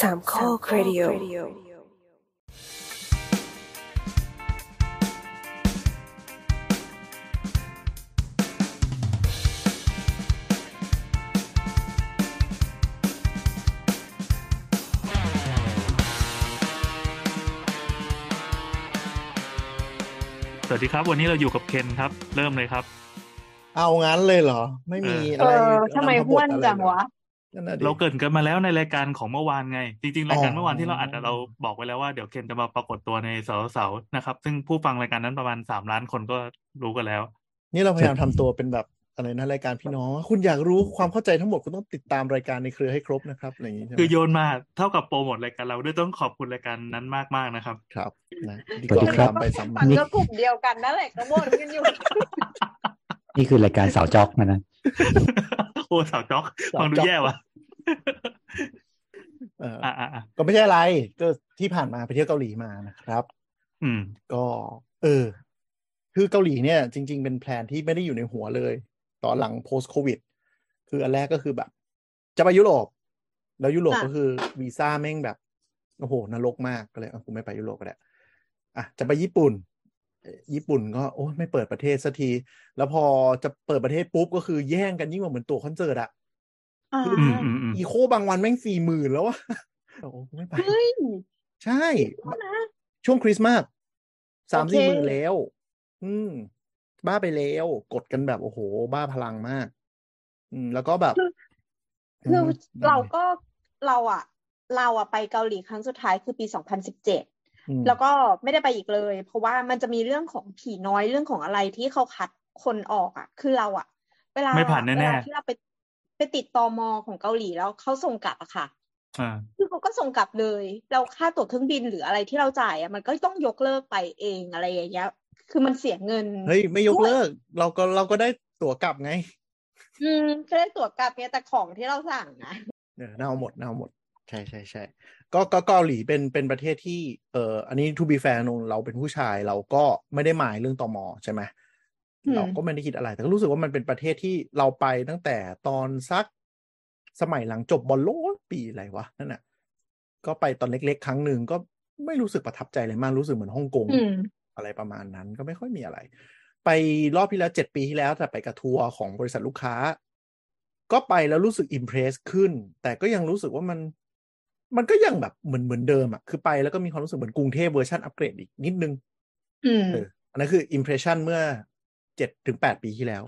สามข้อครดิโอสวัสดีครับ วันนี้เราอยู่กับเคนครับ เริ่มเลยครับ เอางั้นเลยเหรอ ไม่มีเออะไรอทำไมนำพบห้วทนอะไรจังเลยวะนั่นน่ะดิ เราเกรินกันมาแล้วในรายการของเมื่อวานไง จริงๆ รายการอ๋อเมื่อวานที่เราอัดอะเราบอกไว้แล้วว่าเดี๋ยวเคนจะมาปรากฏตัวในเสาร์เสาร์นะครับ ซึ่งผู้ฟังรายการนั้นประมาณสามล้านคนก็รู้กันแล้ว นี่เราพยายามทำตัวเป็นแบบอะไรนะรายการพี่น้อง คุณอยากรู้ความเข้าใจทั้งหมดคุณต้องติดตามรายการในเครือให้ครบนะครับอะไรอย่างนี้ใช่ไหมคือโยนมาเท่ากับโปรโมทรายการเราด้วยต้องขอบคุณรายการนั้นมากๆนะครับ ครับนะดีสวัสดีกว่าครับซ้ำไปซ้ำมัมานก็กลุ่มเดียวกันนั่นแหละก็บ่นกันอยู่ นี่คือรายการสาวจอกนะนะโอ้สาวจ๊อกฟังดูแย่ว่ะเอออ่าอ่าก็ไม่ใช่อะไร ก็ที่ผ่านมาไปเที่ยวเกาหลีมานะครับ อืม ก็ เออ คือเกาหลีเนี่ย จริง ๆ เป็นแพลนที่ไม่ได้อยู่ในหัวเลย ตอนหลัง post covid คืออันแรกก็คือแบบ จะไปยุโรป แล้วยุโรปค่ะก็คือวีซ่าแม่งแบบ โอ้โหนรกมากก็เลยเอากูไม่ไปยุโรปก็ได้อะจะไปญี่ปุ่นเอ่อ ญี่ปุ่นก็โอ้ไม่เปิดประเทศสักที แล้วพอจะเปิดประเทศปุ๊บก็คือแย่งกันยิ่งกว่าเหมือนตั๋วคอนเสิร์ตอะอ่าอืมอืมอืมอีโคบางวันแม่งสี่หมื่นแล้วอะโอ้โหไม่ไปเฮ้ยใช่นะช่วงคริสต์มาสสามโอเคสี่หมื่นแล้ว อืม บ้าไปแล้ว กดกันแบบโอ้โห บ้าพลังมาก อืม แล้วก็แบบคือคือมเราก็เราอะเราอะไปเกาหลีครั้งสุดท้ายคือปีสองพันสิบเจ็ดอืม แล้วก็ไม่ได้ไปอีกเลย เพราะว่ามันจะมีเรื่องของผีน้อยเรื่องของอะไรที่เขาคัดคนออกอะคือเราอะเวลาไม่ผ่านแน่ๆเวลาที่เราไปไปติดตมของเกาหลีแล้วเขาส่งกลับอะค่ะอ่าคือเขาก็ส่งกลับเลย เราค่าตั๋วเครื่องบินหรืออะไรที่เราจ่ายอะมันก็ต้องยกเลิกไปเองอะไรอย่างเงี้ย คือมันเสียเงินเฮ้ยไม่ยกด้วยเลิก เราก็เราก็ได้ตั๋วกลับไง อืมก็ได้ตั๋วกลับเนี่ยแต่ของที่เราสั่งนะเออเน่าหมดเน่าหมด ใช่ใช่ใช่ก็ก็เกาหลีเป็นเป็นประเทศที่เอ่ออันนี้ to be fair นนเราเป็นผู้ชายเราก็ไม่ได้หมายเรื่องตมใช่ไหมอืมเราก็ไม่ได้คิดอะไร แต่ก็รู้สึกว่ามันเป็นประเทศที่เราไปตั้งแต่ตอนสักสมัยหลังจบบอลโลกปีอะไรวะนั่นน่ะ ก็ไปตอนเล็ก ๆ ครั้งหนึ่งก็ไม่รู้สึกประทับใจเลยมากรู้สึกเหมือนฮ่องกงอืมอะไรประมาณนั้นก็ไม่ค่อยมีอะไร ไปรอบที่แล้วเจ็ดปีที่แล้วแต่ไปกับทัวร์ของบริษัทลูกค้า ก็ไปแล้วรู้สึก impress ขึ้น แต่ก็ยังรู้สึกว่ามัน มันก็ยังแบบเหมือนเหมือนเดิมอะคือไปแล้วก็มีความรู้สึกเหมือนกรุงเทพเวอร์ชันอัปเกรดอีกนิดนึงอืมเอออันนั้นคือ impression เมื่อเจ็ดถึงแปดปีที่แล้ว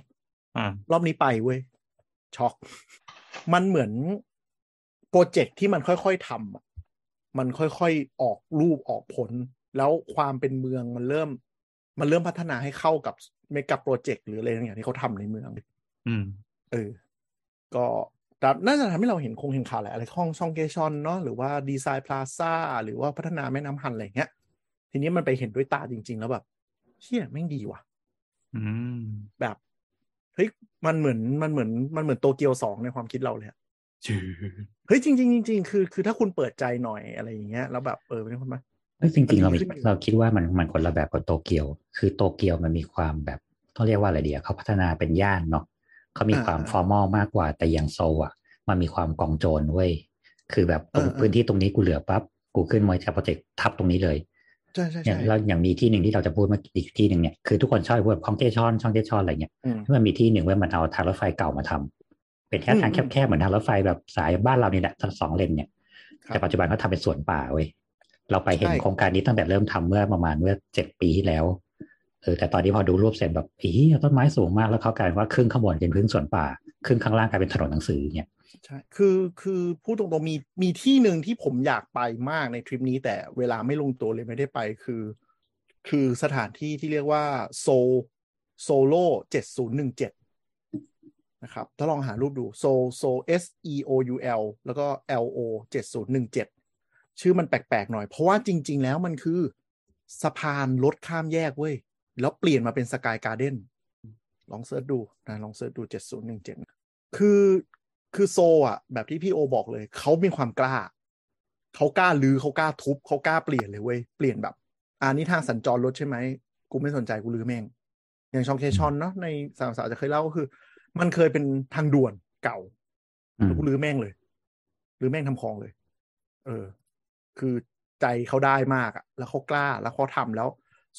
อ่ารอบนี้ไปเว้ย ช็อก มันเหมือนโปรเจกต์ที่มันค่อยๆทำอะมันค่อยๆออกดอกออกผล แล้วความเป็นเมืองมันเริ่ม มันเริ่มพัฒนาให้เข้ากับเมกะโปรเจกต์หรืออะไรอย่างที่เขาทำในเมือง อืม เออ ก็ แต่น่าจะทำให้เราเห็นคงเห็นข่าวแหละอะไรห้องช่องเกชอนเนาะหรือว่าดีไซน์พลาซ่าหรือว่าพัฒนาแม่น้ำฮันอะไรอย่างเงี้ย ทีนี้มันไปเห็นด้วยตาจริง ๆ แล้วแบบเชี่ยแม่งดีว่ะอืมแบบเฮ้ยมันเหมือนมันเหมือนมันเหมือนโตเกียวสองในความคิดเราเลยอะชื่อเฮ้ยจริงจริงจริงๆคือคือถ้าคุณเปิดใจหน่อยอะไรอย่างเงี้ยแล้วแบบเออเป็นคนมาเอ้ยจริงๆเรามีมันดีขึ้นอยู่เราคิดว่ามันมันคนละแบบกับโตเกียว คือโตเกียวมันมีความแบบต้องเรียกว่าอะไรเดียวเขาพัฒนาเป็นย่านเนาะ เขามีความ formal มากกว่า แต่อย่างโซลอะ มันมีความกองโจรเว้ยคือแบบตรงพื้นที่ตรงนี้กูรื้อปั๊บกูขึ้นมวยจากโปรเจกต์ทับตรงนี้เลยใช่ใช่เนี่ยใช่แล้วอย่างมีที่หนึ่งที่เราจะพูดเมื่ออีกที่หนึ่งเนี่ยคือทุกคนชอบพูดคลองเกชอนชองเกชอนอะไรเงี้ยอืมที่มันมีที่หนึ่งว่ามันเอาทางรถไฟเก่ามาทำเป็นแค่ทางอืมแคบๆเหมือนทางรถไฟแบบสายบ้านเรานี่แหละสองเลนเนี่ยครับแต่ปัจจุบันเขาทำเป็นสวนป่าเว้ยเราไปเห็นใช่โครงการนี้ตั้งแต่เริ่มทำเมื่อประมาณเมื่อเจ็ดปีที่แล้ว เออแต่ตอนนี้พอดูรูปเสร็จแบบอีต้นไม้สูงมากแล้วเขากลายว่าครึ่งข้างบนเป็นพื้นสวนป่าครึ่งข้างล่างกลายเป็นถนนหนังสือเนี่ยใช่คือคือพูดตรงๆมีมีที่หนึ่งที่ผมอยากไปมากในทริปนี้ แต่เวลาไม่ลงตัวเลยไม่ได้ไปคือ คือสถานที่ที่เรียกว่าโซ Seoullo เจ็ดศูนย์หนึ่งเจ็ดนะครับถ้าลองหารูปดูโซโซ S E O U L แล้วก็ L O เจ็ดศูนย์หนึ่งเจ็ดชื่อมันแปลกๆหน่อย เพราะว่าจริง ๆ แล้วมันคือสะพานรถข้ามแยกเว้ย แล้วเปลี่ยนมาเป็น sky garden ลอง search ดูนะลอง search ดูเจ็ดศูนย์หนึ่งเจ็ดคือคือโซลอะ แบบที่พี่โอบอกเลย เขามีความกล้า เขากล้ารื้อเขากล้าทุบเขากล้าเปลี่ยนเลยเว้ย เปลี่ยนแบบอ่านี่ทางสัญจรรถใช่ไหม กูไม่สนใจกูลือแม่ง อย่างชองเคชอนเนาะในสาวสาวจะเคยเล่าก็คือ มันเคยเป็นทางด่วนเก่าอืมแล้วกูลือแม่งเลยลือแม่งทำคลองเลย เออ คือใจเขาได้มากอะแล้วเขากล้าแล้วเขาทำแล้ว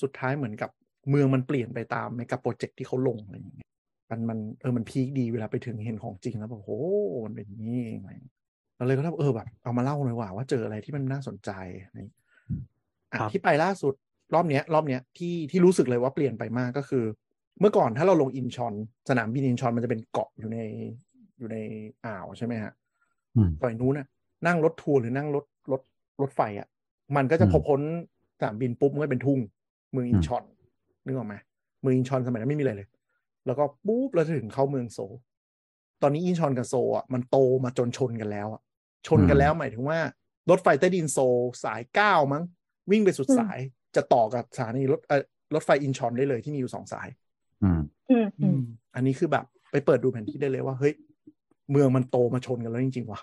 สุดท้ายเหมือนกับ เมืองมันเปลี่ยนไปตามในกับโปรเจกต์ที่เขาลงอะไรอย่างเงี้ยมันมันเออมันพีคดีเวลาไปถึงเห็นของจริงแล้วแบบโอ้มันเป็นอย่างนี้เองอะไรอย่างเงี้ยเราเลยก็แบบเออแบบเอามาเล่าหน่อยว่าว่าเจออะไรที่มันน่าสนใจอะไรอย่างเงี้ยอะครับที่ไปล่าสุดรอบเนี้ย รอบเนี้ยที่ที่รู้สึกเลยว่าเปลี่ยนไปมากก็คือ เมื่อก่อนถ้าเราลงอินชอนสนามบินอินชอนมันจะเป็นเกาะอยู่ในอยู่ในอ่าวใช่ไหมฮะอืมต่อยนู้นน่ะนั่งรถทัวร์หรือนั่งรถรถรถไฟอะ มันก็จะอืมพอพ้นสนามบินปุ๊บมันก็เป็นทุ่ง เมืองอินอืมชอน นึกออกไหมเมืองอินชอนสมัยนั้นไม่มีอะไรเลย แล้วก็ปุ๊บเราจะถึงเข้าเมืองโซลตอนนี้อินชอนกับโซลอะมันโตมาจนชนกันแล้วอะชนกันแล้วหมายถึงว่ารถไฟใต้ดินโซลสายเก้ามั้ง วิ่งไปสุดอืมสายจะต่อกับสถานีรถเออรถไฟอินชอนได้เลยที่มีอยู่สองสายอืมอืมอืมอันนี้คือแบบไปเปิดดูแผนที่ได้เลยว่าเฮ้ยเมืองมันโตมาชนกันแล้วจริงๆว่ะ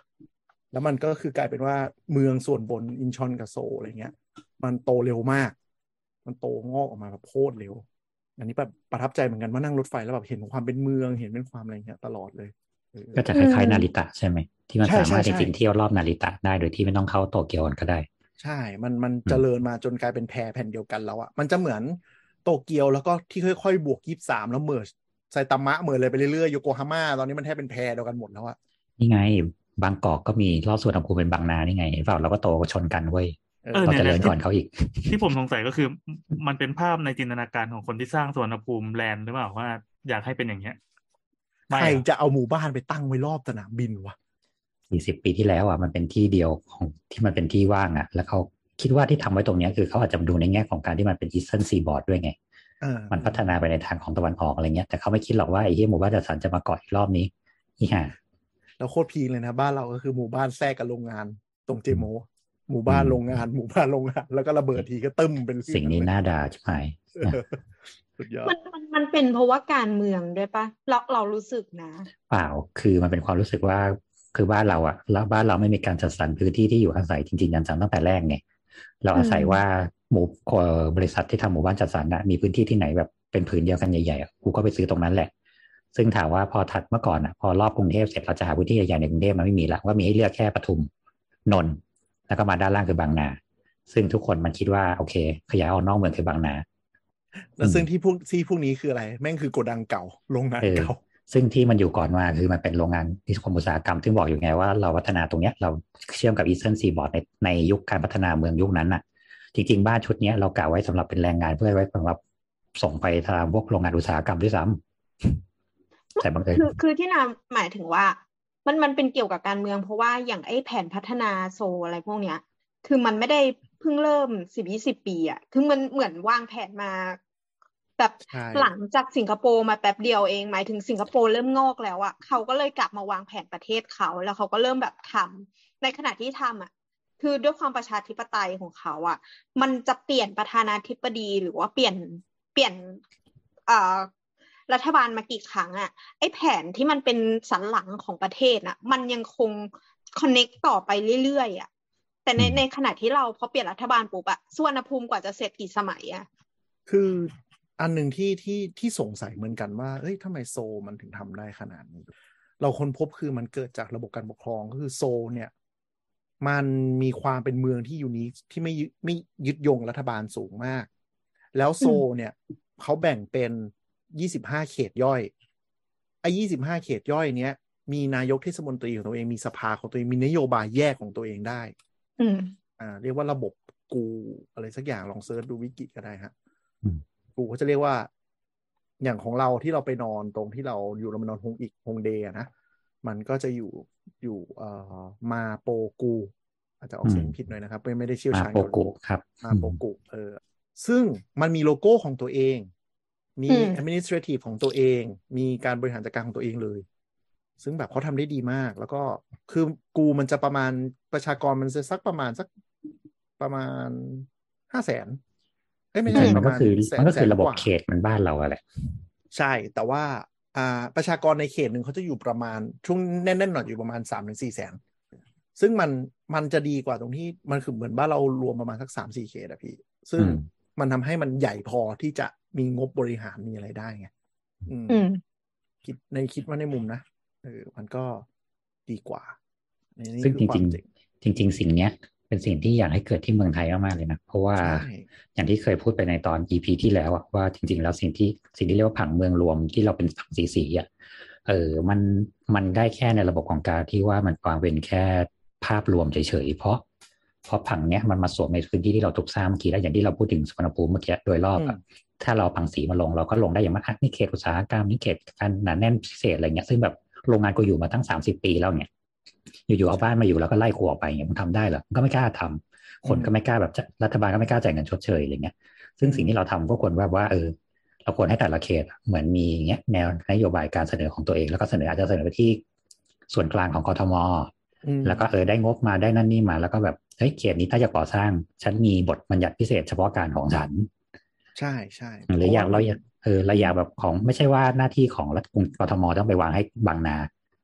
แล้วมันก็คือกลายเป็นว่าเมืองส่วนบนอินชอนกับโซลอะไรเงี้ย มันโตเร็วมาก มันโตงอกออกมาแบบโคตรเร็ว อันนี้แบบประทับใจเหมือนกันว่านั่งรถไฟแล้วแบบเห็นความเป็นเมืองเห็นเป็นความอะไรเงี้ยตลอดเลยเออก็จะคล้ายๆนาริตะใช่ไหมที่มันใช่สามารถใช่จใช่ริงๆเที่ยวรอบนาริตะได้โดยที่ไม่ต้องเข้าโตเกียวก่อนก็ได้ ใช่ มันมันอืมเจริญมาจนกลายเป็นแพรแผ่นเดียวกันแล้วอะมันจะเหมือนโตเกียวแล้วก็ที่ค่อยๆ บวกยี่สามแล้วเมิร์ชไซตามะเมิร์ชเลยไปเรื่อยๆโยโกฮาม่าตอนนี้มันแทบเป็นแพรเดียวกันหมดแล้วอะนี่ไงบางกอกก็มีรอบส่วนอุณหภูมิเป็นบางนานี่ไงเห็นเปล่าเราก็โตชนกันเว้ย เออเออเราเนี่ยเจริญเนี่ยก่อนเขาอีก ที่ผมสงสัยก็คือ มันเป็นภาพในจินตนาการของคนที่สร้างสวนภูมิแลนด์หรือเปล่าว่า อยากให้เป็นอย่างเงี้ยใครไม่อะจะเอาหมู่บ้านไปตั้งไว้รอบสนามบินวะสี่สิบปีที่แล้วอะมันเป็นที่เดียวของที่มันเป็นที่ว่างอะ แล้วเขาคิดว่าที่ทำไว้ตรงเนี้ยคือเขาอาจจะดูในแง่ของการที่มันเป็นอีสเทิร์นซีบอร์ดด้วยไงเออมันพัฒนาไปในทางของตะวันออกอะไรเงี้ยแต่เขาไม่คิดหรอกว่าไอ้ที่หมู่บ้านจัดสรรจะมาเกาะอีกรอบนี้อีห่าแล้วโคตรพีคเลยนะ บ้านเราก็คือหมู่บ้านแทรกกับโรงงานตรงเจโม หมู่บ้านโรงงานหมู่บ้านโรงงานแล้วก็ระเบิดทีก็ตึ้มเป็นเรื่องสิ่งนี้น่าด่าชิบหายเออสุดยอดมันมันมันเป็นเพราะว่าการเมืองด้วยปะเราเรารู้สึกนะเปล่าคือมันเป็นความรู้สึกว่าคือบ้านเราอะแล้วบ้านเราไม่มีการจัดสรรพื้นที่ที่อยู่อาศัยจริงๆจังๆตั้งแต่แรกไงเราอาศัยอืมว่าหมู่เอ่อบริษัทที่ทำหมู่บ้านจัดสรรนะมีพื้นที่ที่ไหนแบบเป็นผืนเดียวกันใหญ่ๆอะกูก็ไปซื้อตรงนั้นแหละ ซึ่งถามว่าพอถัดเมื่อก่อนอะพอรอบกรุงเทพเสร็จเราจะหาพื้นที่ใหญ่ๆในกรุงเทพมันไม่มีละว่ามีให้เลือกแค่ปทุมนนท์ แล้วก็มาด้านล่างคือบางนา ซึ่งทุกคนมันคิดว่าโอเค ขยายออกนอกเมืองคือบางนา แล้วซึ่งที่พวกที่พวกนี้คืออะไร แม่งคือโกดังเก่าโรงงานเออเก่า ซึ่งที่มันอยู่ก่อนมาคือมันเป็นโรงงานนิคมอุตสาหกรรมที่บอกอยู่ไงว่าเราพัฒนาตรงเนี้ยเราเชื่อมกับอีสเทิร์นซีบอร์ดในในยุคการพัฒนาเมืองยุคนั้นน่ะ จริง ๆ บ้านชุดเนี้ยเรากะไว้สำหรับเป็นแรงงานเพื่อไว้สำหรับส่งไปทางพวกโรงงานอุตสาหกรรมด้วยซ้ำแต่บังเอิญคือคือที่นาหมายถึงว่า มันมันเป็นเกี่ยวกับการเมืองเพราะว่าอย่างไอ้แผนพัฒนาโซลอะไรพวกเนี้ย คือมันไม่ได้เพิ่งเริ่มสิบยี่สิบปีอะคือมันเหมือนวางแผนมาแบบใช่หลังจากสิงคโปร์มาแป๊บเดียวเองหมายถึงสิงคโปร์เริ่มงอกแล้วอะเขาก็เลยกลับมาวางแผนประเทศเขาแล้วเขาก็เริ่มแบบทำในขณะที่ทำอะคือด้วยความประชาธิปไตยของเขาอะมันจะเปลี่ยนประธานาธิบดีหรือว่าเปลี่ยนเปลี่ยนเอ่อ รัฐบาลมากี่ครั้งอะไอ้แผนที่มันเป็นสันหลังของประเทศน่ะมันยังคงคอนเน็กต่อไปเรื่อยๆอะแต่ในอืมในขณะที่เราพอเปลี่ยนรัฐบาลปุ๊บอะสุวรรณภูมิกว่าจะเสร็จกี่สมัยอะคืออันหนึ่งที่ที่ที่สงสัยเหมือนกันว่า เอ้ยทำไมโซลมันถึงทำได้ขนาดนี้ เราค้นพบคือมันเกิดจากระบบการปกครองก็คือโซลเนี่ย มันมีความเป็นเมืองที่ยูนิคที่ไม่ยึดไม่ยึดโยงรัฐบาลสูงมาก แล้วโซลเนี่ยเขาแบ่งเป็น ยี่สิบห้าเขตย่อยไอ้ยี่สิบห้าเขตย่อยเนี้ยมีนายกเทศมนตรีของตัวเองมีสภาของตัวเองมีนโยบายแยกของตัวเองได้ อืมอ่า เรียกว่าระบบกูอะไรสักอย่างลอง search ดูวิกิก็ได้ฮะอืมกูเขาจะเรียกว่า อย่างของเราที่เราไปนอนตรงที่เราอยู่เราไปนอนฮงอีกฮงเดย์อะนะมันก็จะอยู่อยู่เอ่อมาโปกู อาจจะออกเสียงอืมผิดหน่อยนะครับไม่ไม่ได้เชี่ยวมาชาญโปเยวกุครับ มาโปกุเออซึ่งมันมีโลโก้ของตัวเองมีอื ม administrative ของตัวเอง มีการบริหารจัดการของตัวเองเลย ซึ่งแบบเขาทำได้ดีมาก แล้วก็คือกูมันจะประมาณประชากรมันจะสักประมาณสักประมาณห้าแสนเอ้ยไม่จริใช่งๆปมันระก็มาณคือแสนมันก็คือแสนระบบกว่าเขตเหมันบ้านเราอะแหละใช่แต่ว่าอ่าประชากรในเขตหนึ่งเขาจะอยู่ประมาณช่วงแน่นๆหน่อยอยู่ประมาณสามถึงสี่แสนซึ่งมันมันจะดีกว่าตรงที่มันคือเหมือนบ้านเรารวมประมาณสักสามสี่เขตอะพี่ ซึ่งอืมมันทำให้มันใหญ่พอที่จะ มีงบบริหารมีอะไรได้ไงอืมอืมคิดในคิดว่าในมุมนะเออมันก็ดีกว่าในนี่ซึ่งคือความจริงเจ๋งๆจริงๆสิ่งเนี้ย เป็นสิ่งที่อยากให้เกิดที่เมืองไทยมากๆเลยนะ เพราะว่าใช่อย่างที่เคยพูดไปในตอน EP ที่แล้วอะว่าจริง ๆ แล้วสิ่งที่สิ่งที่เรียกว่าผังเมืองรวมที่เราเป็นผังสีสีๆอะเออมันมันได้แค่ในระบบของการที่ว่ามันวางเป็นแค่ภาพรวมเฉยๆเพราะเพราะผังเนี้ยมันมาสวมในพื้นที่ที่เราถูกสร้างเมื่อกี้แล้วอย่างที่เราพูดถึงสุวรรณภูมิเมื่อกี้โดยรอบอะถ้าเราเอาผังสีมาลงเราก็ลงได้อย่างมันอะนี่เขตอุตสาหกรรมนี่เขตการหนาแน่นพิเศษอะไรเงี้ยซึ่งแบบโรงงานกูอยู่มาตั้งสามสิบปีแล้วเนี่ยอยู่ๆเอาบ้านมาอยู่แล้วก็ไล่กูออกไปเงี้ยมันทำได้เหรอมันก็ไม่กล้าทำคนก็ไม่กล้าแบบจะรัฐบาลก็ไม่กล้าจ่ายเงินชดเชยอะไรเงี้ย ซึ่งสิ่งที่เราทำก็ควรว่าว่าเออเราควรให้แต่ละเขตเหมือนมีอย่างเงี้ยแนวนโยบายการเสนอของตัวเอง แล้วก็เสนออาจจะเสนอไปที่ส่วนกลางของกทมอืมแล้วก็เออได้งบมาได้นั่นนี่มา แล้วก็แบบ เฮ้ยเขตนี้ถ้าจะก่อสร้าง ฉันมีบทบัญญัติพิเศษเฉพาะการของฉัน ใช่ใช่หรืออย่างเราอยากเออเราอยากแบบของไม่ใช่ว่าหน้าที่ของรัฐกทมต้องไปวางให้บางนา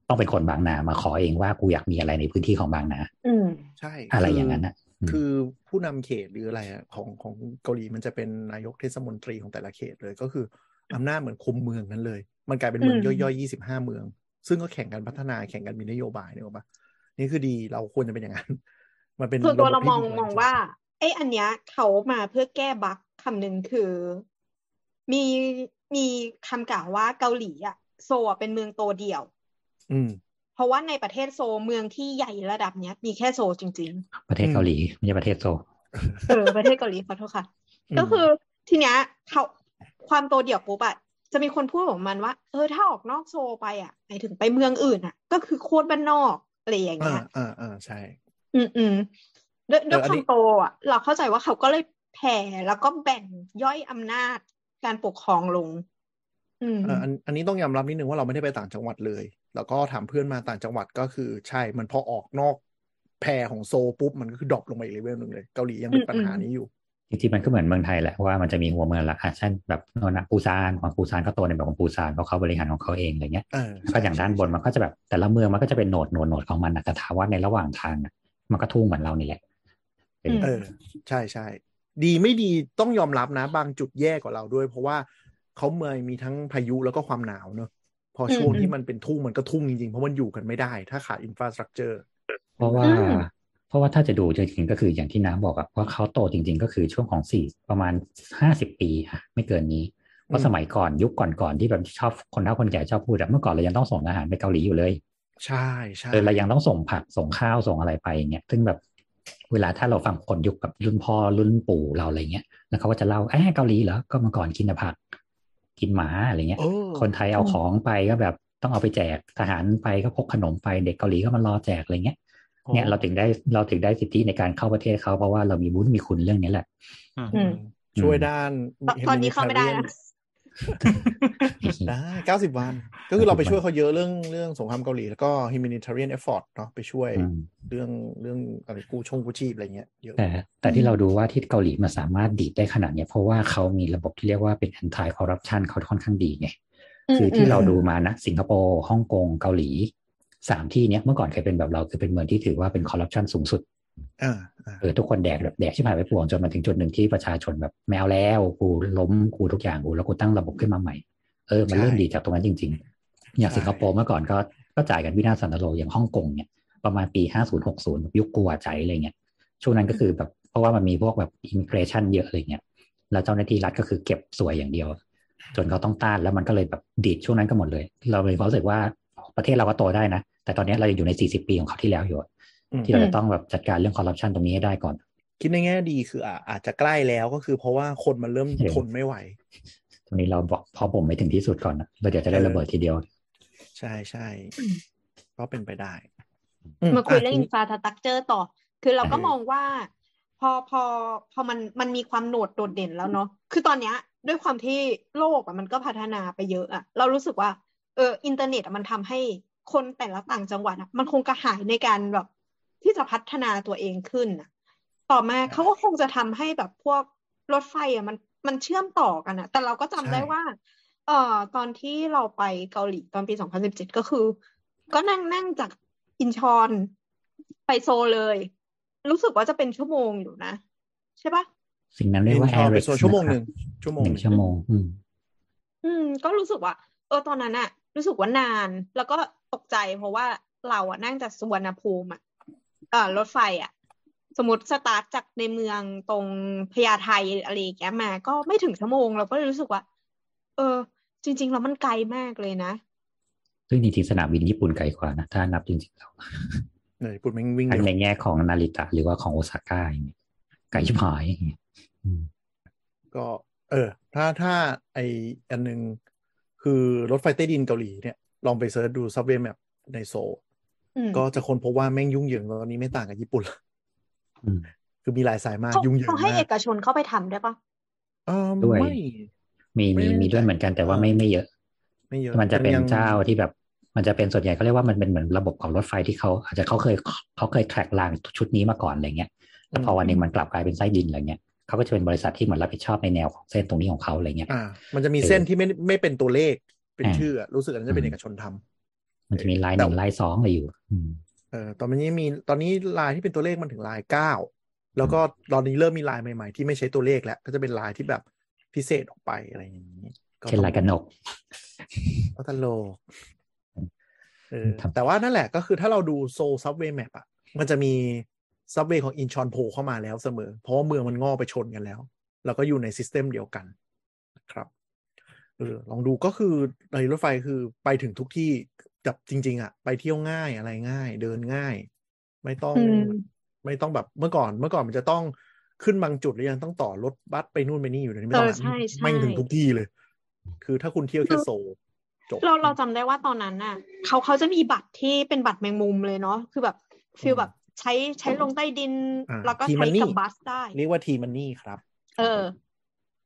ต้องเป็นคนบางนามาขอเองว่ากูอยากมีอะไรในพื้นที่ของบางนา อืมใช่ อะไรคือย่างนั้นนะอืมคือผู้นำเขตหรืออะไรอะของของเกาหลีมันจะเป็นนายกเทศมนตรีของแต่ละเขตเลยก็คืออำนาจเหมือนคุมเมืองนั้นเลย มันกลายเป็นเมืองอืมย่อยๆยี่สิบห้าเมือง ซึ่งก็แข่งกันพัฒนาแข่งกันมีนโยบายเนี่ยหรอกปะนี่คือดีเราควรจะเป็นอย่างนั้น มันเป็นส่วนตัวะเราบบมองที่ดีมองว่าไอ้อันเนี้ยเขามาเพื่อแก้บั๊กคำหนึ่งคือ มีมีคำกล่าวว่าเกาหลีอะโซลอะเป็นเมืองโตเดี่ยว อืม เพราะว่าในประเทศโซลเมืองที่ใหญ่ระดับเนี้ย มีแค่โซลจริงประเทศเกาหลีไม่ใช่ประเทศโซลๆเออประเทศเกาหลีขอโทษค่ะอืมก็คือทีเนี้ยเขาความโตเดี่ยวปุ๊บอะจะมีคนพูดของมันว่า เออถ้าออกนอกโซลไปอะหมายถึงไปเมืองอื่นอะก็คือโคตรบ้านนอกอะไรอย่างอ่าเงี้ยอ่าอ่าใช่ อืมอืมด้วยด้วยเอออันควานี้มโตอะ เราเข้าใจว่าเขาก็เลยแผ่แล้วก็แบ่งย่อยอำนาจการปกครองลง อืมเอ่ออันอันนี้ต้องยอมรับนิดนึงว่าเราไม่ได้ไปต่างจังหวัดเลย แล้วก็ถามเพื่อนมาต่างจังหวัดก็คือใช่ มันพอออกนอกแพรของโซลปุ๊บมันก็คือดรอปลงไปอีกเลเวลหนึ่งเลย เกาหลียังเป็นอืมปัญหาอืมนี้อยู่จริงๆมันก็เหมือนเมืองไทยแหละว่ามันจะมีหัวเมืองละอะเช่นแบบโนนนะปูซานของปูซานก็โตในแบบของปูซานเพราะเขาบริหารของเขาเองอะไรเงี้ยเออก็อย่างด้านบนมันก็จะแบบแต่ละเมืองมันก็จะเป็นโหนดโหนดโหนดของมันนะแต่ถามว่าในระหว่างทางน่ะ มันก็ทุ่งเหมือนเรานี่แหละเป็นอืมเออ ใช่ใช่ดีไม่ดีต้องยอมรับนะ บางจุดแย่กว่าเราด้วย เพราะว่าเขาเมืองมีทั้งพายุแล้วก็ความหนาวเนอะพอช่วงอืมที่มันเป็นทุ่งมันก็ทุ่งจริงๆ เพราะมันอยู่กันไม่ได้ ถ้าขาดอินฟราสตรักเจอร์เพราะว่าอืมเพราะว่าถ้าจะดูจริงๆก็คืออย่างที่น้ำบอกอะว่าเขาโตจริง ๆ ก็คือช่วงของสี่ประมาณห้าสิบปีอะไม่เกินนี้เพราะสมัยก่อนยุคก่อนๆที่แบบชอบคนเฒ่าคนแก่ชอบพูดอะเมื่อก่อนเรายังต้องส่งอาหารไปเกาหลีอยู่เลย ใช่ใช่เออเรายังต้องส่งผักส่งข้าวส่งอะไรไปอย่างเงี้ยซึ่งแบบเวลาถ้าเราฟังคนยุคแบบรุ่นพ่อรุ่นปู่เราอะไรเงี้ยแล้วเขาก็จะเล่าเอ้เกาหลีเหรอก็เมื่อก่อนกินแต่ผัก กินหมาอะไรเงี้ยเออคนไทยเอาของไปก็แบบต้องเอาไปแจกทหารไปก็พกขนมไปเด็กเกาหลีก็มารอแจกอะไรเงี้ยโอ้เนี่ยเราถึงได้เราถึงได้สิทธิในการเข้าประเทศเขาเพราะว่าเรามีบุญมีคุณเรื่องนี้แหละอืมอืมช่วยด้านตอนตอนนี้เข้าไม่ได้นะ ได้เก้าสิบวัน ก็คือเราไปช่วยเขาเยอะเรื่องเรื่องสงครามเกาหลีแล้วก็ humanitarian effort เนาะไปช่วยอืมเรื่องเรื่องอะไรกู้ชงกู้ชีพอะไรเงี้ยเยอะแต่แต่ที่เราดูว่าที่เกาหลีมันสามารถดีดได้ขนาดเนี้ยเพราะว่าเขามีระบบที่เรียกว่าเป็น anti corruption เขาค่อนข้างดีไงคือที่เราดูมานะสิงคโปร์ฮ่องกงเกาหลีสามที่เนี้ยเมื่อก่อนเคยเป็นแบบเราคือเป็นเมืองที่ถือว่าเป็นคอร์รัปชันสูงสุดอ่าอ่า เออทุกคนแดกแบบแดกชิบหายไปปวงจนมาถึงจุดหนึ่งที่ประชาชนแบบแมวแล้วกูล้มกูทุกอย่างกูแล้วกูตั้งระบบขึ้นมาใหม่ เออมันเริ่มดีจากตรงนั้นจริง ๆ อย่างสิงคโปร์เมื่อก่อนก็ก็จ่ายกันวินาศสันตโลอย่างฮ่องกงเนี่ยประมาณปี5060ยุคกัวใจอะไรเงี้ยช่วงนั้นก็คือแบบเพราะว่ามันมีพวกแบบ immigration เยอะอะไรเงี้ยแล้วเจ้าหน้าที่รัฐก็คือเก็บส่วยอย่างเดียว จนเขาต้องต้านแล้วมันก็เลยแบบดีดช่วงนั้นก็หมดเลย เราเลยรู้สึกว่าประเทศเราก็โตได้นะ แต่ตอนนี้เราอยู่ใน 40 ปีของเขาที่แล้วอยู่ ที่เราจะต้องแบบจัดการเรื่องคอร์รัปชันตรงนี้ให้ได้ก่อน คิดในแง่ดีคืออ่าอาจจะใกล้แล้วก็คือเพราะว่าคนมันเริ่มเห็นทนไม่ไหว ตรงนี้เราบอกพอผมไม่ถึงที่สุดก่อนนะเราเดี๋ยวจะได้ระเบิดทีเดียว ใช่ใช่อืมก็เป็นไปได้ มาคุยะเรื่องทีอินี้นฟราสตรักเจอร์ต่อ คือเราก็เออมองว่า พอพอพอมันมันมีความโหนดโดดเด่นแล้วเนาะคือตอนเนี้ย ด้วยความที่โลกอะมันก็พัฒนาไปเยอะอะเรารู้สึกว่าเอออินเทอร์เน็ตอะมันทำให้คนแต่ละต่างจังหวัดอะมันคงกระหายในการแบบ ที่จะพัฒนาตัวเองขึ้นอะต่อมาเขาก็คงจะทำให้แบบพวกรถไฟอะมันมันเชื่อมต่อกันอะแต่เราก็จำได้ว่า เอ่อตอนที่เราไปเกาหลีตอนปี2017ก็คือ ก็นั่งนั่งจากอินชอนไปโซลเลย รู้สึกว่าจะเป็นชั่วโมงอยู่นะ ใช่ปะสิ่งนั้นเรียกว่าอินชอน Air ไป Rex โซนชั่วโมงนะหครันึ่บงชั่วโมงหนึ่งชั่วโมง อืม อืม ก็รู้สึกว่า เออตอนนั้นอะรู้สึกว่านาน แล้วก็ตกใจเพราะว่าเราอะนั่งจากสุวรรณภูมิอะเอ่อ รถไฟอะสมมติสตาร์ทจากในเมืองตรงพญาไทอะไรอย่างเงี้ยมา ก็ไม่ถึงชั่วโมงเราก็เลยรู้สึกว่า เออ จริงๆแล้วมันไกลมากเลยนะ ซึ่งจริงๆสนามบินญี่ปุ่นไกลกว่านะถ้านับจริงๆแล้วเนี่ยญี่ปุ่นแม่งวิ่งทั้งเร็วในแง่ของนาริตะหรือว่าของโอซาก้าอย่างเงี้ยไกลชิบหายอย่างเงี้ยอืมก็ เออ ถ้าถ้าไออันหนึ่งคือรถไฟใต้ดินเกาหลีเนี่ย ลองไป search ดู subway map ในโซลอืม ก็จะค้นพบว่าแม่งยุ่งเหยิงตอนนี้ไม่ต่างกับญี่ปุ่นละอืมคือมีหลายสายมากเขายุ่งเหยิงเขาให้มาเอกชนเข้าไปทำได้ปะเออด้วยไม่มีมีไม่มีด้วยเหมือนกันแต่ว่าไม่ไม่เยอะ ไม่เยอะ มันจะเป็นยังเจ้าที่แบบ มันจะเป็นส่วนใหญ่เขาเรียกว่ามันเป็นเหมือนระบบของรถไฟที่เขาอาจจะเขาเคยเขาเคย track รางชุดนี้มาก่อนอะไรเงี้ยแล้วพอวันหนึ่งมันกลับกลายเป็นใต้ดินอะไรเงี้ยเขาก็จะเป็นบริษัทที่เหมือนรับผิดชอบในแนวของเส้นตรงนี้ของเขาอะไรเงี้ยอ่า มันจะมีเออเส้นที่ไม่ไม่เป็นตัวเลขเป็นอ่าชื่ออะรู้สึกอันนั้นจะเป็นอืมเอกชนทำ มันจะมีลาย หนึ่งลายสองอะไรอยู่อืมเออตอนนี้มีตอนนี้ลายที่เป็นตัวเลขมันถึงลายเก้าแล้วก็ตอนนี้เริ่มมีลายใหม่ ๆ ที่ไม่ใช้ตัวเลขแล้ว ก็จะเป็นลายที่แบบพิเศษออกไปอะไรอย่างนี้เช่นลายกระหนกก็ตลกเออทำแต่ว่านั่นแหละก็คือถ้าเราดูโซล subway map อะ มันจะมี subway ของอินชอนโผล่เข้ามาแล้วเสมอ เพราะว่าเมืองมันงอกไปชนกันแล้ว แล้วก็อยู่ใน system เดียวกันนะครับเออลองดูก็คือในรถไฟคือไปถึงทุกที่ แบบจริง ๆอะไปเที่ยวง่ายอะไรง่าย เดินง่าย ไม่ต้องอืมไม่ต้องแบบเมื่อก่อนเมื่อก่อนมันจะต้องขึ้นบางจุดแล้วยังต้องต่อรถบัสไปนู่นไปนี่อยู่เดี๋ยวนี้ไม่ต้องเออละใช่ใช่แม่งถึงทุกที่เลย คือถ้าคุณเที่ยวแค่โซลจบเราเราจำได้ว่าตอนนั้นน่ะเขาเขาจะมีบัตรที่เป็นบัตรแมงมุมเลยเนาะคือแบบ feel แบบใช้ใช้ลงใต้ดินอ่าแล้วก็ทีใช้ T-money กับ busได้ เรียกว่า T-money ครับ เออ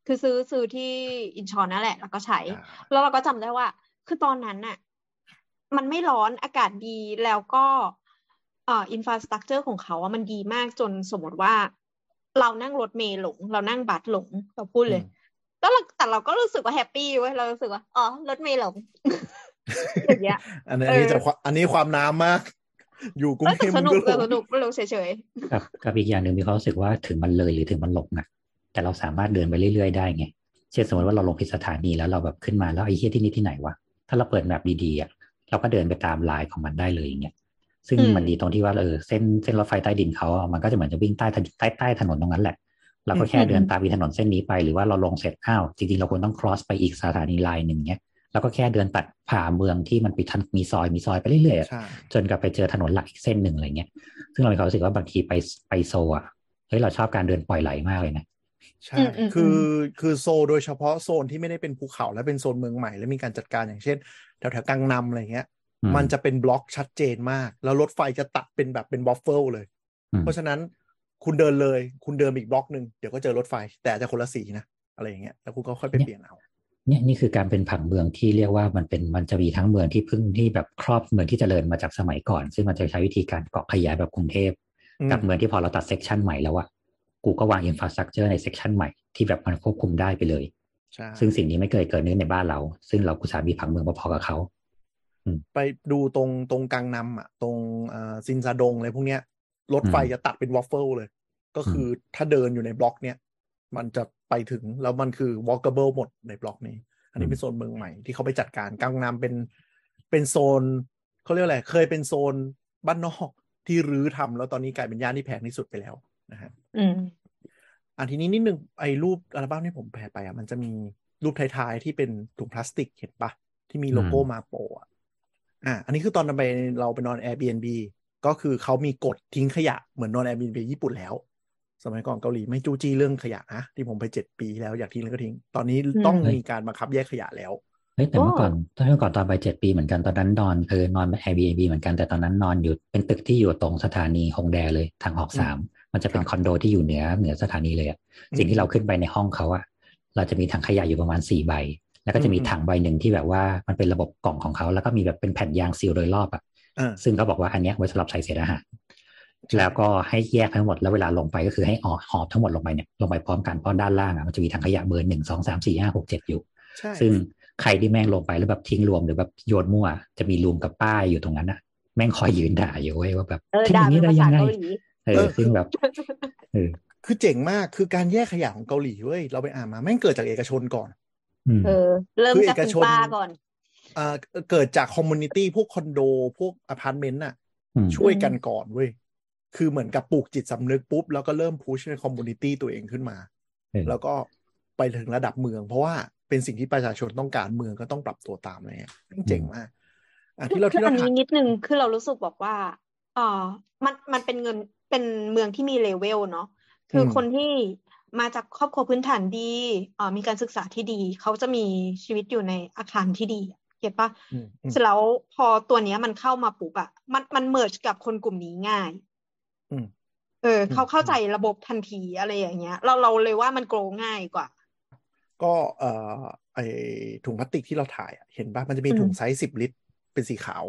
คือซื้อซื้อที่อินชอนนั่นแหละ แล้วก็ใช้อ่าแล้วเราก็จำได้ว่า คือตอนนั้นน่ะ มันไม่ร้อนอากาศดีแล้วก็เอ่อ infrastructure ของเขาอะมันดีมากจนสมมติว่า เรานั่งรถเมล์หลง เรานั่ง bus หลงเราพูดเลยอืมแล้วเราแต่เราก็รู้สึกว่าแฮปปี้เว้ยเรารู้สึกว่าอ๋อรถเมล์หลงอย่างเงี้ยอันนี้เออันนี้อจะความอันนี้ความน้ำมากอยู่กรุงเอ้ยเทแต่พสมึงนุกก็หลแต่งสนุกไม่รู้เฉยกับกับอีกอย่างหนึ่งมีความรู้สึกว่าถึงมันเลยหรือถึงมันหลงอะแต่เราสามารถเดินไปเรื่อยๆได้ไงเช่นสมมติว่าเราลงผิดสถานีแล้วเราแบบขึ้นมาแล้วไอ้เฮียที่นี่ที่ไหนวะถ้าเราเปิดแมปดีๆอะ เราก็เดินไปตามลายของมันได้เลยอย่างเงี้ยซึ่งมันดีตรงที่ว่าเออเส้นเส้นรถไฟใต้ดินเขาอะมันก็จะเหมือนจะวิ่งใต้ถนนใต้ใต้ถนนตรงนั้นแหละเราก็แค่เดินตามอีถนนเส้นนี้ไปหรือว่าเราลงเสร็จอ้าวจริงๆเราควรต้อง cross ไปอีกสถานีลายหนึ่งเงี้ยแล้วก็แค่เดินตัดผ่าเมืองที่มันไปทันมีซอยมีซอยไปเรื่อยๆอะใช่จนกลับไปเจอถนนหลักอีกเส้นหนึ่งอะไรเงี้ยซึ่งเรามีความรู้สึกว่าบางทีไปไปโซลอะเฮ้ยเราชอบการเดินปล่อยไหลมากเลยนะใช่อืมอืมคืออืมคือโซนโดยเฉพาะโซนที่ไม่ได้เป็นภูเขาและเป็นโซนเมืองใหม่ และมีการจัดการอย่างเช่น แถวแถวกังนัมอะไรเงี้ยอืมมันจะเป็นบล็อกชัดเจนมาก แล้วรถไฟจะตัดเป็นแบบเป็นวอฟเฟิลเลยอืมเพราะฉะนั้นคุณเดินเลย คุณเดินอีกบล็อกหนึ่งเดี๋ยวก็เจอรถไฟ แต่อาจจะคนละสีนะอะไรอย่างเงี้ยแล้วคุณก็ค่อยไปเปลี่ยนเอาเนี่ยนี่คือการเป็นผังเมืองที่เรียกว่ามันเป็นมันจะมีทั้งเมืองที่เพึ่งที่แบบครอบเมืองที่เจริญมาจากสมัยก่อน ซึ่งมันจะใช้วิธีการเกาะขยายแบบกรุงเทพอืมกับเมืองที่พอเราตัด section ใหม่แล้วอะกูก็วาง infrastructure ใน section ใหม่ที่แบบมันควบคุมได้ไปเลยใช่ ซึ่งสิ่งนี้ไม่เคยเกิดขึ้นในบ้านเรา ซึ่งเรากุศลมีผังเมืองพอๆกับเขาไปดูตรงตรงกังนัมอะ ตรงเอ่อซินซาดงอะไรพวกเนี้ย รถไฟอืมจะตัดเป็นวอฟเฟิลเลย ก็คืออถ้าเดินอยู่ในบล็อกเนี้ยมันจะไปถึงแล้วมันคือ walkable หมดในบล็อกนี้ อันนี้เป็นโซนเมืองใหม่ที่เขาไปจัดการกังนัมเป็นเป็นโซนเขาเรียกอะไรเคยเป็นโซนบ้านนอกที่รื้อทำแล้วตอนนี้กลายเป็นย่านที่แพงที่สุดไปแล้วนะฮะๆ อืมอันทีนี้นิดนึงไอ้รูปอัลบั้มที่ผมแปะไปอะมันจะมีรูปท้ายๆที่เป็นถุงพลาสติกเห็นปะที่มีโลโก้อืมมาโปะอะอะอันนี้คือตอนไปเราไปนอน Airbnb ก็คือเขามีกฎทิ้งขยะเหมือนนอน Airbnb ญี่ปุ่นแล้ว สมัยก่อนเกาหลีไม่จู้จี้เรื่องขยะนะที่ผมไปเจ็ดปีแล้วอยากทิ้งแล้วก็ทิ้ง ตอนนี้ต้องอืมมีการบังคับแยกขยะแล้วเฮ้ยแต่เมื่อโอ้ก่อนตอนเมื่อก่อนตอนไปเจ็ดปีเหมือนกันตอนนั้นนอนเออนอน Airbnb เหมือนกันแต่ตอนนั้นนอนอยู่เป็นตึกที่อยู่ตรงสถานีฮงแดเลยทางออกสาม มันจะเป็นครับคอนโดที่อยู่เหนือเหนือสถานีเลยอะสิ่งที่เราขึ้นไปในห้องเขาอะเราจะมีถังขยะอยู่ประมาณสี่ใบ แล้วก็จะมีอืมถังใบหนึ่งที่แบบว่ามันเป็นระบบกล่องของเขา แล้วก็มีแบบเป็นแผ่นยางซีลโดยรอบอะอ่าซึ่งเขาบอกว่าอันเนี้ยไว้สำหรับใส่เศษอาหารใช่แล้วก็ให้แยกทั้งหมดแล้วเวลาลงไปก็คือให้ออกหอบทั้งหมดลงไปเนี่ยลงไปพร้อมกันเพราะด้านล่างอะมันจะมีถังขยะเบอร์หนึ่งสองสามสี่ห้าหกเจ็ดอยู่ใช่ซึ่งใครที่แม่งลงไปแล้วแบบทิ้งรวมหรือแบบโยนมั่ว จะมีลุงกับป้าอยู่ตรงนั้นน่ะแม่งคอยยืนด่าอยู่เว้ยว่าแบบเออทิ้งอด่าย่างเป็นี้นได้ภาษายังไง เกาหลีเออซึ่งแบบเออคือเจ๋งมากคือการแยกขยะของเกาหลีเว้ยเราไปอ่านมาแม่งเกิดจากเอกชนก่อนอืมเออ เริ่มคือจากเอกคุณชนป้าก่อนอ่าเกิดจาก community พวกคอนโด พวกอพาร์ตเมนต์น่ะอืมช่วยกันก่อนเว้ยคือเหมือนกับปลูกจิตสำนึกปุ๊บ แล้วก็เริ่ม push ใน community ตัวเองขึ้นมาเออแล้วก็ไปถึงระดับเมือง เพราะว่าเป็นสิ่งที่ประชาชนต้องการเมืองก็ต้องปรับตัวตามอะไรเงี้ยเจ๋งมากอะที่เราคือที่เราอันถานี้มนิดนึงคือเรารู้สึกบอกว่าอ่ามันมันเป็นเงิน เป็นเมืองที่มีเลเวลเนาะคืออมคนที่มาจากครอบครัวพื้นฐานดีอ่ามีการศึกษาที่ดี เขาจะมีชีวิตอยู่ในอาคารที่ดีอะ get ปะอืมอืมเสร็จแล้วพอตัวเนี้ยมันเข้ามาปุ๊บอะมันมัน merge กับคนกลุ่มนี้ง่ายอืมเออเขาอืมเข้าใจระบบทันทีอะไรอย่างเงี้ย เราเราเลยว่ามัน grow ง่ายกว่า ก็เอ่อไอ้ถุงพลาสติกที่เราถ่ายอะเห็นป่ะมันจะมีอืมถุงไซส์สิบลิตร เป็นสีขาว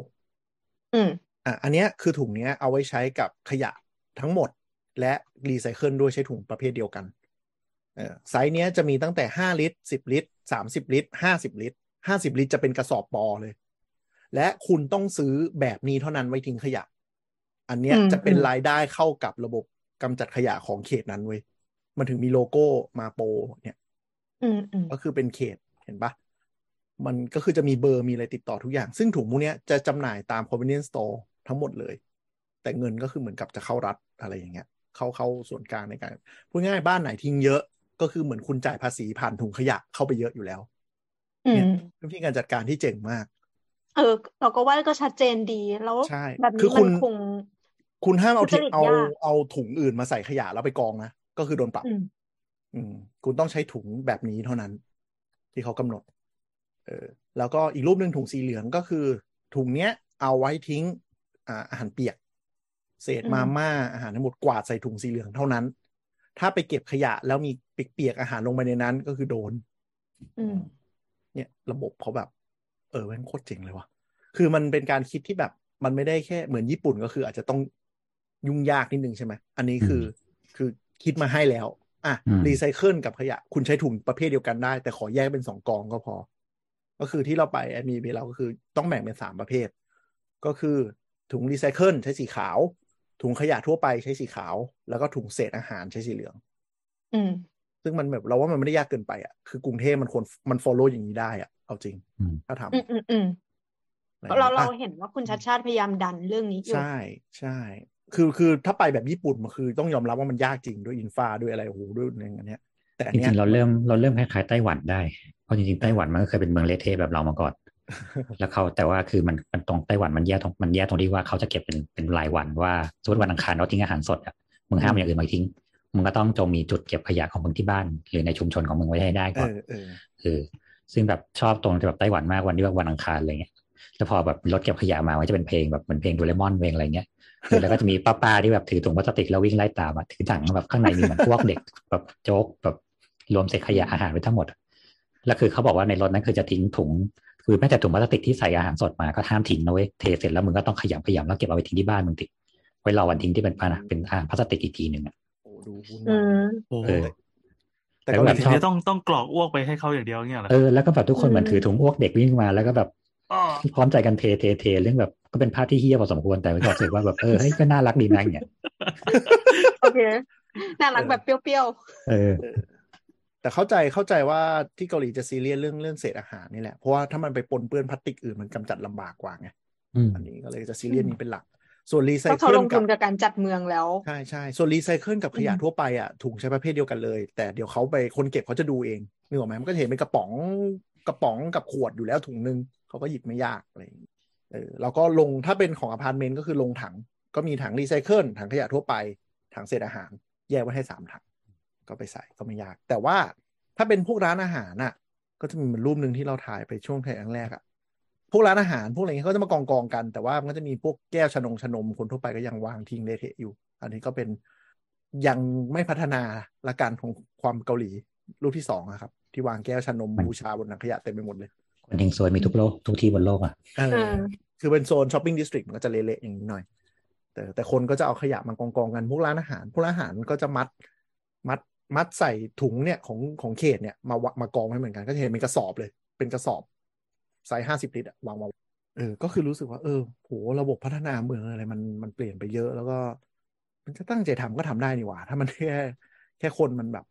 อืมอะอันเนี้ยคือถุงเนี้ยเอาไว้ใช้กับขยะ ทั้งหมดและรีไซเคิลด้วยใช้ถุงประเภทเดียวกันเออไซส์เนี้ยจะมีตั้งแต่ห้าลิตรสิบลิตรสามสิบลิตรห้าสิบลิตรห้าสิบลิตรจะเป็นกระสอบปอเลย และคุณต้องซื้อแบบนี้เท่านั้นไว้ทิ้งขยะ อันเนี้ยอืมจะเป็นอืมรายได้เข้ากับระบบกำจัดขยะของเขตนั้นเว้ยมันถึงมีโลโก้มาโปเนี่ยอืมอืมก็คือเป็นเขตเห็นปะมันก็คือจะมีเบอร์มีอะไรติดต่อทุกอย่าง ซึ่งถุงพวกเนี้ยจะจำหน่ายตาม convenience store ทั้งหมดเลย แต่เงินก็คือเหมือนกับจะเข้ารัฐอะไรอย่างเงี้ยเข้าเข้าส่วนกลางในการพูดง่ายๆบ้านไหนทิ้งเยอะก็คือเหมือนคุณจ่ายภาษีผ่านถุงขยะเข้าไปเยอะอยู่แล้วอืเนี่ยมเป็นวิธีการจัดการที่เจ๋งมาก เออ เราก็ว่าก็ชัดเจนดีแล้วใช่แบบคืนี้อมัคุนณคงคุณห้ามเอาทุจทิ้งริตเอายากเอาถุงอื่นมาใส่ขยะแล้วไปกองนะ ก็คือโดนปรับ อืมอืมคุณต้องใช้ถุงแบบนี้เท่านั้น ที่เขากำหนด เออ แล้วก็อีกรูปหนึ่งถุงสีเหลืองก็คือ ถุงเนี้ย เอาไว้ทิ้ง อ่าอาหารเปียก เศษอืมมาม่าอาหารทั้งหมดกวาดใส่ถุงสีเหลืองเท่านั้น ถ้าไปเก็บขยะแล้วมีเปียกๆอาหารลงไปในนั้นก็คือโดนอืมเนี่ย ระบบเขาแบบ เออแม่งโคตรเจ๋งเลยว่ะคือมันเป็นการคิดที่แบบ มันไม่ได้แค่เหมือนญี่ปุ่นก็คือ อาจจะต้องยุ่งยากนิดนึงใช่ไหมอันนี้คือคือคิดมาให้แล้ว อะอืมรีไซเคิลกับขยะ คุณใช้ถุงประเภทเดียวกันได้ แต่ขอแยกเป็นสองกองก็พอ ก็คือที่เราไปแอดมีไปเราก็คือต้องแบ่งเป็นสามประเภท ก็คือถุงรีไซเคิลใช้สีขาว ถุงขยะทั่วไปใช้สีขาว แล้วก็ถุงเศษอาหารใช้สีเหลือง อืม ซึ่งมันแบบเราว่ามันไม่ได้ยากเกินไปอะ คือกรุงเทพมันควรมัน follow อย่างนี้ได้อะ เอาจริงอืมถ้าทำอืมอืมอืมอะไรเราอย่งเรางี้ยอะเห็นว่าคุณชัดชาติพยายามดันเรื่องนี้อยู่ ใช่ใช่ คือคือถ้าไปแบบญี่ปุ่นมันคือต้องยอมรับว่ามันยากจริงด้วยอินฟาด้วยอะไรโอ้โหด้วยอย่างเงี้ย แต่อันจเนี้ยริงๆเราเริ่มเราเริ่มคล้ายๆไต้หวันได้ เพราะจริงๆไต้หวันมันก็เคยเป็นเมืองเละเทะแบบเรามาก่อน แล้วเขาแต่ว่าคือมันมันตรงไต้หวันมันแย่ตรงมันแย่ตรงที่ว่าเขาจะเก็บเป็นเป็นรายวันว่าสมมติวันอังคารเราทิ้งอาหารสดอะมึงห้ามอย่างอื่นมาทิ้งมึงก็ต้องจงมีจุดเก็บขยะของมึงที่บ้าน หรือในชุมชนของมึงไว้ให้ได้เอก่อนอเออเออซึ่งแบบชอบตรงที่แบบไต้หวันมากวันที่ว่าวันอังคารอะไรเงี้ยแล้วพอแบบรถเก็บขยะมามันจะเป็นเพลงแบบเหมือนเพลงโดเรมอนเพลงอะไรเงี้ยเออแล้วก็จะมีป้าๆที่แบบถือถุงพลาสติกแล้ววิ่งไล่ตามอะถือถังแบบข้างในมีเหมือนพวกเด็กแบบโจ๊กแบบรวมเศษขยะอาหารไว้ทั้งหมดอะแล้วคือเขาบอกว่าในรถนั้นคือจะทิ้งถุง คือแม้แต่ถุงพลาสติกที่ใส่อาหารสดมาก็ห้ามทิ้งนะเว้ยเทเสร็จแล้วมึงก็ต้องขยำขยำแล้วเก็บเอาไปทิ้งที่บ้านมึงติดไว้รอวันทิ้งที่เป็นอาหารเป็นอาหารพลาสติกอีกทีหนึ่งอะโอ้ดูวุ่นอืวายมโอ้โหเออแต่แล้วเกาหแบลีบถึงชอบจะต้องต้องกรอกอ้วกไปให้เขาอย่างเดียวเงี้ยเหรอเออแล้วก็แบบทุกคนเหมือนอืมถือถุงอ้วกเด็กวิ่งมาแล้วก็แบบอ๋อพร้อมใจกันเทเทเทเรื่องแบบก็เป็นภาพที่เฮี้ยพอสมควรแต่ก็รู้สึกว่าแบบเออเฮ้ยก็น่ารักดีนะเนี่ยโอเคน่ารักแบบเปรี้ยวเออเออ แต่เข้าใจเข้าใจว่าที่เกาหลีจะซีเรียสเรื่องเรื่องเศษอาหารนี่แหละ เพราะว่าถ้ามันไปปนเปื้อนพลาสติกอื่นมันกำจัดลำบากกว่าไงอืมอันนี้ก็เลยจะซีเรียสนี้เป็นหลัก ส่วนรีๆไซเพราะเขาเคิลลงกัทุบนกับการจัดเมืองแล้ว ใช่ใช่ส่วนรีไซเคิลกับขยะอืมทั่วไปอะถุงใช้ประเภทเดียวกันเลย แต่เดี๋ยวเขาไปคนเก็บเขาจะดูเองนึกออกไหมมันก็จะเห็นเป็นกระป๋องกระป๋องกับขวดอยู่แล้วถุงนึงเขาก็หยิบไม่ยากอะไรอย่างงี้เออแล้วก็ลงถ้าเป็นของอพาร์ตเมนต์ก็คือลงถัง ก็มีถังรีไซเคิลถังขยะทั่วไปถังเศษอาหาร แยกไว้ให้สามถัง ก็ไปใส่ก็ไม่ยาก แต่ว่าถ้าเป็นพวกร้านอาหารน่ะ ก็จะมีเหมือนรูปหนึ่งที่เราถ่ายไปช่วงถ่ายครั้งแรกอะพวกร้านอาหารพวกอะไรเงี้ยเขาจะมากองกองๆกัน แต่ว่ามันก็จะมีพวกแก้วชานงชานมคนทั่วไปก็ยังวางทิ้งเละเทะอยู่ อันนี้ก็เป็นยังไม่พัฒนาละกันของความเกาหลีรูปที่สองอะครับ ที่วางแก้วชานมมันบูชาบนถังขยะเต็มไปหมดเลยคนเฮงซวยมีทุกโลกทุกที่บนโลกอะเออเออคือเป็นโซน shopping district มันก็จะเละๆอย่างนี้หน่อย แต่แต่คนก็จะเอาขยะมากองกองๆกันพวกร้านอาหารพวกร้านอาหารก็จะมัด มัด มัดใส่ถุงเนี่ยของของเขตเนี่ยมาวะมากองไว้เหมือนกัน ก็จะเห็นเป็นกระสอบเลย เป็นกระสอบไซส์ห้าสิบลิตรอะวางมาเออ ก็คือรู้สึกว่า เออโหระบบพัฒนาเมืองอะไรมันมันเปลี่ยนไปเยอะ แล้วก็ มันจะตั้งใจทำก็ทำได้นี่หว่า ถ้ามันแค่แค่คนมันแบบ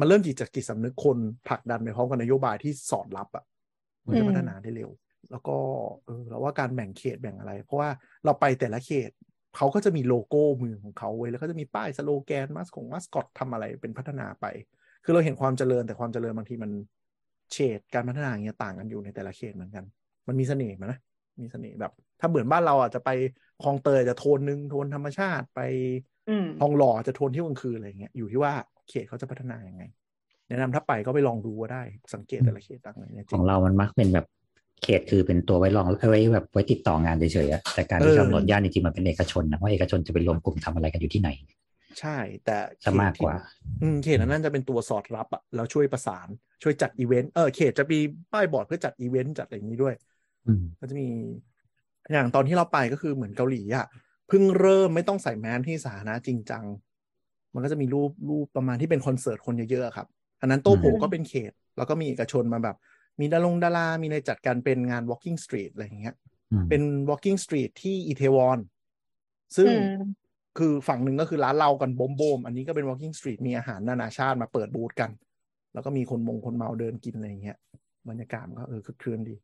มันเริ่มจิตจากจิตสำนึกคนผลักดันไปพร้อมกับนโยบายที่สอดรับอะมันจะพัฒนาได้เร็ว แล้วก็ เออเราว่าการแบ่งเขตแบ่งอะไร เพราะว่าเราไปแต่ละเขต เขาก็จะมีโลโก้เมืองของเขาไว้ยแล้วก็จะมีป้ายสโลแกนมาสของมาสคอตทำอะไรเป็นพัฒนาไป คือเราเห็นความเจริญแต่ความเจริญบางทีมันเฉดการพัฒนาอย่างเงี้ยต่างกันอยู่ในแต่ละเขตเหมือนกัน มันมีเสน่ห์ไหมนะมีเสน่ห์แบบ ถ้าเหมือนบ้านเราอะจะไปคลองเตยจะโทนนึงโทนธรรมชาติไปอืมทองหล่อจะโทนที่กลางคืนอะไรเงี้ยอยู่ที่ว่าเขตเขาจะพัฒนายังไงแนะนำถ้าไปก็ไปลองดูก็ได้สังเกตแต่ละเขตต่างกันเนี่ยจขริองงเรามันมักเป็นแบบ เขตคือเป็นตัวไว้รองเอาไว้แบบไว้ติดต่องานเฉยๆอะแต่การที่เออกำหนดย่านจริงๆมันเป็นเอกชนนะว่าเอกชนจะไปรวมกลุ่มทำอะไรกันอยู่ที่ไหน ใช่ แต่จะมากกว่าเขตที่อืมเขตนั้นจะเป็นตัวสอดรับอะแล้วช่วยประสาน ช่วยจัดอีเวนต์เออเขตจะมีป้ายบอร์ดเพื่อจัดอีเวนต์จัดอะไรอย่างนี้ด้วยอืมก็จะมี อย่างตอนที่เราไปก็คือเหมือนเกาหลีอะเพิ่งเริ่มไม่ต้องใส่แมสที่สาธารณะจริงจังมันก็จะมีรูปรูปประมาณที่เป็นคอนเสิร์ตคนเยอะๆอะครับ อันนั้นโต้โผอืมก็เป็นเขต แล้วก็มีเอกชนมาแบบ มีดารงดารา มีในจัดการเป็นงาน walking street อะไรอย่างเงี้ยอืมเป็น walking street ที่อิเทวอน ซึ่งอืมคือฝั่งหนึ่งก็คือร้านเหล้ากันบมบมๆอันนี้ก็เป็น walking street มีอาหารนานาชาติมาเปิดบูธกัน แล้วก็มีคนมงคนเมาเดินกินอะไรอย่างเงี้ย บรรยากาศมันก็เออคึกคืนดี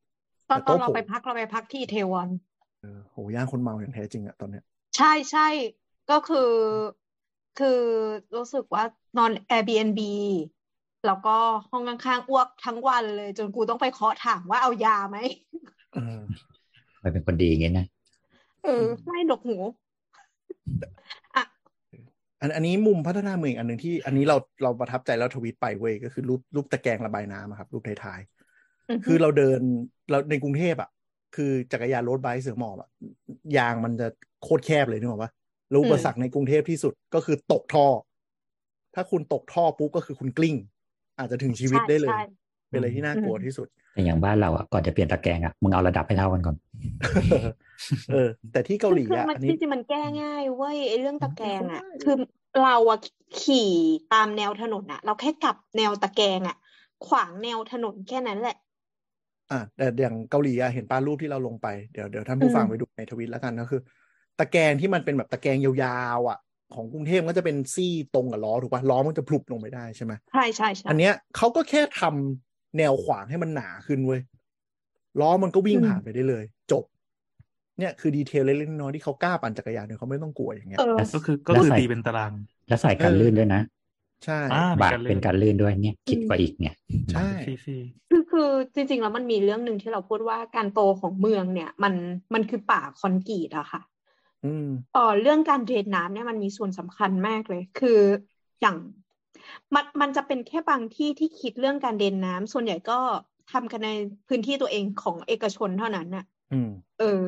ตอนแต่ตอนโต๊ะเราผมไปพักเราไปพักที่เทวอนเออโหย่างคนเมาอย่างแท้จริงอะตอนเนี้ย ใช่ใช่ก็คือคือรู้สึกว่านอน Airbnb แล้วก็ห้องข้างๆอ้วกทั้งวันเลย จนกูต้องไปเคาะถามว่าเอายาไหมเออมันเป็นคนดีอย่างเงี้ยนะเออไม่ดกหูอะอันอันนี้มุมพัฒนาเมืองอีกอันหนึ่งที่ อันนี้เราเราประทับใจแล้วทวีตไปเว้ยก็คือรูปรูปตะแกรงระบายน้ำอะครับ รูปท้ายๆคือเราเดินเราในกรุงเทพอะ คือจักรยานรถไบค์เสือหมอบอะยางมันจะโคตรแคบเลยนึกออกปะแล้วอุปสรรคในกรุงเทพที่สุดก็คือตกท่อ ถ้าคุณตกท่อปุ๊บก็คือคุณกลิ้ง อาจจะถึงชีวิตได้เลยใช่เป็นอะไรที่น่ากลัวที่สุดแต่อย่างบ้านเราอะก่อนจะเปลี่ยนตะแกรงอะมึงเอาระดับให้เท่ากันก่อน เออ แต่ที่เกาหลีคืออะมันอันจนี้ริงๆมันแก้ง่ายเว้ยไอ้เรื่องตะแกรงอะมันแก้ง่ายคือเราอะขี่ตามแนวถนนอะ เราแค่กลับแนวตะแกรงอะ ขวางแนวถนนแค่นั้นแหละอะแต่อย่างเกาหลีอะเห็นป้ารูปที่เราลงไปเดี๋ยวเดี๋ยวท่านผู้ฟังอืมไปดูในทวิตแล้วกันก็คือ ตะแกรงที่มันเป็นแบบตะแกรงยาวๆอะ ของกรุงเทพก็จะเป็นซี่ตรงกับล้อถูกป่ะล้อมันจะพลุบลงไปได้ใช่ไหมใช่ใช่ใช่อันเนี้ยเขาก็แค่ทำแนวขวางให้มันหนาขึ้นเว้ยล้อมันก็วิ่งผ่านไปได้เลย จบ เนี่ยคือดีเทลเล็กๆน้อยๆที่เขากล้าปั่นจักรยานเนี่ยเขาไม่ต้องกลัวอย่างเงี้ยเออก็คือก็แล้วคือใส่ตีเป็นตาราง แล้วใส่กันลื่นด้วยนะใช่อ่าบาทเป็นการลื่นเป็นการลื่นด้วยเนี่ยคิดกว่าอีกเนี่ย ใช่ซี่ซี่คือคือจริงๆแล้วมันมีเรื่องหนึ่งที่เราพูดว่าการโตของเมืองเนี่ย มันมันคือป่าคอนกรีตอะค่ะ อืมเออเรื่องการเดรนน้ำเนี่ยมันมีส่วนสำคัญมากเลย คืออย่างมันมันจะเป็นแค่บางที่ที่คิดเรื่องการเดรนน้ำส่วนใหญ่ก็ทำกันในพื้นที่ตัวเองของเอกชนเท่านั้นน่ะอืมเออ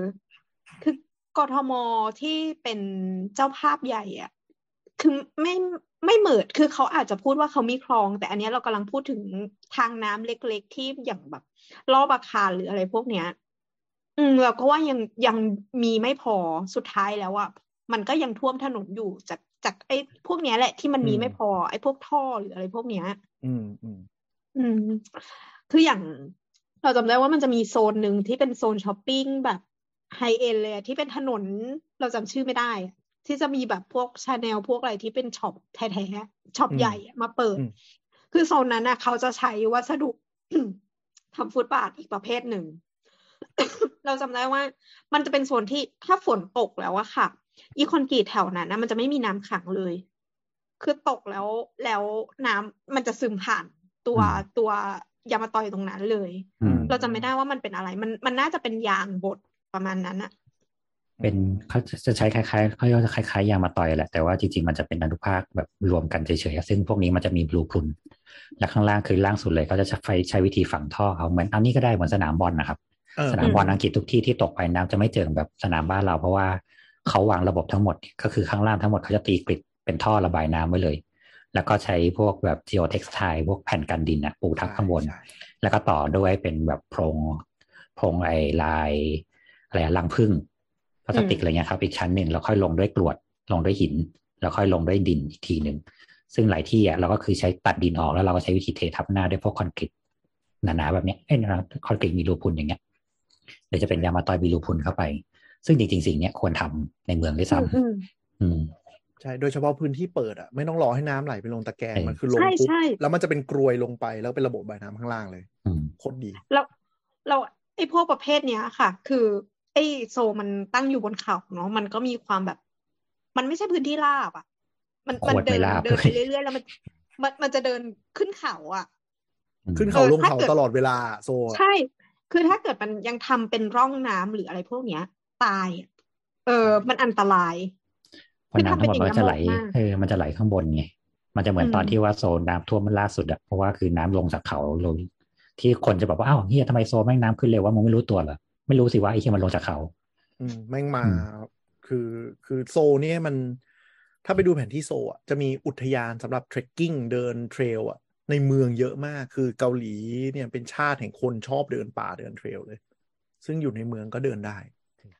คือกทมที่เป็นเจ้าภาพใหญ่อะคือไม่ไม่เหมิดคือเขาอาจจะพูดว่าเขามีคลอง แต่อันเนี้ยเรากำลังพูดถึงทางน้ำเล็ก ๆ ที่อย่างแบบรอบอาคารหรืออะไรพวกเนี้ย อืมเราก็ว่ายังยังมีไม่พอสุดท้ายแล้วอะมันก็ยังท่วมถนนอยู่จากจากไอ้พวกเนี้ยแหละที่มันมีอืมไม่พอ ไอ้พวกท่อหรืออะไรพวกเนี้ย อืมอืมอืมคืออย่างเราจำได้ว่ามันจะมีโซนหนึ่งที่เป็นโซนช้อปปิ้งแบบ high-end เลยอะที่เป็นถนนเราจำชื่อไม่ได้อะที่จะมีแบบพวกชาแนลพวกอะไรที่เป็นช็อปแท้ๆช็อปอืมใหญ่อะมาเปิดอืมคือโซนนั้นนะเขาจะใช้วัสดุทำฟุตบาทอีกประเภทหนึ่ง เราจำได้ว่า มันจะเป็นโซนที่ถ้าฝนตกแล้วอะค่ะ อีคอนกรีตแถวนั้นนะมันจะไม่มีน้ำขังเลย คือตกแล้วแล้วน้ำมันจะซึมผ่านตัวอืมตัวยามาตอยตรงนั้นเลยอืมเราจำไม่ได้ว่ามันเป็นอะไร มันมันน่าจะเป็นยางบดประมาณนั้นอะเป็นเขาจะใช้คล้ายๆเขาเรียกว่าจะคล้ายๆยางมาต่อยแหละแต่ว่าจริงๆมันจะเป็นอนุภาคแบบรวมกันเฉยๆซึ่งพวกนี้มันจะมีบลูพรุนและข้างล่างคือล่างสุดเลยเขาจะใช้ใช้วิธีฝังท่อเอาเหมือนอันนี้ก็ได้เหมือนสนามบอลนะครับเออ สนามบอลอังกฤษทุกที่ที่ตกไปน้ำจะไม่เจิงแบบสนามบ้านเรา เพราะว่าเขาวางระบบทั้งหมดก็คือข้างล่างทั้งหมดเขาจะตีกริดเป็นท่อระบายน้ำไว้เลย แล้วก็ใช้พวกแบบ geotextile พวกแผ่นกันดินอะปูทับข้างบนใช่แล้วก็ต่อด้วยเป็นแบบโพรงโพรงไอ้ลายอะไรอะรังผึ้งพลาสติกอะไรเงี้ยครับ อีกชั้นหนึ่งแล้วค่อยลงด้วยกรวดลงด้วยหิน แล้วค่อยลงด้วยดินอีกทีหนึ่งซึ่งหลายที่อะเราก็คือใช้ตัดดินออกแล้วเราก็ใช้วิธีเททับหน้าด้วยพวกคอนกรีตหนาๆแบบเนี้ยเอ้ยนะคอนกรีตมีรูพุนอย่างเงี้ย เดี๋ยวจะเป็นยางมาตอยมีรูพุนเข้าไป ซึ่งจริงๆ สิ่งเนี้ยควรทำในเมืองด้วยซ้อืมำอืมใช่ โดยเฉพาะพื้นที่เปิดอะไม่ต้องรอให้น้ำไหลไปลงตะแกรงเออมันคือลงใช่ปุ๊บใช่แล้วมันจะเป็นกรวยลงไปแล้วเป็นระบบระบายน้ำข้างล่างเลยอืมโคตรดีแล้วเราไอ้พวกประเภทเนี้ยค่ะ คือ ไอ้โซมันตั้งอยู่บนเขาเนาะมันก็มีความแบบ มันไม่ใช่พื้นที่ราบอะ มันโคมันตรเดิไม่นราบเดินไปเลยเรื่อยๆแล้วมันมันมันจะเดินขึ้นเขาอะอืมขึ้นเขาเออลงถ้าเขาเกิดตลอดเวลาโซอะใช่ คือถ้าเกิดมันยังทำเป็นร่องน้ำหรืออะไรพวกเนี้ย ตายอะเออ มันอันตรายเพราะน้ำทั้งหมดมันก็จะไหลคือทำเป็นอย่างนั้นหมดมากเออมันจะไหลข้างบนไงมันจะเหมือนอืมตอนที่ว่าโซนน้ำท่วมมันล่าสุดอะเพราะว่าคือน้ำลงจากเขาลงที่คนจะบอกว่าอ้าวเฮียทำไมโซนแม่งน้ำขึ้นเร็วว่ามึงไม่รู้ตัวเหรอไม่รู้สิว่าไอ้ที่มันลงจากเขา อืมแม่งมาอืมคือคือโซเนี่ยมันถ้าไปดูแผนที่โซอะจะมีอุทยานสำหรับเทรคกิ้งเดินเทรลอะ ในเมืองเยอะมากคือเกาหลีเนี่ยเป็นชาติแห่งคนชอบเดินป่าเดิน trail เลย ซึ่งอยู่ในเมืองก็เดินได้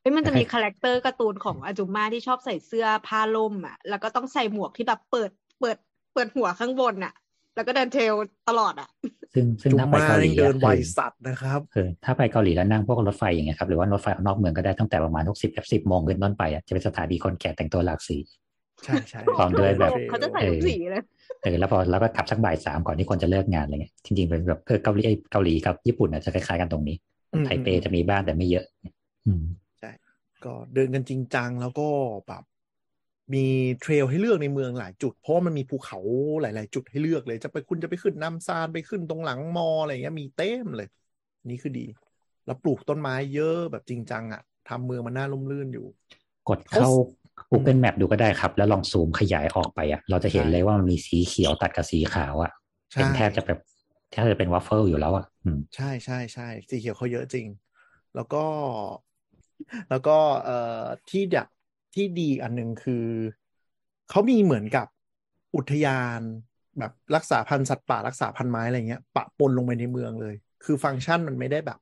เอ้ยมันจะมี character การ์ตูนของอาจุมาที่ชอบใส่เสื้อผ้าร่มอะ แล้วก็ต้องใส่หมวกที่แบบเปิดเปิดเปิดหัวข้างบนอะ แล้วก็เดิน trail ตลอดอะ ซึ่งซึ่งจุถ้าไปมาเกาหลีเดิอะนไวเออสัตว์นะครับเออถ้าไปเกาหลีแล้วนั่งพวกรถไฟอย่างเงี้ยครับหรือว่ารถไฟออกนอกเมืองก็ได้ตั้งแต่ประมาณทุกสิบกับสิบโมงขึ้นต้นไปอะจะเป็นสถานีคนแก่แต่งตัวหลากสีใช่ใช่พร้อมด้วยแบบเขาจะใส่ทุกสีเลย เออแล้วพอแล้วก็กลับสักบ่ายสามก่อนที่คนจะเลิกงานอะไรเงี้ยจริงๆเป็นแบบเออเกาหลีเอ้ยเกาหลีกับญี่ปุ่นอะจะคล้ายๆกันตรงนี้อืมไทเปจะมีบ้างแต่ไม่เยอะ อืมก็เดินกันจริงจังแล้วก็แบบมีเทรลให้เลือกในเมืองหลายจุด เพราะว่ามันมีภูเขาหลาย ๆ จุดให้เลือกเลย จะไปคุณจะไปขึ้นน้ำซานไปขึ้นตรงหลังมออะไรเงี้ยมีเต็มเลย นี่คือดี แล้วปลูกต้นไม้เยอะแบบจริงจังอะทำเมืองมันน่าร่มรื่นอยู่ กดเข้า Google Map ดูก็ได้ครับ แล้วลองซูมขยายออกไปอะ เราจะเห็นใช่เลยว่ามันมีสีเขียวตัดกับสีขาวอะใช่เป็นแทบจะแบบแทบจะเป็นวาฟเฟิลอยู่แล้วอะอืมใช่ใช่ใช่สีเขียวเขาเยอะจริง แล้วก็ แล้วก็เอ่อที่ดักที่ดีอันหนึ่งคือเขามีเหมือนกับอุทยานแบบรักษาพันธุ์สัตว์ป่ารักษาพันธุ์ไม้อะไรเงี้ยปะปนลงไปในเมืองเลย คือฟังก์ชันมันไม่ได้แบบ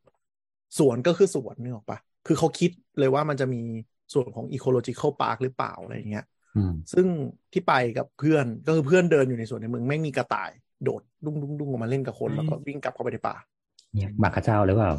สวนก็คือสวนนึกออกปะคือเขาคิดเลยว่ามันจะมี ส่วนของ ecological park หรือเปล่าอะไรเงี้ยอืมซึ่งที่ไปกับเพื่อนก็คือเพื่อนเดินอยู่ในสวนในเมืองแม่งมีกระต่าย โดดดุ้งดุ้งดุ้งออกมาเล่นกับคนแล้วก็วิ่งกลับเข้าไปในป่าเนี่ยบางกระเจ้าหรือเปล่า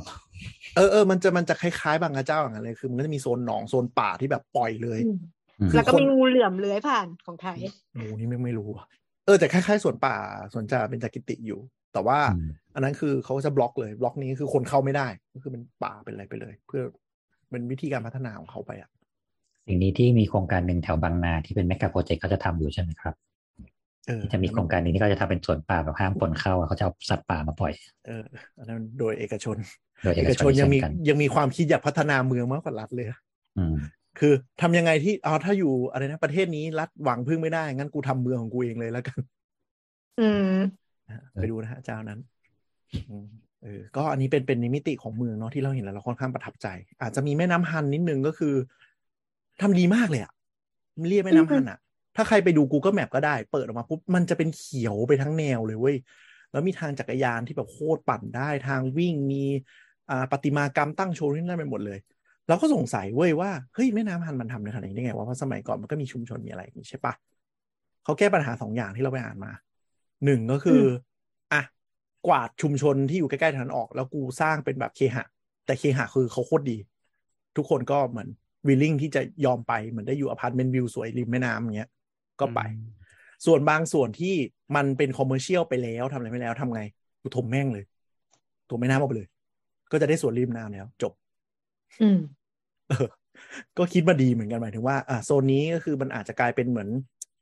เออเออมันจะมันจะคล้ายๆบางกระเจ้าอย่างนั้นเลยคือมันก็จะมีโซนหนองโซนป่าที่แบบปล่อยเลยอืมอืมคือแล้วก็คนมีงูเหลือมเลื้อยผ่านของไทยโอ้โหนี่ไม่ไม่รู้อะเออแต่คล้ายๆสวนป่าสวนจ่าเป็นจากิติอยู่ แต่ว่าอืมอันนั้นคือเขาจะบล็อกเลยบล็อกนี้คือคนเข้าไม่ได้ ก็คือเป็นป่าเป็นอะไรไปเลย เพื่อเป็นวิธีการพัฒนาของเขาไปอะ สิ่งนี้ที่มีโครงการหนึ่งแถวบางนาที่เป็น mega project เขาจะทำอยู่ใช่ไหมครับเออที่จะมีโครงการนี้ที่เขาจะทำเป็นสวนป่าแบบห้ามคนเข้าอะเขาจะเอาสัตว์ป่ามาปล่อย เอออันนั้นโดยเอกชน โดยเอเอกกชชนนยังมีเช่นกันยังมีความคิดอยากพัฒนาเมืองมากกว่ารัฐเลยอะอืมคือทำยังไงที่เอาถ้าอยู่อะไรนะประเทศนี้รัฐหวังพึ่งไม่ได้ งั้นกูทำเมืองของกูเองเลยแล้วกัน อืมนะฮะไปดูนะฮะเจ้านั้นอืมเออก็อันนี้เป็นเป็นในมิติของเมืองเนาะที่เราเห็นแล้วเราค่อนข้างประทับใจ อาจจะมีแม่น้ำฮันนิดนึงก็คือ ทำดีมากเลยอะมันเรียกแม่น้ำฮันอะถ้าใครไปดู Google Map ก็ได้ เปิดออกมาปุ๊บมันจะเป็นเขียวไปทั้งแนวเลยเว้ยแล้วมีทางจักรยานที่แบบโคตรปั่นได้ทางวิ่งมีอ่าประติมากรรมตั้งโชว์ที่นั่นไปหมดเลยเราก็สงสัยเว้ยว่าเฮ้ยแม่น้ำฮันมันทำในขนาดนี้ได้ไงวะเพราะสมัยก่อนมันก็มีชุมชนมีอะไรอย่างนี้ใช่ปะเขาแก้ปัญหาสองอย่างที่เราไปอ่านมาหนึ่งก็คืออะกวาดชุมชนที่อยู่ใกล้ๆทางนั้นออก แล้วกูสร้างเป็นแบบเคหะ แต่เคหะคือเขาโคตรดี ทุกคนก็เหมือน willing ที่จะยอมไปเหมือนได้อยู่อพาร์ตเมนต์วิวสวยริมแม่น้ำอย่างเงี้ยก็ไป ส่วนบางส่วนที่มันเป็น commercial ไปแล้วทำอะไรไม่แล้วทำไงกูถมแม่งเลยถมแม่น้ำออกไปเลย ก็จะได้สวนริมน้ำแล้ว จบ อืมเออ ก็คิดมาดีเหมือนกันหมายถึงว่าอ่าโซนนี้ก็คือมันอาจจะกลายเป็นเหมือน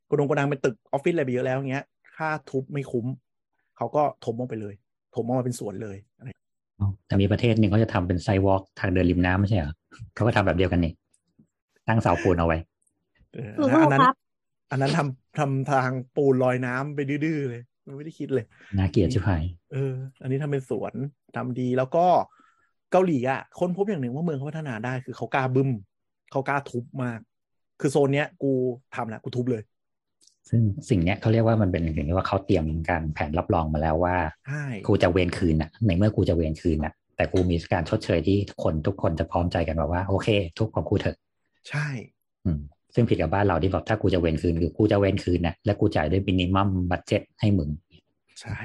กระดงกระดังเป็นตึกออฟฟิศอะไรไปเยอะแล้วเงี้ย ค่าทุบไม่คุ้ม เขาก็ถมออกไปเลย ถมออกมาเป็นสวนเลยอะไรอ๋อแต่มีประเทศหนึ่งเขาจะทำเป็นไซวอล์กทางเดินริมน้ำไม่ใช่เหรอเขาก็ทำแบบเดียวกันนี่ ตั้งเสาปูนเอาไว้เออหนูอันนั้นครับอันนั้นทำทำทางปูนลอยน้ำไปดื้อๆเลยไม่ได้คิดเลยน่าเกลียดชิบหายเออ อันนี้ทำเป็นสวนทำดีแล้วก็เกาหลีอะค้นพบอย่างหนึ่งว่าเมืองเขาพัฒนาได้คือเขากล้าบึ้มเขากล้าทุบมาก คือโซนเนี้ย กูทำแล้วกูทุบเลย ซึ่งสิ่งเนี้ยเขาเรียกว่ามันเป็นสิ่งที่ว่าเขาเตรียมการแผนรับรองมาแล้วว่าใช่กูจะเวรคืนน่ะ ในเมื่อกูจะเวรคืนน่ะ แต่กูมีการชดเชยที่คนทุกคนจะพร้อมใจกันแบบว่า โอเค ทุกของกูเถอะ ใช่อืมซึ่งผิดกับบ้านเราที่บอกถ้ากูจะเวรคืนคือกูจะเวรคืนน่ะและกูจ่ายด้วยมินิมัมบัตเจ็ตให้มึง ใช่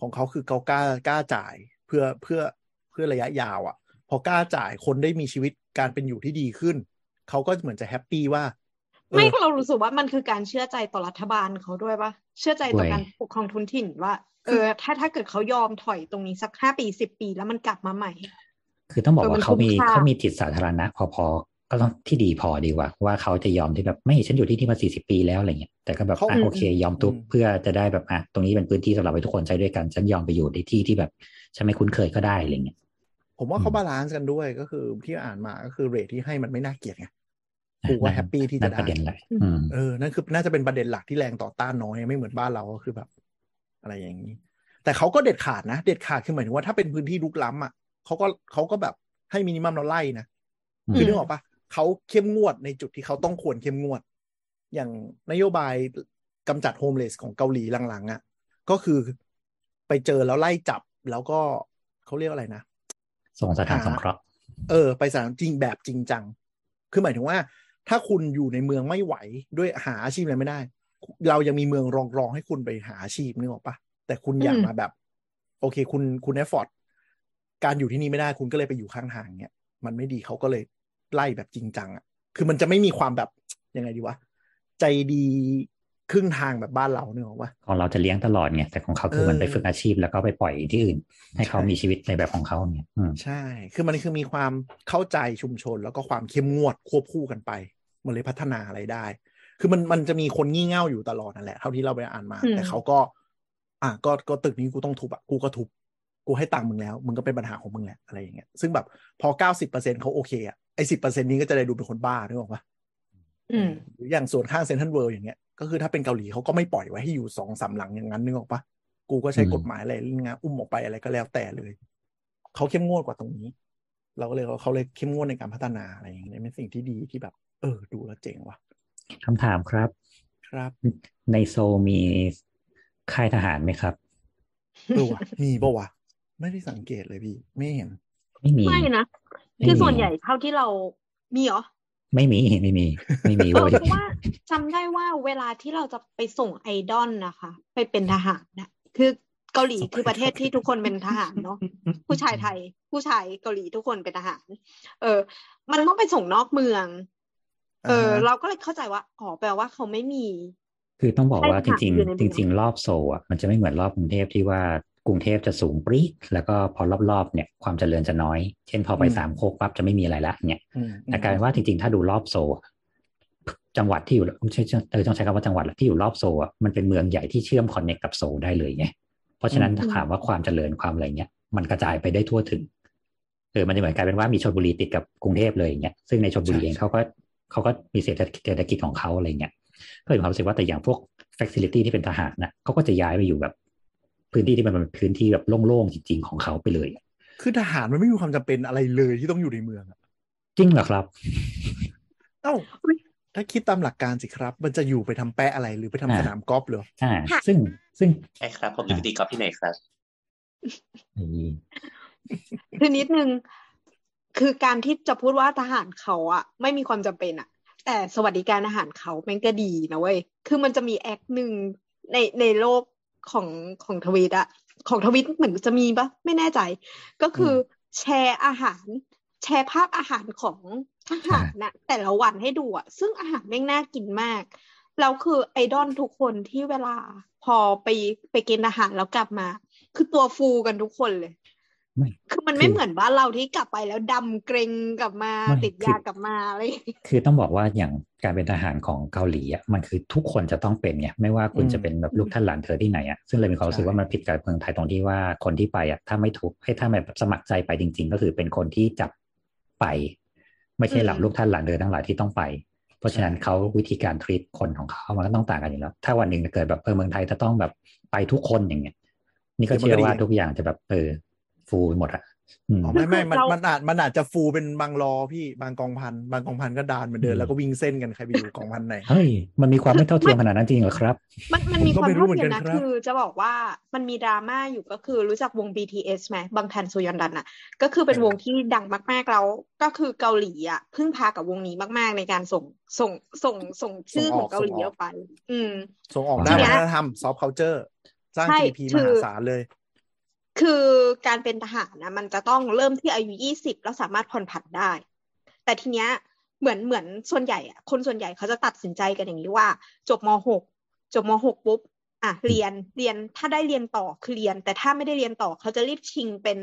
ของเขาคือเขากล้ากล้าจ่ายเพื่อเพื่อเพื่อระยะยาวอะ พอกล้าจ่ายคนได้มีชีวิตการเป็นอยู่ที่ดีขึ้น เขาก็เหมือนจะแฮปปี้ว่าเอไม่อเรารู้สึกว่ามันคือการเชื่อใจต่อรัฐบาลเขาด้วยปะเชื่อใจต่อด้วยการปกครองทุนถิ่นว่าเออถ้าถ้าเกิดเขายอมถอยตรงนี้สักห้าปีสิบปีแล้วมันกลับมาใหม่ คือต้องบอกเออมัว่านเขามีคุ้มค่าเขามีจิตสาธารณะพอ ก็ต้องที่ดีพอดีกว่าว่าเขาจะยอมที่แบบไม่ฉันอยู่ที่นี่มาสี่สิบปีแล้วอะไรเงี้ยแต่ก็แบบเขาอะโอเค ยอมทุบอืมเพื่อจะได้แบบอะตรงนี้เป็นพื้นที่สำหรับให้ทุกคนใช้ด้วยกันฉันยอมไปอยู่ในที่ที่แบบฉันไม่คุ้นเคยก็ได้อะไรเงี้ยผมว่าเขาอืม balance กันด้วยก็คือที่อ่านมาก็คือ rate ที่ให้มันไม่น่าเกลียดไงกูก็ happy ที่นั่จะนประได้เด็นแหละอืมเออนั่นคือน่าจะเป็นประเด็นหลักที่แรงต่อต้านน้อยไม่เหมือนบ้านเราก็คือแบบ อะไรอย่างนี้ แต่เขาก็เด็ดขาดนะ เด็ดขาดคือหมายถึงว่าถ้าเป็นพื้นที่ลุกล้ำอะเขาก็เขาก็แบบให้มินิมัมเราไล่นะอืมคือนึกออกปะ เขาเข้มงวดในจุดที่เขาต้องควรเข้มงวด อย่างนโยบายกำจัดโฮมเลสของเกาหลีหลังๆอะ ก็คือไปเจอแล้วไล่จับแล้วก็เขาเรียกอะไรนะส่งสถานหาสงเคราะห์เออ ไปสถานจริงแบบจริงจัง คือหมายถึงว่า ถ้าคุณอยู่ในเมืองไม่ไหวด้วยหาอาชีพอะไรไม่ได้ เรายังมีเมืองรองรองๆให้คุณไปหาอาชีพนึกออกปะแต่คุณอยากอืมมาแบบ โอเค คุณคุณเอฟฟอร์ตการอยู่ที่นี่ไม่ได้ คุณก็เลยไปอยู่ข้างทางเนี้ยมันไม่ดีเขาก็เลย ไล่แบบจริงจังอะคือมันจะไม่มีความแบบยังไงดีวะใจดีครึ่งทางแบบบ้านเราเนี่ยหรอกปะของเราจะเลี้ยงตลอดไงแต่ของเขาคือเออมันไปฝึกอาชีพแล้วก็ไปปล่อยที่อื่น ให้เขาใช่มีชีวิตในแบบของเขาเนี่ยอืมใช่ คือมันคือมีความเข้าใจชุมชน แล้วก็ความเข้มงวดควบคู่กันไป มันเลยพัฒนาอะไรได้ คือมันมันจะมีคนงี่เง่าอยู่ตลอดนั่นแหละเท่าที่เราไปอ่านมาอืมแต่เขาก็ อะก็ก็ตึกนี้กูต้องทุบอะกูก็ทุบกูให้ตังค์มึงแล้ว มึงก็เป็นปัญหาของมึงแหละอะไรอย่างเงี้ยซึ่งแบบพอเก้าสิบเปอร์เซ็นเขาโอเคอะ ไอ้สิบเปอร์เซ็นนี้ก็จะได้ดูเป็นคนบ้านึกออกปะอืมหรืออย่างส่วนข้างเซนทรัลเวิลด์อย่างเงี้ย ก็คือถ้าเป็นเกาหลีเขาก็ไม่ปล่อยไว้ให้อยู่สองสามหลังอย่างนั้นนึกออกปะกูก็ใช้อืมกฎหมายอะไรเรื่องงานอุ้มออกไปอะไรก็แล้วแต่เลย เขาเข้มงวดกว่าตรงนี้ เราก็เลยเขาเลยเข้มงวดในการพัฒนาอะไรอย่างเงี้ยเป็นสิ่งที่ดีที่แบบ เออ ดูแล้วเจ๋งว่ะคำถามครับ ครับ ในโซลมีค่ายทหารไหมครับเออว่ะมีปะวะ ไม่ได้สังเกตเลยพี่ ไม่เห็น ไม่มีไม่นะไม่ คือมีส่วนใหญ่เท่าที่เรามีเหรอไม่มีไม่มีไม่มีเออเว้ยเพราะว่าจำได้ว่าเวลาที่เราจะไปส่งไอดอลนะคะ ไปเป็นทหารนะคือเกาหลีส่งคือประเทศไอดอลที่ทุกคนเป็นทหารเนาะผู้ชายไทย ผู้ชายเกาหลีทุกคนเป็นทหาร เออ มันต้องไปส่งนอกเมือง เออาฮะเราก็เลยเข้าใจว่าอ๋อแปลว่าเขาไม่มี คือต้องบอกว่าค่ายทจหารริงอยู่ในๆเมืจองริง ๆ รอบโซลอะมันจะไม่เหมือนรอบกรุงเทพที่ว่า กรุงเทพจะสูงปรี๊ดแล้วก็พอรอบๆเนี่ยความเจริญจะน้อย เช่นพอไปอืมสามโคกปั๊บจะไม่มีอะไรละเนี่ยอืมแต่กลายเป็นว่าจริงๆ ถ้าดูรอบโซลอะจังหวัดที่อยู่ไม่ใช่เออต้องใช้คำว่าจังหวัดที่อยู่รอบโซลอะมันเป็นเมืองใหญ่ที่เชื่อมคอนเนคกับโซลได้เลยไงเพราะฉะนั้นถ้าถามว่าความเจริญความอะไรเงี้ยมันกระจายไปได้ทั่วถึงเออมันจะเหมือนกลายเป็นว่ามีชลบุรีติดกับกรุงเทพเลยอย่างเงี้ยซึ่งในชลบุรีเองเขาก็เขาก็มีเศรษฐกิจเศรษฐกิจของเขาอะไรเงี้ยก็เลยมีความรู้สึกว่าแต่อย่างพวก facility ที่เป็นทหารนะเขาก็จะย้ายไปอยู่แบบ พื้นที่ที่มันเป็นพื้นที่แบบโล่งๆจริงๆของเขาไปเลย คือทหารมันไม่มีความจำเป็นอะไรเลยที่ต้องอยู่ในเมืองอะจริงเหรอครับ เอ้าถ้าคิดตามหลักการสิครับ มันจะอยู่ไปทำแปะอะไรหรือไปทำอ่าสนามกอล์ฟเหรออ่าซึ่งซึ่งใช่ครับ ผมอยู่ตีกอล์ฟที่ไหนครับไอ้คือนิดนึงคือการที่จะพูดว่าทหารเขาอะไม่มีความจำเป็นอะแต่สวัสดิการอาหารเขาแม่งก็ดีนะเว้ย คือมันจะมีแอคหนึ่งในในโลก ของของทวิตอะของทวิตเหมือนจะมีปะไม่แน่ใจ ก็คืออแชร์อาหาร แชร์ภาพอาหารของทหารนะแต่ละวันให้ดูอะซึ่งอาหารแม่งน่ากินมากแล้วคือไอดอลทุกคนที่เวลาพอไปไปกินอาหารแล้วกลับมา คือตัวฟูกันทุกคนเลย ไม่คือมันไม่เหมือนบ้านเราที่กลับไปแล้วดำเกรงกลับมาไม่ติดคือยากลับมาอะไรอย่างเงี้ยคือต้องบอกว่าอย่างการเป็นทหารของเกาหลีอะมันคือทุกคนจะต้องเป็นไงไม่ว่าคุณอืมจะเป็นแบบลูกท่านหลานเธอที่ไหนอะซึ่งเลยมีความรู้สึกใช่ว่ามันผิดกับเมืองไทยตรงที่ว่าคนที่ไปอะถ้าไม่ถูกให้ถ้าแบบสมัครใจไปจริง ๆ ก็คือเป็นคนที่จับไป ไม่ใช่หลับลูกท่านหลานเธอทั้งหลายที่ต้องไปเพราะฉะนั้นเขาวิธีการทรีตคนของเขามันก็ต้องต่างกันอยู่แล้ว ถ้าวันหนึ่งเกิดแบบเออเมืองไทยจะต้องแบบไปทุกคนอย่างเงี้ย นี่ก็เชื่อว่าทุกอย่างจะแบบเออ ฟูไปหมดอะอืมอ๋อไม่ไม่มันเรามันอาจมันอาจจะฟูเป็นบางรอพี่บางกองพันบางกองพันก็ดานเหมือนเดิอืมมแล้วก็วิ่งเส้นกันใครไปอยู่กองพันไหนเฮ้ยมันมีความไม่เท่าเทียมขนาดนั้นจริงเหรอครับ มันมันผมมีก็ความไม่รู้เท่าเหมือนเทียกัมนนะครับคือจะบอกว่ามันมีดราม่าอยู่ก็คือรู้จักวง BTS ไหมบางแทนโซยอนดันอะ ก็คือเป็นเออวงที่ดังมากๆแล้วก็คือเกาหลีอะพึ่งพากับวงนี้มากๆในการส่งส่งส่งส่งชื่อของเกาหลีออกไป อืม ส่งออกทีด้านเนี้วัยฒนธรรมซอฟต์เคาเจอร์สร้างใช่ GDP มคือหาศาลเลย คือการเป็นทหารนะมันจะต้องเริ่มที่อายุยี่สิบแล้วสามารถผ่อนผันได้ แต่ทีเนี้ยเหมือนเหมือนส่วนใหญ่อะคนส่วนใหญ่เขาจะตัดสินใจกันอย่างนี้ว่า จบมหกจบมหกปุ๊บ อะเรียนเรียนถ้าได้เรียนต่อคือเรียน แต่ถ้าไม่ได้เรียนต่อเขาจะรีบชิงเป็น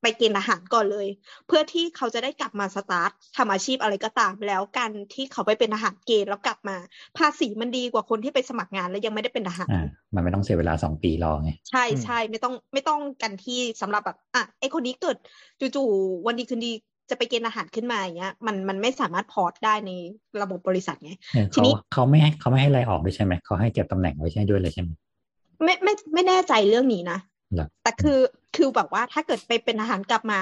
ไปเกณฑ์อาหารก่อนเลย เพื่อที่เขาจะได้กลับมาสตาร์ททำอาชีพอะไรก็ตามแล้วการที่เขาไปเป็นทหารเกณฑ์แล้วกลับมา ภาษีมันดีกว่าคนที่ไปสมัครงานแล้วยังไม่ได้เป็นทหารอ่ามันไม่ต้องเสียเวลาสองปีรอไงใช่ใช่ไม่ต้องไม่ต้องกันที่สำหรับแบบอะไอคนนี้เกิดจู่ๆวันดีคืนดี จะไปเกณฑ์อาหารขึ้นมาอย่างเงี้ย มันมันไม่สามารถพอร์ตได้ในระบบบริษัทไงเออทีเขานี้เขาไม่ให้เขาไม่ให้ไล่ออกด้วยใช่ไหมเขาให้เก็บตำแหน่งไว้ใช่ด้วยเลยใช่ไหมไม่ไม่ไม่แน่ใจเรื่องนี้นะเหรอแต่คือคือแบบว่าถ้าเกิดไปเป็นทหารกลับมา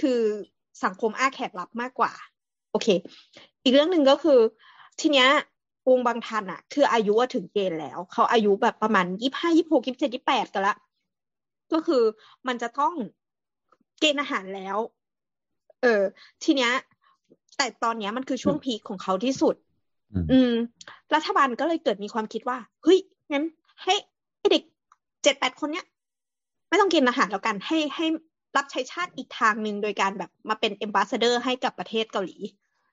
คือสังคมอ้าแขกรับมากกว่า โอเค อีกเรื่องหนึ่งก็คือทีเนี้ยวงบางทันอะคืออายุว่าถึงเกณฑ์แล้ว เขาอายุแบบประมาณยี่ห้ายี่หกยี่เจ็ดยี่แปดกันละก็คือมันจะต้องเกณฑ์อาหารแล้ว เออ ทีเนี้ย แต่ตอนเนี้ยมันคือช่วงพีคของเขาที่สุด อืมอืมรัฐบาลก็เลยเกิดมีความคิดว่า เฮ้ย งั้นให้ให้เด็กเจ็ดแปดคนเนี้ย ไม่ต้องกินอาหารแล้วกัน ให้ให้รับใช้ชาติอีกทางหนึ่งโดยการแบบมาเป็น a อ b บ s สเดอร์ให้กับประเทศเกาหลี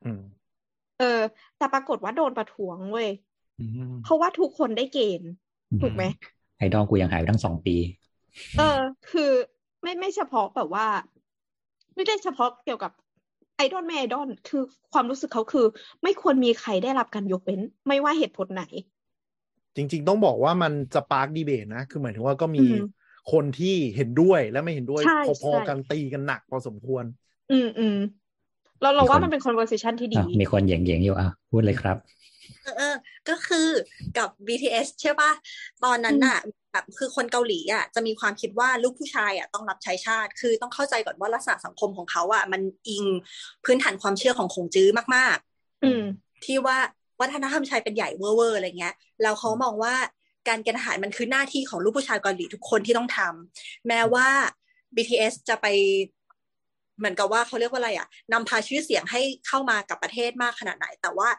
อืมเออ แต่ปรากฏว่าโดนประท้วงเว้ยอืมเพราะว่าทุกคนได้เกณฑ์ ถูกไหมไอดอลกูยังหายไปตั้งสองปี เออ คือไม่ไม่เฉพาะแบบว่า ไม่ได้เฉพาะเกี่ยวกับไอดอลไม่ไอดอลคือความรู้สึกเขาคือ ไม่ควรมีใครได้รับการยกเว้น ไม่ว่าเหตุผลไหน จริง ๆ ต้องบอกว่ามันสปาร์กดีเบตนะ คือหมายถึงว่าก็มีอืมคนที่เห็นด้วยและไม่เห็นด้วยใช่พอใช่ๆกันตีกันหนักพอสมควร อืมอืมเราเรามีคนว่ามันเป็น conversation ที่ดีอะมีคนเหย่งเหย่งๆอยู่อะ พูดเลยครับ เออเออ ก็คือกับ BTS ใช่ป่ะ ตอนนั้นน่ะแบบคือคนเกาหลีอะจะมีความคิดว่าลูกผู้ชายอะต้องรับใช้ชาติ คือต้องเข้าใจก่อนว่าลักษณะสังคมของเขาอะมันอิงพื้นฐานความเชื่อของคงจื้อมากอืมๆที่ว่าวัฒนธรรมชายเป็นใหญ่เวอร์เวอร์อะไรเงี้ยแล้วเขามองว่าการเกณฑ์ทหารมันคือหน้าที่ของลูกผู้ชายเกาหลีทุกคนที่ต้องทำแม้ว่า BTS จะไปเหมือนกับว่าเขาเรียกว่าอะไรอะนำพาชื่อเสียงให้เข้ามากับประเทศมากขนาดไหน แต่ว่า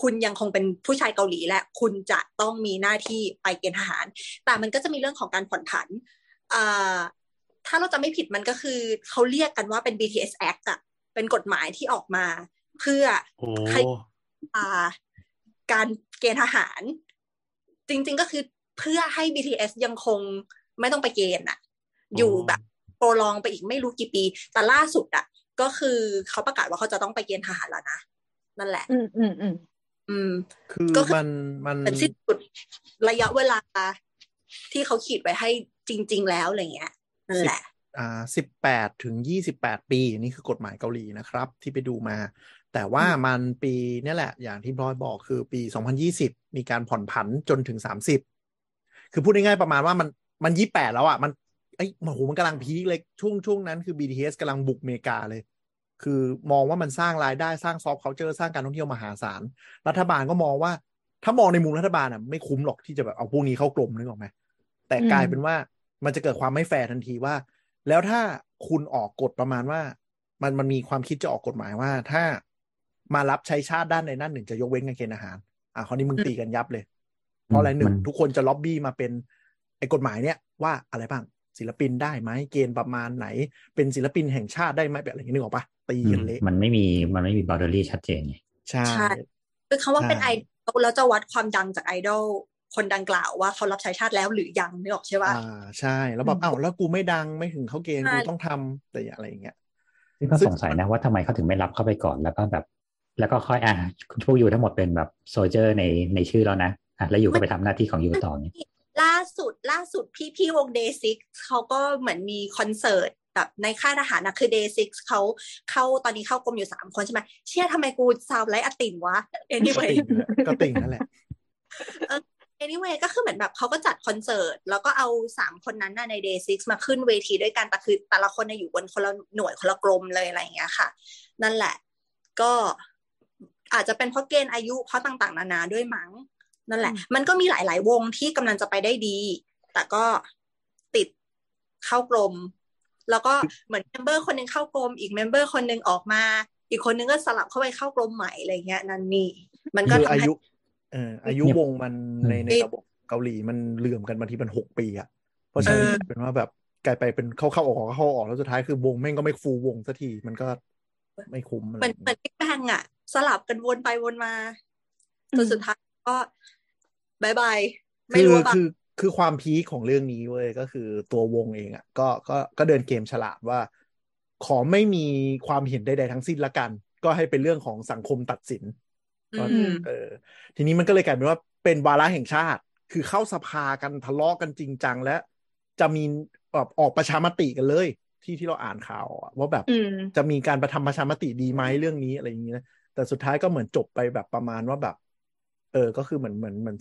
คุณยังคงเป็นผู้ชายเกาหลีและคุณจะต้องมีหน้าที่ไปเกณฑ์ทหาร แต่มันก็จะมีเรื่องของการผ่อนผันอ่าถ้าเราจะไม่ผิดมันก็คือเขาเรียกกันว่าเป็น BTS Act อะเป็นกฎหมายที่ออกมา เพื่อโอ้ให้อ่าการเกณฑ์ทหาร จริง ๆก็คือเพื่อให้ BTS ยังคงไม่ต้องไปเกณฑ์อะอยู่แบบโปรลองไปอีกไม่รู้กี่ปี แต่ล่าสุดอะก็คือเขาประกาศว่าเขาจะต้องไปเกณฑ์ทหารแล้วนะ นั่นแหละ อืมอืมอืม อืมคือก็คือมันมันเป็นสิ้นสุดระยะเวลา ที่เขาขีดไว้ให้จริง ๆ แล้วอะไรเงี้ยนั่นแหละอ่าสิบแปดถึงยี่สิบแปดปีนี่คือกฎหมายเกาหลีนะครับ ที่ไปดูมา แต่ว่ามันปีเนี่ยแหละ อย่างที่บอยบอกคือปีสองพันยี่สิบมีการผ่อนผันจนถึงสามสิบคือพูดง่ายๆประมาณว่ามันมันยี่แปดแล้วอะมันไอ้ยโอ้โหมันกำลัง peak เลยช่วงช่วงนั้นคือ BTS กำลังบุกอเมริกาเลย คือมองว่ามันสร้างรายได้สร้าง soft culture สร้างการท่องเที่ยวมหาศาล รัฐบาลก็มองว่า ถ้ามองในมุมรัฐบาลอะไม่คุ้มหรอกที่จะแบบเอาพวกนี้เข้ากรมนึกออกไหมแต่กลายเป็นว่ามันจะเกิดความไม่แฟร์ทันทีว่า แล้วถ้าคุณออกกฎประมาณว่า มันมันมีความคิดจะออกกฎหมายว่า ถ้ามารับใช้ชาติด้านในด้านหนึ่งจะยกเว้นการเกณฑ์อาหาร อะคราวนี้มึงตีกันยับเลย เพราะอะไรหนึ่งทุกคนจะล็อบบี้มาเป็นไอ้กฎหมายเนี้ยว่าอะไรบ้าง ศิลปินได้ไหมเกณฑ์ประมาณไหน เป็นศิลปินแห่งชาติได้ไหมแบบอะไรอย่างนี้นึกออกปะตีอืกัมนเละมันไม่มีมันไม่มีบ o เดอรี่ชัดเจนไงใช่ใช่คือคำว่าเป็นใช่ไอดอลแล้วจะวัดความดังจากไอดอลคนดังกล่าวว่าเขารับใช้ชาติแล้วหรือยังนึกออกใช่ป่ะอ่าใช่ แล้วแบบอ้าวแล้วกูไม่ดังไม่ถึงเขาเกณฑ์ใช่กูต้องทำแต่อะไรอย่างเงี้ยซึ่งก็ซึ่งสงสัยนะว่าทำไมเขาถึงไม่รับเข้าไปก่อนแล้วก็แบบ แล้วก็ค่อยอะพวก you ทั้งหมดเป็นแบบ soldier ในในชื่อแล้วนะอะแล้ว you ก็ไปทำหน้าที่ของ you ต่อเนี่ย ล่าสุดล่าสุดพี่พี่วง Day Six เขาก็เหมือนมีคอนเสิร์ตแบบในค่ายทหารนะคือ Day Six เขาเข้าตอนนี้เข้ากรมอยู่สามคนใช่ไหมเชื่อทำไมกู sound like ติ่งวะก็ anyway ติ่งนั่นแหละก็ติ่งนั่นแหละ anyway ก็คือเหมือนแบบเขาก็จัดคอนเสิร์ต แล้วก็เอาสามคนนั้นน่ะใน Day Six มาขึ้นเวทีด้วยกันแต่คือแต่ละคนน่ะอยู่บนคนละหน่วยคนละกรมเลยอะไรอย่างเงี้ยค่ะ นั่นแหละ ก็อาจจะเป็นเพราะเกณฑ์อายุเพราะต่างๆ นานาด้วยมั้ง นั่นแหละ มันก็มีหลาย ๆ วงที่กำลังจะไปได้ดี แต่ก็ติดเข้ากรมแล้วก็เหมือน member คนหนึ่งเข้ากรมอีก member คนหนึ่งออกมา อีกคนนึงก็สลับเข้าไปเข้ากรมใหม่อะไรเงี้ยนั่นนี่ มันก็คือทำให้อายุเอออายุเนี่ยวงมันในในอืมระบบเกาหลีมันเหลื่อมกันบางทีเป็นหกปีอะเพราะฉะนั้นเออเป็นว่าแบบกลายไปเป็นเข้าเข้าออกเข้าออกแล้วสุดท้ายคือวงแม่งก็ไม่ full วงสักทีมันก็ไม่คุ้มอะไรเหมือนเหมือนบิ๊กแบงอะสลับกันวนไปวนมาจนสุดท้ายก็ bye bye ไม่คือรู้ว่าแบบคือคือความ peak ของเรื่องนี้เว้ยก็คือตัววงเองอะ ก็ก็ก็เดินเกมฉลาดว่า ขอไม่มีความเห็นใดๆทั้งสิ้นละกัน ก็ให้เป็นเรื่องของสังคมตัดสินอืก็มเออ ทีนี้มันก็เลยกลายเป็นว่าเป็นวาระแห่งชาติ คือเข้าสภากันทะเลาะกันจริงจังและ จะมีแบบออกประชามติกันเลย ที่ที่เราอ่านข่าวอะว่าแบบอืมจะมีการประทำประชามติดีไหมเรื่องนี้อะไรอย่างนี้นะแต่สุดท้ายก็เหมือนจบไปแบบประมาณว่าแบบ เออ ก็คือเหมือนเหมือนเหมือน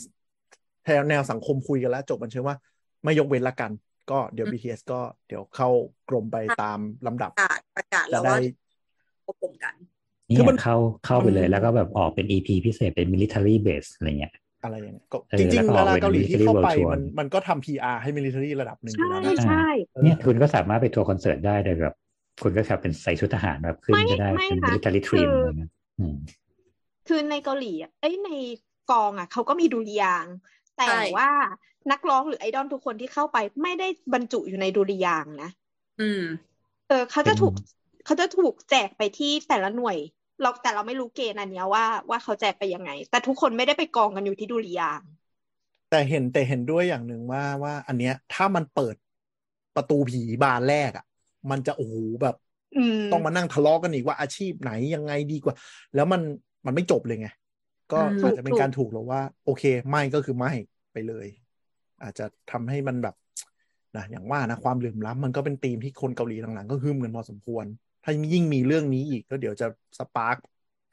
แนวแนวสังคมคุยกันแล้ว จบมันเชื่อว่าไม่ยกเว้นละกัน ก็เดี๋ยว BTS ก็เดี๋ยวเข้ากรมไปตามลำดับประกาศประกาศจะแล้วได้ว่าควบคุมกันเนี่คือมันยเข้าเข้าไปเลยมันแล้วก็แบบออกเป็น EP พิเศษเป็น military base อะไรเงี้ยอะไรอย่างเงี้ยก็เออจริงแล้วก็ๆออกดาราเป็นเกาหลีที่ military เข้าไป world tour มันมันก็ทำ PR ให้ military ระดับหนึ่งอยู่ใช่แล้วนะใช่เออเนี่ยคุณก็สามารถไปทัวร์คอนเสิร์ตได้โดยแบบคุณก็แค่เป็นใส่ชุดทหารแบบขึ้นไม่ก็ได้ไม่เป็นนะ military คื trim อออะไรเงี้ยอืมคือในเกาหลีอะเอ้ยในกองอะเขาก็มีดุริยางค์ แต่ใช่ว่านักร้องหรือไอดอลทุกคนที่เข้าไปไม่ได้บรรจุอยู่ในดุริยางค์นะอืม เออเขาจะเป็นถูกเขาจะถูกแจกไปที่แต่ละหน่วย เราแต่เราไม่รู้เกณฑ์อันเนี้ยว่าว่าเขาแจกไปยังไง แต่ทุกคนไม่ได้ไปกองกันอยู่ที่ดุริยางค์แต่เห็นแต่เห็นด้วยอย่างหนึ่งว่าว่าอันเนี้ย ถ้ามันเปิดประตูผีบานแรกอะ มันจะโอ้โหแบบอืมต้องมานั่งทะเลาะกันอีกว่าอาชีพไหนยังไงดีกว่า แล้วมันมันไม่จบเลยไง ก็อืมอาจจะเป็นถูกการถูกหรือว่า โอเค ไม่ก็คือไม่ไปเลย อาจจะทำให้มันแบบนะอย่างว่านะความเหลื่อมล้ำมันก็เป็นธีมที่คนเกาหลีหลังๆ ก็ฮึมกันพอสมควร ถ้ายิ่งมีเรื่องนี้อีกก็เดี๋ยวจะสปาร์ก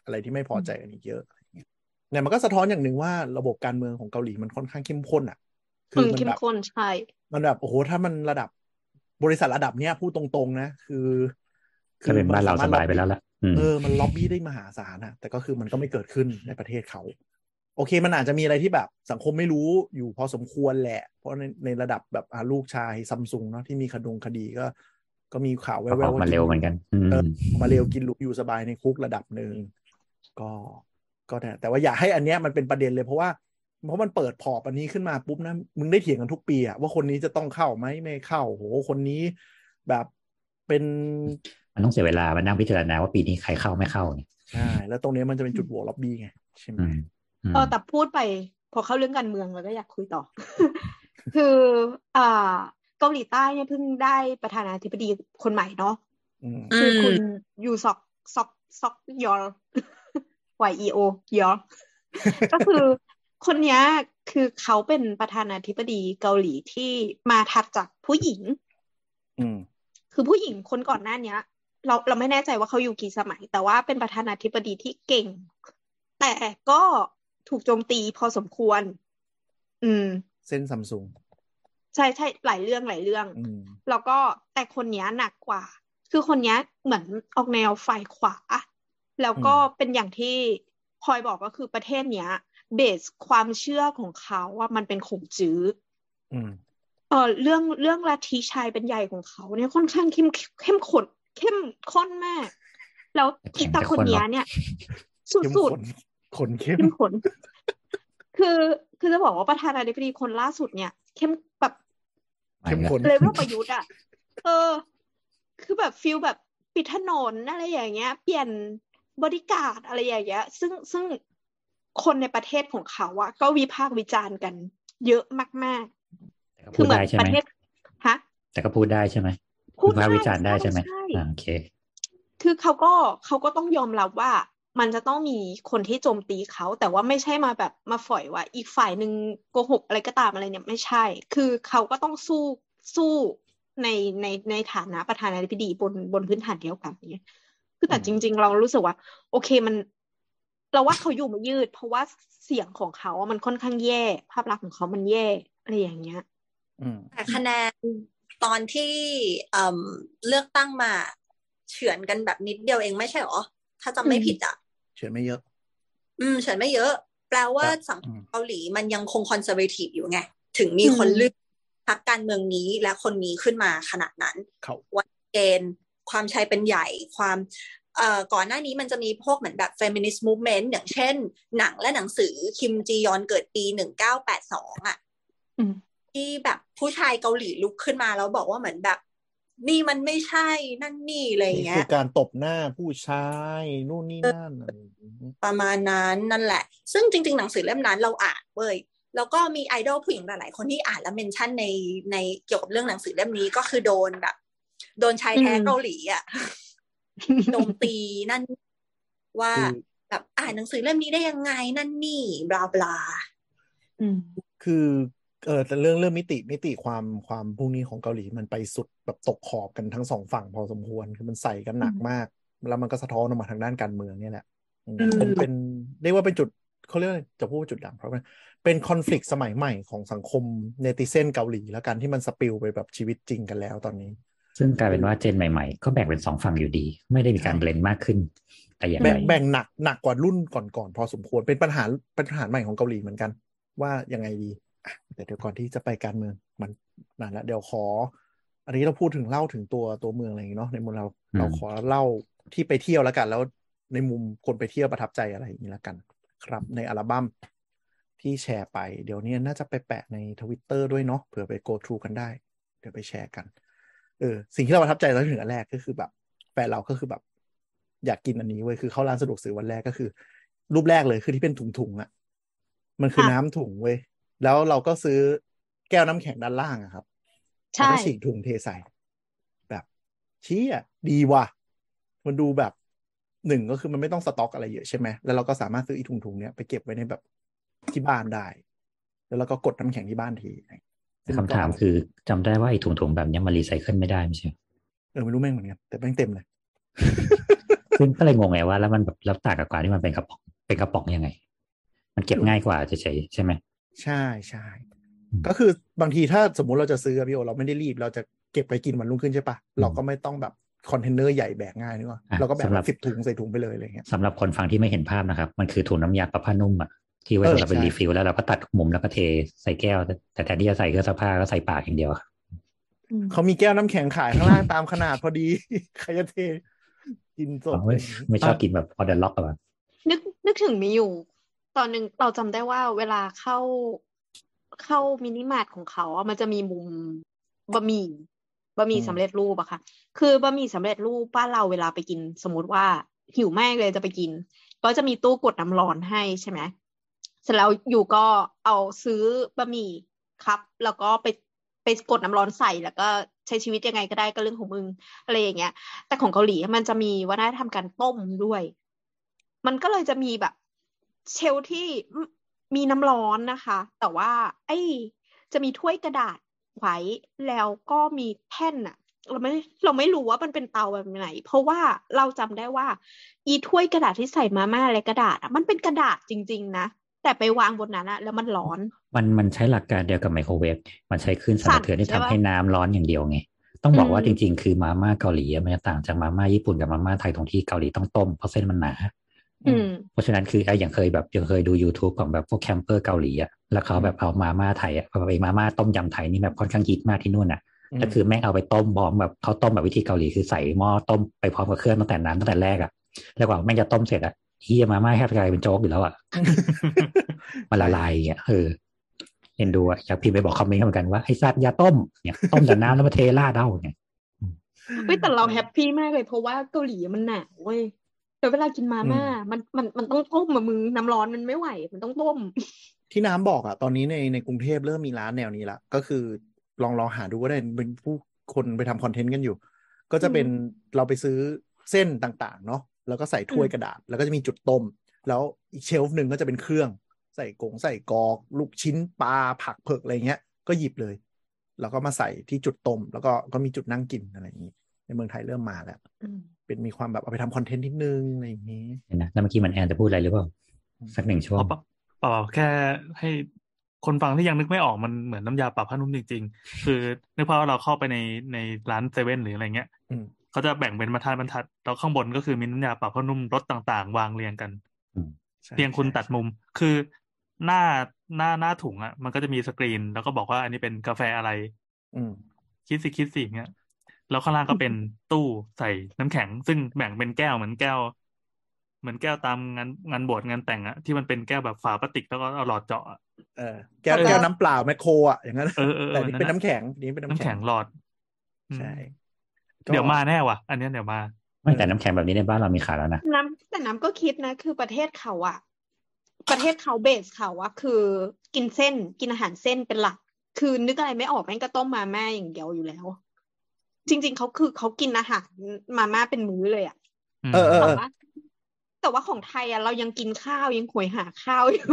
อะไรที่ไม่พอใจกันอีกเยอะอะไรเงี้ยเนี่ยมันก็สะท้อนอย่างหนึ่งว่าระบบการเมืองของเกาหลีมันค่อนข้างเข้มข้นอะ คือือมมันเข้มแบบข้นใช่ มันแบบโอ้โหถ้ามันระดับบริษัทระดับเนี้ยพูดตรงๆนะ คือ ก็เป็นบ้านเราสบายไปแล้วล็อบล่ะอืมเออมันล็อบบี้ได้มหาศาลนะแต่ก็คือมันก็ไม่เกิดขึ้นในประเทศเขาโอเค มันอาจจะมีอะไรที่แบบสังคมไม่รู้อยู่พอสมควรแหละ เพราะในในระดับแบบอ่าลูกชายซัมซุงเนาะที่มีคดงคดีก็ ก็มีข่าวแว่ก็วๆออกว่ามากินเร็วเหมือนกันอืมเออออกมาเร็วกินหลุอยู่สบายในคุกระดับหนึ่งก็ก็แต่แต่ว่าอย่าให้อันเนี้ยมันเป็นประเด็นเลยเพราะว่าเพราะมันเปิดพอร์ตอันนี้ขึ้นมาปุ๊บนะมึงได้เถียงกันทุกปีอะว่าคนนี้จะต้องเข้าไหมไม่เข้าโหคนนี้แบบเป็น มันต้องเสียเวลามานั่งพิจารณาว่าปีนี้ใครเข้าไม่เข้าเนี่ยใช่แล้วตรงเนี้ยมันจะเป็นจุดโหวตล็อบบี้ไงใช่ไหมอืมมเออแต่พูดไป พอเข้าเรื่องการเมืองแล้วก็อยากคุยต่อ คืออ่าเกาหลีใต้เนี่ยเพิ่งได้ประธานาธิบดีคนใหม่เนาะอืมคือคุณอืมยูซอกซอกซอกยอล Y E O ยอลก็คือคนเนี้ยคือเขาเป็นประธานาธิบดีเกาหลีที่มาถัดจากผู้หญิงอืมคือผู้หญิงคนก่อนหน้าเนี้ย เราเราไม่แน่ใจว่าเขาอยู่กี่สมัย แต่ว่าเป็นประธานาธิบดีที่เก่ง แต่ก็ถูกโจมตีพอสมควร อืม เส้นซัมซุงใช่ใช่หลายเรื่องหลายเรื่องอืมแล้วก็แต่คนเนี้ยหนักกว่า คือคนเนี้ยเหมือนออกแนวฝ่ายขวา แล้วก็อืมเป็นอย่างที่พลอยบอกก็คือประเทศเนี้ย เบสความเชื่อของเขาว่ามันเป็นขงจื้ออืมเออเรื่องเรื่องลัทธิชายเป็นใหญ่ของเขาเนี่ยค่อนข้างเข้มเข้มข้น เข้มข้นมาก แล้วแข็อีงตาแต่คนข้นเนี้ยเนอะเนี่ยสเข้มุดข้นขนเข้มๆเข้มข้นคือคือจะบอกว่าประธานาธิบดีคนล่าสุดเนี่ย เข้มแบบเข้มข้นเลเวลประยุทธ์อะเออ คือแบบฟิลแบบปิดถนนอะไรอย่างเงี้ย เปลี่ยนบริการดอะไรอย่างเงี้ย ซึ่งซึ่งคนในประเทศของเขาอะก็วิพากษ์วิจารณ์กัน เยอะมากแต่ก็ๆคืพูอดเหมือนได้ใช่ปไหมระเทศฮะแต่ก็พูดได้ใช่ไหม พูดวิพากษ์ได้วิจารณ์ได้ใช่ไหมใช่อ่าโอเค คือเขาก็เขาก็ต้องยอมรับว่ามันจะต้องมีคนที่โจมตีเขา แต่ว่าไม่ใช่มาแบบมาฝอยว่า อีกฝ่ายหนึ่งโกหกอะไรก็ตามอะไรเนี่ยไม่ใช่ คือเขาก็ต้องสู้สู้ในในในฐานะประธานาธิบดีบนบนพื้นฐานเดียวกันเนี่ยคือแต่อืมจริง ๆ เรารู้สึกว่า โอเคมัน เราว่าเขาอยู่มายืด เพราะว่าเสียงของเขาอะมันค่อนข้างแย่ ภาพลักษณ์ของเขามันแย่อะไรอย่างเงี้ยอืมแต่คะแนน ตอนที่เอ่มเลือกตั้งมาเฉือนกันแบบนิดเดียวเองไม่ใช่หรอ ถ้าจำไม่อืมผิดอะเฉือนไม่เยอะ อืมเฉือนไม่เยอะ แปลว่าครับสังคอืมมเกาหลีมันยังคงคอนเซอร์เวทีฟอยู่ไง ถึงมีคนอืมเลือกพรรคการเมืองนี้และคนนี้ขึ้นมาขนาดนั้นเขาวันเกณฑ์ความชายเป็นใหญ่ความเอ่อก่อนหน้านี้มันจะมีพวกเหมือนแบบ feminist movement อย่างเช่น หนังและหนังสือคิมจียอนเกิดปีหนึ่งเก้าแปดสองอะอืม ที่แบบผู้ชายเกาหลีลุกขึ้นมาแล้วบอกว่าเหมือนแบบ นี่มันไม่ใช่นั่นนี่อะไรอย่างนี่เงี้คืยอการตบหน้าผู้ชายนู่นนี่นั่นอะไรอย่างงี้ประมาณนั้นนั่นแหละ ซึ่งจริง ๆ หนังสือเล่มนั้นเราอ่านเว้ยแล้วก็มีไอดอลผู้หญิงหลายๆคนที่อ่านแล้วเมนชั่นในในเกี่ยวกับเรื่องหนังสือเล่มนี้ก็คือโดนแบบ โดนชายแท้อืมเกาหลีอะโจมตีนั่นว่าคือแบบอ่านหนังสือเล่มนี้ได้ยังไงนั่นนี่บลาบลาอืมคือ เออแต่เรื่องเรื่องมิติมิติความความพวกนี้ของเกาหลีมันไปสุดแบบตกขอบกันทั้งสองฝั่งพอสมควรคือมันใส่กันหนักมาก แล้วมันก็สะท้อนออกมาทางด้านการเมืองเนี่ยแหละอืมอืมเป็นเป็นเรียกว่าเป็นจุดเขาเรียกอะไรจะพูดว่าจุดด่างเพราะว่าเป็นคอน FLICT สมัยใหม่ของสังคมเนติเซนเกาหลีแล้วกันที่มันสปิลไปแบบชีวิตจริงกันแล้วตอนนี้ ซึ่งกลายเป็นว่าเจนใหม่ๆ ก็แบ่งเป็นสองฝั่งอยู่ดี ไม่ได้มีการใช่เบลนมากขึ้นแต่อย่างแบ่ไรงแบ่งหนักหนักกว่ารุ่นก่อนๆพอสมควรเป็นปัญหาเป็นปัญหาใหม่ของเกาหลีเหมือนกัน ว่ายังไงดีอะ แต่เดี๋ยวก่อนที่จะไปการเมืองมันนานละเดี๋ยวขอ อันนี้เราพูดถึงเล่าถึงตัวตัวเมืองอะไรอย่างงี้เนาะในมุมเราเราขอเล่าที่ไปเที่ยวแล้วกัน แล้วในมุมคนไปเที่ยวประทับใจอะไรอย่างนี้แล้วกัน ครับ ในอัลบั้มที่แชร์ไป เดี๋ยวนี้น่าจะไปแปะในทวิตเตอร์ด้วยเนาะเผื่อไป go through กันได้ เดี๋ยวไปแชร์กัน เออ สิ่งที่เราประทับใจตอนถึงอันแรกก็คือแบบแฟนเราก็คือแบบ อยากกินอันนี้เว้ยคือเข้าร้านสะดวกซื้อวันแรกก็คือ รูปแรกเลยคือที่เป็นถุงๆอะ่ะมันคือค่ะน้ำถุงเว้ย แล้วเราก็ซื้อแก้วน้ำแข็งด้านล่างอะครับใช่แล้วก็ฉีกถุงเทใส่ แบบชี้อะดีว่ะ มันดูแบบหนึ่งก็คือมันไม่ต้องสต็อกอะไรเยอะใช่ไหมแล้วเราก็สามารถซื้ออีถุงๆเนี้ยไปเก็บไว้ในแบบที่บ้านได้ แล้วเราก็กดน้ำแข็งที่บ้านทีซึ่งนก็คำถามคือจำได้ว่าไอ้ถุงๆแบบเนี้ยมันรีไซเคิลไม่ได้ไม่ใช่เหรอเออไม่รู้แม่งเหมือนกันแต่แม่งเต็มเลยซึ่งก็เลยงงไงว่าแล้วมันแบบแล้วต่างกับกว่าที่มันเป็นกระป๋องเป็นกระป๋องยังไง มันเก็บง่ายกว่าเฉยๆใช่ไหม ใช่ใช่อืมก็คือบางทีถ้าสมมุติเราจะซื้ออะพี่โอเราไม่ได้รีบ เราจะเก็บไปกินวันรุ่งขึ้นใช่ปะเราก็ไม่ต้องแบบคอนเทนเนอร์ใหญ่แบกง่ายนึกว่าอะเราก็แบกสำหรับสิบถุงใส่ถุงไปเลยอะไรเงี้ยสำหรับคนฟังที่ไม่เห็นภาพนะครับ มันคือถุงน้ำยาปรับผ้านุ่มอะที่ไว้เออสำหรับเป็นใช่ refill แล้วเราก็ตัดมุมแล้วก็เทใส่แก้วแต่แต่แทนที่จะใส่เครื่องซักผ้าก็ใส่ปากอย่างเดียวอะอืมเขามีแก้วน้ำแข็งขายข้างล่างตามขนาดพอดีใครจะเทกินสดอ๋อไม่ไม่ชอบกินแบบ on the rock อะวะนึกนึกถึงมีอยู่ ตอนหนึ่งเราจำได้ว่าเวลาเข้าเข้ามินิมาร์ทของเขาอะมันจะมีมุมบะหมี่บะหมี่อืมสำเร็จรูปอะค่ะ คือบะหมี่สำเร็จรูปบ้านเราเวลาไปกิน สมมติว่าหิวแม่งเลยจะไปกิน ก็จะมีตู้กดน้ำร้อนให้ใช่ไหมเสร็จแล้วอยู่ก็เอาซื้อบะหมี่ครับ แล้วก็ไปไปกดน้ำร้อนใส่แล้วก็ใช้ชีวิตยังไงก็ได้ก็เรื่องของมึงอะไรอย่างเงี้ย แต่ของเกาหลีมันจะมีวัฒนธรรมการต้มด้วย มันก็เลยจะมีแบบ เชลฟ์ที่มมีน้ำร้อนนะคะ แต่ว่าไอ้จะมีถ้วยกระดาษไว้แล้วก็มีแท่นอะเราไม่เราไม่รู้ว่ามันเป็นเตาแบบไหน เพราะว่าเราจำได้ว่า อีถ้วยกระดาษที่ใส่มาม่าและกระดาษอะมันเป็นกระดาษจริง ๆ นะ แต่ไปวางบนนั้นอะแล้วมันร้อน มันมันใช้หลักการเดียวกับไมโครเวฟมันใช้คลื่นสั่นสะเทือนที่สั่นใช่ทำปะให้น้ำร้อนอย่างเดียวไงต้องบอกว่าอืจริง ๆ คือมาม่าเกาหลีอะมันจะต่างจากมาม่าญี่ปุ่นกับมาม่าไทยตรงที่เกาหลีต้องต้มเพราะเส้นมันหนาอืม เพราะฉะนั้นคือไอ้อย่างเคยแบบยังเคยดู YouTube ของแบบพวก camper เกาหลีอะแล้วเขาแบบเอามาม่าไทยอะเอาไปมาม่าต้มยำไทยนี่แบบค่อนข้างฮิตมากที่นู่นอะอืมก็คือแม่งเอาไปต้มพร้อมแบบเขาต้มแบบวิธีเกาหลีคือใส่หม้อต้มไปพร้อมกับเครื่องตั้งแต่นั้นตั้งแต่แรกอะแล้วกว่าแม่งจะต้มเสร็จอะเหี้ยมาม่าแทบจะกลายเป็นโจ๊กอยู่แล้วอะมันละลายอย่างเงี้ยเออเอ็นดูอะอยากพิมพ์ไปบอกคอมเมนต์เหมือนกันว่าไอ้สัตว์อย่าต้มเนี่ยต้มแต่น้ำแล้วมาเทราดเอาเนี่ยเฮ้ยแต่เราแฮปปี้มากเลยเพราะว่าเกาหลีมันหนาวเว้ย แต่เวลากินมาม่ามันมันมันต้องต้มอะมึงน้ำร้อนมันไม่ไหว มันต้องต้ม ที่น้ำบอกอะตอนนี้ในในกรุงเทพเริ่มมีร้านแนวนี้ละก็คือลองลองหาดูก็ได้เป็นผู้คนไปทำคอนเทนต์กันอยู่ ก็จะเป็นเราไปซื้อเส้นต่างๆ เนาะแล้วก็ใส่ถ้วยอืมกระดาษ แล้วก็จะมีจุดต้ม แล้วอีกเชลฟ์หนึ่งก็จะเป็นเครื่อง ใส่กงใส่กอก ลูกชิ้นปลาผักเผือกอะไรเงี้ย ก็หยิบเลย แล้วก็มาใส่ที่จุดต้ม แล้วก็ก็มีจุดนั่งกินอะไรอย่างนี้ในเมืองไทยเริ่มมาแล้วอืม เป็นมีความแบบเอาไปทำคอนเทนต์นิดนึงอะไรอย่างนี้เห็นนะแล้วเมื่อกี้มันแอนจะพูดอะไรหรือเปล่าสักหนึ่งช่วงเปล่าเปล่าแค่ให้คนฟังที่ยังนึกไม่ออกมันเหมือนน้ำยาปรับผ้านุ่มจริง ๆ คือนึกภาพว่าเราเข้าไปในในร้านเซเว่นหรืออะไรเงี้ยอืมเขาจะแบ่งเป็นบรรทัดบรรทัดแล้วข้างบนก็คือมีน้ำยาปรับผ้านุ่มรสต่างๆ วางเรียงกันใช่เพียงคุณใช่ตัดมุม คือหน้าหน้าหน้าถุงอะ มันก็จะมีสกรีน แล้วก็บอกว่าอันนี้เป็นกาแฟอะไร อืมคิดสิคิดสิอย่างเงี้ย แล้วข้างล่างก็เป็นตู้ใส่น้ำแข็ง ซึ่งแบ่งเป็นแก้วเหมือนแก้ว เหมือนแก้วตามงานงานบวชงานแต่งอะที่มันเป็นแก้วแบบฝาพลาสติกแล้วก็เอาหลอดเจาะอะเออแก้วแล้วก็แก้วน้ำเปล่าแมคโครอะอย่างนั้นเออเออเออแต่นี่เป็นนั่นน้ำน่ะแข็งนี่เป็นน้ำน้ำแข็แข็งงหลอดอืมใช่เดี๋ยวมาแน่ว่ะ อันเนี้ยเดี๋ยวมาไม่แต่น้ำแข็งแบบนี้ในบ้านเรามีขายแล้วนะน้ำแต่น้ำก็คิดนะ คือประเทศเขาอะประเทศเขาเบสเขาว่าคือกินเส้นกินอาหารเส้นเป็นหลัก คือนึกอะไรไม่ออกแม่งก็ต้มมาม่าอย่างเดียวอยู่แล้ว จริง ๆเขาคือเขากินอาหารมาม่าเป็นมื้อเลยอะเออเออแต่เออว่าแต่ว่าของไทยอะเรายังกินข้าวยังโหยหาข้าวอยู่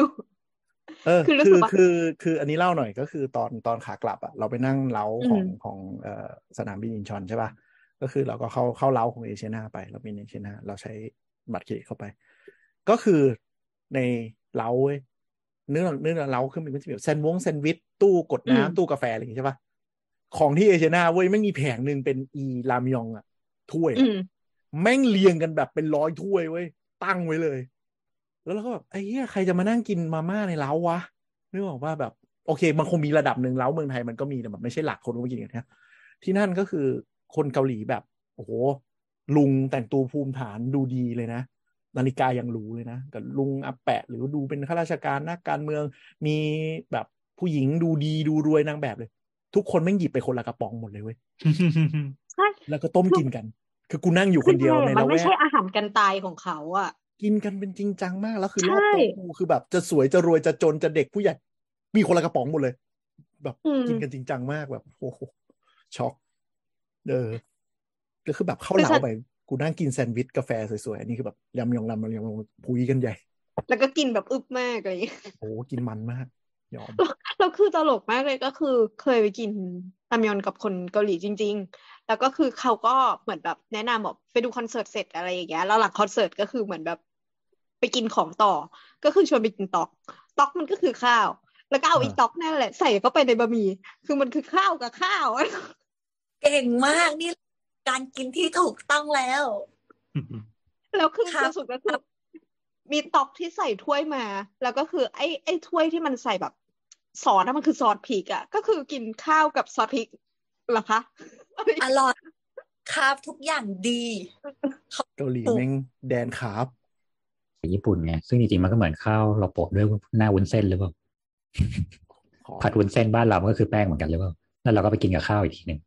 เออคือรู้คืสึอกว่าคือคืออันนี้เล่าหน่อยก็คือตอนตอนขากลับอะเราไปนั่ง lounge อืของมของของเอ่อสนามบินอินชอนใช่ป่ะก็คือเราก็เข้าเข้าเล้าของเอเชียนาไปเราบินเอเชียนาเราใช้บัตรเครดิตเข้าไป ก็คือในเล้าเว้ยเนื้อเนื้อเล้าคือมันก็จะมีแบบแซนด์วงแซนด์วิชตู้กดอืมน้ำตู้กาแฟอะไรอย่างงี้ใช่ป่ะ ของที่เอเชียนาเว้ยแม่งมีแผงหนึ่งเป็นอีรามยองอะถ้วยอะอืมแม่งเรียงกันแบบเป็นร้อยถ้วยเว้ยตั้งไว้เลย แล้วเราก็แบบไอ้เหี้ยใครจะมานั่งกินมาม่าในเล้าวะนึกออกว่าแบบ โอเค มันคงมีระดับหนึ่งเล้าเมืองไทยมันก็มีแต่แบบไม่ใช่หลักคนก็มากินกันนะที่นั่นก็คือคนเกาหลีแบบ โอ้โหลุงแต่งตัวภูมิฐานดูดีเลยนะนาฬิกายังรู้เลยนะกับลุงอาแปะ หรือดูเป็นข้าราชการนักการเมืองมีแบบผู้หญิงดูดีดูรวยนางแบบเลย ทุกคนแม่งหยิบไปคนละกระป๋องหมดเลยเว้ยใช่แล้วก็ต้มกินกัน คือกูนั่งอยู่คนเดียวในมัละนแวไม่กใช่อาหารกันตายของเขาอะกินกันเป็นจริงจังมากแล้วคือรใช่อบโต๊ะกูคือแบบจะสวยจะรวยจะจนจะเด็กผู้ใหญ่มีคนละกระป๋องหมดเลย แบบอืมกินกันจริงจังมากแบบโอ้โหช็อกเออก็คือแบบเข้าคือเหลาฉันไปกูนั่งกินแซนด์วิชกาแฟสวยๆอันนี้คือแบบยำยองลำยำยองพุยกันใหญ่ แล้วก็กินแบบอึบมากอะไรอย่างเงี้ยโอ้กินมันมาก ยอมแล้วคือตลกมากเลยก็คือเคยไปกินรามยอนกับคนเกาหลีจริง ๆ แล้วก็คือเขาก็เหมือนแบบแนะนำบอกไปดูคอนเสิร์ตเสร็จอะไรอย่างเงี้ยแล้วหลังคอนเสิร์ตก็คือเหมือนแบบไปกินของต่อ ก็คือชวนไปกินต๊อกต๊อกมันก็คือข้าว แล้วก็เอาอ่าอีต๊อกนั่นแหละใส่เข้าไปในบะหมี่ คือมันคือข้าวกับข้าว เก่งมากนี่การกินที่ถูกต้องแล้ว แล้วคือครับสุดก็คือ มีต๊อกที่ใส่ถ้วยมา แล้วก็คือไอ้ไอ้ถ้วยที่มันใส่แบบซอสนะมันคือซอสพริกอะก็คือกินข้าวกับซอสพริกเหรอคะอร่อยครับทุกอย่างดีเกาหลีแม่งแดนคาร์บญี่ปุ่นไงซึ่งจริงๆมันก็เหมือนข้าวเราโปะด้วยหน้าวุ้นเส้นหรือเปล่าของผัดวุ้นเส้นบ้านเรามันก็คือแป้งเหมือนกันหรือเปล่าแล้วเราก็ไปกินกับข้าวอีกทีหนึ่ง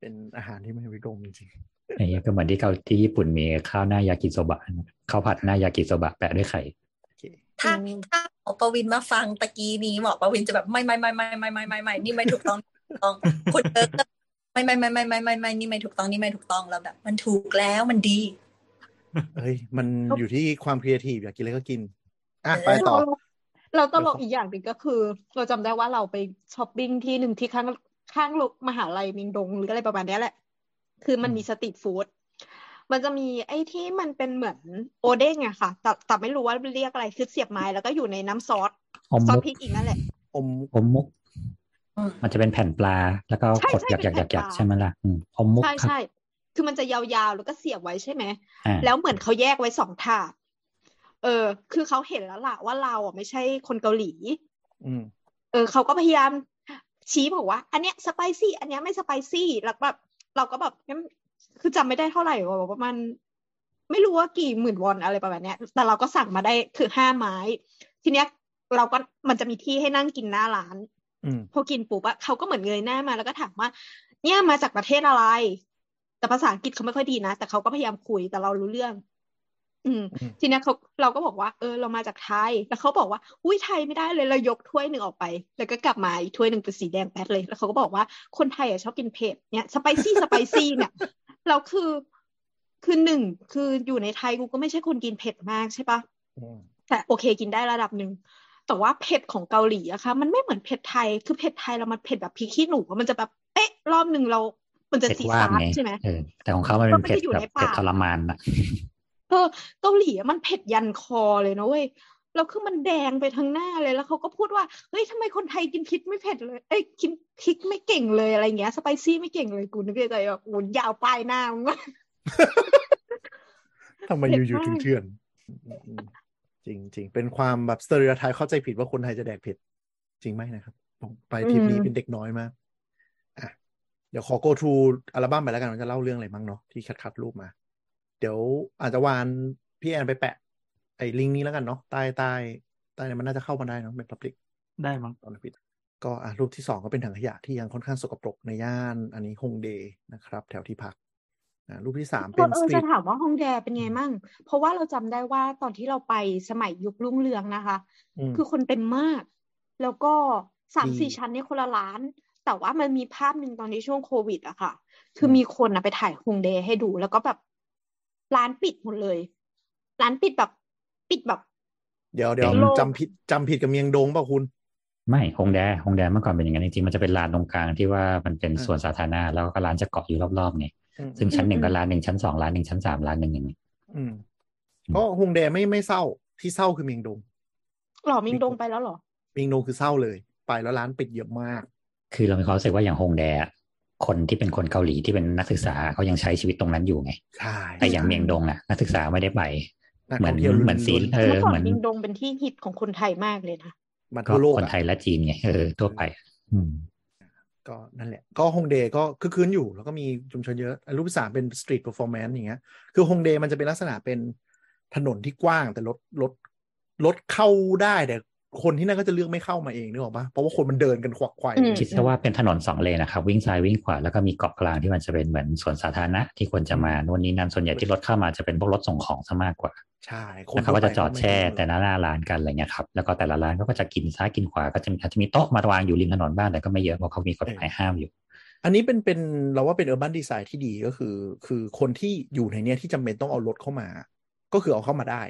เป็นอาหารที่แม่งวิกลจริต ไอ้เหี้ยก็เหมือนที่เกาที่ญี่ปุ่นมีข้าวหน้ายากิโซบะข้าวผัดหน้ายากิโซบะแปะด้วยไข่ๆโอเคถ้าอืมถ้าหมอประวินมาฟังตะกี้นี้หมอประวินจะแบบไม่ไม่ไม่ไม่ไม่ไม่ไม่ไม่นี่ไม่ถูกต้องถูกต้องคุณเอิร์กก็ไม่ไม่ไม่ไม่ไม่ไม่ไม่นี่ไม่ถูกต้องนี่ไม่ถูกต้องแล้วแบบ มันถูกแล้วมันดีเฮ้ยมันอยู่ที่ความครีเอทีฟอยากกินอะไรก็กินอะไปต่อเราเราตลกเดี๋ยวขออีอีกอย่างหนึ่งก็คือ เราจำได้ว่าเราไปช้อปปิ้งที่หนึ่งที่ข้างข้างโรงมหาลัยมิงดงหรืออะไรประมาณเนี้ยแหละ คือมันมีสตรีทฟู้ดมันจะมีไอ้ที่มันเป็นเหมือนโอเด้งอะค่ะ แต่แต่ไม่รู้ว่าเรียกอะไรคือเสียบไม้แล้วก็อยู่ในน้ำซอสอมซอสมุกพริกอีกนั่นแหละอมอมมุกอืมมันจะเป็นแผ่นปลา แล้วก็ใช่กดใช่หยักหยักหยักหยักเป็นแผ่นปลาใช่ไหมล่ะอืมอมมุกใช่ครับใช่คือมันจะยาวๆแล้วก็เสียบไว้ใช่ไหมอ่าแล้วเหมือนเขาแยกไว้สองถาดเออ คือเขาเห็นแล้วล่ะว่าเราอะไม่ใช่คนเกาหลีอืมเออเขาก็พยายามชี้บอกว่า อันเนี้ยสไปซี่ อันเนี้ยไม่สไปซี่แล้วแบบ เราก็แบบงั้นคือจำไม่ได้เท่าไหร่ว่าประมาณไม่รู้ว่ากี่หมื่นวอนอะไรประมาณเนี้ย แต่เราก็สั่งมาได้คือห้าไม้ ทีเนี้ยเราก็มันจะมีที่ให้นั่งกินหน้าร้านอืมพอกินปุ๊บอะเขาก็เหมือนเงยหน้ามาแล้วก็ถามว่า เนี่ยมาจากประเทศอะไร แต่ภาษาอังกฤษเขาไม่ค่อยดีนะ แต่เขาก็พยายามคุยแต่เรารู้เรื่อง อืมอืม ทีเนี้ยเขาเราก็บอกว่า เออ เรามาจากไทย แล้วเขาบอกว่า อุ้ยไทยไม่ได้เลยเรายกถ้วยหนึ่งออกไป แล้วก็กลับมาอีกถ้วยหนึ่งเป็นสีแดงแป๊ดเลย แล้วเขาก็บอกว่าคนไทยอะชอบกินเผ็ดเนี่ยสไปซี่สไปซี่เนี่ยเราคือคือหนึ่งคืออยู่ในไทยกูก็ไม่ใช่คนกินเผ็ดมากใช่ปะอืมแต่โอเคกินได้ระดับหนึ่งแต่ว่าเผ็ดของเกาหลีอะค่ะมันไม่เหมือนเผ็ดไทยคือเผ็ดไทยเรามันเผ็ดแบบพริกขี้หนูอะมันจะแบบเอ๊ะรอบหนึ่งเรา มันจะเผ็ดซีว่าซาบร์ไงใช่ไหมเออแต่ของเขามันเป็นเผ็ดมันจะอยู่แบในบเผ็ดปากทรมานอะ เออเกาหลีอะมันเผ็ดยันคอเลยนะเว้ยแล้วคือมันแดงไปทั้งหน้าเลยแล้วเขาก็พูดว่าเฮ้ยทำไมคนไทยกินพริกไม่เผ็ดเลยเอ้ยกินพริกไม่เก่งเลยอะไรเงี้ยสไปซี่ไม่เก่งเลยกูนึกในใจว่าโอ้ยยาวปลายหน้ามึงวะทำไมเผ็ดอยู่มากๆถึงเถื่อนอืมอืมจริงจริงเป็นความแบบสเตอริโอไทป์เข้าใจผิดว่าคนไทยจะแดกเผ็ด จริงไหมนะครับผมไปทริปนี้เป็นเด็กน้อยมากอะเดี๋ยวขอ go through อัลบั้มไปแล้วกันว่าจะเล่าเรื่องอะไรมั้งเนาะที่คัดคัดรูปมา เดี๋ยวอาจจะวานพี่แอนไปแปะ ไอ้ลิงก์นี้แล้วกันเนาะใต้ใต้ใต้เนี่ยมันน่าจะเข้ามาได้เนาะเป็น public ได้มั้งตอนผิดก็อะรูปที่สองก็เป็นถังขยะที่ยังค่อนข้างสกปรกในย่านอันนี้ฮงเดนะครับ แถวที่พักอ่ารูปที่สามเอเป็อนเอสอตรีจะทถามว่าฮองแดเป็นไงมั่ง เพราะว่าเราจำได้ว่าตอนที่เราไปสมัยยุครุ่งเรืองนะคะอืมคือคนเต็มมาก แล้วก็สามดีสี่ชั้นเนี่ยคนละล้าน แต่ว่ามันมีภาพหนึ่งตอนที่ช่วงโควิดอะค่ะ คือมมีคนอะไปถ่ายฮงเดให้ดู แล้วก็แบบ ร้านปิดหมดเลย ร้านปิดแบบปิดแบบ เดี๋ยวเดี๋ยวเป็นโลกจำผิดจำผิดกับเมียงดงเปล่าคุณไม่ฮงแดฮงแดเมื่อก่อนเป็นอย่างนั้นจริงๆมันจะเป็นลานตรงกลางที่ว่ามันเป็นอ่าสวนสาธารณะแล้วก็ร้านจะเกาะอยู่รอบๆไงอืมซึ่งชั้นหนึ่งอืมก็ร้านหนึ่งชั้นสองร้านหนึ่งชั้นสามร้านหนึ่งอย่างนี้อืมก็ฮงแดไม่ไม่เศร้าที่เศร้าคือเมียงดงหรอมิงดงไปแล้วเหรอเมียงดงคือเศร้าเลย ไปแล้วร้านปิดเยอะมาก คือเรามีความรู้สึกว่าอย่างฮงแดอะ คนที่เป็นคนเกาหลีที่เป็นนักศึกษาเขายังใช้ชีวิตตรงนั้นอยู่ไงใช่แต่อย่างเมียงดงอะนักศึกษาไม่ได้ไปนักเหมืท่อนองเที่ยวเหมือนสีล้วนๆเออเมื่อก่อเหนมือนมิงดงเป็นที่ฮิตของคนไทยมากเลยนะมาก็ทั่วโลกคนอะไทยและจีนไงเออทั่วไปอะอืมก็นั่นแหละ ก็ฮงเดก็คือคืนอยู่ แล้วก็มีชุมชนเยอะอันรูปที่สามเป็นสตรีทเ e อร์ฟอร์แมนซ์อย่างเงี้ย คือฮงเดมันจะเป็นลักษณะเป็นถนนที่กว้างแต่รถรถรถเข้าได้แต่ คนที่นั่นก็จะเลือกไม่เข้ามาเองนึกออกปะเพราะว่าคนมันเดินกันขวักไขว่อืมคิดซะว่าเป็นถนนสองเลนนะครับ วิ่งซ้ายวิ่งขวาแล้วก็มีเกาะกลางที่มันจะเป็นเหมือนสวนสาธารณะที่ควรจะมานู่นนี่นั่นส่วนใหญ่ที่รถเข้ามาจะเป็นพวกรถส่งของซะมากกว่า ใช่คแล้วเขาก็จะจอดแช่ทั่วไปแต่หน้าหน้าร้านกันอะไรเงี้ยครับแล้วก็แต่ละร้านก็จะกินซ้ายกินขวาก็จะมีอาจจะมีโต๊ะมาวางอยู่ริมถนนบ้างแต่ก็ไม่เยอะเพราะเขามีกฎหมายห้ามอยู่อันนี้เป็นเป็นเราว่าเป็น urban design ที่ดีก็คือ คือคนที่อยู่ในเนี้ยที่จำเป็นต้องเอารถเข้ามา ก็คือเอาเข้ามาได้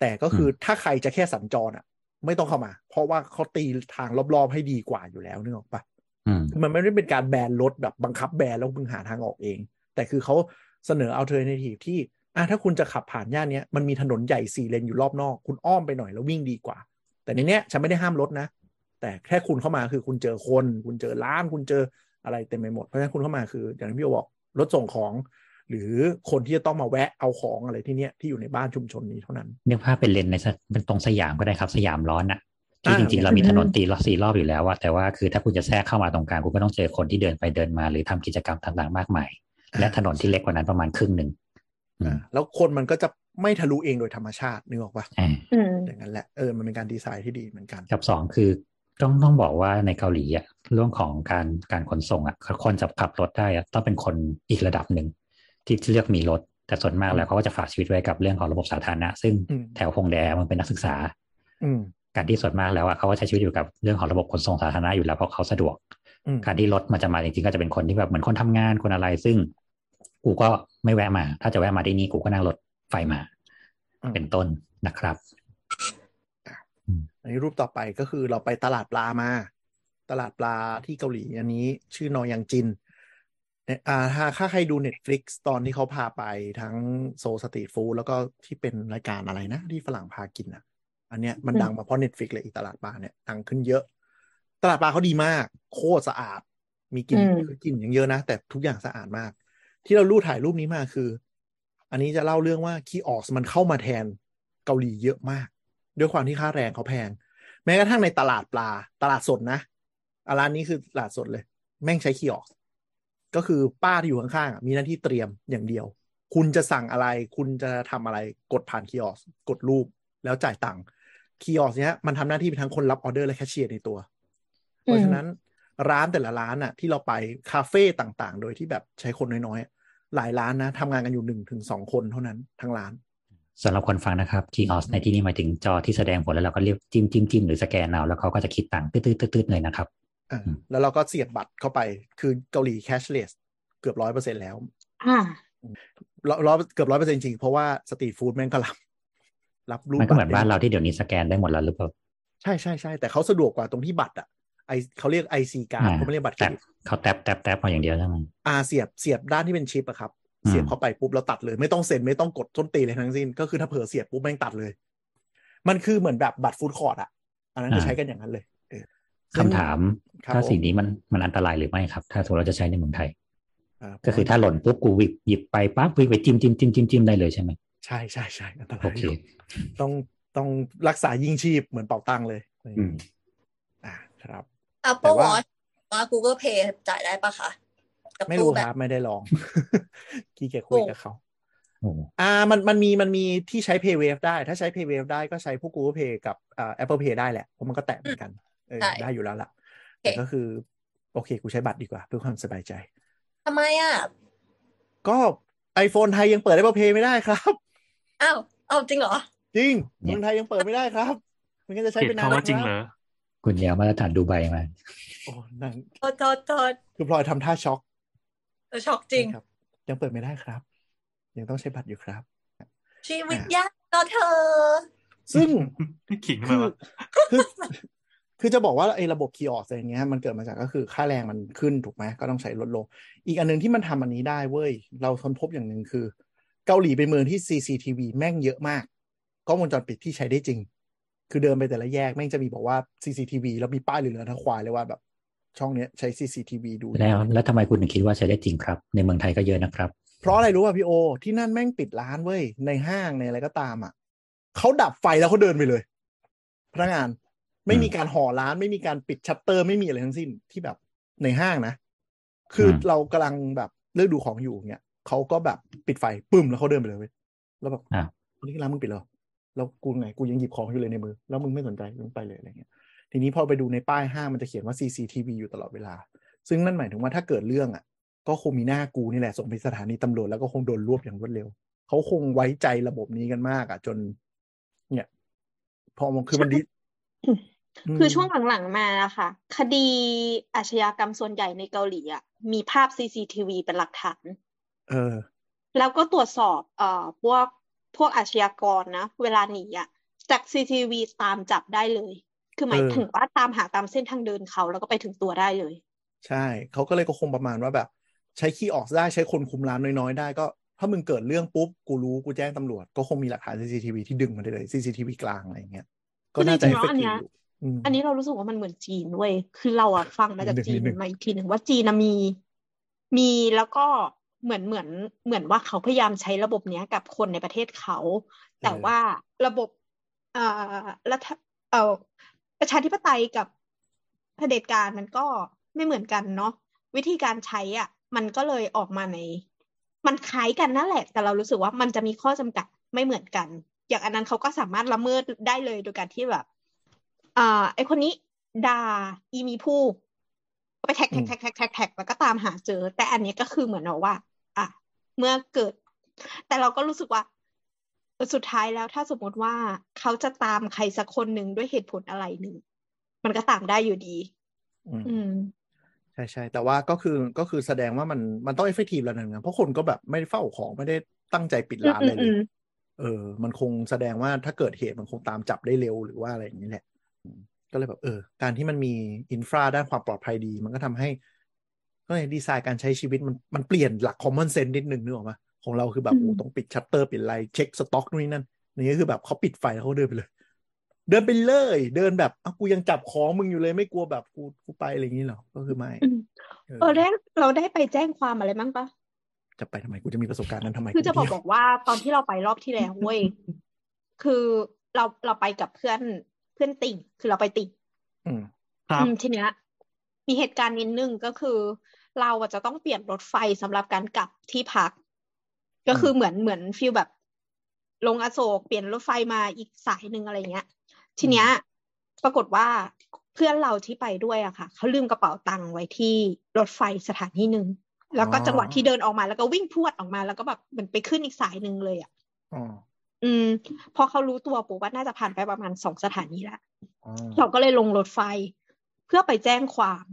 แต่ก็คือถ้าใครจะแค่สัญจรอะ ไม่ต้องเข้ามา เพราะว่าเขาตีทางรอบๆให้ดีกว่าอยู่แล้วนึกออกปะอืมมันไม่ได้เป็นการแบนรถแบบบังคับแบนแล้วมึงหาทางออกเอง แต่คือเขาเสนอ alternative ที่อะถ้าคุณจะขับผ่านย่านเนี้ยมันมีถนนใหญ่สี่เลนอยู่รอบนอก คุณอ้อมไปหน่อยแล้ววิ่งดีกว่า แต่ในเนี้ยฉันไม่ได้ห้ามรถนะ แต่แค่คุณเข้ามาคือคุณเจอคน คุณเจอร้านคุณเจออะไรเต็มไปหมด เพราะฉะนั้นคุณเข้ามาคือ อย่างที่พี่โอบอกรถส่งของ หรือคนที่จะต้องมาแวะเอาของอะไรที่เนี้ยที่อยู่ในบ้านชุมชนนี้เท่านั้นนึกภาพเป็นเลนในสเป็นตรงสยามก็ได้ครับสยามร้อนอะที่อ่าจริงๆ เรามีถนนตีรอบสี่รอบอยู่แล้วอะแต่ว่าคือถ้าคุณจะแทรกเข้ามาตรงกลางคุณก็ต้องเจอคนที่เดินไปเดินมา หรือทำกิจกรรมต่างๆมากมาย และถนนที่เล็กกว่านั้นประมาณครึ่งหนึ่งอืมอ่าแล้วคนมันก็จะไม่ทะลุเองโดยธรรมชาตินึกออกปะอ่าอืมอย่างนั้นแหละเออมันเป็นการดีไซน์ที่ดีเหมือนกันกับสองคือต้องต้องบอกว่าในเกาหลีอะเรื่องของการการขนส่งอะคนจะขับรถได้อะต้องเป็นคนอีกระดับหนึ่ง ที่เลือกมีรถ แต่ส่วนมากแล้วเขาก็จะฝากชีวิตไว้กับเรื่องของระบบสาธารณะ ซึ่งอืมแถวฮงแดมันเป็นนักศึกษาอืมการที่ส่วนมากแล้วอะเขาก็ใช้ชีวิตอยู่กับเรื่องของระบบขนส่งสาธารณะอยู่แล้วเพราะเขาสะดวกอืมการที่รถมันจะมาจริงๆก็จะเป็นคนที่แบบเหมือนคนทำงานคนอะไร ซึ่ง กูก็ไม่แวะมา ถ้าจะแวะมาที่นี่กูก็นั่งรถไฟมาอืมเป็นต้นนะครับอันนี้รูปต่อไปก็คือเราไปตลาดปลามา ตลาดปลาที่เกาหลี อันนี้ชื่อนอยังจินเนี่ย อ่าถ้าถ้าใครดู Netflix ตอนที่เขาพาไปทั้งโซสตรีทฟู้ดแล้วก็ที่เป็นรายการอะไรนะ ที่ฝรั่งพากินอะ อันเนี้ยมันอืมดังมาเพราะ Netflix เลยอีตลาดปลาเนี่ยดังขึ้นเยอะ ตลาดปลาเขาดีมาก โคตรสะอาด มีกลิ่นอืมคือกลิ่นอย่างเยอะนะ แต่ทุกอย่างสะอาดมาก ที่เราลู่ถ่ายรูปนี้มาคือ อันนี้จะเล่าเรื่องว่า kiosk มันเข้ามาแทนเกาหลีเยอะมาก ด้วยความที่ค่าแรงเขาแพง แม้กระทั่งในตลาดปลา ตลาดสดนะอะร้านนี้คือตลาดสดเลย แม่งใช้ kiosk ก็คือป้าที่อยู่ข้างๆมีหน้าที่เตรียมอย่างเดียว คุณจะสั่งอะไร คุณจะทำอะไรกดผ่าน kiosk กดรูปแล้วจ่ายตังค์ kiosk เนี้ยมันทำหน้าที่เป็นทั้งคนรับออเดอร์และแคชเชียร์ในตัว เพราะฉะนั้นร้านแต่ละร้านอะที่เราไปคาเฟ่ต่างๆ โดยที่แบบใช้คนน้อยๆ หลายร้านนะทำงานกันอยู่หนึ่งถึงสองคนเท่านั้นทั้งร้านสำหรับคนฟังนะครับ key os ในที่นี้หมายถึงจอที่แสดงผลแล้วเราก็เรียกจิ้มจิ้มจิ้มหรือสแกนเอาแล้วเขาก็จะคิดตังค์ตืดตืดตืดเลยนะครับ แล้วเราก็เสียบบัตรเข้าไป คือเกาหลี cashless เกือบร้อยเปอร์เซ็นแล้วอ่าร้อยร้อยเกือบร้อยเปอร์เซ็นจริง เพราะว่าสตรีทฟู้ดแม่งก็รับรับรูปมันก็เหมือนบัตบ้านได้เราที่เดี๋ยวนี้สแกนได้หมดแล้วหรือเปล่า ใช่ใช่ใช่แต่เขาสะดวกกว่าตรงที่บัตรอะไอเขาเรียก IC การ์ดอ่าเขาไม่เรียกบัตรเครแต่ดิตเขาแทบแทบแทบมาอย่างเดียวใช่ไหมอ่าเสียบเสียบด้านที่เป็นชิปอะครับอืมเสียบเข้าไปปุ๊บเราตัดเลยไม่ต้องเซ็นไม่ต้องกดต้นตีเลยทั้งสิ้น ก็คือถ้าเผลอเสียบปุ๊บแม่งตัดเลย มันคือเหมือนแบบบัตรฟู้ดคอร์ดอะอันนั้นจะใช้กันอย่างนั้นเลยเออ คำถามครับถ้าผมสิ่งนี้มันมันอันตรายหรือไม่ครับ ถ้าสมมติเราจะใช้ในเมืองไทยอ่าก็คือถ้าหล่นปุ๊บกูหยิบหยิบไปปั๊บวิ่งไปจิ้มจิ้มจิ้มจิ้มจิ้มได้เลยใช่ไหมใช่ใช่ใช่อันตราโอยเคอยู่ต้องต้องรักษายิ่งชีพเหมือนเป่าตังเลยอืมอ่าครับ Apple แต่ว่า Watch ว่า Google Pay จ่ายได้ปะคะกับไม่ตู้รู้แบครับบไม่ได้ลองขี้เกียจคุยโอ้กับเขาโอ้อ่ามันมันมีมันมีที่ใช้ PayWave ได้ ถ้าใช้ PayWave ได้ก็ใช้พวก Google Pay กับอ่า Apple Pay ได้แหละเพราะมันก็แตะเหมือนกันเออใช่ ได้อยู่แล้วล่ะโอเคแต่ก็คือ โอเค กูใช้บัตรดีกว่า เพื่อความสบายใจทำไมอะ ก็ iPhone ไทยยังเปิด Apple Pay ไม่ได้ครับอ้าวเอาจริงเหรอ จริงเนี่เมืยองไทยยังเปิดไม่ได้ครับมันก็จะใช้เห็เป็นนนานคำว่าจริงเหรออคุณยาวมาตรฐานดูไบมาโอ้นั่นโทษโทษโทษคือพลอยทำท่าช็อกเออช็อกจริงครับ ยังเปิดไม่ได้ครับ ยังต้องใช้บัตรอยู่ครับ ชีวิตยากต่อเธอ ซึ่งขิงคืมาอวะคือ คือจะบอกว่าไอ้ระบบคีย์ออสอะไรเงี้ยมันเกิดมาจากก็คือค่าแรงมันขึ้นถูกไหมก็ต้องใช้ลดลง อีกอันหนึ่งที่มันทำอันนี้ได้เว้ย เราค้นพบอย่างหนึ่งคือ เกาหลีเป็นเมืองที่ CCTV แม่งเยอะมากกล้องวงจรปิดที่ใช้ได้จริง คือเดินไปแต่ละแยกแม่งจะมีบอกว่า CCTV แล้วมีป้ายเหลืองๆทั้งควายเลยว่าแบบช่องเนี้ยใช้ CCTV ดูแล้วแล้วทำไมคุณถึงคิดว่าใช้ได้จริงครับ ในเมืองไทยก็เยอะนะครับ เพราะอะไรรู้ป่ะพี่โอ ที่นั่นแม่งปิดร้านเว้ยในห้างในอะไรก็ตามอะเขาดับไฟแล้วเขาเดินไปเลย พนักงาน ไม่มีการห่อร้านไม่มีการปิดชัตเตอร์ไม่มีอะไรทั้งสิ้นที่แบบในห้างนะ คืออมเรากำลังแบบเลือกดูของอยู่เงี้ยเขาก็แบบปิดไฟปึ้มแล้วเขาเดินไปเลยเว้ยแล้วแบบอะวันนี้ร้านมึงปิดเหรอแล้วกูไงกูยังหยิบของอยู่เลยในมือ แล้วมึงไม่สนใจมึงไปเลยอะไรเงี้ย ทีนี้พอไปดูในป้ายห้างมันจะเขียนว่า CCTV อยู่ตลอดเวลา ซึ่งนั่นหมายถึงว่าถ้าเกิดเรื่องอะ ก็คงมีหน้ากูนี่แหละส่งไปสถานีตำรวจแล้วก็คงโดนรวบอย่างรวดเร็วเขาคงไว้ใจระบบนี้กันมากอะ จน เนี่ย พอมันคือมันดี คือช่วงหลังๆมาอะค่ะคดีอาชญากรรมส่วนใหญ่ในเกาหลีอะมีภาพ CCTV เป็นหลักฐาน เออ แล้วก็ตรวจสอบเอ่อพวกพวกอาชญากรนะ เวลาหนีอะจาก CCTV ตามจับได้เลย คือหมายเออถึงว่าตามหาตามเส้นทางเดินเขาแล้วก็ไปถึงตัวได้เลย ใช่เขาก็เลยก็คงประมาณว่าแบบ ใช้คีย์ออกได้ใช้คนคุมร้านน้อยๆได้ก็ถ้ามึงเกิดเรื่องปุ๊บ กูรู้กูแจ้งตำรวจ ก็คงมีหลักฐาน CCTV ที่ดึงมาได้เลย CCTV กลางอะไรอย่างเงี้ยก็น่าจะคือจริงๆแล้วอัน effective เนี้ย อยู่อืมอันนี้เรารู้สึกว่ามันเหมือนจีนเว้ยคือเราอะฟังมาจากนิดนึงจีนินดนึงมาอีกทีหนึ่งว่าจีนนะมี มีแล้วก็เหมือนเหมือนเหมือนว่าเขาพยายามใช้ระบบเนี้ยกับคนในประเทศเขา แต่ว่าระบบเอ่อรัฐเอ่อประชาธิปไตยกับเผด็จการมันก็ไม่เหมือนกันเนาะวิธีการใช้อะ มันก็เลยออกมาใน มันคล้ายกันนั่นแหละ แต่เรารู้สึกว่ามันจะมีข้อจำกัดไม่เหมือนกัน อย่างอันนั้นเขาก็สามารถละเมิดได้เลยโดยการที่แบบ อ่าไอคนนี้ด่าอีมีผู้ก็ไป tag tag tag tag tag tag แล้วก็ตามหาเจอ แต่อันเนี้ยก็คือเหมือนว่า อะ เมื่อเกิด แต่เราก็รู้สึกว่าเออสุดท้ายแล้วถ้าสมมติว่าเขาจะตามใครสักคนหนึ่งด้วยเหตุผลอะไรหนึ่ง มันก็ตามได้อยู่ดี อืมอืมใช่ใช่แต่ว่าก็คือก็คือแสดงว่ามันมันต้อง effective แล้วนะเพราะคนก็แบบไม่ได้เฝ้าของไม่ได้ตั้งใจปิดร้านอะไรเลอืยมเออ มันคงแสดงว่าถ้าเกิดเหตุมันคงตามจับได้เร็วหรือว่าอะไรอย่างนี้แหละอืม ก็เลยแบบเออ การที่มันมีอินฟราด้านความปลอดภัยดี มันก็ทำให้ก็เลยดีไซน์การใช้ชีวิตมันมันเปลี่ยนหลัก common sense นิดนึงนึกออกปะของเราคือแบบอืมโอ้ต้องปิดชัตเตอร์ปิดอะไรเช็คสต็อกนู่นนี่นั่นนี่ก็คือแบบเขาปิดไฟแล้วเขาเดินไปเลย เดินไปเลย เดินแบบอ้าวกูยังจับของมึงอยู่เลยไม่กลัวแบบกูกูไปอะไรอย่างนี้หรอก็คือไม่อืมเออเออได้เราได้ไปแจ้งความอะไรบ้างปะจะไปทำไมกูจะมีประสบการณ์นั้นทำไมคือจะบอกกูบเที่ยวอกว่าตอนที่เราไปรอบที่แล้วเว้ยคือเราเราไปกับเพื่อน เพื่อนติ่ง คือเราไปติ่งอืมครับอืมทีเนี้ยมีเหตุการณ์นิดนึงก็คือ เราอะจะต้องเปลี่ยนรถไฟสำหรับการกลับที่พัก ก็คือเหมือนเหมือนฟีลแบบ ลงอโศกเปลี่ยนรถไฟมาอีกสายหนึ่งอะไรเงี้ย ทีเนี้ย ปรากฏว่าเพื่อนเราที่ไปด้วยอะค่ะเขาลืมกระเป๋าตังค์ไว้ที่รถไฟสถานีหนึ่งแล้วก็จังหวะที่เดินออกมาแล้วก็วิ่งพรวดออกมา แล้วก็แบบเหมือนไปขึ้นอีกสายหนึ่งเลยอะ อ๋ออืม พอเขารู้ตัวปุ๊บว่าน่าจะผ่านไปประมาณสองสถานีแล้วอ๋อเราก็เลยลงรถไฟ เพื่อไปแจ้งความ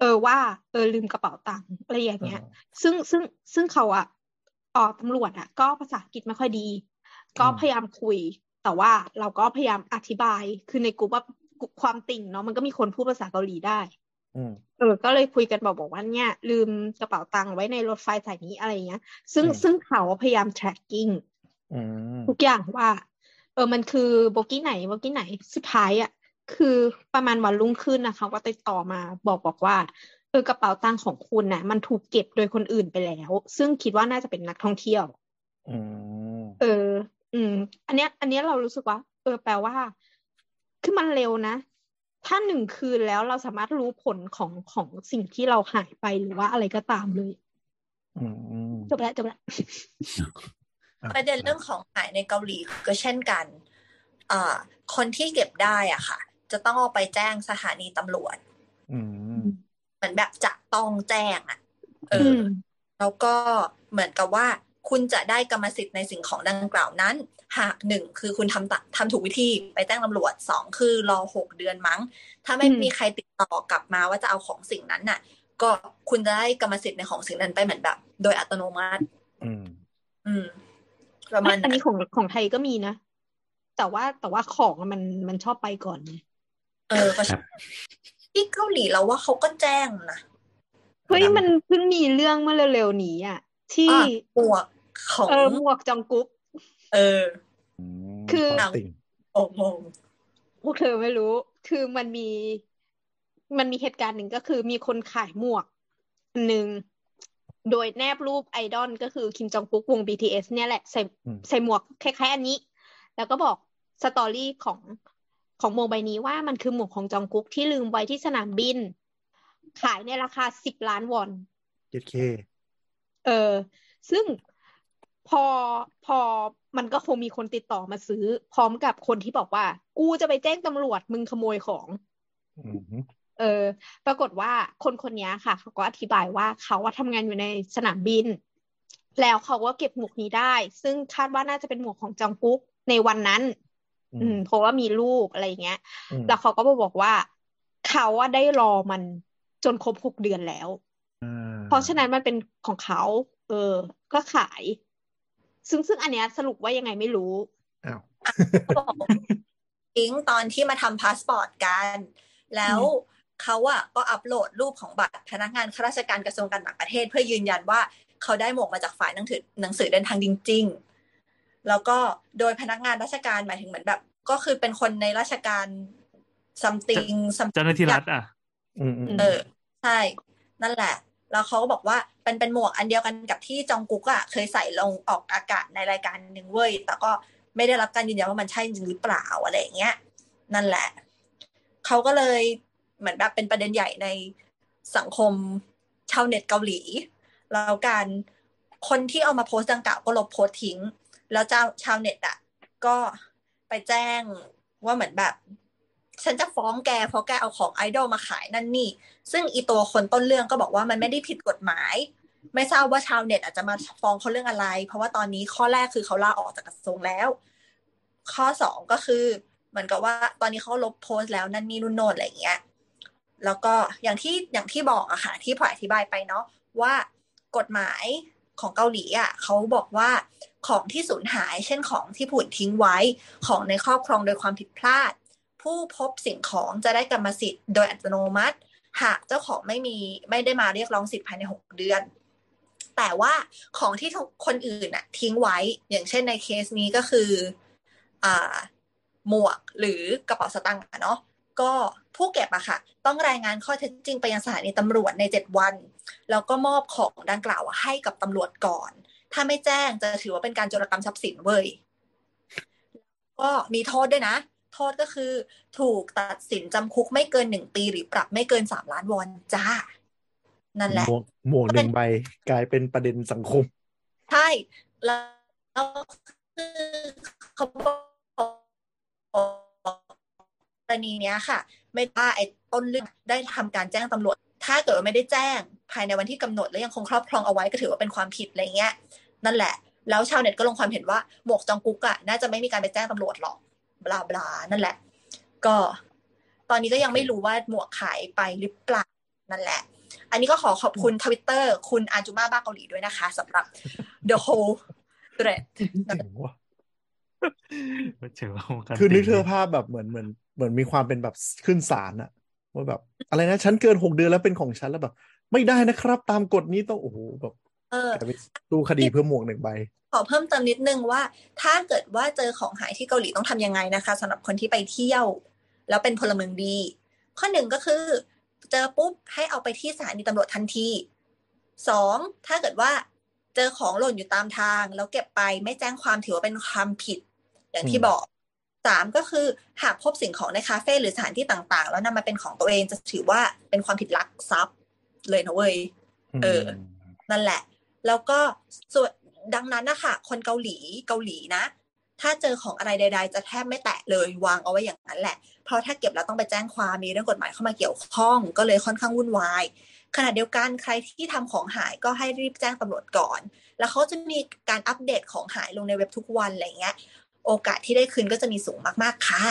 เออว่า เออลืมกระเป๋าตังค์อะไรอย่างเงี้ย ซึ่งซึ่งซึ่งเขาอะออตำรวจอะก็ภาษาอังกฤษไม่ค่อยดี ก็พยายามคุย แต่ว่าเราก็พยายามอธิบาย คือในกลุ่มว่าความติ่งเนาะมันก็มีคนพูดภาษาเกาหลีได้อืมเออ ก็เลยคุยกันบอกบอกว่าเนี่ย ลืมกระเป๋าตังค์ไว้ในรถไฟสายนี้อะไรเงี้ย ซึ่งอืมซึ่งเขาพยายาม tracking อืม ทุกอย่างว่า เออมันคือโบกี้ไหนโบกี้ไหนสุดท้ายอะ คือประมาณวันรุ่งขึ้นนะคะ ว่าติดต่อมาบอกบอกว่าเออกระเป๋าตังค์ของคุณน่ะ มันถูกเก็บโดยคนอื่นไปแล้ว ซึ่งคิดว่าน่าจะเป็นนักท่องเที่ยวอืมเออ อืม อันเนี้ย อันเนี้ยเรารู้สึกว่า เออ แปลว่าคือมันเร็วนะ ถ้าหนึ่งคืนแล้วเราสามารถรู้ผลของของสิ่งที่เราหายไปหรือว่าอะไรก็ตามเลยอืมจบแล้วจบแล้วอ่ ประเด็นเรื่องของหายในเกาหลีก็เช่นกันอ่าคนที่เก็บได้อะค่ะ จะต้องเอาไปแจ้งสถานีตำรวจอืมเหมือนแบบจะต้องแจ้งอะเออือมแล้วก็เหมือนกับว่าคุณจะได้กรรมสิทธิ์ในสิ่งของดังกล่าวนั้น หากหนึ่งคือคุณทำตะทำถูกวิธีไปแจ้งตำรวจสองคือรอหกเดือนมั้ง ถ้าไม่อืมมีใครติดต่อกลับมาว่าจะเอาของสิ่งนั้นน่ะ ก็คุณจะได้กรรมสิทธิ์ในของสิ่งนั้นไปเหมือนแบบ โดยอัตโนมัติ อืม อืม ประมาณอันนี้นั้นของของไทยก็มีนะ แต่ว่าแต่ว่าของอะมันมันชอบไปก่อนไงเออก็ใช่ที่เกาหลีเราว่าเขาก็แจ้งนะเฮ้ยมันเพิ่งมีเรื่องเมื่อเร็วๆนี้อะ ที่อะหมวกของเออหมวกจองกุ๊กเอออืมคือความติ่งโอ้โหพวกเธอไม่รู้ คือมันมี มันมีเหตุการณ์หนึ่งก็คือมีคนขายหมวกหนึ่ง โดยแนบรูปไอดอลก็คือคิมจองกุ๊กวง BTS เนี่ยแหละใส่อืมใส่หมวกคล้ายๆอันนี้ แล้วก็บอกสตอรี่ของของหมวกใบนี้ว่ามันคือหมวกของจองกุ๊กที่ลืมไว้ที่สนามบิน ขายในราคาสิบล้านวอนเจ็ดเคเออ ซึ่งพอพอมันก็คงมีคนติดต่อมาซื้อ พร้อมกับคนที่บอกว่า กูจะไปแจ้งตำรวจมึงขโมยของอืม เออ ปรากฏว่าคนคนนี้ค่ะ เขาก็อธิบายว่าเขาว่าทำงานอยู่ในสนามบิน แล้วเขาก็เก็บหมวกนี้ได้ ซึ่งคาดว่าน่าจะเป็นหมวกของจองกุ๊กในวันนั้น อือืมมเพราะว่ามีรูปอะไรอย่างเงี้ยอืมแล้วเขาก็มาบอกว่า เขาว่าได้รอมันจนครบหกเดือนแล้วอ่าเพราะฉะนั้นมันเป็นของเขา เออ ก็ขาย ซึ่งซึ่งอันเนี้ยสรุปว่ายังไงไม่รู้อ้าวเขาบอกทิ้งตอนที่มาทำพาสปอร์ตกัน แล้ว เขาอะก็อัปโหลดรูปของบัตรพนักงานข้าราชการกระทรวงการต่างประเทศ เพื่อยืนยันว่าเขาได้หมวกมาจากฝ่ายหนังสือหนังสือเดินทางจริง ๆ แล้วก็โดยพนักงานราชการหมายถึงเหมือนแบบ ก็คือเป็นคนในราชการ something เจ้าหน้าที่รัฐอะอืมอืมเออใช่นั่นแหละ แล้วเขาก็บอกว่าเป็นเป็นหมวกอันเดียวกันกับที่จองกุ๊กอะเคยใส่ลงออกอากาศในรายการหนึ่งเว้ยแต่ก็ไม่ได้รับการยืนยันว่ามันใช่จริงหรือเปล่าอะไรอย่างเงี้ยนั่นแหละเขาก็เลย เหมือนแบบเป็นประเด็นใหญ่ในสังคมชาวเน็ตเกาหลี แล้วการคนที่เอามาโพสต์ดังกล่าวก็ลบโพสต์ทิ้ง แล้วเจ้าชาวเน็ตอะก็ไปแจ้งว่าเหมือนแบบ ฉันจะฟ้องแกเพราะแกเอาของไอดอลมาขายนั่นนี่ ซึ่งอีตัวคนต้นเรื่องก็บอกว่ามันไม่ได้ผิดกฎหมาย ไม่ทราบว่าชาวเน็ตอาจจะมาฟ้องเขาเรื่องอะไร เพราะว่าตอนนี้ข้อแรกคือเขาลาออกจากกระทรวงแล้ว ข้อสองก็คือเหมือนกับว่าตอนนี้เขาลบโพสต์แล้วนั่นนี่นู่นโน่นอะไรอย่างเงี้ย แล้วก็อย่างที่อย่างที่บอกอะค่ะที่พออธิบายไปเนาะว่ากฎหมายของเกาหลีอะเขาบอกว่าของที่สูญหาย เช่นของที่ผูกทิ้งไว้ของในครอบครองโดยความผิดพลาด ผู้พบสิ่งของจะได้กรรมสิทธิ์โดยอัตโนมัติ หากเจ้าของไม่มีไม่ได้มาเรียกร้องสิทธิ์ภายในหกเดือน แต่ว่าของที่คนอื่นน่ะทิ้งไว้อย่างเช่นในเคสนี้ก็คืออ่าหมวกหรือกระเป๋าสตางค์อะเนาะก็ผู้เก็บอะค่ะ ต้องรายงานข้อเท็จจริงไปยังสถานีตำรวจในเจ็ดวัน แล้วก็มอบของดังกล่าวอะให้กับตำรวจก่อน ถ้าไม่แจ้งจะถือว่าเป็นการโจรกรรมทรัพย์สินเว้ยก็มีโทษด้วยนะ โทษก็คือ ถูกตัดสินจำคุกไม่เกินหนึ่งปีหรือปรับไม่เกินสามล้านวอนจ้า นั่นแหละ หมวกหมวกหนึ่งใบกลายเป็นประเด็นสังคม ใช่ แล้วคือเขาบอกกร ณีเนี้ยค่ะ ไม่ว่าไอ้ต้นเรื่องได้ทำการแจ้งตำรวจ ถ้าเกิดว่าไม่ได้แจ้งภายในวันที่กำหนดแล้วยังคงครอบครองเอาไว้ก็ถือว่าเป็นความผิดอะไรเงี้ยนั่นแหละ แล้วชาวเน็ตก็ลงความเห็นว่าหมวกจองกุ๊กอะน่าจะไม่มีการไปแจ้งตำรวจหรอกบลาบลานั่นแหละ ก็ ตอนนี้ก็ยังไม่รู้ว่าหมวกขายไปหรือเปล่านั่นแหละ อันนี้ก็ขอขอบคุณทวิตเตอร์คุณอาจุมาบ้าเกาหลีด้วยนะคะสำหรับ the whole thread ถึงว่าเจอวงการคือนึกติ่งเธอภาพแบบเหมือนเหมือน เหมือนมีความเป็นแบบขึ้นศาลอะว่าแบบ อะไรนะฉันเกินหกเดือนแล้วเป็นของฉันแล้วแบบ ไม่ได้นะครับ ตามกฎนี้ต้องโอ้โหแบบเออกลายเป็นตู้คดีเพื่อหมวกหนึ่งใบ ขอเพิ่มเติมนิดนึงว่า ถ้าเกิดว่าเจอของหายที่เกาหลีต้องทำยังไงนะคะสำหรับคนที่ไปเที่ยว แล้วเป็นพลเมืองดี ข้อหนึ่งก็คือ เจอปุ๊บให้เอาไปที่สถานีตำรวจทันทีสองถ้าเกิดว่าเจอของหล่นอยู่ตามทาง แล้วเก็บไปไม่แจ้งความถือว่าเป็นความผิด อย่างที่อืมบอก สามก็คือหากพบสิ่งของในคาเฟ่หรือสถานที่ต่าง ๆ แล้วนำมาเป็นของตัวเองจะถือว่าเป็นความผิดลักทรัพย์เลยนะเว้ยเออ นั่นแหละ แล้วก็ส่วนดังนั้นนะคะคนเกาหลีเกาหลีนะ ถ้าเจอของอะไรใด ๆ จะแทบไม่แตะเลยวางเอาไว้อย่างนั้นแหละ เพราะถ้าเก็บแล้วต้องไปแจ้งความมีเรื่องกฎหมายเข้ามาเกี่ยวข้อง ก็เลยค่อนข้างวุ่นวายขณะเดียวกันใครที่ทำของหายก็ให้รีบแจ้งตำรวจก่อน แล้วเขาจะมีการอัปเดตของหายลงในเว็บทุกวันอะไรเงี้ย โอกาสที่ได้คืนก็จะมีสูงมากๆค่ะ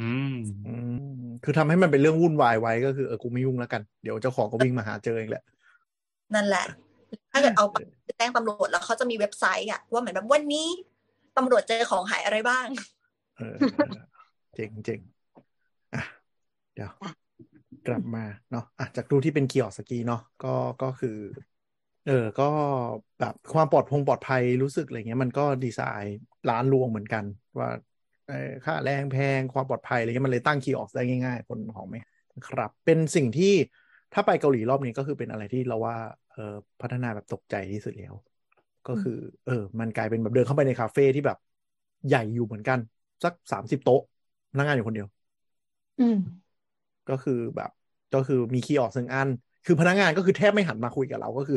อืมอืมคือทำให้มันเป็นเรื่องวุ่นวายไว้ก็คือเออกูไม่ยุ่งแล้วกัน เดี๋ยวเจ้าของก็วิ่งมาหาเจอเองแหละ นั่นแหละ ถ้าเกิดเอาไปแจ้งตำรวจแล้วเขาจะมีเว็บไซต์อะว่าเหมือนแบบวันนี้ตำรวจเจอของหายอะไรบ้าง เออเจ๋งเจ๋งอะเดี๋ยวกลับมาเนาะอะจากดูที่เป็นเคียร์สกีเนาะก็ก็คือ เออ ก็แบบความปลอดพงปลอดภัยรู้สึกอะไรเงี้ยมันก็ดีไซน์ร้านรวงเหมือนกัน ว่าเออค่าแรงแพงความปลอดภัยอะไรเงี้ยมันเลยตั้งคีย์ออกได้ง่าย ๆ คนของไม่ครับ เป็นสิ่งที่ถ้าไปเกาหลีรอบนี้ก็คือเป็นอะไรที่เราว่าเออพัฒนาแบบตกใจที่สุดแล้ว ก็คือ เออ มันกลายเป็นแบบเดินเข้าไปในคาเฟ่ที่แบบใหญ่อยู่เหมือนกัน สักสามสิบโต๊ะพนักงานอยู่คนเดียว อืม ก็คือแบบ ก็คือมีคีย์ออกซึ่งอัน คือพนักงานก็คือแทบไม่หันมาคุยกับเรา ก็คือ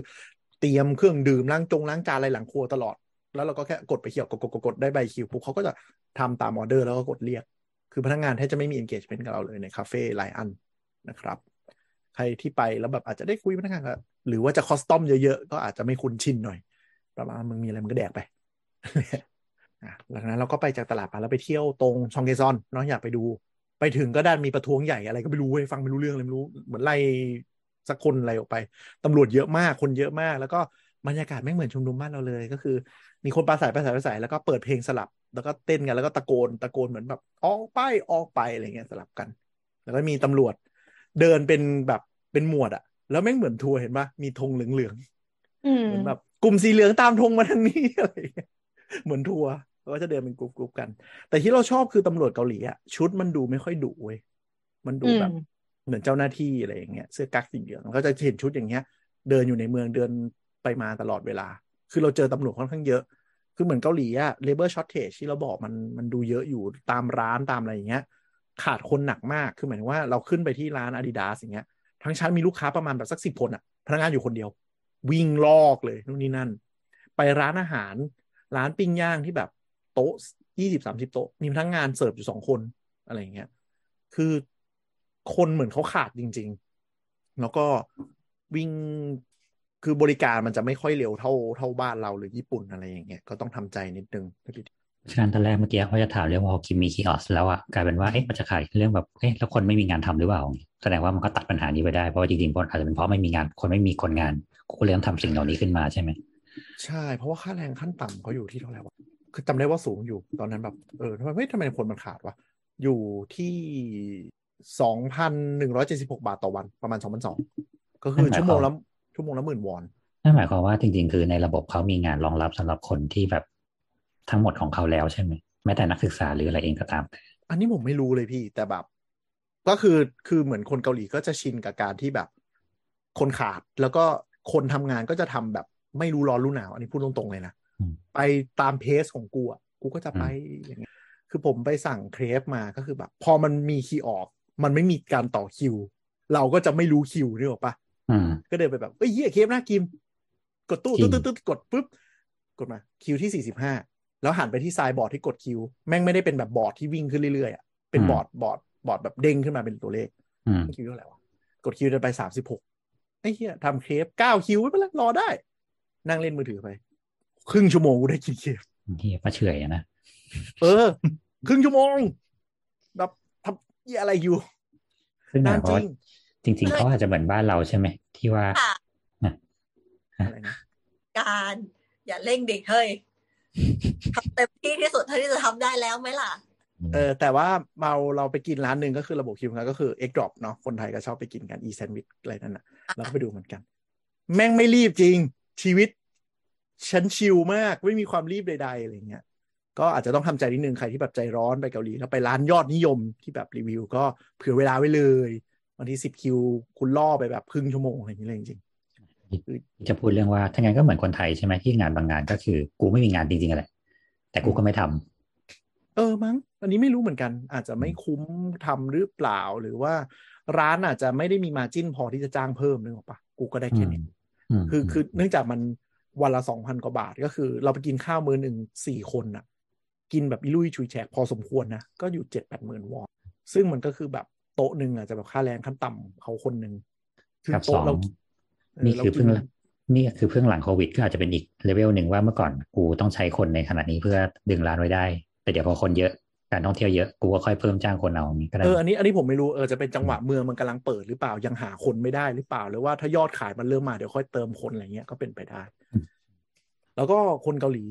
เตรียมเครื่องดื่มล้างจงล้างจานอะไรหลังครัวตลอด แล้วเราก็แค่กดไปเขียวกดกดกดได้ใบคิวปุ๊บเขาก็จะทำตามออเดอร์แล้วก็กดเรียก คือพนักงานแทบจะไม่มี engagement กับเราเลยในคาเฟ่หลายอันนะครับ ใครที่ไปแล้วแบบอาจจะได้คุยพนักงานกับหรือว่าจะ custom เยอะๆ ก็อาจจะไม่คุ้นชินหน่อย ประมาณมึงมีอะไรมึงก็แดกไปหลังจากนั้นเราก็ไปจากตลาดมาแล้วไปเที่ยวตรงชองเกซอนเนาะอยากไปดู ไปถึงก็ด้านมีประท้วงใหญ่อะไรก็ไม่รู้เว้ยฟังไม่รู้เรื่องเลยไม่รู้เหมือนไล่ สักคนอะไรออกไปตำรวจเยอะมากคนเยอะมาก แล้วก็บรรยากาศไม่เหมือนชุมนุมบ้านเราเลย ก็คือ มีคนปราศัยปราศัยปราศัยแล้วก็เปิดเพลงสลับ แล้วก็เต้นกันแล้วก็ตะโกนตะโกนเหมือนแบบออกไปออกไปอะไรเงี้ยสลับกัน แล้วก็มีตำรวจเดินเป็นแบบเป็นหมวดอะแล้วแม่งเหมือนทัวร์เห็นปะมีธงเหลืองอืมๆเหมือนแบบกลุ่มสีเหลืองตามธงมาทางนี้อะไรเงี้ยเหมือนทัวร์ก็จะเดินเป็นกลุ่มๆกัน แต่ที่เราชอบคือตำรวจเกาหลีอะชุดมันดูไม่ค่อยดุเว้ยมันดูอืมแบบ เหมือนเจ้าหน้าที่อะไรอย่างเงี้ยเสื้อกั๊กสีเหลืองก็จะเห็นชุดอย่างเงี้ย เดินอยู่ในเมืองเดินไปมาตลอดเวลา คือเราเจอตำรวจค่อนข้างเยอะ คือเหมือนเกาหลีอะ labor shortage ที่เราบอกมันมันดูเยอะอยู่ตามร้านตามอะไรอย่างเงี้ย ขาดคนหนักมาก คือหมายถึงว่าเราขึ้นไปที่ร้าน Adidas อย่างเงี้ย ทั้งชั้นมีลูกค้าประมาณแบบสักสิบคนอะพนักงานอยู่คนเดียว วิ่งลอกเลยนู่นนี่นั่น ไปร้านอาหารร้านปิ้งย่างที่แบบโต๊ะยี่สิบสามสิบโต๊ะมีพนักงานเสิร์ฟอยู่สองคนอะไรอย่างเงี้ย คือ คนเหมือนเขาขาดจริง ๆ แล้วก็วิ่งคือบริการมันจะไม่ค่อยเร็วเท่าเท่าบ้านเราหรือญี่ปุ่นอะไรอย่างเงี้ยก็ต้องทำใจนิดนึงฉะนั้นตอนแรกเมื่อกี้เขาจะถามเรื่องว่าพอคิมมีคีออสแล้วอะกลายเป็นว่าเอ๊ะมันจะขายเรื่องแบบเอ๊ะแล้วคนไม่มีงานทำหรือเปล่าแสดงว่ามันก็ตัดปัญหานี้ไปได้เพราะว่าจริงๆอาจจะเป็นเพราะไม่มีงานคนไม่มีคนงานกูก็เลยต้องทำสิ่งเหล่านี้ขึ้นมาใช่ไหมใช่ เพราะว่าค่าแรงขั้นต่ำเขาอยู่ที่เท่าไหร่วะคือจำได้ว่าสูงอยู่ตอนนั้นแบบเออทำไมเฮ้ยทำไมคนมันขาดวะอยู่ที่ สองพันหนึ่งร้อยเจ็ดสิบหกบาทต่อวันประมาณสองพันสองก็คือชั่วโมงละชั่วโมงละหมื่นวอนนั่นหมายความว่าจริงๆ คือในระบบเขามีงานรองรับสำหรับคนที่แบบทั้งหมดของเขาแล้วใช่ไหมแม้แต่นักศึกษาหรืออะไรเองก็ตาม อันนี้ผมไม่รู้เลยพี่แต่แบบ ก็คือคือเหมือนคนเกาหลีก็จะชินกับการที่แบบ คนขาดแล้วก็คนทำงานก็จะทำแบบไม่รู้ร้อนรู้หนาว อันนี้พูดตรงๆเลยนะอืมไปตามเพสของกูอะกูก็จะไปอย่างเงี้ยคือผมไปสั่งเครปมาก็คือแบบ พอมันมีคีย์ออก มันไม่มีการต่อคิว เราก็จะไม่รู้คิวนึกออกปะอืมก็เดินไปแบบเอ้ยเหี้ยเครปน่ากินกดตู้จริตึ๊งดตึ๊ดตึ๊ดกดปุ๊บ กดมา คิวที่สี่สิบห้าแล้วหันไปที่ signboard ที่กดคิว แม่งไม่ได้เป็นแบบบอร์ดที่วิ่งขึ้นเรื่อยๆอะเป็นบอร์ดบอร์ดบอร์ดแบบเด้งขึ้นมาเป็นตัวเลขอืมคิวเท่าไหร่วะกดคิวเดินไปสามสิบหกไอ้เหี้ยทำเครปเก้าคิวไม่เป็นไรรอได้ นั่งเล่นมือถือไป ครึ่งชั่วโมงกูได้กินเครปที่ป้าเฉอยอะนะ เออ ครึ่งชั่วโมงแบบทำเหี้ ยอะไรอยู่ซึ่งหมานายความจริว่างจริง ๆเขาอาจจะเหมือนบ้านเราใช่ไหมที่ว่าค่ะอะไรนะการอย่าเร่งดิเฮ้ยทำเต็มที่ที่สุดเท่าที่จะทำได้แล้วไหมล่ะ เออ แต่ว่าเราเราไปกินร้านหนึ่งก็คือระบบคิวของเราก็คือ egg drop เนาะคนไทยก็ชอบไปกินกัน e sandwich อะไรนั่นน่ะเราก็ไปดูเหมือนกัน แม่งไม่รีบจริงชีวิตฉันชิลมากไม่มีความรีบใดๆอะไรเงี้ย ก็อาจจะต้องทำใจนิดนึงใครที่แบบใจร้อนไปเกาหลีแล้วไปร้านยอดนิยมที่แบบรีวิว ก็เผื่อเวลาไว้เลยบางทีสิบคิวคุณล่อไปแบบครึ่งชั่วโมงอะไรอย่างเงี้ยเลยจริงจะพูดเรื่องว่าถ้างั้นก็เหมือนคนไทยใช่ไหมที่งานบางงานก็คือ กูไม่มีงานจริงๆอะไรแต่กูก็ไม่ทำเออมั้งอันนี้ไม่รู้เหมือนกัน อาจจะไม่คุ้มทำหรือเปล่าหรือว่าร้านอาจจะไม่ได้มีมาจิ้นพอที่จะจ้างเพิ่มนึกออกปะกูก็ได้แค่นี้มคือคือเนื่องจากมันวันละสองพันกว่าบาทก็คือ เราไปกินข้าวมื้อหนึ่งสี่คนน่ะ กินแบบอิลุยชุยแฉกพอสมควรนะ ก็อยู่เจ็ดแปดหมื่นวอน ซึ่งมันก็คือแบบโต๊ะหนึ่งอาจจะแบบค่าแรงขั้นต่ำเขาคนหนึ่งคือกับสโต๊ะองเรา นี่เเราคือกิเพิ่งนี่คือเพิ่งหลังโควิดก็อาจจะเป็นอีกเลเวลหนึ่งว่าเมื่อก่อนกูต้องใช้คนในขนาดนี้เพื่อดึงร้านไว้ได้ แต่เดี๋ยวพอคนเยอะการท่องเที่ยวเยอะกูก็ค่อยเพิ่มจ้างคนเอาอย่างนี้ก็ได้เอออันนี้อันนี้ผมไม่รู้เออจะเป็นจังหวะเมืองมันกำลังเปิดหรือเปล่ายังหาคนไม่ได้หรือเปล่าหรือว่าถ้ายอดขายมันเริ่มมาเดี๋ยวค่อยเติมคนอะไรเงี้ยก็เป็นไปได้ แล้วก็คนเกาหลี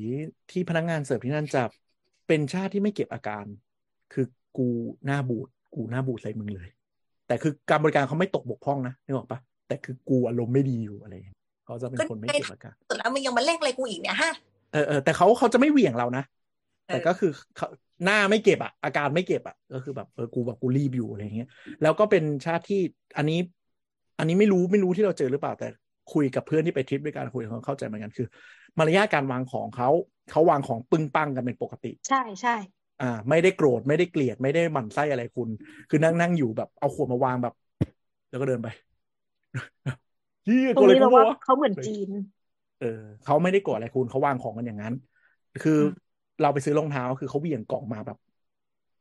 ที่พนักงานเสิร์ฟที่นั่นจะ เป็นชาติที่ไม่เก็บอาการ คือกูหน้าบูดกูหน้าบูดใส่มึงเลย แต่คือการบริการเขาไม่ตกบกพร่องนะนึกออกปะแต่คือกูอารมณ์ไม่ดีอยู่อะไรอย่างเงี้ยเขาจะเป็นคนไม่เก็บอาการสุดแล้วมึงยังมาเล่งอะไรกูอีกเนี่ยฮะเออเออแต่เขาเขาจะไม่เหวี่ยงเรานะเออแต่ก็คือเขาหน้าไม่เก็บอะอาการไม่เก็บอะก็คือแบบเออกูแบบกูรีบอยู่อะไรอย่างเงี้ยแล้วก็เป็นชาติที่อันนี้ อันนี้ไม่รู้ไม่รู้ที่เราเจอหรือเปล่าแต่คุยกับเพื่อนที่ไปทริปด้วยกันคุยกับเขาเข้าใจเหมือนกันคือ มารยาทการวางของเขา เขาวางของปึ้งปังกันเป็นปกติ ใช่ใช่อ่า ไม่ได้โกรธไม่ได้เกลียดไม่ได้หมั่นไส้อะไรคุณ คือนั่งนั่งอยู่แบบเอาขวดมาวางแบบ แล้วก็เดินไปเฮียตโกรรงธอะไรนี้กูเราว่าปะวะเขาเหมือนจีน เออเขาไม่ได้โกรธอะไรคุณเขาวางของกันอย่างนั้น คืออเราไปซื้อรองเท้าคือเขาเหวี่ยงกล่องมาแบบ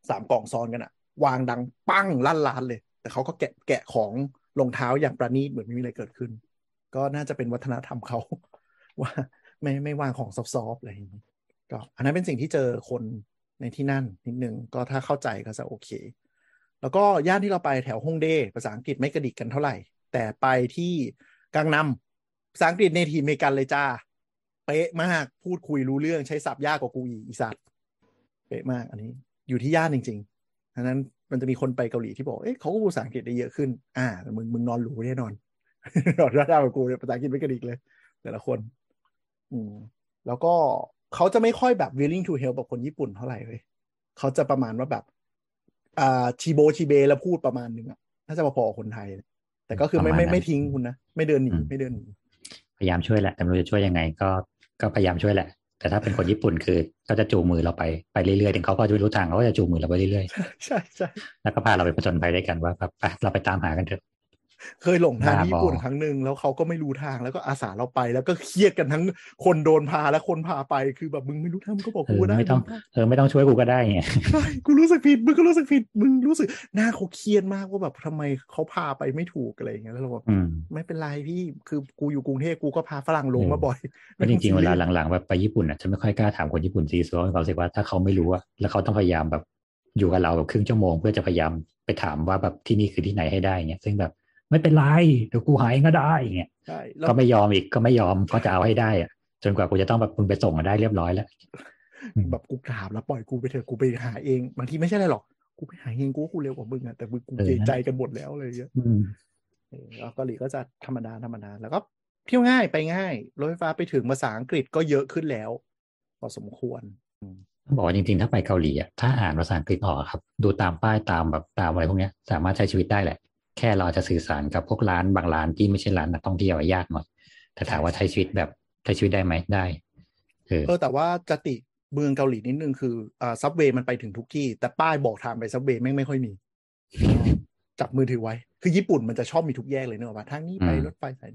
สามกล่องซ้อนกันอะวางดังปั้งลั่นร้านเลย แต่เขาก็แกะแกะของรองเท้าอย่างประณีตเหมือนไม่มีอะไรเกิดขึ้น ก็น่าจะเป็นวัฒนธรรมเขาว่า ไม่ไม่วางของซอฟๆอะไรอย่างนี้ก็อันนั้นเป็นสิ่งที่เจอคนในที่นั่นนิดนึงก็ถ้าเข้าใจก็จะโอเค แล้วก็ย่านที่เราไปแถวฮงเดภาษาอังกฤษไม่กระดิกกันเท่าไหร่ แต่ไปที่กังนำภาษาอังกฤษในทีเมกันเลยจ้า เป๊ะมากพูดคุยรู้เรื่องใช้ศัพท์ยากกว่ากูอีอีสัตว์เป๊ะมากอันนี้อยู่ที่ย่านจริงๆดังนั้นมันจะมีคนไปเกาหลีที่บอกเอ๊ะเขาก็พูดภาษาอังกฤษได้เยอะขึ้น อ่าแต่มึงมึงนอนหรูแน่นอนนอนได้กับกูเนี่ยภาษาอังกฤษไม่กระดิกเลย แต่ละคน อืมแล้วก็เขาจะไม่ค่อยแบบ willing to help กับคนญี่ปุ่นเท่าไหร่เลยเขาจะประมาณว่าแบบ อ่าชีโบชีเบแล้วพูดประมาณนึงอะน่าจะพอๆกับคนไทย แต่ก็คือไม่ไม่ไม่ทิ้งคุณนะไม่เดินหนีไม่เดินหนีพยายามช่วยแหละแต่ไม่รู้จะช่วยยังไง ก็ก็พยายามช่วยแหละ แต่ถ้าเป็นคนญี่ปุ่นคือก็จะจูงมือเราไปไปเรื่อยๆถึงเขาก็จะไม่รู้ทางเขาก็จะจูงมือเราไปเรื่อยใช่ใช่ๆแล้วก็พาเราไปผจญภัยด้วยกันว่าแบบไปเราไปตามหากันเถอะ เคยหลงทางบ้าที่ญี่ปุ่นบอครั้งหนึ่งแล้วเขาก็ไม่รู้ทางแล้วก็อาสาเราไปแล้วก็เครียดกันทั้งคนโดนพาและคนพาไปคือแบบมึงไม่รู้ทางมึงก็บอกเอกูอได้ไม่ต้องมึเออไม่ต้องช่วยกูก็ได้ไงใช่กูรู้สึกผิดมึงก็รู้สึกผิดมึงรู้สึกหน้าเขาเครียดมากว่าแบบทำไมเขาพาไปไม่ถูกอะไรอย่างเงี้ยแล้วเราบอกอืมไม่เป็นไรพี่คือกูอยู่กรุงเทพกูก็พาฝรั่งลงมาบ่อยก็จริงๆเวลาหลังๆแบบไปญี่ปุ่นอะจะไม่ค่อยกล้าถามคนญี่ปุ่นซีซัวมีความรู้สึกว่าถ้าเขาไม่รู้อะแล้วเขาต้องพยายามแบบอยู่กับเราแบบครึ่งชั่วโมงเพื่อจะพยายามไปถามว่าแบบที่นี่คือที่ไหนให้ได้เงี้ยซึ่งแบบ ไม่เป็นไรเดี๋ยวกูหายก็ได้เงี้ยใช่แล้วก็ไม่ยอมอีกก็ไม่ยอมก็จะเอาให้ได้อะจนกว่ากูจะต้องแบบมึงไปส่งมาได้เรียบร้อยแล้วอืมแบบกูกราบแล้วปล่อยกูไปเถอะกูไปหาเองบางทีไม่ใช่อะไรหรอกกูไปหาเองกูก็กูเร็วกว่ามึงอะแต่มึงกูเกรงใจกันหมดแล้วอะไรอย่างเงี้ยอืมเออแล้วเกาหลีก็จะธรรมดาธรรมดาแล้วก็เที่ยวง่ายไปง่ายรถไฟฟ้าไปถึงภาษาอังกฤษก็เยอะขึ้นแล้วพอสมควรต้องบอกว่าจริงๆ ถ้าไปเกาหลีอะถ้าอ่านภาษาอังกฤษออกอะครับ ดูตามป้ายตามแบบตามอะไรพวกเนี้ยสามารถใช้ชีวิตได้แหละ แค่เราจะสื่อสารกับพวกร้านบางร้านที่ไม่ใช่ร้านนักท่องเที่ยวอะยากหน่อยแต่ถามว่าใช้ชีวิตแบบใช้ชีวิตได้ไหมได้เออเออแต่ว่าจะติเมืองเกาหลีนิดนึงคืออ่าซับเวย์มันไปถึงทุกที่ แต่ป้ายบอกทางไปซับเวย์แม่งไม่ค่อยมี จับมือถือไว้ คือญี่ปุ่นมันจะชอบมีทุกแยกเลยเนกอะว่าทางนี้ไปอืมรถไฟสาย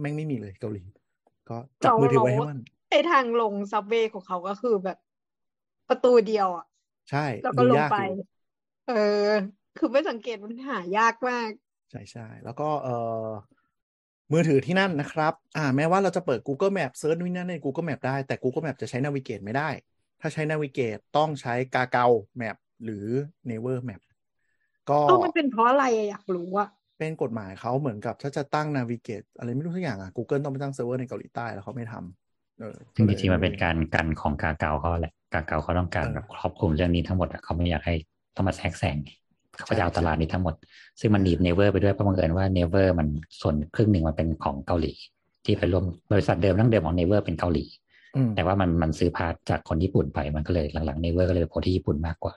แม่งไม่มีเลยเกาหลี ก็จับมือถือไว้ให้มันไอทางลงซับเวย์ของเขาก็คือแบบประตูเดียวอะ ใช่ แล้วก็ดูลงยากไปอยู่เออ คือไม่สังเกตมันหายากมาก ใช่ใช่แล้วก็เออมือถือที่นั่นนะครับ อ่า แม้ว่าเราจะเปิด Google Map เซิร์ชนู่นนนั่นใน Google Map ได้ แต่ Google Map จะใช้ Navigate ไม่ได้ ถ้าใช้ Navigate ต้องใช้กาเกา Map หรือ Naver Map ก็เอ้ามันเป็นเพราะอะไรอะอยากรู้อะเป็นกฎหมายเขาเหมือนกับถ้าจะตั้ง Navigate อะไรไม่รู้ทุกอย่างอะ Google ต้องไปตั้งเซิร์ฟเวอร์ในเกาหลีใต้แล้วเขาไม่ทำเออซึ่งจริงๆมันเป็นการกันของ Kakao เขาแหละ Kakao เขาต้องการแบบครอบคลุมเรื่องนี้ทั้งหมดอะเขาไม่อยากให้ต้องมาแทรกแซง เขาก็จะเอาตลาดนี้ทั้งหมด ซึ่งมันหนีบ Naver ไปด้วยเพราะบังเอิญว่า Naver มันส่วนครึ่งหนึ่งมันเป็นของเกาหลี ที่ไปร่วมบริษัทเดิมทั้งเดิมของ Naver เป็นเกาหลีอืมแต่ว่ามันมันซื้อ part จากคนญี่ปุ่นไปมันก็เลยหลังๆ Naver ก็เลยไปโผล่ที่ญี่ปุ่นมากกว่า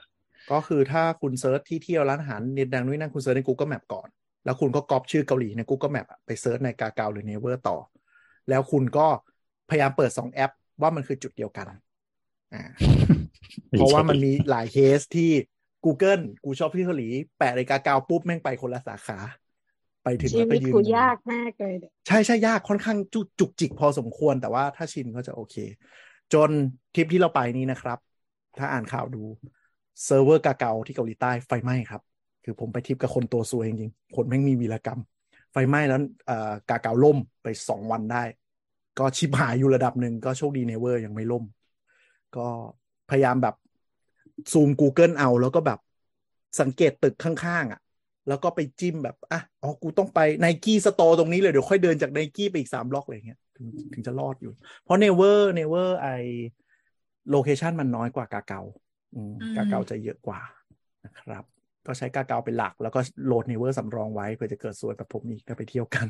ก็คือถ้าคุณ search ที่เที่ยวร้านอาหารเด็ดดังนู่นนนั่นคุณ search ใน Google Map ก่อน แล้วคุณก็ก๊อปชื่อเกาหลีใน Google Map อะไป search ใน Kakao หรือ Naver ต่อ แล้วคุณก็พยายามเปิดสองแอปว่ามันคือจุดเดียวกันอ่าเพราะว่ามันมีหลายเคสที่ Google กูก๊อปชื่อเกาหลี แปะใน Kakao ปุ๊บ แม่งไปคนละสาขา ไปถึงชีแล้วก็วิตยืนกูยากมากเลยเนี่ยใช่ใช่ยากค่อนข้างจุจุกจิกพอสมควรแต่ว่าถ้าชินก็จะโอเค จนทริปที่เราไปนี้นะครับ ถ้าอ่านข่าวดูเซิร์ฟเวอร์ Kakao ที่เกาหลีใต้ไฟไหม้ครับ คือผมไปทริปกับคนตัวซวยจริงๆคนแม่งมีวีรกรรม ไฟไหม้แล้วเอ่อ Kakao ล่มไปสองวันได้ ก็ชิบหายอยู่ระดับหนึ่งก็โชคดี Naver ยังไม่ล่ม ก็พยายามแบบ ซูม Google เอา แล้วก็แบบสังเกตตึกข้างๆอะ แล้วก็ไปจิ้มแบบอะอ๋อกูต้องไป Nike Store ตรงนี้เลย เดี๋ยวค่อยเดินจากไนกี้ไปอีกสามบล็อกอะไรเงี้ยถึงถึงจะรอดอยู่ เพราะ Naver Naver ไอ้ location มันน้อยกว่า Kakao อืมอืม Kakao จะเยอะกว่านะครับ ก็ใช้ Kakao เป็นหลัก แล้วก็โหลด Naver สำรองไว้เผื่อจะเกิดซวยแบบผมอีกก็ไปเที่ยวกัน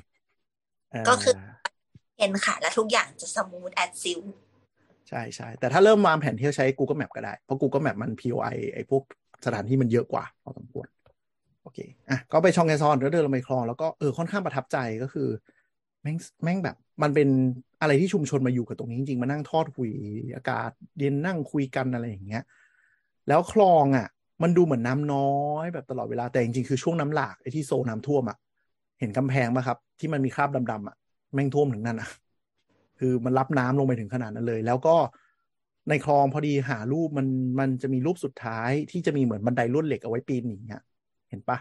เก็คือเห็นค่ะ และทุกอย่างจะ smooth as silk ใช่ใช่แต่ถ้าเริ่มวางแผนเที่ยวใช้ Google Map ก็ได้ เพราะ Google Map มัน POI ไอ้พวกสถานที่มันเยอะกว่าพอสมควรโอเคอะก็ไปช่องแกซอนแล้วเดินลงไปคลองแล้วก็เออค่อนข้างประทับใจก็คือ แม่งแม่งแบบ มันเป็นอะไรที่ชุมชนมาอยู่กับตรงนี้จริงๆมานั่งทอดหุยอากาศเย็นนั่งคุยกันอะไรอย่างเงี้ยแล้วคลองอะ มันดูเหมือนน้ำน้อยแบบตลอดเวลาแต่จริงๆคือช่วงน้ำหลากไอ้ที่โซนน้ำท่วมอะเห็นกำแพงป่ะครับ ที่มันมีคราบดำๆอะแม่งท่วมถึงนั่นอะ คือมันรับน้ำลงไปถึงขนาดนั้นเลย แล้วก็ในคลองพอดีหารูปมันมันจะมีรูปสุดท้ายที่จะมีเหมือนบันไดลวดเหล็กเอาไว้ปีนหนีอะเห็นปะ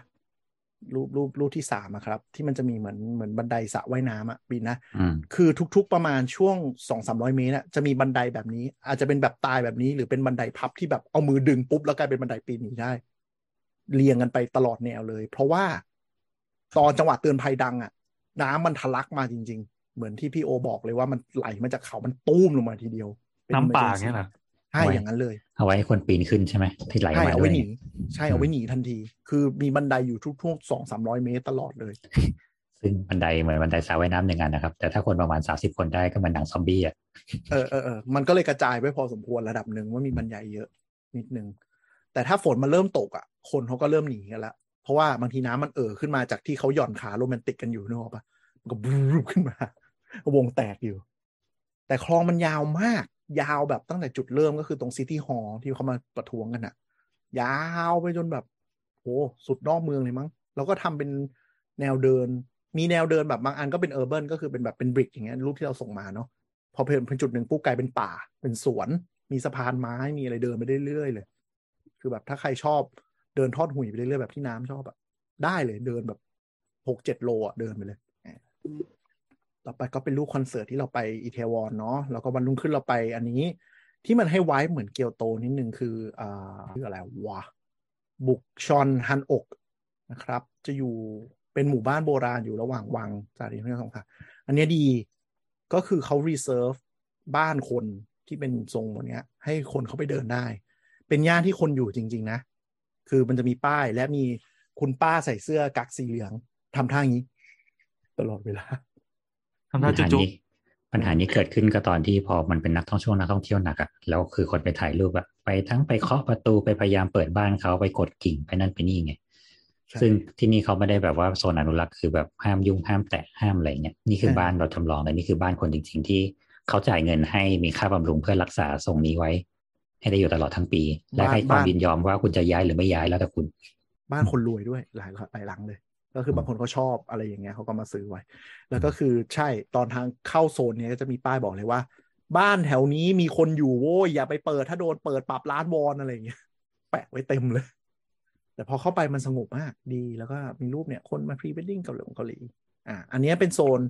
รูปรูปรูปที่สามอะครับ ที่มันจะมีเหมือนเหมือนบันไดสระว่ายน้ำอะปีนนะอืมคือทุก ๆประมาณช่วงสองสามร้อยเมตรอะจะมีบันไดแบบนี้ อาจจะเป็นแบบตายแบบนี้ หรือเป็นบันไดพับที่แบบเอามือดึงปุ๊บแล้วกลายเป็นบันไดปีนหนีได้ เรียงกันไปตลอดแนวเลย เพราะว่าตอนจังหวะเตือนภัยดังอะน้ำมันทะลักมาจริง ๆ เหมือนที่พี่โอบอกเลยว่ามันไหลมาจากเขามันตุ้มลงมาทีเดียวเป็น้ำป่า emergency เงี้ยเหรอใช่อย่างนั้นเลย เอาไว้ให้คนปีนขึ้นใช่ไหมที่ไหลใช่มาเอาด้วไว้ยหนีใช่เอาไว้หนีทันที คือมีบันไดอยู่ทุกๆสองสามร้อยเมตรตลอดเลย ซึ่งบันไดเหมือนบันไดสระว่ายน้ำหนึ่งอันนะครับ แต่ถ้าคนประมาณสาสิบคนได้ก็เหมันหนังซอมบี้อะเออเออเออมันก็เลยกระจายไปพอสมควรระดับหนึ่งว่ามีบรรยายเยอะนิดนึงแต่ถ้าฝนมันเริ่มตกอะ คนเขาก็เริ่มหนีกันละเพราะว่าบางทีน้ำมันเอ่อขึ้นมาจากที่เขาหย่อนขาโรแมนติกกันอยู่นึกออกปะมันก็บรูขึ้นมา วงแตกอยู่ แต่คลองมันยาวมาก ยาวแบบตั้งแต่จุดเริ่มก็คือตรง City Hall ที่เขามาประท้วงกันอะยาวไปจนแบบโหสุดนอกเมืองเลยมั้ง แล้วก็ทำเป็นแนวเดิน มีแนวเดินแบบบางอันก็เป็น urban ก็คือเป็นแบบเป็น brick อย่างเงี้ยรูปที่เราส่งมาเนาะพอเป็นเป็นจุดหนึ่งปุ๊บกลายเป็นป่า เป็นสวน มีสะพานไม้มีอะไรเดินไปเรื่อยๆเลย คือแบบถ้าใครชอบเดินทอดหุ่ยไปเรื่อยๆแบบที่น้ำชอบอะได้เลยเดินแบบหกเจ็ดโลอะเดินไปเลย ต่อไปก็เป็นรูปคอนเสิร์ตที่เราไปอีเทวอนเนาะแล้วก็วันรุ่งขึ้นเราไปอันนี้ที่มันให้ไว้เหมือนเกียวโตนิดนึงคืออ่าชื่ออะไรวะบุกชอนฮันอกนะครับ จะอยู่เป็นหมู่บ้านโบราณอยู่ระหว่างวังจารีตเรื่องของค่ะอันนี้ดีก็คือเขา reserve บ้านคนที่เป็นทรงแบบนี้ให้คนเขาไปเดินได้ เป็นย่านที่คนอยู่จริง ๆ นะ คือมันจะมีป้ายและมีคุณป้าใส่เสื้อกักสีเหลืองทำท่าอย่างนี้ ตลอดเวลา ทำปัท่าญจุหาจุนี้ปัญหานี้เกิดขึ้นก็ตอนที่พอมันเป็นนักท่องช่วงนักท่องเที่ยวหนักอะแล้วคือคนไปถ่ายรูปอะไปทั้งไปเคาะประตูไปพยายามเปิดบ้านเขาไปกดกิ่งไปนั่นไปนี่ไงใช่ซึ่งที่นี่เขาไม่ได้แบบว่าโซนอนุรักษ์คือแบบห้ามยุ่งห้ามแตะห้ามอะไรเงี้ยนี่คือเออบ้านเราจำลองแต่นี่คือบ้านคนจริง ๆ ที่เขาจ่ายเงินให้มีค่าบำรุงเพื่อรักษาทรงนี้ไว้ ให้ได้อยู่ตลอดทั้งปี และให้ความยินยอมว่าคุณจะย้ายหรือไม่ย้ายแล้วแต่คุณ บ้านคนรวยด้วยหลายหลายหลังเลย ก็คือบางคนเขาชอบอะไรอย่างเงี้ยเขาก็มาซื้อไว้ แล้วก็คือใช่ตอนทางเข้าโซนเนี้ยก็จะมีป้ายบอกเลยว่า บ้านแถวนี้มีคนอยู่โว้ยอย่าไปเปิดถ้าโดนเปิดปรับล้านวอนอะไรอย่างเงี้ยแปะไว้เต็มเลย แต่พอเข้าไปมันสงบมากดีแล้วก็มีรูปเนี่ยคนมาพรีเวดดิ้งเกาหลีเกาหลีอ่าอันเนี้ยเป็นโซน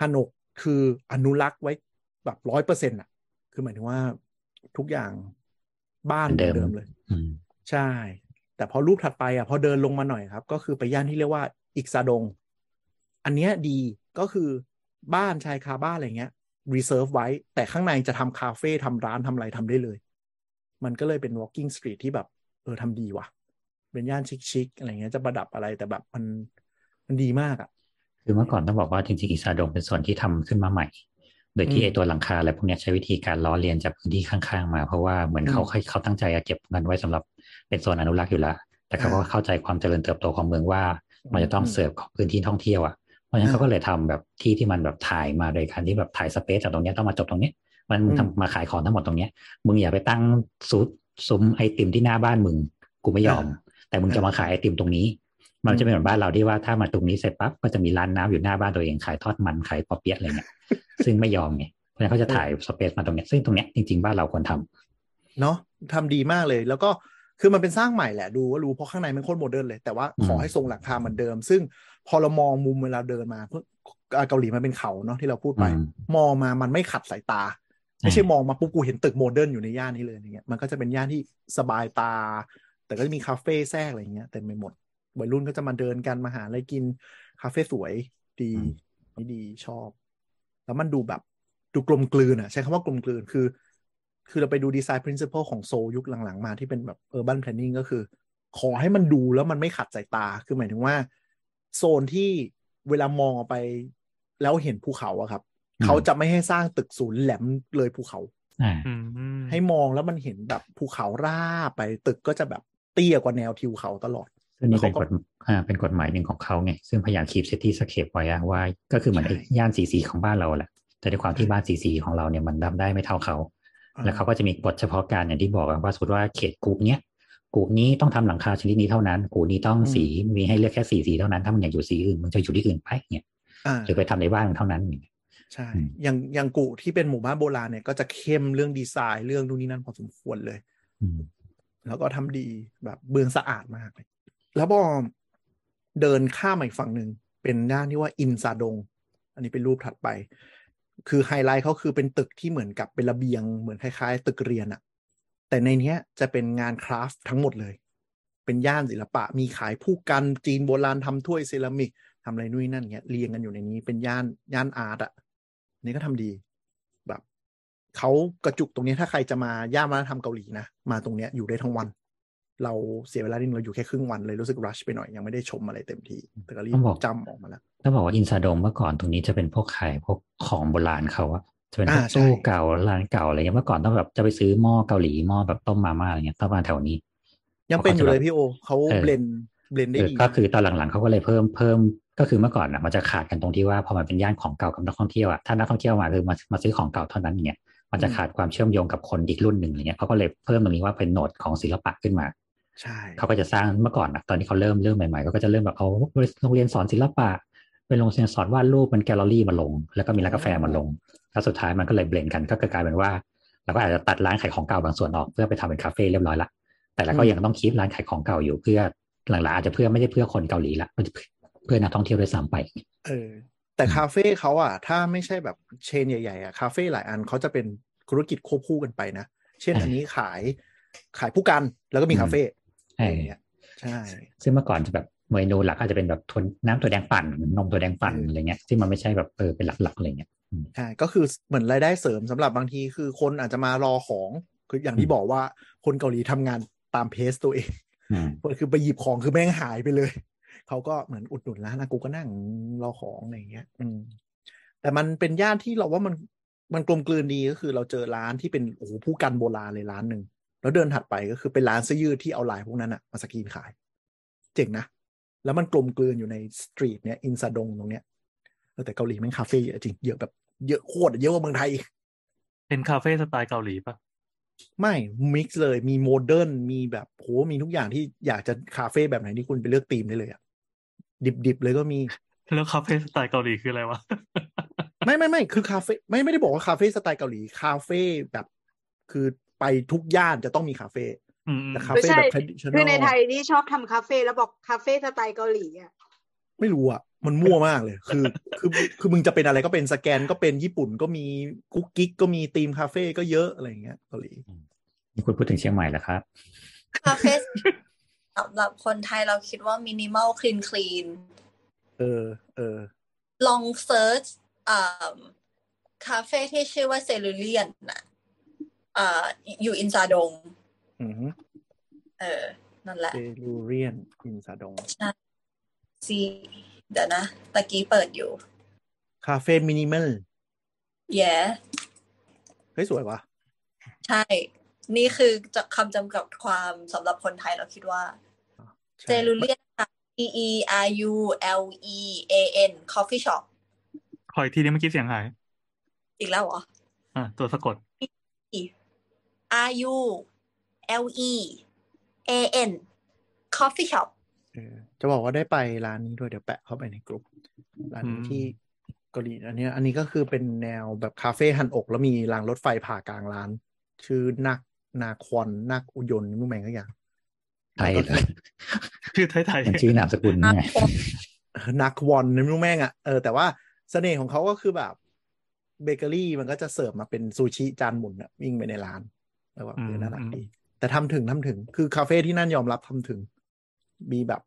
ฮานกคืออนุรักษ์ไว้แบบร้อยเปอร์เซ็นต์อะ คือหมายถึงว่าทุกอย่างบ้านเหมือนเดิมเลยอืมใช่ แต่พอรูปถัดไปอะพอเดินลงมาหน่อยครับ ก็คือไปย่านที่เรียกว่าอิกซาดง อันเนี้ยดีก็คือบ้านชายคาบ้านอะไรเงี้ย reserve ไว้ แต่ข้างในจะทำคาเฟ่ทำร้านทำอะไรทำได้เลย มันก็เลยเป็น walking street ที่แบบ เออทำดีว่ะ เป็นย่านชิคๆอะไรเงี้ยจะประดับอะไรแต่แบบมันมันดีมากอะ คือเมื่อก่อนต้องบอกว่าจริงๆอิซาดงเป็นส่วนที่ทำขึ้นมาใหม่ โดยที่อืมไอตัวหลังคาอะไรพวกเนี้ยใช้วิธีการล้อเลียนจากพื้นที่ข้างๆมา เพราะว่าเหมือนเขาอืมเขาตั้งใจจะเก็บเงินไว้สำหรับ เป็นโซนอนุรักษ์อยู่แล้ว แต่เขาก็อ่าเข้าใจความเจริญเติบโตของเมืองว่า มันจะต้องอืมเสิร์ฟของพื้นที่ท่องเที่ยวอะเพราะฉะนั้นอ่าเขาก็เลยทำแบบที่ที่มันแบบถ่ายมาโดยการที่แบบถ่ายสเปซจากตรงเนี้ยต้องมาจบตรงเนี้ยมันอืมทำมาขายของทั้งหมดตรงเนี้ยมึงอย่าไปตั้งซูดซุ้มไอติมที่หน้าบ้านมึงกูไม่ยอม แต่มึงจะมาขายไอติมตรงนี้ มันจะเป็นเหมือนบ้านเราที่ว่าถ้ามาตรงนี้เสร็จปั๊บก็จะมีร้านน้ำอยู่หน้าบ้านตัวเองขายทอดมันขายปอเปี๊ยะอะไรเงี้ยซึ่งไม่ยอมไงเพราะฉะนั้นเขาจะถ่ายสเปซมาตรงเนี้ยซึ่งตรงเนี้ยจริงๆบ้านเราควรทำเนาะทำดีมากเลย แล้วก็ คือมันเป็นสร้างใหม่แหละดูว่ารู้เพราะข้างในมันโคตรโมเดิร์นเลย แต่ว่าขอให้ทรงหลังคาเหมือนเดิม ซึ่งพอเรามองมุมเวลาเดินมาเพื่ออ่าเกาหลีมันเป็นเขาเนาะที่เราพูดไปอืมมองมามันไม่ขัดสายตา ไม่ใช่มองมาปุ๊บกูเห็นตึก modern อยู่ในย่านนี้เลยอย่างเงี้ยมันก็จะเป็นย่านที่สบายตา แต่ก็จะมีคาเฟ่แทรกอะไรเงี้ยเต็มไปหมดวัยรุ่นก็จะมาเดินกันมาหาอะไรกินคาเฟ่สวยดีอืมนี่ดีชอบ แล้วมันดูแบบดูกลมกลืนอะใช้คำว่ากลมกลืนคือ คือเราไปดูดีไซน์ principle ของโซลยุคหลังๆ มาที่เป็นแบบ urban planning ก็คือ ขอให้มันดูแล้วมันไม่ขัดสายตา คือหมายถึงว่า โซนที่เวลามองออกไป แล้วเห็นภูเขาอะครับอืมเขาจะไม่ให้สร้างตึกศูนย์แหลมเลยภูเขาอ่าอืมให้มองแล้วมันเห็นแบบภูเขาราบไปตึกก็จะแบบเตี้ยกว่าแนวทิวเขาตลอดซึ่งนี่เป็นแล้วกเขาฎก็อ่าเป็นกฎหมายหนึ่งของเขาไง ซึ่งพยายามคีบเซตที่สเคปไว้อะว่าก็คือเหมือนใช่ไอ้ย่านสีสีของบ้านเราแหละ แต่ด้วยความที่ใช่บ้านสีสีของเราเนี่ยมันรับได้ไม่เท่าเขา แล้วเขาก็จะมีกฎเฉพาะการอย่างที่บอกอะว่าสมมติว่าเขตกรุเนี้ยกรุนี้ต้องทำหลังคาชนิดนี้เท่านั้นกรุนี้ต้องอืมสีมีให้เลือกแค่สีสีเท่านั้นถ้ามึงอยากอยู่สีอื่นมึงจะอยู่ที่อื่นไปเนี่ยอ่าหรือไปทำในบ้านมึงเท่านั้นอย่างเงี้ยใช่อืมอย่างอย่างกุที่เป็นหมู่บ้านโบราณเนี่ยก็จะเข้มเรื่องดีไซน์เรื่องนู่นนี่นั่นพอสมควรเลยอืมแล้วก็ทำดีแบบเบืองสะอาดมากเลยแล้วพอเดินข้ามมาอีกฝั่งหนึ่งเป็นด้านที่ว่าอินซาดง อันนี้เป็นรูปถัดไป คือไฮไลท์เขาคือเป็นตึกที่เหมือนกับเป็นระเบียงเหมือนคล้ายๆ ตึกเรียนอะแต่ในเนี้ยจะเป็นงานคราฟต์ทั้งหมดเลย เป็นย่านศิลปะมีขายผู้กันจีนโบราณทำถ้วยเซรามิกทำอะไรนู่นนนั่นเงี้ยเรียงกันอยู่ในนี้เป็นย่านย่านอาร์ตอะนี่ก็ทำดี แบบเขากระจุกตรงนี้ถ้าใครจะมาย่านวัฒนธรรมเกาหลีนะมาตรงเนี้ยอยู่ได้ทั้งวัน เราเสียเวลานิดนึงเราอยู่แค่ครึ่งวันเลยรู้สึกรัชไปหน่อยยังไม่ได้ชมอะไรเต็มที่แต่ก็รีบต้องบอกจำออกมาแล้วต้องบอกว่าอินซาดงเมื่อก่อนตรงนี้จะเป็นพวกขายพวกของโบราณเขาอะจะเป็นพวกอ่าใช่ตู้เก่าร้านเก่าอะไรเงี้ยเมื่อก่อนต้องแบบจะไปซื้อหม้อเกาหลีหม้อแบบต้มมาม่าอะไรเงี้ยต้องมาแถวนี้ ยังเป็นอยู่เลยเขาจะพี่โอเขาเออเบลนเบลนได้เออดีก็คือตอนหลังๆเขาก็เลยเพิ่มเพิ่มก็คือเมื่อก่อนอะมันจะขาดกันตรงที่ว่าพอมันเป็นย่านของเก่ากับนักท่องเที่ยวอะถ้านักท่องเที่ยวมาคือมามาซื้อของเก่าเท่านั้นอย่างเงี้ยมันจะขาดความเชื่อมโยงกับคนอีกรุ่นหนึ่งอะไรเงี้ยเขาก็เลยเพิ่มตรงนี้ว่าเป็นโหนดของศิลปะขึ้นมา ใช่เขาก็จะสร้างเมื่อก่อนอะตอนที่เขาเริ่มเริ่มใหม่ๆเขาก็จะเริ่มแบบเอาโรงเรียนสอนศิลปะ เป็นโรงเรียนสอนวาดรูปเป็นแกลเลอรี่มาลง แล้วก็มีร้านกาแฟมาลงแล้วสุดท้ายมันก็เลยเบลนกันก็กลายเป็นว่าเราก็อาจจะตัดร้านขายของเก่าบางส่วนออกเพื่อไปทำเป็นคาเฟ่เรียบร้อยละแต่เราก็ยังต้องคีปร้านขายของเก่าอยู่เพื่อหลังๆอาจจะเพื่อไม่ได้เพื่อคนเกาหลีละเพื่อนักท่องเที่ยวด้วยซ้ำไป เออ แต่คาเฟ่เขาอะ ถ้าไม่ใช่แบบเชนใหญ่ๆอะคาเฟ่หลายอันเขาจะเป็นธุรกิจควบคู่กันไปนะ เช่นอ่าอันนี้ขายขายผู้กันแล้วก็มีคาเฟ่ เอออย่างเงี้ยใช่ซึ่งเมื่อก่อนจะแบบเมนูหลักอาจจะเป็นแบบทนน้ำตัวแดงปั่นนมตัวแดงปั่นเออออะไรเงี้ยที่มันไม่ใช่แบบเออเป็นหลักๆอะไรเงี้ยอืมใช่ก็คือเหมือนรายได้เสริมสำหรับบางทีคือคนอาจจะมารอของคืออย่างที่อืมบอกว่าคนเกาหลีทำงานตามเพสตัวเองอืมคือไปหยิบของคือแม่งหายไปเลย เขาก็เหมือนอุดหนุนร้านนะกูก็นั่งรอของอะไรอย่างเงี้ย อืม แต่มันเป็นย่านที่เราว่ามันมันกลมกลืนดีก็คือเราเจอร้านที่เป็นโอ้โหผู้กันโบราณเลยร้านหนึ่ง แล้วเดินถัดไปก็คือเป็นร้านเสื้อยืดที่เอาลายพวกนั้นอะมาสกรีนขาย เจ๋งนะ แล้วมันกลมกลืนอยู่ใน street เนี้ยอินซาดงตรงเนี้ยเออแต่เกาหลีแม่งคาเฟ่เยอะจริงเยอะแบบเยอะโคตรเยอะกว่าเมืองไทยอีกเป็นคาเฟ่สไตล์เกาหลีปะไม่ mix เลยมี modern มีแบบโหมีทุกอย่างที่อยากจะคาเฟ่แบบไหนที่คุณไปเลือกธีมได้เลยอะดิบๆเลยก็มีแล้วคาเฟ่สไตล์เกาหลีคืออะไรวะ ไม่ไม่ไม่คือคาเฟ่ไม่ไม่ได้บอกว่าคาเฟ่สไตล์เกาหลี คาเฟ่แบบ คือ ไปทุกย่านจะต้องมีคาเฟ่อืมแต่คาเฟ่ไม่ใช่แบบ traditional คือในไทยนี่ชอบทำคาเฟ่แล้วบอกคาเฟ่สไตล์เกาหลีอะไม่รู้อะมันมั่วมากเลย คือ คือ คือมึงจะเป็นอะไรก็เป็นสแกนก็เป็นญี่ปุ่นก็มีกุ๊กกิ๊กก็มีธีมคาเฟ่ก็เยอะอะไรอย่างเงี้ยเกาหลีนี่คุณพูดถึงเชียงใหม่แล้วครับ คาเฟ่สำหรับคนไทยเราคิดว่า minimal clean cleanเออเออลอง search คาเฟ่ที่ชื่อว่าเซลูเลียนนะ อ่าอยู่อินซาดงอือฮึเออ นั่นแหละเซลูเรียนอินซาดงซีเดี๋ยวนะตะกี้เปิดอยู่ คาเฟ่มินิมอลแย่เฮ้ย สวยว่ะใช่ นี่คือจะคำจำกัดความสำหรับคนไทยเราคิดว่าใช่เซลูเลียน E E R U L E A N Coffee Shop ขออีกทีนี้เมื่อกี้เสียงหาย อีกแล้วเหรอ อะตัวสะกด R U L E A N Coffee Shop เออจะบอกว่าได้ไปร้านนี้ด้วยเดี๋ยวแปะเข้าไปในกลุ่มร้านนี้อืมที่เกาหลีอันเนี้ยอันนี้ก็คือเป็นแนวแบบคาเฟ่หันอกแล้วมีรางรถไฟผ่ากลางร้าน ชื่อนักนาคอนนักอุยนมุ่งแมงก็อย่างไทยเลยชื่อไทยมันชื่อนามสกุลนี่ไงนักวอนไม่รู้แม่งอะเออแต่ว่าเสน่ห์ของเขาก็คือแบบเบเกอรี่มันก็จะเสิร์ฟมาเป็นซูชิจานหมุนอะวิ่งไปในร้าน แล้วว่าเออน่ารักดีแต่ทำถึงทำถึง คือคาเฟ่ที่นั่นยอมรับทำถึง มีแบบ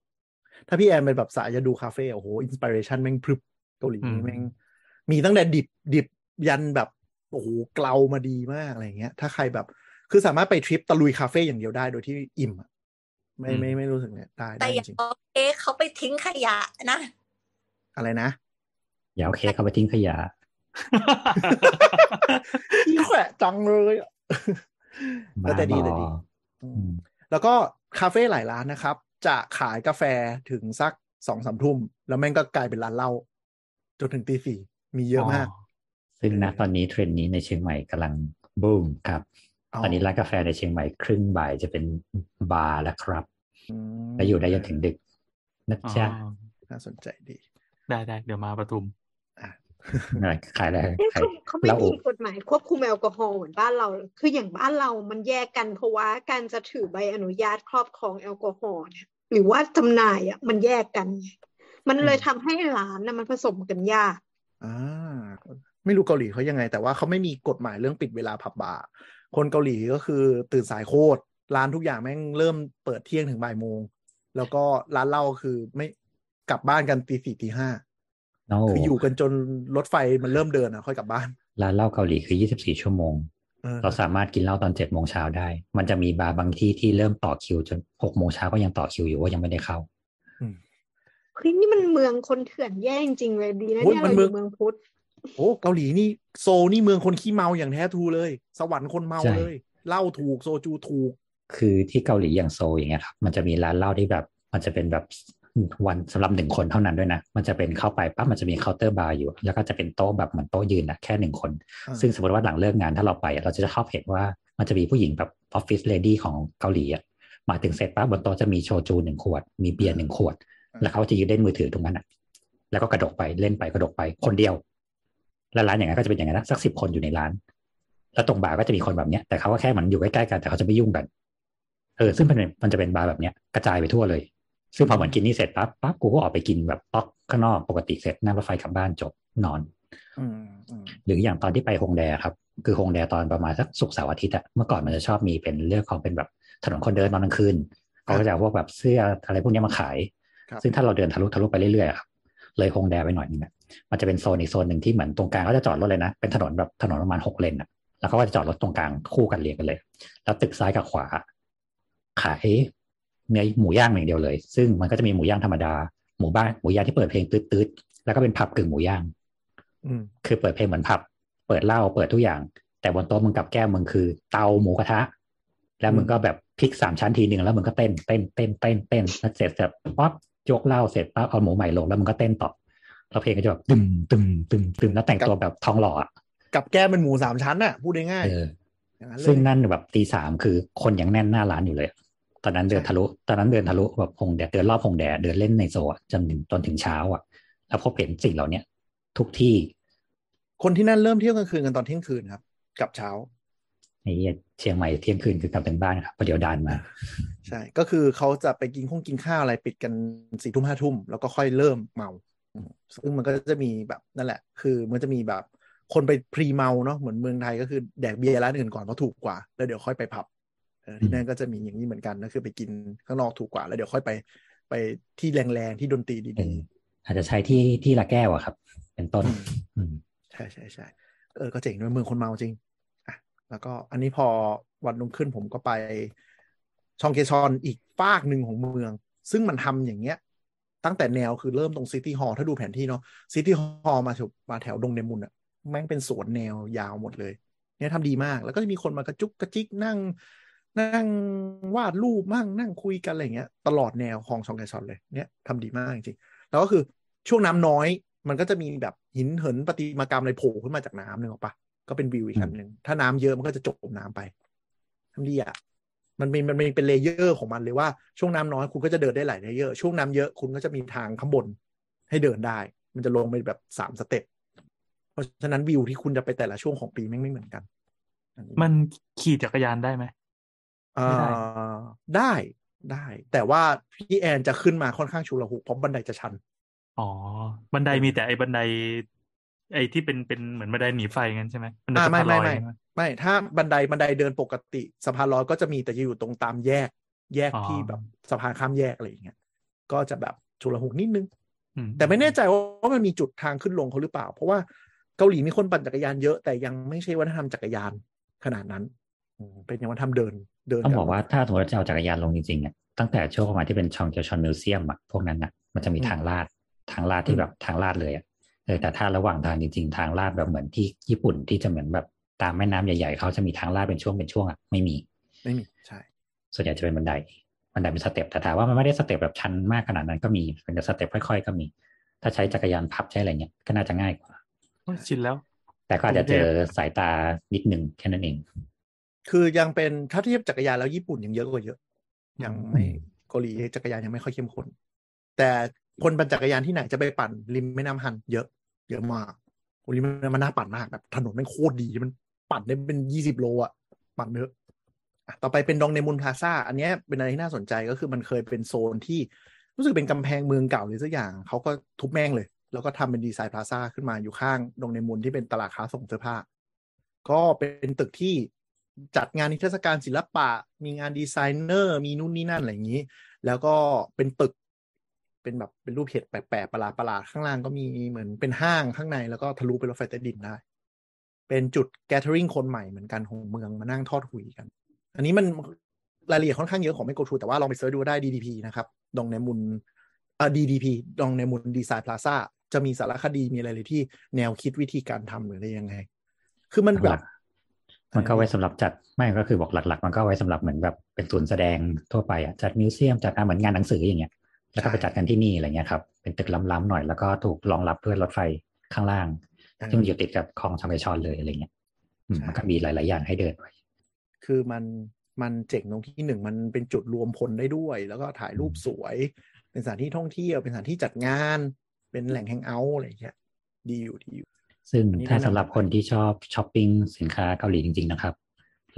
ถ้าพี่แอนเป็นแบบสายจะดูคาเฟ่โอ้โหอินสปิเรชันแม่งพรึบเกาหลีนี่แม่ง มีตั้งแต่ดิบดิบยันแบบโอ้โหเกลามาดีมากอะไรเงี้ย ถ้าใครแบบ คือสามารถไปทริปตะลุยคาเฟ่อย่างเดียวได้โดยที่อิ่มอะไม่ไม่ไม่รู้สึกเนี่ยได้แต่ได้อย่าจริงโอเคเขาไปทิ้งขยะนะ อะไรนะ อย่าเอาเค้กเข้าไปทิ้งขยะอีแขวะจังเลย อะบ้าแต่ดีบอแต่ดีอืมแล้วก็คาเฟ่หลายร้านนะครับ จะขายกาแฟถึงสักสองสามทุ่ม แล้วแม่งก็กลายเป็นร้านเหล้าจนถึงตีสี่มีเยอะมาก ซึ่งณตอนนี้เทรนด์นี้ในเชียงใหม่กำลังบูมครับอ๋อตอนนี้ร้านกาแฟในเชียงใหม่ครึ่งบ่ายจะเป็นบาร์แล้วครับอืมและอยู่ได้จนถึงดึกนะอ๋อจ๊ะน่าสนใจดี ได้ได้เดี๋ยวมาปทุมอะอะไร ขายอะไรเอ๊ะขายเขาเขาไม่เหล้ามีกฎหมายควบคุมแอลกอฮอล์เหมือนบ้านเรา คืออย่างบ้านเรามันแยกกันเพราะว่าการจะถือใบอนุญาตครอบครองแอลกอฮอล์เนี่ยหรือว่าจำหน่ายอะมันแยกกันไงมันเลยทำให้ร้านน่ะมันผสมกันยากอ่าไม่รู้เกาหลีเขายังไง แต่ว่าเขาไม่มีกฎหมายเรื่องปิดเวลาผับบาร์คนเกาหลีก็คือตื่นสายโคตรร้านทุกอย่างแม่งเริ่มเปิดเที่ยงถึงบ่ายโมง แล้วก็ร้านเหล้าคือไม่กลับบ้านกันตีสี่ตีห้าโน้ คืออยู่กันจนรถไฟมันเริ่มเดินอะ ค่อยกลับบ้าน ร้านเหล้าเกาหลีคือ24ชั่วโมงเออเราสามารถกินเหล้าตอนเจ็ดโมงเช้าได้ มันจะมีบาร์บางที่ที่เริ่มต่อคิวจนหกโมงเช้าก็ยังต่อคิวอยู่ว่ายังไม่ได้เข้าเฮ้ยนี่มันเมืองคนเถื่อนแย่จริงๆเลยดีนะโอ้ยเนี่ยมัเรานอเมืองยู่เมืองพุทธโอ้เกาหลีนี่โซลนี่เมืองคนขี้เมาอย่างแท้ true เลย สวรรค์คนเมาใช่เลยเหล้าถูกโซจูถูก คือที่เกาหลีอย่างโซลอย่างเงี้ยครับมันจะมีร้านเหล้าที่แบบ มันจะเป็นแบบ วันสำหรับหนึ่งคนเท่านั้นด้วยนะ มันจะเป็นเข้าไปปั๊บมันจะมีเคาน์เตอร์บาร์อยู่ แล้วก็จะเป็นโต๊ะแบบเหมือนโต๊ะยืนนะแค่หนึ่งคนอ่าซึ่งสมมติว่าหลังเลิกงานถ้าเราไปอะเราจะชอบเห็นว่ามันจะมีผู้หญิงแบบ office lady ของเกาหลีอะมาถึงเสร็จปั๊บบนโต๊ะจะมีโชจูหนึ่งขวด มีเบียร์หนึ่งขวด แล้วเขาจะยืนเล่นมือถือตรงนั้นอะ แล้วก็กระดกไปเล่นไปกระดกไปคนเดียว แล้วร้านอย่างนั้นก็จะเป็นอย่างนั้นนะสักสิบคนอยู่ในร้าน แล้วตรงบาร์ก็จะมีคนแบบเนี้ยแต่เขาก็แค่เหมันอยู่ใกล้ๆกันแต่เขาจะไม่ยุ่งกันเออซึ่งมันเป็นมันจะเป็นบาร์แบบเนี้ยกระจายไปทั่วเลย ซึ่งพอเหมือนกินนี่เสร็จปั๊บปั๊บกูก็ออกไปกินแบบป๊อกข้างนอกปกติเสร็จนั่งรถไฟกลับบ้านจบนอนอืมอืมหรืออย่างตอนที่ไปฮงแดครับ คือฮงแดตอนประมาณสักศุกร์เสาร์อาทิตย์อะเมื่อก่อนมันจะชอบมีเป็นเรื่องของเป็นแบบถนนคนเดินตอนกลางคืนเขาก็จะเอาพวกแบบเสื้ออะไรพวกเนี้ยมาขายครับซึ่งถ้าเราเดินทะลุทะลุไปเรื่อยๆอะครับเลยฮงแดไปหน่อยนึงอะมันจะเป็นโซนอีกโซนหนึ่งที่เหมือนตรงกลางก็จะจอดรถเลยนะ เป็นถนนแบบถนนประมาณหกเลนอะแล้วเขาก็จะจอดรถตรงกลางคู่กันเรียงกันเลย แล้วตึกซ้ายกับขวา ขาย เนื้อหมูย่างอย่างเดียวเลย ซึ่งมันก็จะมีหมูย่างธรรมดา หมูบ้านหมูย่างที่เปิดเพลงตืดๆแล้วก็เป็นผับกึ่งหมูย่างอืมคือเปิดเพลงเหมือนผับ เปิดเหล้าเปิดทุกอย่าง แต่บนโต๊ะมึงกับแก้มมึงคือ เตาหมูกระทะ แล้วมึงก็แบบพลิกสามชั้นทีหนึ่งแล้วมึงก็เต้นเต้นเต้นเต้นเต้นแล้วเสร็จเสร็จป๊อปยกเหล้าเสร็จปั๊บเอาหมูใหม่ลงแล้วมึงก็เต้นต่อแล้วเพลงก็จะแบบตึมตึมตึมตึมแล้วแต่งตัวแบบทองหล่ออะกับแก้มเป็นหมูสามชั้นน่ะพูดง่ายเออๆอย่างนั้นเลยซึ่งนั่นแบบตีสามคือคนยังแน่นหน้าร้านอยู่เลย ตอนนั้นเดินทะลุ ตอนนั้นเดินทะลุแบบพงแดดเดินรอบพงแดดเดินเล่นในโซอะจนถึงจนถึงเช้าอะ แล้วพบเห็นสิ่งเหล่าเนี้ยทุกที่ คนที่นั่นเริ่มเที่ยวกลางคืนกันตอนเที่ยงคืนครับกลับเช้าไอ้เหี้ยเชียงใหม่เที่ยงคืนคือกลับถึงบ้านครับเพราะเดี๋ยวดานมา ใช่ ก็คือเขาจะไปกินข้องกินข้าวอะไรปิดกันสี่ทุ่มห้าทุ่มแล้วก็ค่อยเริ่มเมาอืมซึ่งมันก็จะมีแบบนั่นแหละ คือมันจะมีแบบคนไปพรีเมาเนาะเหมือนเมืองไทยก็คือแดกเบียร์ร้านอื่นก่อนเพราะถูกกว่า แล้วเดี๋ยวค่อยไปผับเออ ที่นั่นก็จะมีอย่างนี้เหมือนกันก็คือไปกินข้างนอกถูกกว่า แล้วเดี๋ยวค่อยไปไปที่แรงๆที่ดนตรี EDMอาจจะใช้ที่ที่ละแก้วอะครับ เป็นต้นอืมๆใช่ใช่ใช่เออก็เจ๋งด้วยเมืองคนเมาจริงอะแล้วก็อันนี้พอวันรุ่งขึ้นผมก็ไปชองเกชอนอีกฟากหนึ่งของเมือง ซึ่งมันทำอย่างเงี้ย ตั้งแต่แนวคือเริ่มตรง City Hall ถ้าดูแผนที่เนาะ City Hall มาแถวมาแถวดงเนมุนอะแม่งเป็นสวนแนวยาวหมดเลย เนี่ยทำดีมากแล้วก็จะมีคนมากระจุกกระจิกนั่ง นั่งวาดรูปมั่งนั่งคุยกันอะไรเงี้ย ตลอดแนวของชองแกชอนเลยเนี่ยทำดีมากจริงๆแล้วก็คือช่วงน้ำน้อยมันก็จะมีแบบหินเหินประติมากรรมอะไรโผล่ขึ้นมาจากน้ำนึกออกปะก็เป็นวิวอีกอันหนึ่งถ้าน้ำเยอะมันก็จะจมน้ำไปทำดีอะมันมีมันมีเป็น layer ของมันเลยว่าช่วงน้ำน้อยคุณก็จะเดินได้หลาย layer ช่วงน้ำเยอะคุณก็จะมีทางข้างบนให้เดินได้ มันจะลงไปแบบสาม step เพราะฉะนั้นวิวที่คุณจะไปแต่ละช่วงของปีแม่งไม่เหมือนกันอันนี้มันขี่จักรยานได้ไหมเอ่ ไม่ได้อได้ได้ แต่ว่าพี่แอนจะขึ้นมาค่อนข้างชุลหุกเพราะบันไดจะชัน อ๋อ บันไดมีแต่ไอ้บันได ไอ้ที่เป็นเป็นเหมือนบันไดหนีไฟงั้นใช่ไหมบันไดอ่าสะไม่พานลไม่อยไม่ใช่ไหมไม่ถ้าบันไดบันไดเดินปกติสะพานลอยก็จะมีแต่จะอยู่ตรงตามแยก แยกอ๋อที่แบบสะพานข้ามแยกอะไรอย่างเงี้ยก็จะแบบชุลหุกนิดนึงอืมแต่ไม่แน่ใจว่ามันมีจุดทางขึ้นลงเขาหรือเปล่า เพราะว่าเกาหลีมีคนปั่นจักรยานเยอะแต่ยังไม่ใช่วัฒนธรรมจักรยานขนาดนั้นอืมเป็นยังวัฒนธรรมเดิน เดินต้องบอกว่าถ้าสมมติจะเอาจักรยานลงจริงๆอะตั้งแต่ช่วงประมาณที่เป็นชองเจชอน museum อะพวกนั้นอะมันจะมีทางลาดทางลาดที่แบบทางลาดเลยอะเออแต่ถ้าระหว่างทางจริงๆ ทางลาดแบบเหมือนที่ญี่ปุ่นที่จะเหมือนแบบตามแม่น้ำใหญ่ๆเขาจะมีทางลาดเป็นช่วงเป็นช่วงอะไม่มีไม่มีใช่ ส่วนใหญ่จะเป็นบันไดบันไดเป็น step แต่ถามว่ามันไม่ได้ step แบบชันมากขนาดนั้นก็มีเป็น step ค่อยๆ ก็มี ถ้าใช้จักรยานพับใช้อะไรเงี้ยก็น่าจะง่ายกว่าโอ้ยชินแล้ว แต่ก็อาจจะเจอสายตานิดหนึ่งแค่นั้นเอง คือยังเป็นถ้าเทียบจักรยานแล้วญี่ปุ่นยังเยอะกว่าเยอะ ยังไม่อืมเกาหลีจักรยานยังไม่ค่อยเข้มข้นแต่คนปั่นจักรยานที่ไหนจะไปปั่นริมแม่น้ำฮัน เยอะเยอะมากโอ้ริมแม่น้ำมันน่าปั่นมากแบบถนนแม่งโคตรดีมันปั่นได้เป็นยี่สิบโลอะปั่นเยอะอะต่อไปเป็นดองเนมุนพลาซ่าอันเนี้ยเป็นอะไรที่น่าสนใจก็คือมันเคยเป็นโซนที่รู้สึกเป็นกำแพงเมืองเก่าหรือสักอย่างเขาก็ทุบแม่งเลย แล้วก็ทำเป็นดีไซน์พลาซ่าขึ้นมาอยู่ข้างดงเนมุนที่เป็นตลาดค้าส่งเสื้อผ้า ก็เป็นตึกที่ จัดงานนิทรรศการศิลปะ มีงานดีไซเนอร์ มีนู่นนี่นั่นอะไรอย่างนี้ แล้วก็เป็นตึก เป็นแบบเป็นรูปเห็ดแปลกๆประหลาดประหลาดข้างล่างก็มีเหมือนเป็นห้างข้างในแล้วก็ทะลุไปรถไฟใต้ดินได้ เป็นจุดแก t เ r อริงคนใหม่เหมือนกันของเมืองมานั่งทอดหุยกัน อันนี้มันรายละเอียดค่อนข้างเยอะของไม่โกทูแต่ว่าลองไปเสิร์ชดูได้ DDP นะครับดองในมุนเอ่อ DDP ดองในมุนดีไซน์พลาซ่าจะมีสารคดีมีอะไรเลยที่แนวคิดวิธีการทำหรืออะไรยังไง คือมันแบบ มันก็ไว้สำหรับจัดไม่ก็คือบอกหลัก ๆ มันก็ไว้สำหรับเหมือนแบบเป็นศูนย์แสดงทั่วไปอะจัดมิวเซียมจัดงานเหมือนงานหนังสืออย่างเงี้ยแล้วก็ไปจัดกันที่นี่อะไรเงี้ยครับเป็นตึกล้ำๆหน่อยแล้วก็ถูกรองรับด้วยรถไฟข้างล่างที่มันอยู่ติดกับคลองชองไกชอนเลยอะไรเงี้ยอืมมันก็มีหลาย ๆ อย่างให้เดินไว้คือมันมันเจ๋งตรงที่หนึ่งมันเป็นจุดรวมพลได้ด้วย แล้วก็ถ่ายรูปสวย เป็นสถานที่ท่องเที่ยวเป็นสถานที่จัดงาน เป็นแหล่งแฮงเอาท์อะไรอย่างเงี้ยดีอยู่ดีอยู่ ซึ่งอันนี้ถ้าแนะนำสำหรับคนที่ชอบช้อปปิ้งสินค้าเกาหลีจริง ๆ นะครับ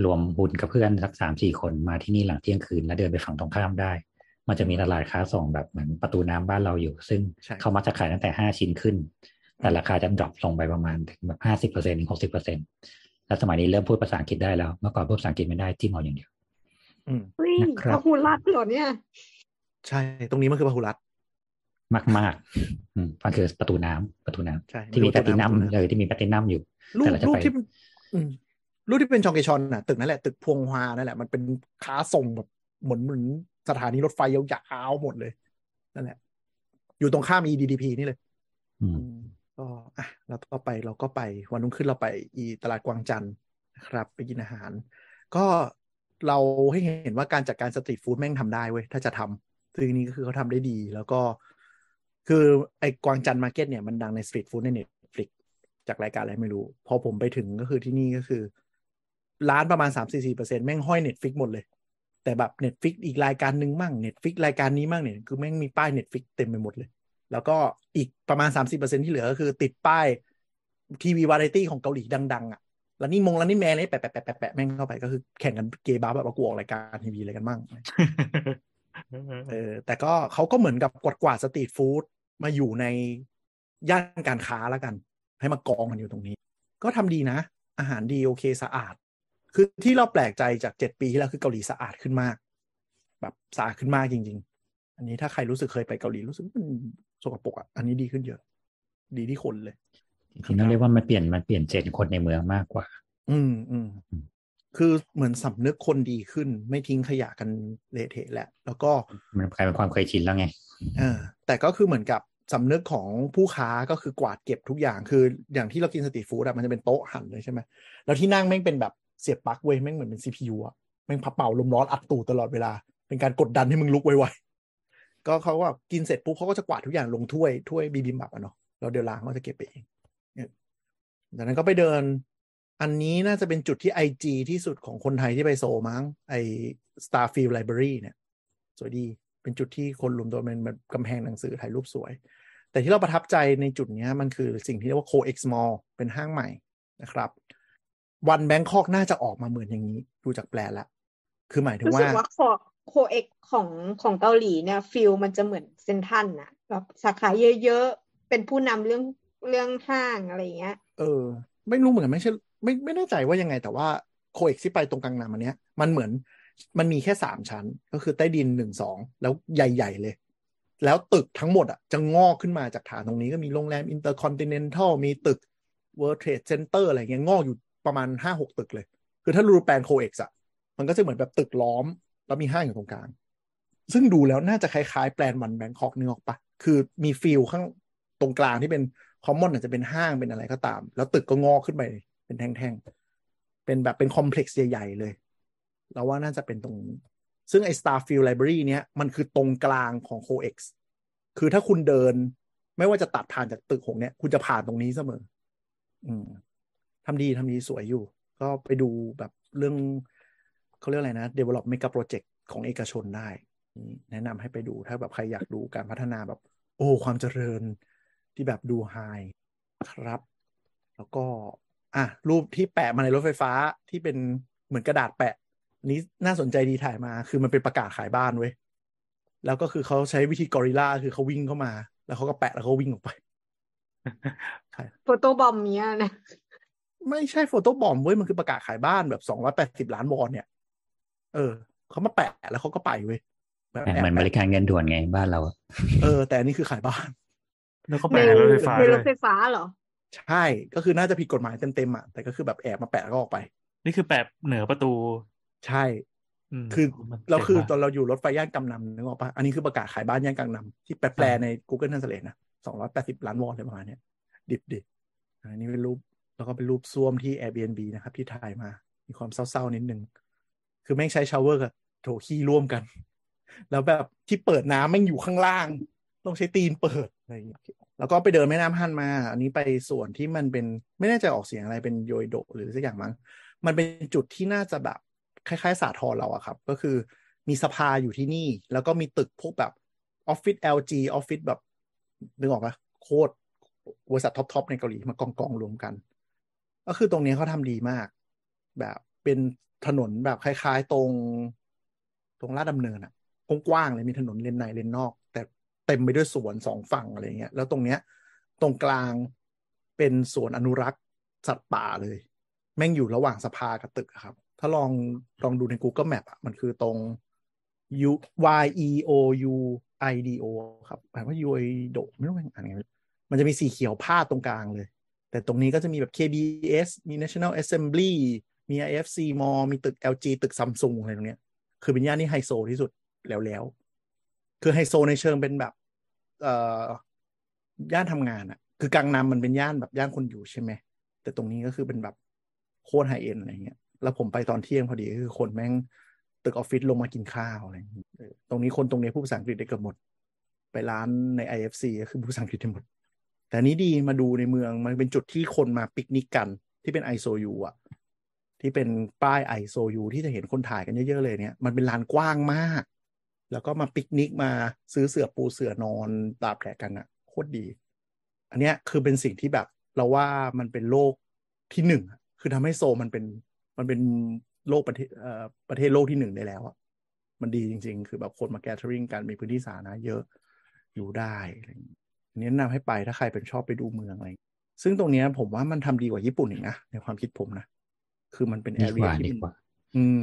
รวมบุญกับเพื่อนสักสามสี่คนมาที่นี่หลังเที่ยงคืน แล้วเดินไปฝั่งตรงข้ามได้ มันจะมีตลาดค้าส่งแบบเหมือนประตูน้ำบ้านเราอยู่ ซึ่งใช่เขามักจะขายตั้งแต่ห้าชิ้นขึ้น แต่ราคาจะ drop ลงไปประมาณถึงแบบห้าสิบเปอร์เซ็นต์ถึงหกสิบเปอร์เซ็นต์แล้วสมัยนี้เริ่มพูดภาษาอังกฤษได้แล้วเมื่อก่อนพูดภาษาอังกฤษไม่ได้จิ้มเอาอย่างเดียวอืมเฮ้ยนะครับพระหูรัดเหรอเนี่ย ใช่ ตรงนี้มันคือพหุรัตน์ มากมากๆอืมมันคือประตูน้ำประตูน้ำใช่ที่มีปแพลระตูตินัมประตูเลยที่มีแพลตินัมอยู่รูปแต่เราจะรูปไปที่มันอืมรูปที่เป็นชองเกชอนน่ะตึกนั่นแหละตึกพวงฮวานั่นแหละมันเป็นค้าส่งแบบเหมือนเหมือนสถานีรถไฟยาวๆหมดเลยนั่นแหละ อยู่ตรงข้าม DDP นี่เลยอืมอืมก็อะแล้วต่อไปเราก็ไปวันรุ่งขึ้นเราไปอีตลาดกวางจันทร์นะครับ ไปกินอาหาร ก็เราให้เห็นว่าการจัดการ street food แม่งทำได้เว้ย ถ้าจะทำซึ่งนี่ก็คือเขาทำได้ดี แล้วก็ คือไอ้กวางจันทร์ Market เนี่ยมันดังใน street food ใน Netflix จากรายการอะไรไม่รู้ พอผมไปถึงก็คือที่นี่ก็คือ ร้านประมาณ 3 4 4เปอร์เซ็นต์แม่งห้อย Netflix หมดเลย แต่แบบ Netflix อีกรายการหนึ่งมั่ง Netflix รายการนี้มั่งเนี่ยคือแม่งมีป้าย Netflix เต็มไปหมดเลย แล้วก็อีกประมาณ 30%ที่เหลือก็คือติดป้ายทีวีวาไรตี้ของเกาหลีดังๆอะแล้วนี่มงแล้วนี่แมนนี่แปะแปะแปะแปะแปะแม่งเข้าไปก็คือแข่งกันเกย์บ้าแบบว่ากูออกรายการทีวีอะไรกันมั่งเออแต่ก็เขาก็เหมือนกับกวาดกวาด street food มาอยู่ในย่านการค้าแล้วกัน ให้มากองกันอยู่ตรงนี้ ก็ทำดีนะ อาหารดีโอเคสะอาด คือที่เราแปลกใจจากเจ็ดปีที่แล้วคือเกาหลีสะอาดขึ้นมาก แบบสะอาดขึ้นมากจริง ๆ อันนี้ถ้าใครรู้สึกเคยไปเกาหลีรู้สึกมันสกปรกอะอันนี้ดีขึ้นเยอะ ดีที่คนเลยจริงๆต้องเรียกว่ามันเปลี่ยนมันเปลี่ยนเจนคนในเมืองมากกว่า อืมอืม คือเหมือนสำนึกคนดีขึ้น ไม่ทิ้งขยะกันเละเทะแหละแล้วก็มันกลายเป็นความเคยชินแล้วไงเออแต่ก็คือเหมือนกับสำนึกของผู้ค้าก็คือกวาดเก็บทุกอย่างคืออย่างที่เรากินสตรีทฟู้ดอะมันจะเป็นโต๊ะหั่นเลยใช่ไหมแล้วที่นั่งแม่งเป็นแบบเสียบปลั๊กเว้ยแม่งเหมือนเป็น CPU อะแม่งพับเป่าลมร้อนอัดตูดตลอดเวลา เป็นการกดดันให้มึงลุกไวๆก็เขาว่ากินเสร็จปุ๊บเขาก็จะกวาดทุกอย่างลงถ้วยถ้วยบีบิมบับอะเนาะแล้วเดี๋ยวล้างเขาจะเก็บไปเองเนี่ยจากนั้นก็ไปเดิน อันนี้น่าจะเป็นจุดที่ไอจีที่สุดของคนไทยที่ไปโซลมั้งไอ Starfield Library เนี่ยสวยดีเป็นจุดที่คนรวมตัวเป็นแบบกำแพงหนังสือถ่ายรูปสวย แต่ที่เราประทับใจในจุดเนี้ยมันคือสิ่งที่เรียกว่า CoEx Mall เป็นห้างใหม่นะครับ วันแบงคอกน่าจะออกมาเหมือนอย่างนี้ ดูจากแปลนละ คือหมายถึงรู้ว่าสึกว่าขอบโคเอ็กของของเกาหลีเนี่ยฟิลมันจะเหมือนเซนทรันนะแบบสาขาเยอะๆ เป็นผู้นำเรื่องเรื่องห้างอะไรอย่างเงี้ย เออ ไม่รู้เหมือนกันไม่ใช่ ไม่ไม่แน่ใจว่ายังไง แต่ว่าCOEX ที่ไปตรงกลางน้ำอันเนี้ยมันเหมือนมันมีแค่สามชั้น ก็คือใต้ดินหนึ่งสองแล้วใหญ่ ๆ เลย แล้วตึกทั้งหมดอะจะงอกขึ้นมาจากฐานตรงนี้ก็มีโรงแรมอินเตอร์คอนติเนนทัลมีตึก World Trade Center อะไรเงี้ยงอกอยู่ประมาณห้าหกตึกเลย คือถ้าดูแปลน COEX อะมันก็จะเหมือนแบบตึกล้อม แล้วมีห้างอยู่ตรงกลาง ซึ่งดูแล้วน่าจะคล้ายๆ แปลน One Bangkok นึกออกปะคือมี feel ข้างตรงกลางที่เป็น common อาจจะเป็นห้างเป็นอะไรก็ตาม แล้วตึกก็งอกขึ้นไป เป็นแท่งๆ เป็นแบบเป็นคอมเพล็กซ์ใหญ่ ๆ เลย เราว่าน่าจะเป็นตรงนี้ ซึ่งไอ้ Starfield Library เนี้ยมันคือตรงกลางของ CoX คือถ้าคุณเดินไม่ว่าจะตัดผ่านจากตึกหงเนี้ยคุณจะผ่านตรงนี้เสมอ อืมทำดีทำดีสวยอยู่ ก็ไปดูแบบเรื่องเขาเรียกอะไรนะ develop mega project ของเอกชนได้ แนะนำให้ไปดูถ้าแบบใครอยากดูการพัฒนาแบบ โอ้ ความเจริญที่แบบดูไฮครับ แล้วก็ อะรูปที่แปะมาในรถไฟฟ้าที่เป็นเหมือนกระดาษแปะ นี้น่าสนใจดีถ่ายมา คือมันเป็นประกาศขายบ้านเว้ยแล้วก็คือเขาใช้วิธีกอริลลาคือเขาวิ่งเข้ามา แล้วเขาก็แปะแล้วเขาวิ่งออกไปใช่โฟโต้บอมเนี้ยนะไม่ใช่โฟโต้บอมเว้ยมันคือประกาศขายบ้านแบบสองร้อยแปดสิบล้านวอนเนี่ย เออเขามาแปะแล้วเขาก็ไปเว้ยแบบเหแอบมือนบแปะริการเงินด่วนไงบ้านเราอะเออ แต่อันนี่คือขายบ้าน แล้วก็ในแปะในรถไฟฟ้าในด้รวถยไฟฟ้าเหรอ ใช่ก็คือน่าจะผิดกฎหมายเต็มๆอะแต่ก็คือแบบแอบมาแปะแล้วก็ออกไป นี่คือแปะเหนือประตู ใช่มคือมันเราคือจ๋งตอมากนเราอยู่รถไฟย่านกำนำนึกออกปะอันนี้คือประกาศขายบ้านย่านกำนำที่แปลแปลใน Google Translate นะสองร้อยแปดสิบล้านวอนอะไรประมาณเนี้ยดิบดิอันนี้เป็นรูปแล้วก็เป็นรูปซ่วมที่ Airbnb นะครับ ที่ถ่ายมา มีความเศร้าๆนิดนึง คือแม่งใช้ shower กับโถขี้ร่วมกัน แล้วแบบที่เปิดน้ำแม่งอยู่ข้างล่าง ต้องใช้ตีนเปิด อะไรอย่างเงี้ยแล้วก็ไปเดินแม่น้ำฮั่นมา อันนี้ไปส่วนที่มันเป็นไม่แน่ใจออกเสียงอะไรเป็นโยยโดหรือสักอย่างมั้งมันเป็นจุดที่น่าจะแบบคล้ายๆ สาทรเราอะครับ ก็คือมีสภาอยู่ที่นี่ แล้วก็มีตึกพวกแบบออฟฟิศ LG ออฟฟิศแบบนึกออกปะโคตรบริษัทท็อปๆในเกาหลีมากองกองๆรวมกัน ก็คือตรงนี้เขาทำดีมาก แบบเป็นถนนแบบคล้าย ๆ ตรง ตรงลาดดำเนินอะกว้างๆเลยมีถนนเลนในเลนนอก เต็มไปด้วยสวนสองฝั่งอะไรเงี้ยแล้วตรงเนี้ยตรงกลางเป็นสวนอนุรักษ์สัตว์ป่าเลย แม่งอยู่ระหว่างสภากับตึกครับ ถ้าลองลองดูใน Google Map อะมันคือตรง U Y E O U I D O ครับแปลว่า U I D O ไม่รู้ว่าอ่านไงมันจะมีสีเขียวพาดตรงกลางเลย แต่ตรงนี้ก็จะมีแบบ KBS มี National Assembly มี IFC Mall มีตึก LG ตึก Samsung อะไรตรงเนี้ย คือเป็นย่านที่ไฮโซที่สุดแล้วแล้ว คือไฮโซในเชิงเป็นแบบ เอ่อย่านทำงานอะคือกังนำมันเป็นย่านแบบย่านคนอยู่ใช่ไหมแต่ตรงนี้ก็คือเป็นแบบโคตรไฮเอ็นอะไรเงี้ยแล้วผมไปตอนเที่ยงพอดีคือคนแม่งตึกออฟฟิศลงมากินข้าวอะไรตรงนี้คนตรงนี้พูดภาษาอังกฤษได้เกือบหมด ไปร้านใน IFC ก็คือพูดภาษาอังกฤษได้หมด แต่นี้ดีมาดูในเมืองมันเป็นจุดที่คนมาปิกนิกกันที่เป็น I Seoul U อะ ที่เป็นป้าย I Seoul U ที่จะเห็นคนถ่ายกันเยอะๆเลยเนี่ย มันเป็นลานกว้างมาก แล้วก็มาปิกนิกมาซื้อเสื่อปูเสื่อนอนตากแดดกันอะโคตรดี อันเนี้ยคือเป็นสิ่งที่แบบเราว่ามันเป็นโลกที่หนึ่งอะคือทำให้โซลมันเป็นมันเป็นโลกประเทศเอ่อประเทศโลกที่หนึ่งได้แล้วอะมันดีจริง ๆ คือแบบคนมาแกทเทอริงกันมีพื้นที่สาธารณะเยอะอยู่ได้อะไรอย่างงี้อันนี้แนะนำให้ไปถ้าใครเป็นชอบไปดูเมืองอะไรอย่างงี้ซึ่งตรงเนี้ยผมว่ามันทำดีกว่าญี่ปุ่นอีกนะในความคิดผมนะ คือมันเป็นแอดีกเรียว่าที่ดีมันกว่าอืม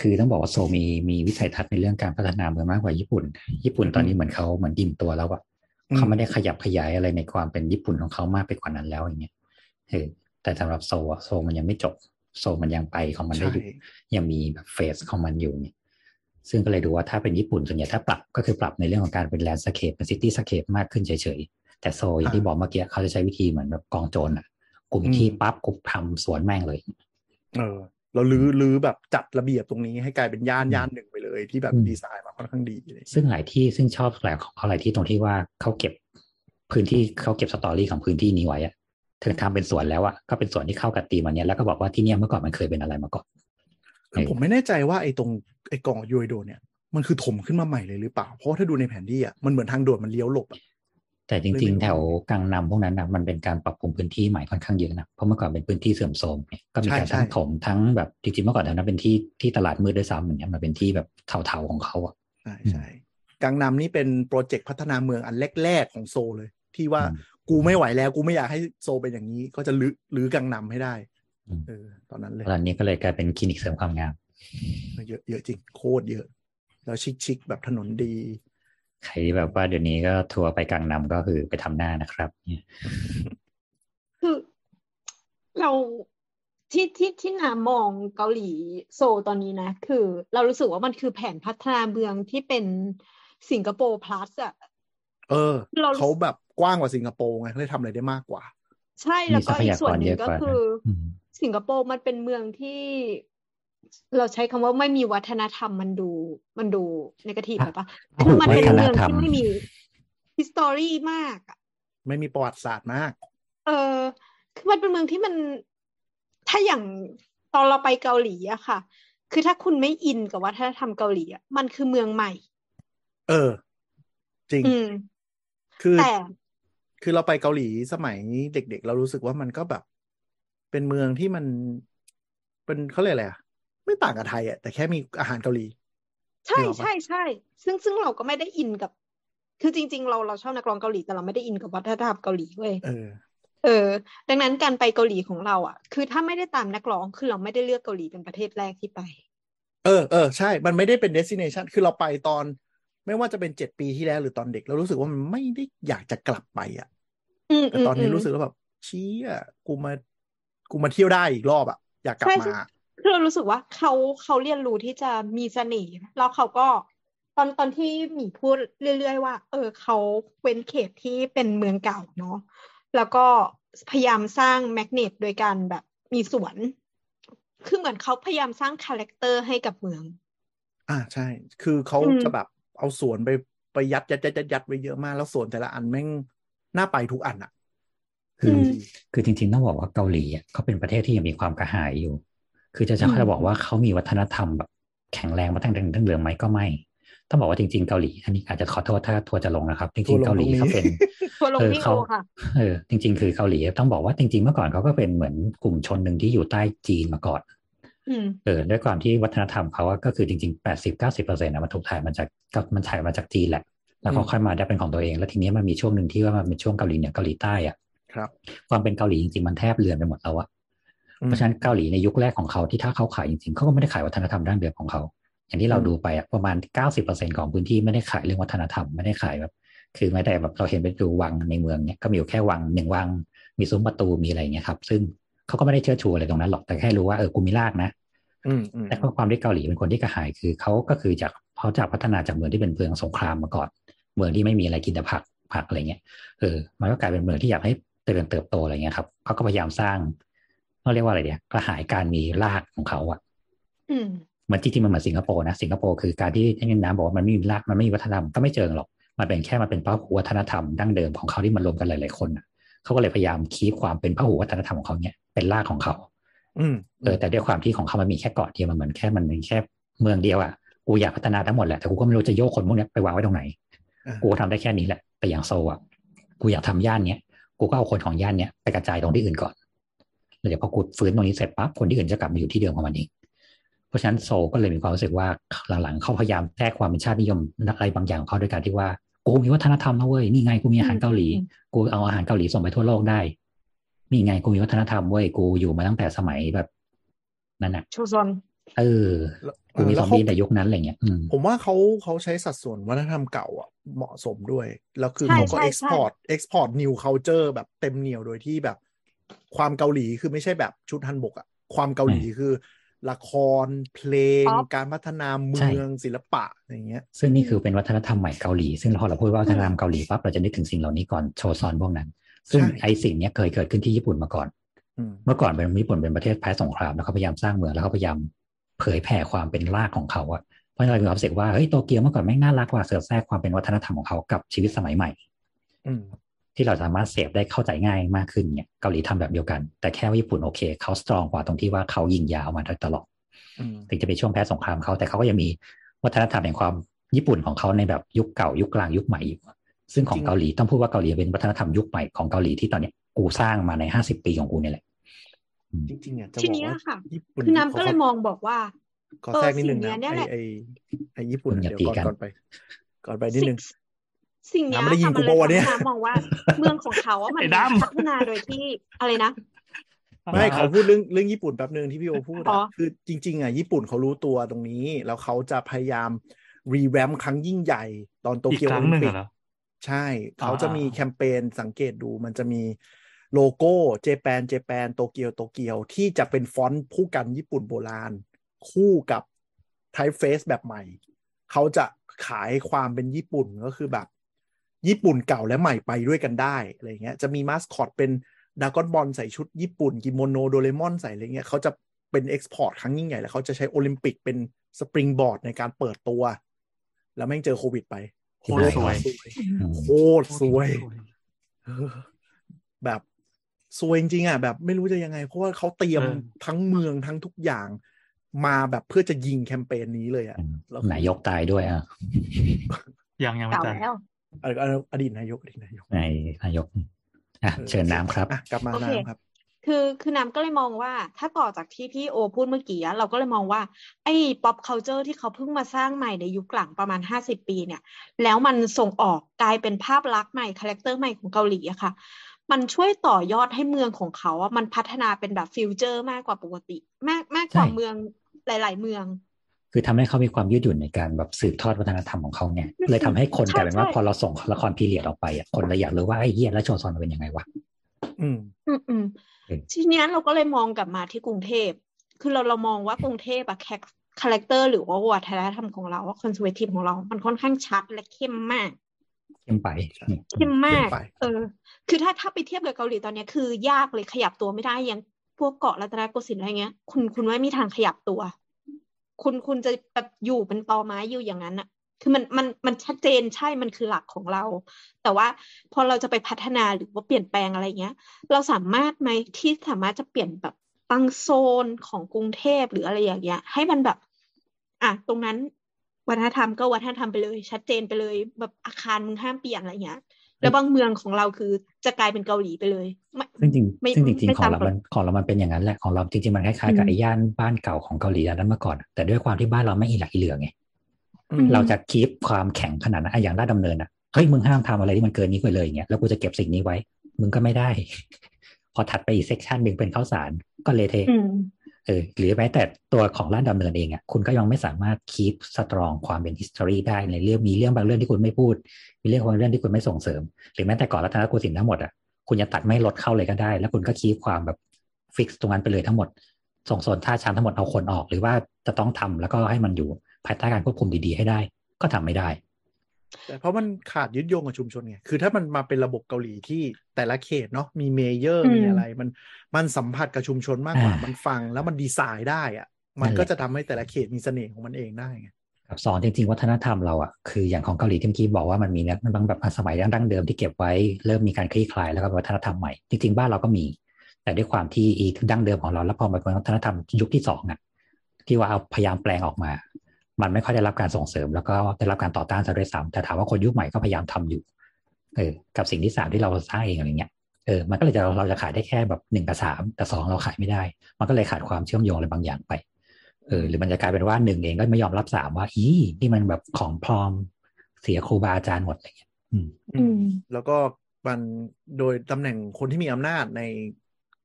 คือต้องบอกว่าโซลมีมีวิสัยทัศน์ในเรื่องการพัฒนาเมืองมากกว่าญี่ปุ่น ญี่ปุ่นตอนนี้เหมือนเขาเหมือนดิ่มตัวแล้วอะอืมเขาไม่ได้ขยับขยายอะไรในความเป็นญี่ปุ่นของเขามากไปกว่านั้นแล้วอย่างเงี้ยเออแต่สำหรับโซลอะโซลมันยังไม่จบ โซลมันยังไปของมันได้ใช่อยู่ยังมีแบบ phase ของมันอยู่เนี่ยซึ่งก็เลยดูว่าถ้าเป็นญี่ปุ่นส่วนใหญ่ถ้าปรับก็คือปรับในเรื่องของการเป็น landscape เป็น cityscape มากขึ้นเฉยๆ แต่โซลอย่างที่บอกเมื่อกี้เขาจะใช้วิธีเหมือนแบบกองโจรอะกลุ่มที่ปั๊บกลุ่มทำสวนแม่งเลย เออ เรารื้อรื้อแบบจัดระเบียบตรงนี้ให้กลายเป็นย่านอืมย่านหนึ่งไปเลย ที่แบบอืมดีไซนมาค่อนข้างดีเลยซึ่งหลายที่ซึ่งชอบแหละของเขาหลายที่ตรงที่ว่าเขาเก็บพื้นที่เขาเก็บสตอรี่ของพื้นที่นี้ไว้อะถึงทำเป็นสวนแล้วอะก็เป็นสวนที่เข้ากับตีมอันเนี้ยแล้วก็บอกว่าที่เนี่ยเมื่อก่อนมันเคยเป็นอะไรมาก่อนคือผมไม่แน่ใจว่าไอ้ตรงไอ้กล่องยูไอโดเนี่ยมันคือถมขึ้นมาใหม่เลยหรือเปล่า เพราะว่าถ้าดูในแผนที่อะมันเหมือนทางด่วนมันเลี้ยวหลบอะ แต่จริง ๆ แถวกังนำพวกนั้นนะมันเป็นการปรับปรุงพื้นที่ใหม่ค่อนข้างเยอะนะเพราะเมื่อก่อนเป็นพื้นที่เสื่อมโทรมเนี่ยก็มีการใช่ทั้งใช่ถมทั้งแบบจริงๆเมื่อก่อนแถวนั้นเป็นที่ที่ตลาดมืดด้วยซ้ำอย่างเงี้ยมันเป็นที่แบบเทาๆของเขาอะใช่ใช่กังนำนี่เป็นโปรเจกต์พัฒนาเมืองอันแรกๆของโซลเลย ที่ว่าอืมกูไม่ไหวแล้วกูไม่อยากให้โซลเป็นอย่างนี้ ก็จะลื้อลื้อกังนำให้ได้อืมเออตอนนั้นเลยตอนนี้ก็เลยกลายเป็นคลินิกเสริมความงามเยอะเยอะจริงโคตรเยอะ แล้วชิคๆแบบถนนดี ใครที่แบบว่าเดี๋ยวนี้ก็ทัวร์ไปกังนำก็คือไปทำหน้านะครับเนี่ยคือเราที่ที่ที่นามองเกาหลีโซลตอนนี้นะ คือ เรารู้สึกว่ามันคือแผนพัฒนาเมืองที่เป็นสิงคโปร์ plus อะเออเราเขาแบบกว้างกว่าสิงคโปร์ไงเขาเลยทำอะไรได้มากกว่า ใช่แล้วมีทก็รัพอียากส่วนรหเยนึ่งอะก็กว่าคืออืมสิงคโปร์มันเป็นเมืองที่ เราใช้คำว่าไม่มีวัฒนธรรมมันดูมันดูนกาทีฟไปปะโอ้โหคือมันเป็นวัฒนเมืองธรรมที่ไม่มี history มากอะไม่มีประวัติศาสตร์มาก เออ คือมันเป็นเมืองที่มัน ถ้าอย่างตอนเราไปเกาหลีอะค่ะ คือถ้าคุณไม่อินกับวัฒนธรรมเกาหลีอะมันคือเมืองใหม่ เออ จริงอืมคือแต่คือเราไปเกาหลีสมัยเด็ก ๆ เรารู้สึกว่ามันก็แบบ เป็นเมืองที่มัน เป็นเขาเรียกอะไรอะ ไม่ต่างกับไทยอะแต่แค่มีอาหารเกาหลี ใช่นึกออกปะใช่ใช่ซึ่งซึ่งเราก็ไม่ได้อินกับ คือจริง ๆ เราเราชอบนักร้องเกาหลีแต่เราไม่ได้อินกับวัฒนธรรมเกาหลีเว้ยเออ เออ ดังนั้นการไปเกาหลีของเราอะ คือถ้าไม่ได้ตามนักร้องคือเราไม่ได้เลือกเกาหลีเป็นประเทศแรกที่ไป เออเออใช่ มันไม่ได้เป็น destination คือเราไปตอน ไม่ว่าจะเป็นเจ็ดปีที่แล้วหรือตอนเด็กเรารู้สึกว่ามันไม่ได้อยากจะกลับไปอะอืมแต่อืมตอนนี้อืมรู้สึกว่าแบบเชี่ยกูมา กูมาเที่ยวได้อีกรอบอะอยากกลับใช่มาใช่ คือเรารู้สึกว่าเขาเขาเรียนรู้ที่จะมีเสน่ห์แล้วเขาก็ตอนตอนที่หมีพูดเรื่อย ๆ ว่า เออเขาเว้นเขตที่เป็นเมืองเก่าเนาะแล้วก็พยายามสร้าง magnet โดยการแบบมีสวน คือเหมือนเขาพยายามสร้าง character ให้กับเมือง อ่าใช่ คือเขาอืมจะแบบเอาสวนไปไปยัดยัดยัดยัดยัดไว้เยอะมาก แล้วสวนแต่ละอันแม่งน่าไปทุกอันอะคืออมคือจริงๆต้องบอกว่าเกาหลีอะเขาเป็นประเทศที่ยังมีความกระหายอยู่ คือจะจะอืมจะบอกว่าเขามีวัฒนธรรมแบบแข็งแรงมาตั้งแต่ตั้งเดิมไหมก็ไม่ต้องบอกว่าจริงๆเกาหลี อันนี้อาจจะขอโทษถ้าทัวร์จะลงนะครับจทัริวงร์ๆลงเกาหลีตรงนี้เขาเป็นทัวร์ลงเออที่โอเขาค่ะเออจริง ๆ คือเกาหลีต้องบอกว่าจริงๆเมื่อก่อนเขาก็เป็นเหมือนกลุ่มชนหนึ่งที่อยู่ใต้จีนมาก่อนอืมเออด้วยความที่วัฒนธรรมเขาอะก็คือจริงๆแปดสิบเก้าสิบเปอร์เซ็นต์ะมันถูกถ่ายมาจากก็มันถ่ายมาจากจีนแหละ แล้วเขาค่อยมาได้เป็นของตัวเอง แล้วทีนี้มันมีช่วงหนึ่งที่ว่ามันเป็นช่วงเกาหลีเหนือเกาหลีใต้อะครับ ความเป็นเกาหลีจริงๆมันแทบเลือนไปหมดแล้วอะอืม เพราะฉะนั้นเกาหลีในยุคแรกของเขาที่ถ้าเขาขายจริงๆเขาก็ไม่ได้ขายวัฒนธรรมดั้งเดิมของเขา อย่างที่เราอืมดูไปอะประมาณเก้าสิบเปอร์เซ็นของพื้นที่ไม่ได้ขายเรื่องวัฒนธรรมไม่ได้ขายแบบ คือไม่ได้แบบเราเห็นไปดูวังในเมืองเนี่ยก็มีอยู่แค่วังหนึ่งวัง มีซุ้มประตูมีอะไรอย่างเงี้ยครับ ซึ่งเขาก็ไม่ได้เชิดชูอะไรตรงนั้นหรอกแต่แค่รู้ว่าเออกูมีรากนะอืมอืมแต่ข้อความที่เกาหลีเป็นคนที่กระหายคือเขาก็คือจากเขาจากพัฒนาจากเมืองที่เป็นเมืองสงครามมาก่อน เมืองที่ไม่มีอะไรกินแต่ผักผักอะไรเงี้ยเออมันก็กลายเป็นเมืองที่อยากให้เจริญเติบโตอะไรเงี้ยครับเขาก็พยายามสร้าง เขาเรียกว่าอะไรเดียกระหายการมีรากของเขาอะอืมเหมือนจริงๆมันเหมือนสิงคโปร์นะสิงคโปร์คือการที่ที่น้ำบอกว่ามันไม่มีรากมันไม่มีวัฒนธรรมก็ไม่เจอหรอก มันเป็นแค่มันเป็นพหุวัฒนธรรมดั้งเดิมของเขาที่มันรวมกันหลายๆคนน่ะเขาก็เลยพยายามคีบความเป็นพหุวัฒนธรรมของเขาเนี่ยเป็นรากของเขาอืมเออแต่ด้วยความที่ของเขามันมีแค่เกาะเดียวมันเหมือนแค่มันมีแค่เมืองเดียวอะกูอยากพัฒนาทั้งหมดแหละแต่กูก็ไม่รู้จะโยกคนพวกเนี้ยไปวางไว้ตรงไหนอ่ากูทำได้แค่นี้แหละแต่อย่างโซลอะกูอยากทำย่านเนี้ยกูก็เอาคนของย่านเนี้ยไปกระจายตรงที่อื่นก่อนแล้ว เดี๋ยวพอกูฟื้นตรงนี้เสร็จปั๊บคนที่อื่นจะกลับมาอยู่ที่เดิมของมันเองเพราะฉะนั้นโซลก็เลยมีความรู้สึกว่าหลังๆเขาพยายามแทรกความเป็นชาตินิยมอะไรบางอย่างของเขาด้วยการที่ว่ากูมีวัฒนธรรมนะเว้ยนี่ไงกูมีอาหารเกาหลีอืมกูเอาอาหารเกาหลีส่งไปทั่วโลกได้นี่ไงกูมีวัฒนธรรมเว้ยกูอยู่มาตั้งแต่สมัยแบบนั่นน่ะโชซอนเออแล้วกูมีเออซแล้อวมเขาบี้ในยุคนั้นอะไรเงี้ยอืมผมว่าเขาเขาใช้สัดส่วนวัฒนธรรมเก่าอะเหมาะสมด้วย แล้วคือใช่เขาก็ใช่ export export new culture แบบเต็มเหนียวโดยที่แบบ ความเกาหลีคือไม่ใช่แบบชุดฮันบกอะความเกาหลีคือ ละครเพลงป๊อปการพัฒนาเมืใช่องศิลปะอะไรเงี้ย ซึ่งนี่คือเป็นวัฒนธรรมใหม่เกาหลี ซึ่งพอเราพูดว่าวัฒนธรรมเกาหลีปั๊บเราจะนึกถึงสิ่งเหล่านี้ก่อนโชซอนพวกนั้น ซึ่งใช่ไอสิ่งเนี้ยเคยเกิดขึ้นที่ญี่ปุ่นมาก่อนอืมเมื่อก่อนเป็นญี่ปุ่นเป็นประเทศแพ้สงครามแล้วเขาพยายามสร้างเมืองแล้วเขาพยายามเผยแผ่ความเป็นรากของเขาอะเพราะฉะนั้นเรามีความรู้สึกว่าเฮ้ยโตเกียวเมื่อก่อนแม่งน่ารักกว่าเสือแทรกความเป็นวัฒนธรรมของเขากับชีวิตสมัยใหม่อืม ที่เราสามารถเสพได้เข้าใจง่ายมากขึ้นเนี่ยเกาหลีทำแบบเดียวกัน แต่แค่ว่าญี่ปุ่นโอเคเขาสตรองกว่าตรงที่ว่าเขายิงยาวมาโดยตลอดอืมถึงจะเป็นช่วงแพ้สงครามเขาแต่เขาก็ยังมีวัฒนธรรมแห่งความญี่ปุ่นของเขาในแบบยุคเก่ายุคกลางยุคใหม่อยู่ซึ่งของจริงเกาหลีต้องพูดว่าเกาหลีเป็นวัฒนธรรมยุคใหม่ของเกาหลีที่ตอนเนี้ยกูสร้างมาในห้าสิบปีของกูเนี่ยแหละอืมจริงๆอะจะทีบอกเนี้ยว่าค่ะญี่ปุ่นคือน้ำก็เลยขมองบอกว่าขอเออแทรกนิดนึงสิ่งนะเนี้ยเนี่ยไอแหละไอไอญี่ปุ่นคุณอย่าเดี๋ยวก่อนตีกันก่อนไป ก่อนไปนิดนึง สิ่งเนี้ยน้ำไม่ได้ยิงค่ะกูมันเลยปะวะเนี่ยทำให้น้ำมองว่า เมืองของเขาอะมันไอ้ดำพัฒนาโดยที่อะไรนะไม่เขาพูดเรื่องเรื่องญี่ปุ่นแป๊บนึงที่พี่โอพูดอ๋อะอคือจริง ๆอะญี่ปุ่นเขารู้ตัวตรงนี้ แล้วเขาจะพยายามrevamp ครั้งยิ่งใหญ่ ตอนโตเกียวโอลิมงปิกเหรออีกครั้งหนึ่งใช่ เขาจะมีแคมเปญสังเกตดูมันจะมีโลโก้ Japan Japan โตเกียวโตเกียวที่จะเป็นฟอนต์พู่กันญี่ปุ่นโบราณ คู่กับ typeface แบบใหม่ เขาจะขายความเป็นญี่ปุ่นก็คือแบบ ญี่ปุ่นเก่าและใหม่ไปด้วยกันได้อะไรเงี้ยจะมีมาสคอตเป็นดราก้อนบอลใส่ชุดญี่ปุ่นกิโมโนโดเรมอนใส่อะไรเงี้ยเขาจะเป็น export ครั้งยิ่งใหญ่ แล้วเขาจะใช้โอลิมปิกเป็น springboard ในการเปิดตัว แล้วแม่งเจอโควิดไปโคตรซวยอืมโคตรซวยเออแบบซวยจริงๆอะ แบบไม่รู้จะยังไง เพราะว่าเขาเตรียมเออทั้งเมืองทั้งทุกอย่าง มาแบบเพื่อจะยิงแคมเปญนี้เลยอะแล้วนายกตายด้วยอะยังยังไม่เก่าตายแล้วเออเอออดีตนายกอดีตนายกในนายกอะออเชิญน้ำครับอะกลับมาโอเคน้ำครับคือคือน้ำก็เลยมองว่า ถ้าต่อจากที่พี่โอพูดเมื่อกี้อะเราก็เลยมองว่า ไอ้ pop culture ที่เขาเพิ่งมาสร้างใหม่ในยุคหลังประมาณห้าสิบปีเนี่ย แล้วมันส่งออกกลายเป็นภาพลักษณ์ใหม่ character ใหม่ของเกาหลีอะค่ะ มันช่วยต่อยอดให้เมืองของเขาอะมันพัฒนาเป็นแบบ future มากกว่าปกติ มากมากกว่าใช่เมืองหลาย ๆ เมือง คือทำให้เขามีความยืดหยุ่นในการแบบสืบทอดวัฒนธรรมของเขาเนี่ยอืมเลยทำให้คนใช่กลายเป็นว่าใช่พอเราส่งละคร period ออกไปอะคนเลยอยากรู้ว่าไอ้เฮ้ยแล้วโชซอนมันเป็นยังไงวะอืมอืมอืมเออทีเนี้ยเราก็เลยมองกลับมาที่กรุงเทพ คือเราเรามองว่ากรุงเทพอะแค character หรือว่าวัฒนธรรมของเราว่า conservative ของเรา มันค่อนข้างชัดและเข้มมาก เข้มไปใช่อืมเข้มมากเข้มไปเออ คือถ้าถ้าไปเทียบกับเกาหลีตอนเนี้ยคือยากเลยขยับตัวไม่ได้อยังพวกเกาะรัตนโกสินทร์อะไรเงี้ย คุณคุณไม่มีทางขยับตัว คุณคุณจะแบบอยู่เป็นตอไม้อยู่อย่างนั้นอะคือมันมันมันชัดเจนใช่มันคือหลักของเรา แต่ว่าพอเราจะไปพัฒนาหรือว่าเปลี่ยนแปลงอะไรเงี้ย เราสามารถไหมที่สามารถจะเปลี่ยนแบบตั้งโซนของกรุงเทพหรืออะไรอย่างเงี้ย ให้มันแบบ อะตรงนั้นวัฒนธรรมก็วัฒนธรรมไปเลย ชัดเจนไปเลย แบบอาคารมึงห้ามเปลี่ยนอะไรเงี้ย แล้วบางเมืองของเราคือจะกลายเป็นเกาหลีไปเลยไม่ซึ่งจริงไม่ซึ่งจริงไม่ๆของเราตามกฎมันของเรามันเป็นอย่างนั้นแหละของเราจริงๆมันคล้ายๆกับอืมไอ้ย่านบ้านเก่าของเกาหลีอันนั้นเมื่อก่อน แต่ด้วยความที่บ้านเราไม่อีหลักอีเหลือไงอือืมมเราจะ keep ความแข็งขนาดนั้นอะอย่างราชดำเนินอะเฮ้ยมึงห้ามทำอะไรที่มันเกินนี้ไปเลยอย่างเงี้ยแล้วกูจะเก็บสิ่งนี้ไว้ มึงก็ไม่ได้ พอถัดไปอีก section หนึ่งเป็นข้าวสารก็เละเทะอืม เออหรือแม้แต่ตัวของราชดำเนินเองอะคุณก็ยังไม่สามารถ keep strong ความเป็น history ได้ในเรื่องมีเรื่องบางเรื่องที่คุณไม่พูด มีเรื่องบางเรื่องที่คุณไม่ส่งเสริม หรือแม้แต่เกาะรัตนโกสินทร์ทั้งหมดอะคุณจะตัดไม่ให้รถเข้าเลยก็ได้ แล้วคุณก็ keep ความแบบ fix ตรงนั้นไปเลยทั้งหมด ส่งโซนท่าช้างทั้งหมดเอาคนออก หรือว่าจะต้องทำแล้วก็ให้มันอยู่ภายใต้การควบคุมดีๆให้ได้ ก็ทำไม่ได้ แต่เพราะมันขาดยึดโยงกับชุมชนไง คือถ้ามันมาเป็นระบบเกาหลีที่แต่ละเขตเนาะมีเมเยอร์อืมมีอะไร มันมันสัมผัสกับชุมชนมากกว่าอ่ามัมันฟังแล้วมันดีไซน์ได้อะมันนั่นแหละก็จะทำให้แต่ละเขตมีเสน่ห์ของมันเองได้ไงกับสองจริงๆ วัฒนธรรมเราอะคืออย่างของเกาหลีที่เมื่อกี้บอกว่ามันมีเนี่ยมันบางแบบสมัยดั้งเดิมที่เก็บไว้เริ่มมีการคลี่คลายแล้วก็วัฒนธรรมใหม่ จริงๆ บ้านเราก็มี แต่ด้วยความที่อีดั้งเดิมของเราแล้วพอมาเป็นวัฒนธรรมยุคที่สองอะที่ว่าเอาพยายามแปลงออกมา มันไม่ค่อยได้รับการส่งเสริม แล้วก็ได้รับการต่อต้านซะด้วยซ้ำแต่ถามว่าคนยุคใหม่ก็พยายามทำอยู่ เออ กับสิ่งที่สามที่เราสร้างเองอะไรเงี้ยเออมันก็เลยจะเราจะขายได้แค่แบบหนึ่งกับสามแต่สองเราขายไม่ได้ มันก็เลยขาดความเชื่อมโยงอะไรบางอย่างไปเออหรือมันจะกลายเป็นว่าหนึ่งเองก็ไม่ยอมรับสามว่าอีนี่มันแบบของปลอมเสียครูบาอาจารย์หมดอะไรเงี้ยอืมอืมแล้วก็มันโดยตำแหน่งคนที่มีอำนาจใน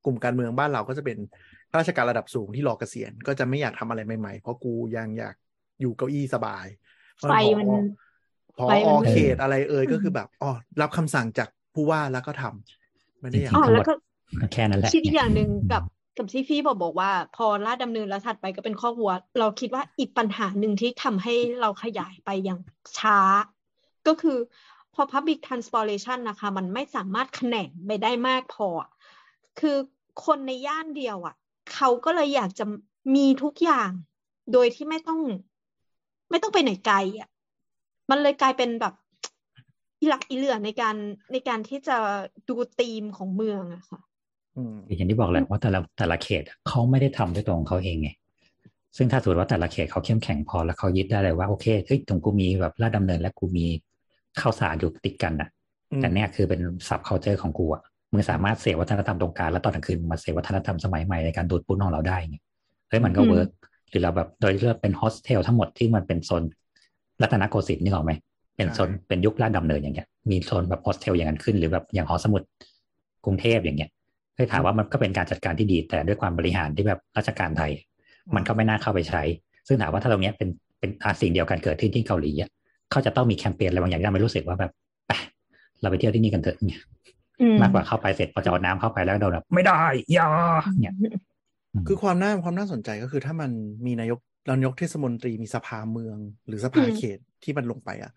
กลุ่มการเมืองบ้านเราก็จะเป็นข้าราชการระดับสูงที่รอเกษียณก็จะไม่อยากทำอะไรใหม่ๆ เพราะกูยังอยาก อยู่เก้าอี้สบายไฟมันพอไฟมันเขตอะไรเอ่ยอืมก็คือแบบอ๋อรับคำสั่งจากผู้ว่าแล้วก็ทำไม่ได้อยากอ๋อทั้งหมดแล้วก็แค่นั้นแหละคิดอีกอย่างหนึ่งกับกับที่พี่บอกบอกว่า พอลาดดำเนินแล้วถัดไปก็เป็นข้อกวัว เราคิดว่าอีกปัญหาหนึ่งที่ทำให้เราขยายไปอย่างช้า ก็คือพอ public transportation นะคะ มันไม่สามารถแขนงไปได้มากพออะคือคนในย่านเดียวอะ เขาก็เลยอยากจะมีทุกอย่าง โดยที่ไม่ต้อง ไม่ต้องไปไหนไกลอะมันเลยกลายเป็นแบบอีหลักอีเหลือในการในการที่จะดูธีมของเมืองอะค่ะอืมอย่างที่บอกแหละว่าแต่ละแต่ละเขตอะเขาไม่ได้ทำด้วยตัวของเขาเองไงซึ่งถ้าสมมติว่าแต่ละเขตเขาเข้มแข็งพอแล้วเขายึดได้เลยว่าโอเคเฮ้ยตรงกูมีแบบราชดำเนินและกูมีข้าวสารอยู่ติดกันอะอืมแต่เนี่ยคือเป็น sub culture ของกูอะมึงสามารถเสพวัฒนธรรมตรงกลางแล้วตอนกลางคืนมาเสพวัฒนธรรมสมัยใหม่ในการดูดปุ๊นของเราได้ไงเฮ้ยมันก็อืมเวิร์ก หรือเราแบบโดยเลือกเป็นโฮสเทลทั้งหมดที่มันเป็นโซนรัตนโกสินทร์นี่หรอกไหมเป็นโซนเป็นยุคราชดำเนินอย่างเงี้ย มีโซนแบบโฮสเทลอย่างนั้นขึ้นหรือแบบอย่างหอสมุดกรุงเทพอย่างเงี้ยเฮ้ยถามว่ามันก็เป็นการจัดการที่ดี แต่ด้วยความบริหารที่แบบราชการไทย มันก็ไม่น่าเข้าไปใช้ ซึ่งถามว่าถ้าตรงเนี้ยเป็นเป็นอาสิ่งเดียวกันเกิดขึ้นที่เกาหลีอะเขาจะต้องมีแคมเปญอะไรบางอย่างที่ทำให้รู้สึกว่าแบบไปเราไปเที่ยวที่นี่กันเถอะเนี่ยอืมมากกว่าเข้าไปเสร็จพอจะเอาน้ำเข้าไปแล้วโดนแบบไม่ได้อยาเนี่ย คือความน่าความน่าสนใจก็คือถ้ามันมีนายกนายกเทศมนตรีมีสภาเมือง หรือสภาอืมเขตที่มันลงไปอะ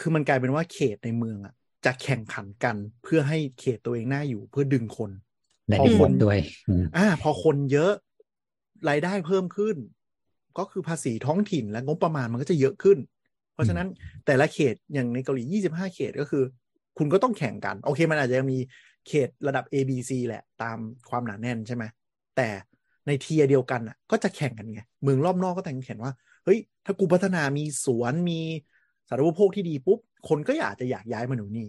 คือมันกลายเป็นว่าเขตในเมืองอะ จะแข่งขันกันเพื่อให้เขตตัวเองน่าอยู่เพื่อดึงคนในพอดีคนด้วยอืมอ่า พอคนเยอะรายได้เพิ่มขึ้น ก็คือภาษีท้องถิ่นและงบประมาณมันก็จะเยอะขึ้น เพราะฉะนั้นแต่ละเขตอย่างในเกาหลี 25 เขตก็คือ คุณก็ต้องแข่งกัน โอเค มันอาจจะยังมีเขตระดับ A B C แหละตามความหนาแน่นใช่ไหมแต่ ในเทียเดียวกันอะ ก็จะแข่งกันไงเมืองรอบนอกก็แต่งแข่งว่าเฮ้ยถ้ากูพัฒนามีสวนมีสาธารณูปโภคที่ดีปุ๊บคนก็อยากจะอยากย้ายมาอยู่นี่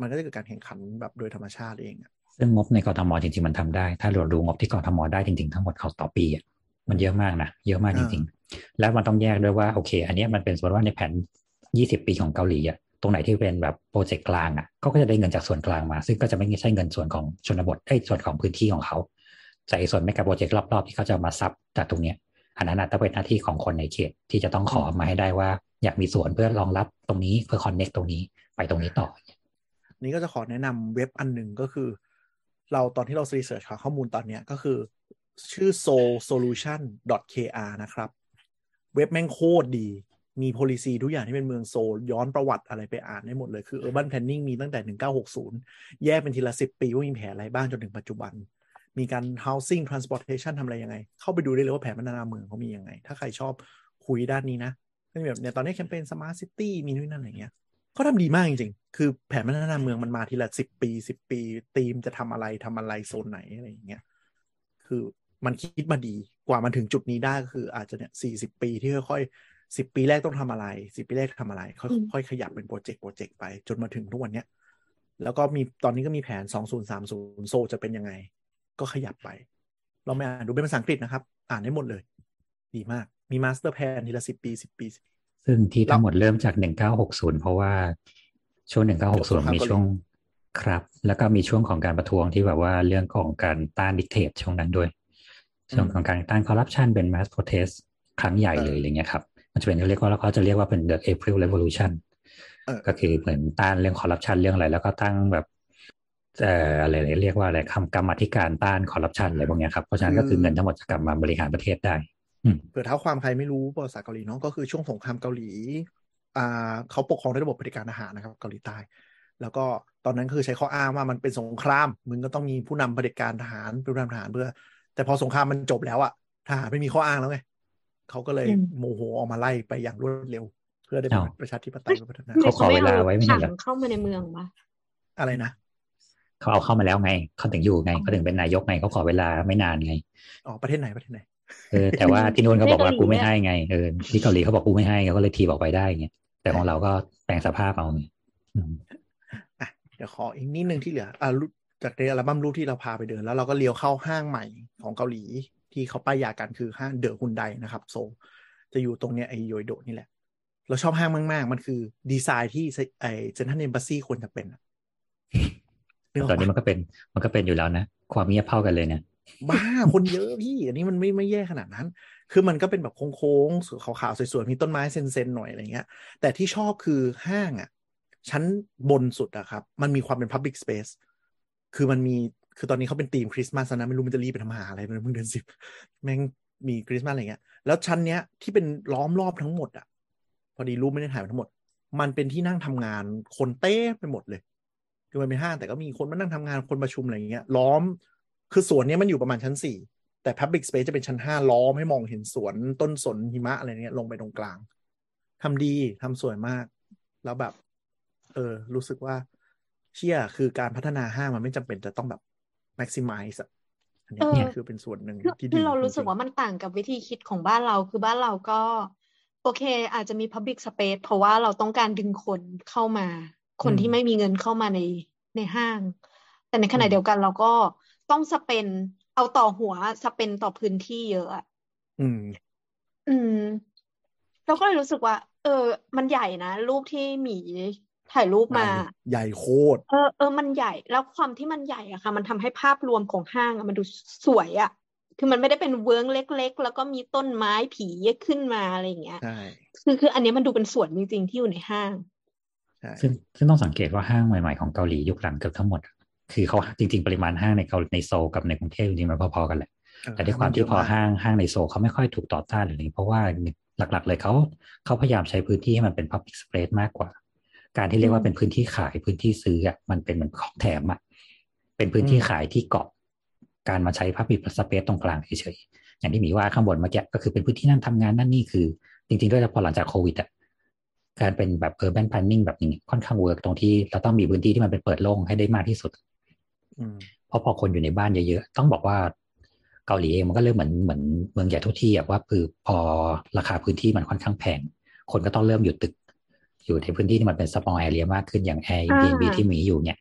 มันก็จะเกิดการแข่งขันแบบโดยธรรมชาติเองอะซึ่งงบในกทมจริงๆมันทำได้ ถ้าเราดูงบที่กทมได้จริงๆทั้งหมดเขาต่อปีอะมันเยอะมากนะเยอะมากจริงๆ แล้วมันต้องแยกด้วยว่าโอเค อันนี้มันเป็นสมมติว่าในแผน 20 ปีของเกาหลีอะตรงไหนที่เป็นแบบโปรเจกต์กลางอะเขาก็จะได้เงินจากส่วนกลางมา ซึ่งก็จะไม่ใช่เงินส่วนของชนบทไอ้ส่วนของพื้นที่ของเขา แต่ส่วนไม่กับโปรเจกต์รอบๆ ที่เขาจะมาซับจากตรงเนี้ยอันนั้นนะต้องเป็นหน้าที่ของคนในเขตที่จะต้องขอมาให้ได้ว่า อยากมีส่วนเพื่อรองรับตรงนี้เพื่อคอนเน็กตรงนี้ไปตรงนี้ต่อ นี่ก็จะขอแนะนำเว็บอันหนึ่งก็คือ เราตอนที่เรารีเสิร์ชหาข้อมูลตอนเนี้ยก็คือ ชื่อ soul solution kr นะครับ เว็บแม่งโคตรดีมี policy ทุกอย่างที่เป็นเมืองโซลย้อนประวัติอะไรไปอ่านได้หมดเลย คือ urban planning มีตั้งแต่ 1960 แยกเป็นทีละ 10 ปีว่ามีแผนอะไรบ้างจนถึงปัจจุบัน มีการ housing transportation ทำอะไรยังไง เข้าไปดูได้เลยว่าแผนพัฒนาเมืองเขามียังไง ถ้าใครชอบคุยด้านนี้นะก็มีแบบเนี่ยตอนนี้แคมเปญ smart city มีนู่นนั่นอะไรเงี้ยเขาทำดีมากจริงๆ คือแผนพัฒนาเมืองมันมาทีละสิบปีสิบปีธีมจะทำอะไรทำอะไรโซนไหนอะไรอย่างเงี้ย คือมันคิดมาดีกว่ามันถึงจุดนี้ได้ก็คืออาจจะเนี่ยสี่สิบปีที่ค่อยๆสิบปีแรกต้องทำอะไรสิบปีแรกทำอะไร ค่อยอืมค่อยขยับเป็นโปรเจกต์โปรเจกต์ไป จนมาถึงทุกวันเนี้ยแล้วก็มีตอนนี้ก็มีแผนสองศูนย์สามศูนย์โซลจะเป็นยังไง ก็ขยับไป เราไม่อ่านดูเป็นภาษาอังกฤษนะครับ อ่านได้หมดเลย ดีมาก มี master plan ทีละสิบปีสิบปี ซึ่งที่ทั้งหมดเริ่มจาก1960เพราะว่าช่วง1960มีช่วงครับ แล้วก็มีช่วงของการประท้วงที่แบบว่าเรื่องของการต้าน dictate ช่วงนั้นด้วย ช่วงของการต้านคอร์รัปชันเป็น mass protest ครั้งใหญ่เลยอะไรเงี้ยครับ มันจะเป็นเขาเรียกว่าแล้วเขาจะเรียกว่าเป็น the April Revolution เออก็คือเหมือนต้านเรื่องคอร์รัปชันเรื่องอะไร แล้วก็ตั้งแบบเอ่ออะไรเรียกว่าอะไรคำกรรมาธิการต้านคอร์รัปชันอะไรพวกเนี้ยครับ เพราะฉะนั้นก็คือเงินทั้งหมดจะกลับมาบริหารประเทศได้อืมเผื่อเท้าความใครไม่รู้ประวัติศาสตร์เกาหลีเนาะก็คือช่วงสงครามเกาหลีอ่าเขาปกครองด้วยระบบเผด็จการทหารนะครับ เกาหลีใต้ แล้วก็ตอนนั้นคือใช้ข้ออ้างว่ามันเป็นสงคราม มึงก็ต้องมีผู้นำเผด็จการทหารเป็นผู้นำทหารเพื่อ แต่พอสงครามมันจบแล้วอะทหารไม่มีข้ออ้างแล้วไงเขาก็เลยอืมโมโหออกมาไล่ไปอย่างรวดเร็ว เพื่อได้เป็นอ้าวประชาธิปไตยและพัฒนาเขาขอเวลาไว้ไม่ใช่เหรอถังเข้ามาในเมืองปะอะไรนะ เขาเอาเข้ามาแล้วไงเขาถึงอยู่ไงเขาถึงเป็นนายกไงเขาขอเวลาไม่นานไงอ๋อประเทศไหนประเทศไหนเออแต่ว่าที่นู่นเขาบอกว่าไม่เกาหลีกูไม่ให้ไงเออที่เกาหลีเขาบอกกูไม่ให้เขาก็เลยทีบอกไปได้ไงแต่ของเราก็แปลงสภาพเอาไงอืมอะเดี๋ยวขออีกนิดนึงที่เหลืออะรูปจากในอัลบั้มรูปที่เราพาไปเดิน แล้วเราก็เลี้ยวเข้าห้างใหม่ของเกาหลี ที่เขาป้ายยากันคือห้างเดอะฮุนไดนะครับ โซลจะอยู่ตรงเนี้ยไอโยโดะนี่แหละ เราชอบห้างมาก ๆ มันคือดีไซน์ที่ไอเซนทันเอมบ s ซีควรจะเป็นอะนึกออก ตอนนี้ปะมันก็เป็นมันก็เป็นอยู่แล้วนะ ความเงียบเท่ากันเลยเนี่ยบ้าคนเยอะพี่ อันนี้มันไม่ไม่แย่ขนาดนั้น คือมันก็เป็นแบบโค้งๆขาวๆสวยๆมีต้นไม้เซนๆหน่อยอะไรเงี้ย แต่ที่ชอบคือห้างอะชั้นบนสุดอะครับ มันมีความเป็น Public Space คือมันมีคือตอนนี้เขาเป็นธีมคริสต์มาสนะ ไม่รู้มันจะรีบไปทำหาอะไรมันเพิ่งเดือนสิบแม่งมีคริสต์มาสอะไรเงี้ย แล้วชั้นเนี้ยที่เป็นล้อมรอบทั้งหมดอะพอดีรูปไม่ได้ถ่ายไปทั้งหมด มันเป็นที่นั่งทำงานคนเต้ไปหมดเลย คือมันเป็นห้างแต่ก็มีคนมานั่งทำงานคนประชุมอะไรอย่างเงี้ยล้อม คือสวนเนี้ยมันอยู่ประมาณชั้นสี่แต่ Public Space จะเป็นชั้นห้าล้อมให้มองเห็นสวนต้นสนหิมะอะไรเงี้ยลงไปตรงกลางทำดีทำสวยมาก แล้วแบบ เออ รู้สึกว่าเชี่ยคือการพัฒนาห้างมันไม่จำเป็นจะต้องแบบ maximize อะอันเนี้ยเออเนี่ยคือเป็นส่วนหนึ่งคือที่คืดีอเรารู้สึกจงๆว่ามันต่างกับวิธีคิดของบ้านเราคือบ้านเราก็ โอเค อาจจะมี Public Space เพราะว่าเราต้องการดึงคนเข้ามา คนอืมที่ไม่มีเงินเข้ามาในในห้าง แต่ในขณะเดียวกันเราก็ต้องสเปนเอาต่อหัวสเปนต่อพื้นที่เยอะอะอืม อืมเราก็เลยรู้สึกว่า เออ มันใหญ่นะ รูปที่หมีถ่ายรูปมา ใหญ่โคตรเออเออมันใหญ่ แล้วความที่มันใหญ่อะค่ะ มันทำให้ภาพรวมของห้างอะมันดูสวยอะคือมันไม่ได้เป็นเวิ้งเล็ก ๆ แล้วก็มีต้นไม้ผีขึ้นมาอะไรอย่างเงี้ยใช่คือคืออันนี้มันดูเป็นสวนจริงๆที่อยู่ในห้างใช่ ซึ่งซึ่งต้องสังเกตว่าห้างใหม่ๆของเกาหลียุคหลังเกือบทั้งหมด คือเขาจริง ๆ ปริมาณห้างในเกาหลีในโซลกับในกรุงเทพจริงๆมันพอๆกันแหละเออแต่ด้วยความที่พอห้างห้างในโซลเขาไม่ค่อยถูกต่อต้านหรืออะไรเพราะว่าหลักๆ เลยเขาเขาพยายามใช้พื้นที่ให้มันเป็น Public Space มากกว่า การที่เรียกว่าเป็นพื้นที่ขายพื้นที่ซื้ออะมันเป็นเหมือนของแถมอะเป็นพื้นที่ขายที่เกาะ การมาใช้ Public Space ตรงกลางเฉยๆอย่างที่หมีว่าข้างบนเมื่อกี้ก็คือเป็นพื้นที่นั่งทำงานนั่นนี่คือ จริงๆด้วยพอหลังจากโควิดอะ การเป็นแบบ urban planning แบบนี้ค่อนข้าง work ตรงที่เราต้องมีพื้นที่ที่มันเป็นเปิดโล่งให้ได้มากที่สุดอืมเพราะพอคนอยู่ในบ้านเยอะๆ ต้องบอกว่าเกาหลีเองมันก็เริ่มเหมือนเหมือนเมืองใหญ่ทุกที่อะว่าคือพอราคาพื้นที่มันค่อนข้างแพง คนก็ต้องเริ่มอยู่ตึก อยู่ในพื้นที่ที่มันเป็น small area มากขึ้นอย่าง Airbnb อ่าที่มีอยู่เนี่ย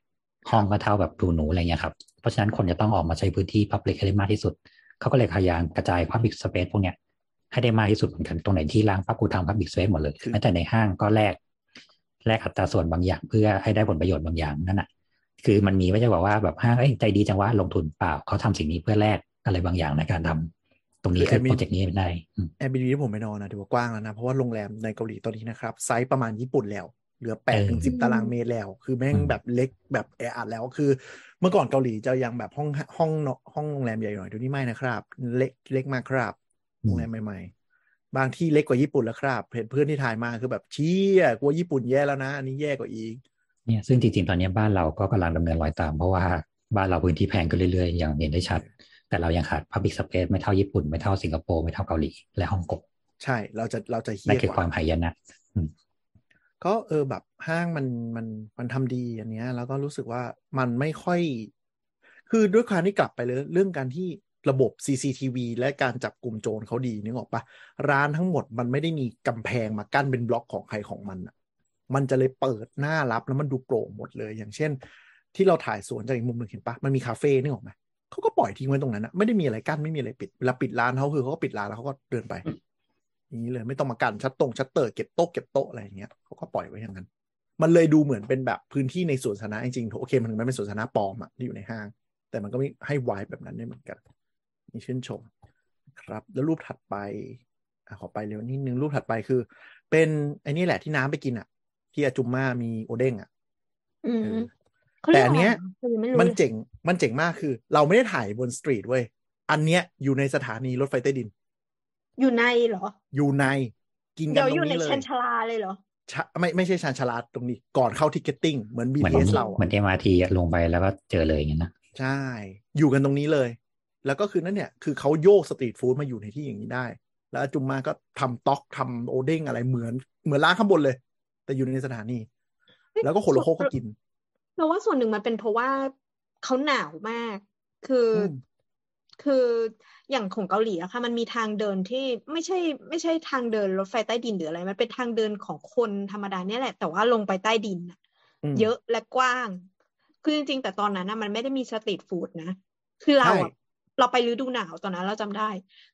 ห้องก็เท่าแบบรูหนูอะไรเงี้ยครับ เพราะฉะนั้นคนจะต้องออกมาใช้พื้นที่ Public ให้ได้มากที่สุด เขาก็เลยพยายามกระจาย Public Space พวกเนี้ย ให้ได้มากที่สุดเหมือนกันตรงไหนที่ร้างปั๊บกูทำ Public Space หมดเลยแม้แต่ในห้างก็แลกแลกอัตราส่วนบางอย่าง เพื่อให้ได้ผลประโยชน์บางอย่างนั่นแหะคือมันมีไม่ใช่บอกว่าแบบห้างเอ้ยใจดีจังว่าลงทุนเปล่าเขาทำสิ่งนี้เพื่อแลกอะไรบางอย่างในการทำตรงนี้คือคือแอดมินโปรเจกต์นี้ไม่ได้อืม Airbnb ที่ผมไปนอนนะถือว่ากว้างแล้วนะ เพราะว่าโรงแรมในเกาหลีตอนนี้นะครับ ไซส์ประมาณญี่ปุ่นแล้ว เหลือแปดถึงสิบเออตารางเมตรแล้ว คือแม่งอืมแบบเล็กแบบแออัดแล้วคือ เมื่อก่อนเกาหลีจะยังแบบห้องห้องเนอะห้องโรงแรมใหญ่หน่อยเดี๋ยวนี้ไม่นะครับ เล็กเล็กมากครับ โรงแรมใหม่ๆ บางที่เล็กกว่าญี่ปุ่นแล้วครับเห็นเพื่อนที่ถ่ายมาคือแบบเชี้อะกลัวญี่ปุ่นแย่แล้วนะ อันนี้แย่กว่าอีก เนี่ยซึ่งจริงๆ ตอนนี้บ้านเราก็กำลังดำเนินรอยตาม เพราะว่าบ้านเราพื้นที่แพงขึ้นเรื่อยๆ อย่างเห็นได้ชัด แต่เรายังขาด Public Space ไม่เท่าญี่ปุ่นไม่เท่าสิงคโปร์ไม่เท่าเกาหลีและฮ่องกงใช่เราจะเราจะเฮี้นั่นยคือกคว่าวามหายนะก็เออแบบห้างมันมันมันทำดีอันเนี้ย แล้วก็รู้สึกว่ามันไม่ค่อย คือด้วยความที่กลับไปเลย เรื่องการที่ ระบบ CCTV และการจับกลุ่มโจรเขาดีนึกออกปะร้านทั้งหมดมันไม่ได้มีกำแพงมากั้นเป็นบล็อกของใครของมันอะมันจะเลยเปิดหน้ารับแล้วมันดูโปร่งหมดเลย อย่างเช่น ที่เราถ่ายสวนจากอีกมุมหนึ่งเห็นปะมันมีคาเฟ่นึกออกไหมเขาก็ปล่อยทิ้งไว้ตรงนั้นอะไม่ได้มีอะไรกั้นไม่มีอะไรปิดเวลาปิดร้านเขาคือเขาก็ปิดร้านแล้วเขาก็เดินไปอย่างนี้เลยไม่ต้องมากันชัดตรงชัดเตอร์เก็บโต๊ะเก็บโต๊ะอะไรอย่างเงี้ยเขาก็ปล่อยไว้อย่างนั้น มันเลยดูเหมือนเป็นแบบพื้นที่ในสวนสาธารณะจริงๆโอเค มันไม่เป็นสวนสาธารณะปลอมอะที่อยู่ในห้าง แต่มันก็ไม่ให้วายแบบนั้นได้เหมือนกัน นี่ชื่นชมครับ แล้วรูปถัดไปอะขอไปเร็วนิดนึงรูปถัดไปคือ เป็นไอ้นี่แหละที่น้ำไปกินอะที่อาจุมมามีโอเด้งอะอืมเออเขาเรียกแต่อันเนี้ยอะไระคือไม่รู้มันเลยเจ๋งมันเจ๋งมากคือ เราไม่ได้ถ่ายบนสตรีทเว้ยอันเนี้ยอยู่ในสถานีรถไฟใต้ดิน อยู่ในเหรอ อยู่ใน กินกัเดี๋นยวตรอยู่งในนี้เลยชันชาลาเลยเหรอชะไม่ไม่ใช่ชานชาลาตรงนี้ ก่อนเข้าทิกเก็ตติ้งเหมือนเหมือน BTS เราเหมือน MRT อะลงไปแล้วก็เจอเลยอย่างนั้นนะ ใช่ อยู่กันตรงนี้เลย แล้วก็คือนั่นเนี่ยคือเขาโยกสตรีทฟู้ดมาอยู่ในที่อย่างนี้ได้ แล้วอาจุมมาก็ทำต็อกทำโอเด้งอะไรเหมือนเหมือนร้านข้างบนเลย แต่อยู่ในสถานี แล้วก็คนละโคกก็กิน เราว่าส่วนหนึ่งมันเป็นเพราะว่าเขาหนาวมาก คืออมคืออย่างของเกาหลีอะค่ะมันมีทางเดินที่ไม่ใช่ ไม่ใช่ทางเดินรถไฟใต้ดินหรืออะไร มันเป็นทางเดินของคนธรรมดาเนี่ยแหละ แต่ว่าลงไปใต้ดินอะมเยอะและกว้าง คือจริงๆ แต่ตอนนั้นนะมันไม่ได้มี street food นะ คือเราอะใช่ เราไปฤดูหนาวตอนนั้นเราจำได้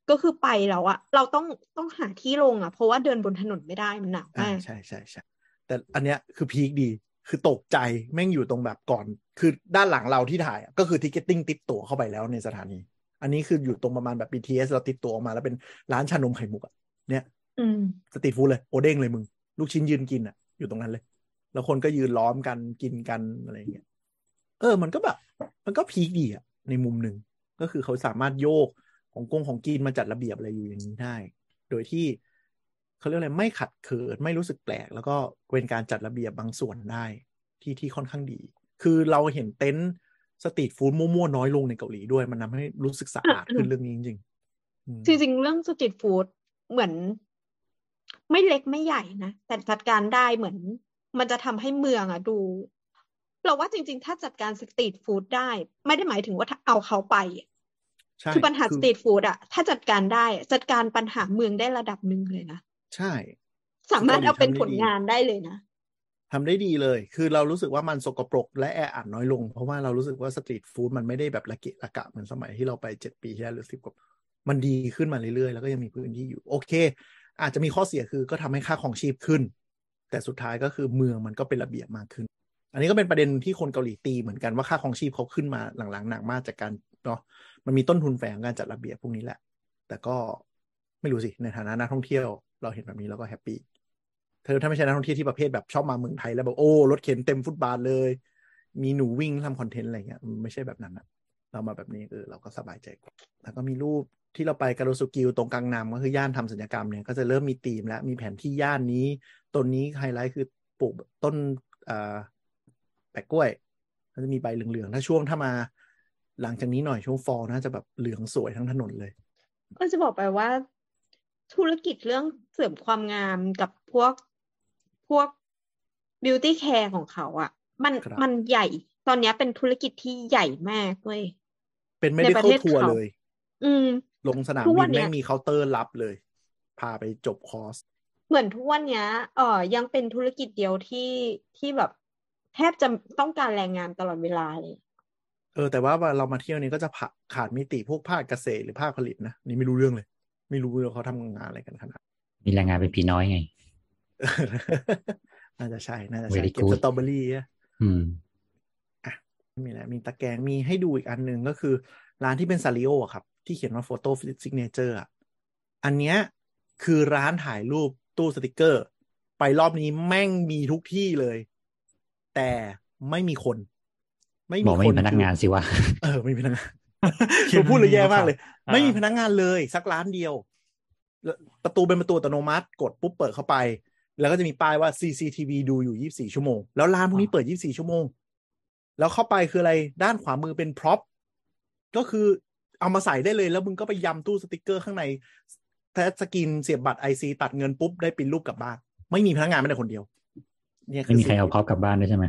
ก็คือไปแล้วอะเราต้องต้องหาที่ลงอะเพราะว่าเดินบนถนนไม่ได้มันหนาวอ่ามากใช่ใช่ใช่แต่อันเนี้ยคือ peak ดีคือตกใจแม่งอยู่ตรงแบบก่อน คือด้านหลังเราที่ถ่ายอะก็คือ ticketing ติ๊ดตั๋วเข้าไปแล้วในสถานี อันนี้คืออยู่ตรงประมาณแบบ BTS เราติ๊ดตั๋วออกมาแล้วเป็นร้านชานมไข่มุกอะเนี่ยอืมสตรีทฟู้ดเลยโอเด้งเลยมึง ลูกชิ้นยืนกินอะอยู่ตรงนั้นเลย แล้วคนก็ยืนล้อมกันกินกันอะไรอย่างเงี้ยเออ มันก็แบบ มันก็พีคดีอะในมุมหนึ่ง ก็คือเขาสามารถโยกของกงของกินมาจัดระเบียบอะไรอยู่อย่างนี้ได้ โดยที่เขาเรียกอะไรไม่ขัดเขินไม่รู้สึกแปลก แล้วก็เป็นการจัดระเบียบบางส่วนได้ที่ที่ค่อนข้างดี คือเราเห็นเต็นท์สตรีทฟู้ดมั่วๆน้อยลงในเกาหลีด้วย มันทำให้รู้สึกสะอาดขึ้นเรื่องนี้จริงๆอืมจริงๆเรื่อง street food เหมือน ไม่เล็กไม่ใหญ่นะแต่จัดการได้เหมือน มันจะทำให้เมืองอะดู เราว่าจริง ๆ ถ้าจัดการ street food ได้ ไม่ได้หมายถึงว่าถ้าเอาเขาไปอะใช่ คือปัญหา street food อะถ้าจัดการได้อะจัดการปัญหาเมืองได้ระดับหนึ่งเลยนะ ใช่ สามารถเอาเป็นเกาหลีผทำได้ลดีงานได้เลยนะทำได้ดีเลย คือเรารู้สึกว่ามันสกปรกและแออัดน้อยลง เพราะว่าเรารู้สึกว่า street food มันไม่ได้แบบละเกะละกะเหมือนสมัยที่เราไปเจ็ดปีที่แล้วหรือสิบกว่ามันดีขึ้นมาเรื่อยๆ แล้วก็ยังมีพื้นที่อยู่ โอเค อาจจะมีข้อเสียคือก็ทำให้ค่าของชีพขึ้น แต่สุดท้ายก็คือเมืองมันก็เป็นระเบียบมากขึ้น อันนี้ก็เป็นประเด็นที่คนเกาหลีตีเหมือนกันว่าค่าของชีพเขาขึ้นมาหลังๆหนักมากจากการเนาะ มันมีต้นทุนแฝงการจัดระเบียบพวกนี้แหละ แต่ก็ไม่รู้สิในฐานะนักท่องเที่ยว เราเห็นแบบนี้เราก็แฮปปี้เธอถ้าไม่ใช่นักท่องเที่ยวที่ประเภทแบบชอบมาเมืองไทยแล้วแบบโอ้รถเข็นเต็มฟุตบาทเลย มีหนูวิ่งทำคอนเทนต์อะไรเงี้ยไม่ใช่แบบนั้นอะเรามาแบบนี้เออเราก็สบายใจแล้วก็มีรูปที่เราไปการโรสุกิวตรงกลางนำก็คือย่านทำสัญญกรรมเนี่ยก็จะเริ่มมีธีมแล้วมีแผนที่ย่านนี้ต้นนี้ไฮไลท์คือปลูกต้นแปะกล้วยก็จะมีใบเหลืองๆ ถ้าช่วงถ้ามา หลังจากนี้หน่อยช่วงฟอลน่าจะแบบเหลืองสวยทั้งถนนเลย ก็จะบอกไปว่าธุรกิจเรื่องเสริมความงามกับพวกพวก beauty care ของเขาอะ่ะ มันครับมันใหญ่ ตอนเนี้ยเป็นธุรกิจที่ใหญ่มากเว้ยเป็นในประ medical เทศทัวร์เขาเลย อืม ลงสนามทุกบิวันนเนี้แม่ยงมีเคาน์เตอร์รับเลย พาไปจบคอร์สเหมือนทุกวันเนี้ยเออยังเป็นธุรกิจเดียวที่ที่แบบ แทบจะต้องการแรงงานตลอดเวลาเลย เออแต่ว่าเรามาเที่ยวนี้ก็จะผะขาดมิติพวกภาคเกษตรหรือภาคผลิตนะนี่ไม่รู้เรื่องเลย ไม่รู้เลยเขาทำงานอะไรกันขนาดมีแรงงานเป็นผีน้อยไง น่าจะใช่น่าจะใช่ Very เก็บ good สตรอเบอรี่อะอืมไม่มีอะไรมีตะแกรงมีให้ดูอีกอันหนึ่งก็คือ ร้านที่เป็นซาริโออะครับ ที่เขียนว่าโฟโต้ซิกเนเจอร์อะอันเนี้ยคือร้านถ่ายรูปตู้สติกเกอร์ ไปรอบนี้แม่งมีทุกที่เลย แต่ไม่มีคน ไม่บมีอกไม่คมีนพนักงานสิวะเออไม่มีพนักงานเขียนผมพูดเลยแย่มากเลยอ่าไม่มีพนักงานเลยสักร้านเดียวแล้วประตูเป็นประตูอัตโนมัติ กดปุ๊บเปิดเข้าไป แล้วก็จะมีป้ายว่า CCTV ดูอยู่ 24 ชั่วโมง แล้วร้านพวกนี้เปิด 24 ชั่วโมง แล้วเข้าไปคืออะไรด้านขวามือเป็น prop ก็คือเอามาใส่ได้เลย แล้วมึงก็ไปยำตู้สติกเกอร์ข้างใน touch screen เสียบบัตร IC ตัดเงินปุ๊บได้ปริ้นรูปกลับบ้าน ไม่มีพนักงานไม่ได้คนเดียว เนี่ยไม่มีใครเอา prop กลับบ้านด้วยใช่ไหม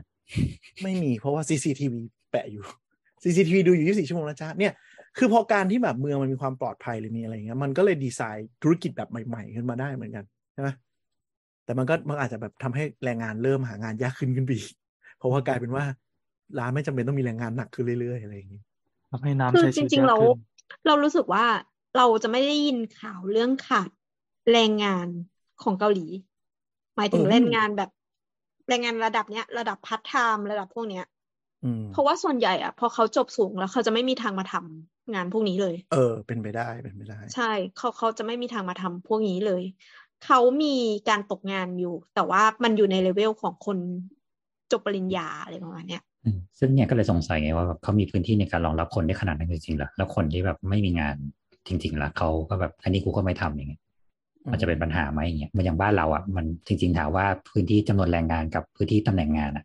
ไม่มีเพราะว่า CCTV แปะอยู่ CCTV ดูอยู่ 24 ชั่วโมงนะจ๊ะเนี่ยคือพอการที่แบบเมืองมันมีความปลอดภัยหรือมีอะไรเงี้ยมันก็เลยดีไซน์ธุรกิจแบบใหม่ๆ ขึ้นมาได้เหมือนกันใช่ไหมแต่มันก็มันอาจจะแบบทำให้แรงงานเริ่มหางานยากขึ้นขึ้นไปอีกเพราะว่ากลายเป็นว่าร้านไม่จำเป็นต้องมีแรงงานหนักขึ้นเรื่อยๆอะไรอย่างงี้ทำให้น้ำคือใช้จชีวิตริงๆยากเราขึ้นเรารู้สึกว่าเราจะไม่ได้ยินข่าวเรื่องขาดแรงงานของเกาหลี หมายถึงเออแรงงานแบบ แรงงานระดับเนี้ยระดับพัฒไทม์ระดับพวกเนี้ยอืมเพราะว่าส่วนใหญ่อะพอเขาจบสูงแล้วเขาจะไม่มีทางมาทำงานพวกนี้เลย เออ เป็นไปได้เป็นไปได้ ใช่เขาเขาจะไม่มีทางมาทำพวกนี้เลย เขามีการตกงานอยู่ แต่ว่ามันอยู่ในเลเวลของคนจบปริญญาอะไรประมาณเนี้ยอืมซึ่งเนี่ยก็เลยสงสัยไงว่าแบบเขามีพื้นที่ในการรองรับคนได้ขนาดนั้นจริงๆเหรอแล้วคนที่แบบไม่มีงานจริงๆล่ะเขาก็แบบอันนี้กูก็ไม่ทำอย่างเงี้ย มันจะเป็นปัญหาไหมอย่างเงี้ยมันอย่างบ้านเราอะมันจริง ๆ ถามว่าพื้นที่จำนวนแรงงานกับพื้นที่ตำแหน่งงานอะ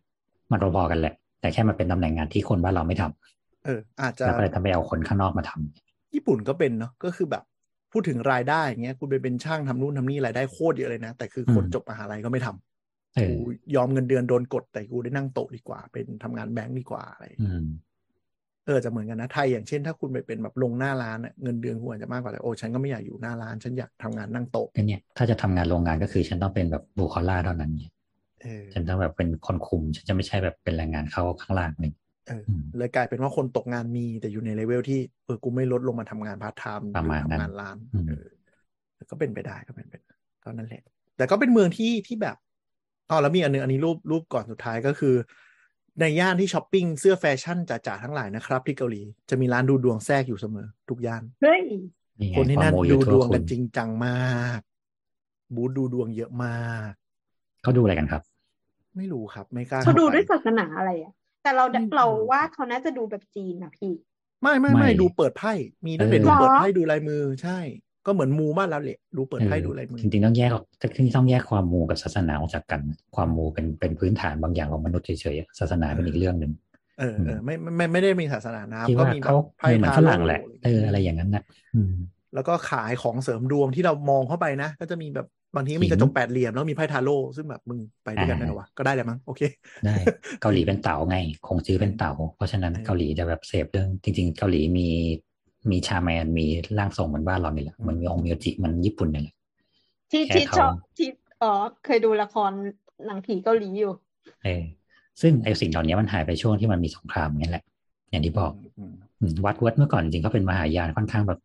มันพอๆกันแหละ แต่แค่มันเป็นตำแหน่งงานที่คนบ้านเราไม่ทำเออ อาจจะแล้วก็เลยทำไปเอาคนข้างนอกมาทำญี่ปุ่นก็เป็นเนาะก็คือแบบพูดถึงรายได้อย่างเงี้ยคุณไปเป็นช่างทำนู่นทำนี่รายได้โคตรเยอะเลยนะ แต่คือคนอืมจบมหาลัยก็ไม่ทำเออกูยอมเงินเดือนโดนกดแต่กูได้นั่งโต๊ะดีกว่า เป็นทำงานแบงก์ดีกว่าอะไรอืม เออจะเหมือนกันนะไทยอย่างเช่นถ้าคุณไปเป็นแบบลงหน้าร้านอะเงินเดือนคุณอาจจะมากกว่าแต่โอ้ฉันก็ไม่อยากอยู่หน้าร้าน ฉันอยากทำงานนั่งโต๊ะก็เนี่ยถ้าจะทำงานโรงงานก็คือฉันต้องเป็นแบบบูคอล่าเท่านั้นเนี่ยเออฉันต้องแบบเป็นคนคุม ฉันจะไม่ใช่แบบเป็นแรงงานเข้าข้างล่างหนึ่งเอออืมเลยกลายเป็นว่าคนตกงานมีแต่อยู่ในเลเวลที่เออกูไม่ลดลงมาทำงานพาร์ทไทม์ประมาณนั้นทำงานร้านอืมเออก็เป็นไปได้ก็เป็นไปได้ก็นั่นแหละ แต่ก็เป็นเมืองที่ที่แบบอ๋อแล้วมีอันหนึงอันนี้รูปรูปก่อนสุดท้ายก็คือ ในย่านที่ช้อปปิ้งเสื้อแฟชั่นจ๋าๆทั้งหลายนะครับ ที่เกาหลีจะมีร้านดูดวงแทรกอยู่เสมอ ทุกย่านเฮ้ยนี่ไงคนที่ควานั่มนโมอดูยู่ดทั่ววงคุกันณจริงจังมาก บูธดูดวงเยอะมากเขาดูอะไรกันครับ ไม่รู้ครับ ไม่กล้าเขาดูไปด้วยศาสนาอะไรอะแต่เราไม่รู้เราว่าเขาน่าจะดูแบบจีนนะพี่ ไม่ไม่ไม่ไม่ดูเปิดไพ่มีด้วยเออเป็นดูเปิดเหรอไพ่ดูลายมือใช่ ก็เหมือนมูบ้านเราแหละดูเปิดไพ่ดูลายมือจริงๆต้องแยกออกจริงๆต้องแยกความมูกับศาสนาออกจากกัน ความมูเป็นเป็นพื้นฐานบางอย่างของมนุษย์เฉยๆอะศาสนาเป็นอีกเรื่องหนึ่งเออเออไม่ไม่ไม่ไม่ได้มีศาสนานะที่ก็ว่ามีแบเขาบไพ่เหมือนทาฝโร่รั่งแหละเอออะไรอย่างนั้นนะอืมแล้วก็ขายของเสริมดวงที่เรามองเข้าไปนะ ก็จะมีแบบบางทีก็มีหินกระจกแปดเหลี่ยมแล้วมีไพ่ทาโร่ซึ่งแบบมึงไปด้วยกันอ่าได้เหรอวะก็ได้แหละมั้งโอเคได้เกาหลีเป็นเต่าไงคงซื้อเป็นเต่า เพราะฉะนั้นเออเกาหลีจะแบบเสพเรื่องจริง ๆ เกาหลีมี มีชาแมนมีร่างทรงเหมือนบ้านเรานี่แหละเหมันมีองค์มิวจิมันญี่ปุ่นนี่แหละที่แค่ที่เขาชอบที่อ๋อเคยดูละครหนังผีเกาหลีอยู่ เออซึ่งไอสิ่งเหล่านี้มันหายไปช่วงที่มันมีสงครามนี่แหละ อย่างที่บอกอืมอืมวัดวัดเมื่อก่อนจริงๆเขาเป็นมหายานค่อนข้างแบบ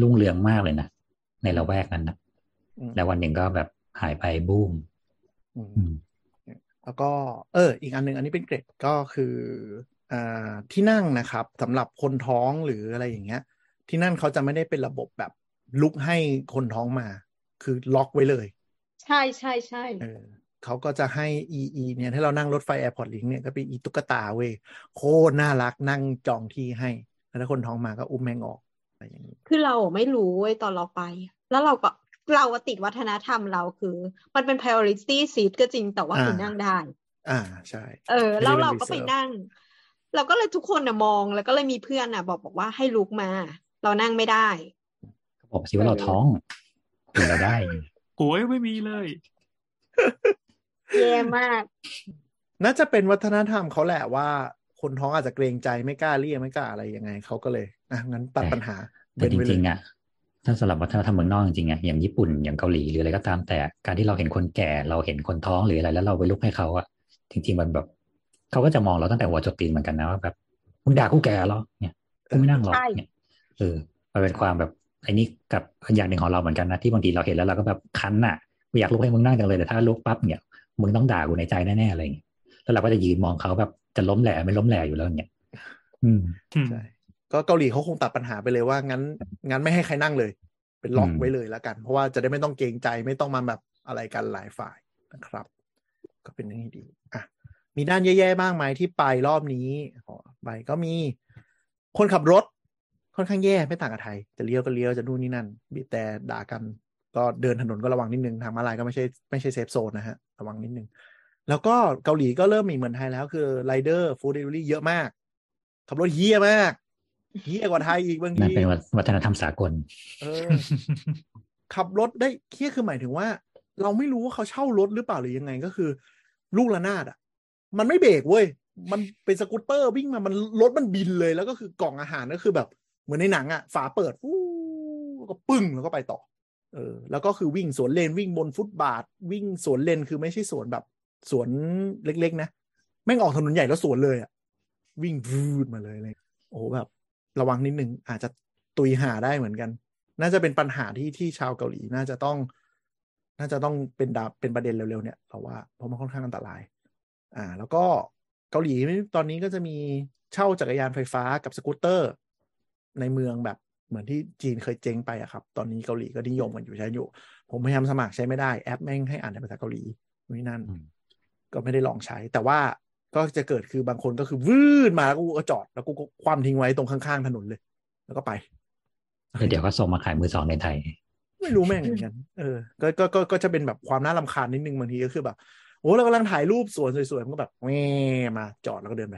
รุ่งเรืองมากเลยนะในละแวกนั้นนะอืมแล้ววันหนึ่งก็แบบหายไปบูมอืมอืมแล้วก็ เออ อีกอันหนึงอันนี้เป็นเกรดก็คืออ่า ที่นั่งนะครับสำหรับคนท้องหรืออะไรอย่างเงี้ย ที่นั่นเขาจะไม่ได้เป็นระบบแบบลุกให้คนท้องมา คือล็อกไว้เลย ใช่ใช่ใช่เออเขาก็จะให้อีอีเนี่ยถ้าเรานั่งรถไฟ Airport Link เนี่ยก็เป็นอีตุ๊กตาเว้ยโคตรน่ารักนั่งจองที่ให้ แล้วถ้าคนท้องมาก็อุ้มแม่งออกอะไรอย่างนี้คือเราไม่รู้เว้ยตอนเราไป แล้วเราก็เราอะติดวัฒนธรรมเราคือ มันเป็น priority seat ก็จริงแต่ว่าอ่าคือนั่งได้ อ่าใช่ เออไม่ได้แล้วเป็นเราก็ไป reserve นั่ง เราก็เลยทุกคนน่ะมอง แล้วก็เลยมีเพื่อนน่ะ บอกบอกว่าให้ลุกมา เรานั่งไม่ได้บอกสิว่าเราท้องคุยเราได้โอ้ยไม่มีเลยแย่มาก น่าจะเป็นวัฒนธรรมเขาแหละว่า คนท้องอาจจะเกรงใจไม่กล้าเรียกไม่กล้าอะไรยังไงเขาก็เลยอะงั้นตัดปัญหาแต่จเว้นไว้เลริยงๆอะถ้าสำหรับวัฒนธรรมเมืองนอกจริงๆอะอย่างญี่ปุ่นอย่างเกาหลีหรืออะไรก็ตามแต่การที่เราเห็นคนแก่เราเห็นคนท้องหรืออะไรแล้วเราไปลุกให้เขาอะจริงๆมันแบบ เขาก็จะมองเราตั้งแต่หัวจดตีนเหมือนกันนะว่าแบบมึงด่ากูแก่เหรอเนี่ยกูไม่นั่งหรอกใช่เนี่ยเออมันเป็นความแบบไอ้นี่กับอย่างหนึ่งของเราเหมือนกันนะที่บางทีเราเห็นแล้วเราก็แบบคันน่ะกูอยากลุกให้มึงนั่งจังเลยแต่ถ้าลุกปั๊บเนี่ยมึงต้องด่ากูในใจแน่ๆอะไรอย่างเงี้ยแล้วเราก็จะยืนมองเขาแบบจะล้มแหล่ไม่ล้มแหล่อยู่แล้วเนี่ยอืมอืมใช่ก็เกาหลีเขาคงตัดปัญหาไปเลยว่างั้น งั้นไม่ให้ใครนั่งเลย เป็นล็อกอืมไว้เลยแล้วกัน เพราะว่าจะได้ไม่ต้องเกรงใจไม่ต้องมาแบบอะไรกันหลายฝ่ายนะครับ ก็เป็นเรื่องที่ดีอะ มีด้านแย่ๆบ้างไหมที่ไปรอบนี้อ๋อไปก็มีคนขับรถค่อนข้างแย่ไม่ต่างกับไทย จะเลี้ยวก็เลี้ยวจะนู่นนี่นั่นบีบแต่ด่ากันก็เดินถนนก็ระวังนิดนึงทางม้าลายก็ไม่ใช่ไม่ใช่ safe zone นะฮะระวังนิดนึง แล้วก็เกาหลีก็เริ่มมีเหมือนไทยแล้วคือ rider food delivery เยอะมาก ขับรถเหี้ยมากเหี้ยกว่าไทยอีกบางนั่นทีเป็นวัฒนธรรมสากลเออขับรถได้เหี้ยคือหมายถึงว่า เราไม่รู้ว่าเขาเช่ารถหรือเปล่าหรือยังไงก็คือ ลูกระนาดอะ มันไม่เบรกเว้ย มันเป็นสกูตเตอร์วิ่งมามันรถมันบินเลย แล้วก็คือกล่องอาหารก็คือแบบ เหมือนในหนังอะฝาเปิดฟู้ก็ปึ้งแล้วก็ไปต่อ เออ แล้วก็คือวิ่งสวนเลนวิ่งบนฟุตบาท วิ่งสวนเลนคือไม่ใช่สวนแบบ สวนเล็ก ๆ นะแม่งออกถนนใหญ่แล้วสวนเลยอะวิ่งวูดมาเลยเลยโอ้โหแบบ ระวังนิดนึงอาจจะตุยหาได้เหมือนกัน น่าจะเป็นปัญหาที่ที่ชาวเกาหลีน่าจะต้อง น่าจะต้องเป็นดาเป็นประเด็นเร็วๆเนี่ยเพราะว่าเพราะมันค่อนข้างอันตราย อ่า แล้วก็เกาหลีตอนนี้ก็จะมีเช่าจักรยานไฟฟ้ากับสกูตเตอร์ ในเมืองแบบเหมือนที่จีนเคยเจ๊งไปอะครับ ตอนนี้เกาหลีก็นิยมกันอยู่ใช้อยู่ ผมพยายามสมัครใช้ไม่ได้แอปแม่งให้อ่านในภาษาเกาหลีนี่นั่นอืมก็ไม่ได้ลองใช้ แต่ว่าก็จะเกิดคือบางคนก็คือวืดมาแล้วกูก็จอดแล้วกูก็คว่ำทิ้งไว้ตรงข้างๆถนนเลย แล้วก็ไปแล้วเดี๋ยวก็ส่งมาขายมือสองในไทย ไม่รู้แม่งเหมือนกันเออก็ก็ก็ก็จะเป็นแบบความน่ารำคาญนิดนึงบางทีก็คือแบบ โอ้เรากำลังถ่ายรูปสวนสวยๆมันก็แบบแม่มาจอดแล้วก็เดินไป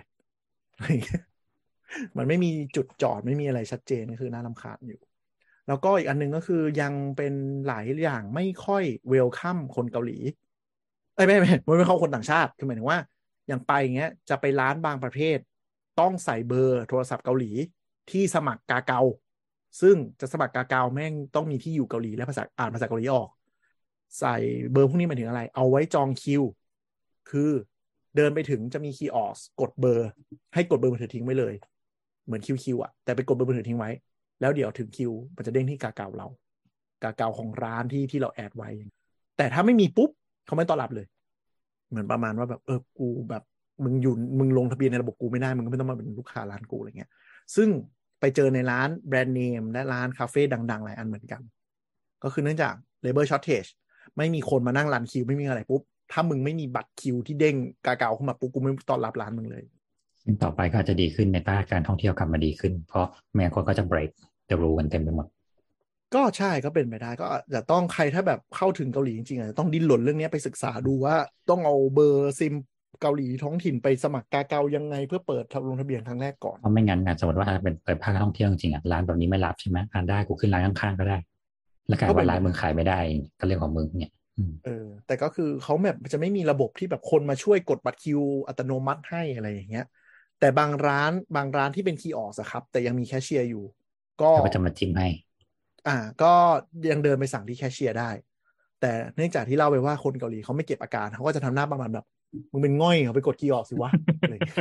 มันไม่มีจุดจอดไม่มีอะไรชัดเจนก็คือน่ารำคาญอยู่ แล้วก็อีกอันหนึ่งก็คือยังเป็นหลายอย่างไม่ค่อยเวลคัมคนเกาหลีเอ้ยไม่ไม่ไม่ไม่เข้าคนต่างชาติคือหมายถึงว่า อย่างไปอย่างเงี้ย จะไปร้านบางประเภท ต้องใส่เบอร์โทรศัพท์เกาหลีที่สมัคร Kakao ซึ่งจะสมัคร Kakao แม่งต้องมีที่อยู่เกาหลีและภาษาอ่านภาษาเกาหลีออก ใส่เบอร์พวกนี้หมายถึงอะไร เอาไว้จองคิว คือเดินไปถึงจะมี kiosk กดเบอร์ ให้กดเบอร์มือถือทิ้งไว้เลย เหมือน QueQ อะแต่ไปกดเบอร์มือถือทิ้งไว้ แล้วเดี๋ยวถึงคิว มันจะเด้งที่ Kakao เรา Kakao ของร้านที่ที่เรา add ไว้ แต่ถ้าไม่มีปุ๊บเขาไม่ต้อนรับเลย เหมือนประมาณว่าแบบเออกูแบบมึงอยู่มึงลงทะเบียนในระบบกูไม่ได้มึงก็ไม่ต้องมาเป็นลูกค้าร้านกูอะไรเงี้ย ซึ่งไปเจอในร้านแบรนด์เนมและร้านคาเฟ่ดังๆหลายอันเหมือนกัน ก็คือเนื่องจาก labor shortage ไม่มีคนมานั่งรันคิวไม่มีอะไรปุ๊บถ้ามึงไม่มีบัตรคิวที่เด้งกาเกาขึ้นมาปุ๊บกูไม่ต้อนรับร้านมึงเลย ซึ่งต่อไปก็อาจจะดีขึ้นในภาคการท่องเที่ยวกลับมาดีขึ้น เพราะแม้คนก็จะ break the rule กันเต็มไปหมด ก็ใช่ก็เป็นไปได้ก็อาจจะต้องใครถ้าแบบเข้าถึงเกาหลีจริงๆอาจจะต้องดิ้นรนเรื่องนี้ไปศึกษาดูว่าต้องเอาเบอร์ซิมเกาหลีท้องถิ่นไปสมัคร Kakao ยังไงเพื่อเปิดลงทะเบียนครั้งแรกก่อนเพราะไม่งั้นนะสมมติว่าถ้าเป็นเปิดภาคท่องเที่ยวจริงๆอะร้านแบบนี้ไม่รับใช่ไหมอ่านได้กูขึ้นร้านข้างๆก็ได้ แล้วกลายว่าร้านมึงขายไม่ได้ก็เรื่องของมึงเนี่ยอืมเออ แต่ก็คือเขาแบบจะไม่มีระบบที่แบบคนมาช่วยกดบัตรคิวอัตโนมัติให้อะไรอย่างเงี้ย แต่บางร้านบางร้านที่เป็น kiosk อะครับ แต่ยังมีแคชเชียร์อยู่ก็แล้วก็จะมาจิ้มให้ อ่า ก็ยังเดินไปสั่งที่แคชเชียร์ได้ แต่เนื่องจากที่เล่าไปว่าคนเกาหลีเขาไม่เก็บอาการเขาก็จะทำหน้าประมาณแบบมึงเป็นง่อยเหรอไปกดคีย์ออกสิวะอะไรอย่างเงี้ย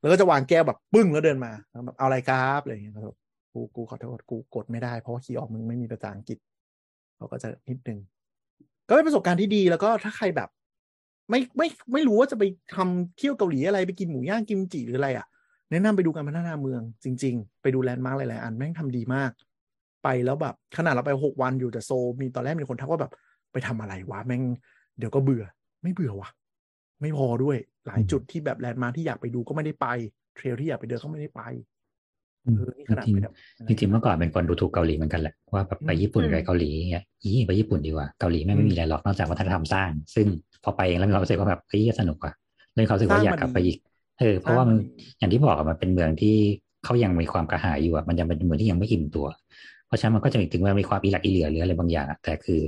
แล้วก็จะวางแก้วแบบปึ้งแล้วเดินมาแล้วแบบเอาอะไรครับอะไรอย่างเงี้ยแล้ว กูกูขอโทษกูกดไม่ได้เพราะว่าคีย์ออกมึงไม่มีภาษาอังกฤษเขาก็จะนิดนึงก็เป็นประสบการณ์ที่ดีแล้วก็ถ้าใครแบบ ไม่ไม่ไม่รู้ว่าจะไปทำเที่ยวเกาหลีอะไรไปกินหมูย่างกิมจิหรืออะไรอะ แนะนำไปดูการพัฒนาเมือง จริง ๆ ไปดูแลนด์มาร์กหลายๆอันแม่งทำดีมาก ไปแล้วแบบขนาดเราไปหกวันอยู่แต่โซล มีตอนแรกมีคนทักว่าแบบไปทำอะไรวะแม่งเดี๋ยวก็เบื่อ ไม่เบื่อวะไม่พอด้วยหลายจุดที่แบบแลนด์มาร์คที่อยากไปดูก็ไม่ได้ไป trail ที่อยากไปเดินก็ไม่ได้ไป จริงไปแบบจริงๆเมื่อก่อนเป็นคนดูถูกเกาหลีเหมือนกันแหละว่าแบบไปญี่ปุ่นอืมกับเกาหลีเงี้ยยี่ไปญี่ปุ่นดีกว่าเกาหลีแม่งไม่มีอะไรหรอกนอกจากวัฒนธรรมสร้าง ซึ่งพอไปเองแล้วมีความรู้สึกว่าแบบเฮ้ยสนุกกว่าเลยความรู้สึกว่าอยากกลับไปอีกเออเพราะว่ามันอย่างที่บอกอะมันเป็นเมืองที่เขายังมีความกระหายอยู่อะมันยังเป็นเมืองที่ยังไม่อิ่มตัว เพราะฉะนั้นมันก็จะมีถึงว่ามีความอีหลักอีเหลือหรืออะไรบางอย่างอะแต่คือ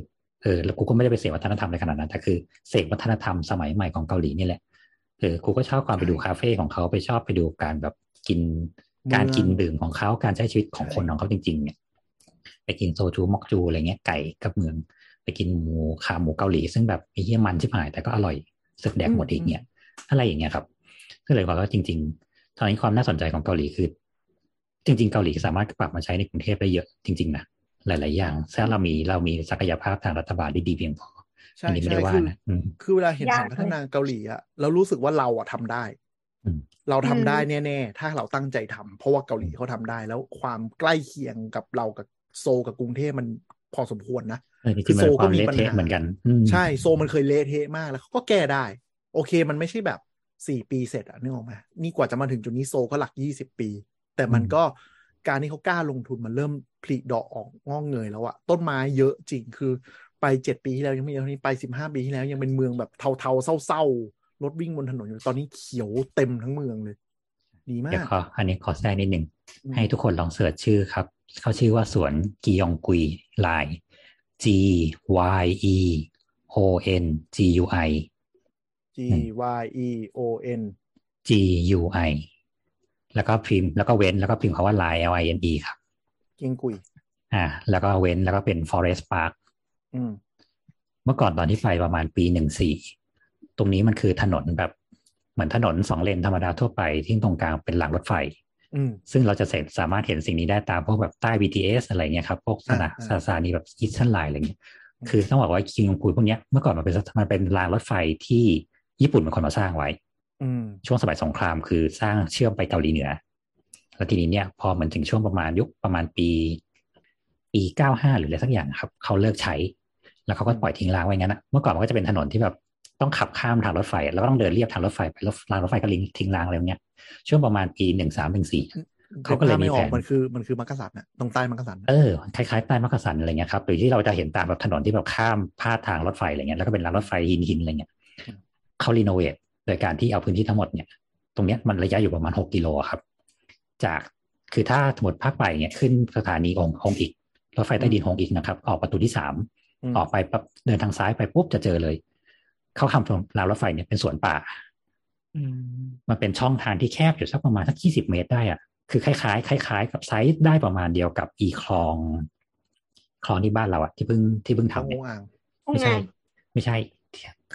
เออแล้วกูก็ไม่ได้ไปเสพวัฒนธรรมอะไรขนาดนั้นแต่คือเสพวัฒนธรรมสมัยใหม่ของเกาหลีนี่แหละเออกูก็ชอบความไปดูคาเฟ่ของเขาไปชอบไปดูการแบบกิน การกินดื่มของเขาการใช้ชีวิตของคนของเขาจริง ๆ เนี่ย ไปกินโซจูมอกจูอะไรเงี้ยไก่กับเมือง ไปกินหมูขาหมูเกาหลี ซึ่งแบบมีเยี่ยมันชิบหายแต่ก็อร่อยสึกแดกหมดอีกเนี่ย อะไรอย่างเงี้ยครับก็เลยบอกว่าจริง ๆ ตอนนี้ความน่าสนใจของเกาหลีคือ จริง ๆ เกาหลีสามารถปรับมาใช้ในกรุงเทพได้เยอะจริงๆนะหลาย ๆ อย่างถ้าเรามีเรามีศักยภาพทางรัฐบาลที่ดีเพียงพอใช่อันนี้ไม่ใช่ได้ว่าคือนะอืมคือเวลาเห็นยากแผนพัฒนาเกาหลีอะเรารู้สึกว่าเราอะทำได้อืม เราทำอืมได้แน่ๆ ถ้าเราตั้งใจทำเพราะว่าเกาหลีเขาทำได้ แล้วความใกล้เคียงกับเรากับโซลกับกรุงเทพมันพอสมควรนะเออจคืริงอๆมันโซเป็นก็ความมีเละปัญเทะหาเหมือนกันอืมใช่โซลมันเคยเละเทะมากแล้วเขาก็แก้ได้ โอเคมันไม่ใช่แบบสี่ปีเสร็จอะนึกออกไหมนี่กว่าจะมาถึงจุดนี้โซลก็หลักยี่สิบปี แต่มันก็การที่เขากล้าลงทุนมันเริ่มผลิดอกออกงอกเงยแล้วอะต้นไม้เยอะจริงคือไปเจ็ดปีที่แล้วยังไม่เยอะเท่านี้ไปสิบห้าปีที่แล้วยังเป็นเมืองแบบเทาๆเศร้าๆ รถวิ่งบนถนนอยู่ ตอนนี้เขียวเต็มทั้งเมืองเลย ดีมาเดี๋ยวกขออันนี้ขอแทรกนิดหนึ่งอืมให้ทุกคนลองเสิร์ชชื่อครับ เขาชื่อว่าสวนกิยองกุยลาย G Y E O N G U I G Y E O N G U I แล้วก็พิมพ์แล้วก็เว้นแล้วก็พิมพ์คาว่าลาย L I N E ครับเกียงกุย อ่า แล้วก็เว้นแล้วก็เป็น Forest Park อืม เมื่อก่อนตอนที่ไปประมาณปีหนึ่งสี่ ตรงนี้มันคือถนนแบบเหมือนถนนสองเลนธรรมดาทั่วไปที่ตรงกลางเป็นรางรถไฟอืมซึ่งเราจะเสร็จสามารถเห็นสิ่งนี้ได้ตามพวกแบบใต้ BTS อะไรเงี้ยครับพวกสถาอ่าอ่าสถานีแบบอีสเท n ไลน์อะไรเงี้ยคือต้องบอกว่าคิงยงคุยพวกเนี้ยเมื่อก่อนมันเป็นมันเป็นรางรถไฟที่ญี่ปุ่นเป็นคนมาสร้างไว้อืมช่วงสมัยสงครามคือสร้างเชื่อมไปเกาหลีเหนือ แล้วทีนี้เนี่ยพอมันถึงช่วงประมาณยุคประมาณปีปีเก้าห้าหรืออะไรสักอย่างครับ เขาเลิกใช้ แล้วเขาก็ปล่อยทิ้งรางไว้งั้นนะเมื่อก่อนมันก็จะเป็นถนนที่แบบ ต้องขับข้ามทางรถไฟ แล้วก็ต้องเดินเรียบทางรถไฟไปแล้วรางรถไฟก็ลิงทิ้งรางอะไรเงี้ยช่วงประมาณปีหนึ่งสามหนึ่งสี่เขาก็เลยมีไม่ออกแผนมันคือมันคือมักกะสันน่ะตรงใต้มักกะสันน่ะเออคล้ายๆใต้มักกะสันอะไรเงี้ยครับหรือที่เราจะเห็นตามแบบถนนที่แบบข้ามพาดทางรถไฟอะไรเงี้ยแล้วก็เป็นรางรถไฟหินหินๆอะไรเงี้ยเขารีโนเวทโดยการที่เอาพื้นที่ทั้งหมดเนี่ย ตรงเนี้ยมันระยะอยู่ประมาณหกกิโลครับ จากคือถ้าสมมติภาคไปเนี่ยขึ้นสถานีองฮงอีกรถไฟใต้ดินฮงอีกนะครับ ออกประตูที่สามมออกไปปั๊บเดินทางซ้ายไปปุ๊บจะเจอเลย เขาทำรางรถไฟเนี่ยเป็นสวนป่าอืมมันเป็นช่องทางที่แคบอยู่สักประมาณสักยี่สิบเมตรได้อะคือคล้ายๆคล้ายๆกับไซส์ได้ประมาณเดียวกับอีคลอง คลองที่บ้านเราอะที่เพิ่งที่เพิ่งช่องทำงูเนี่ยอ่างไม่ใช่ ไม่ใช่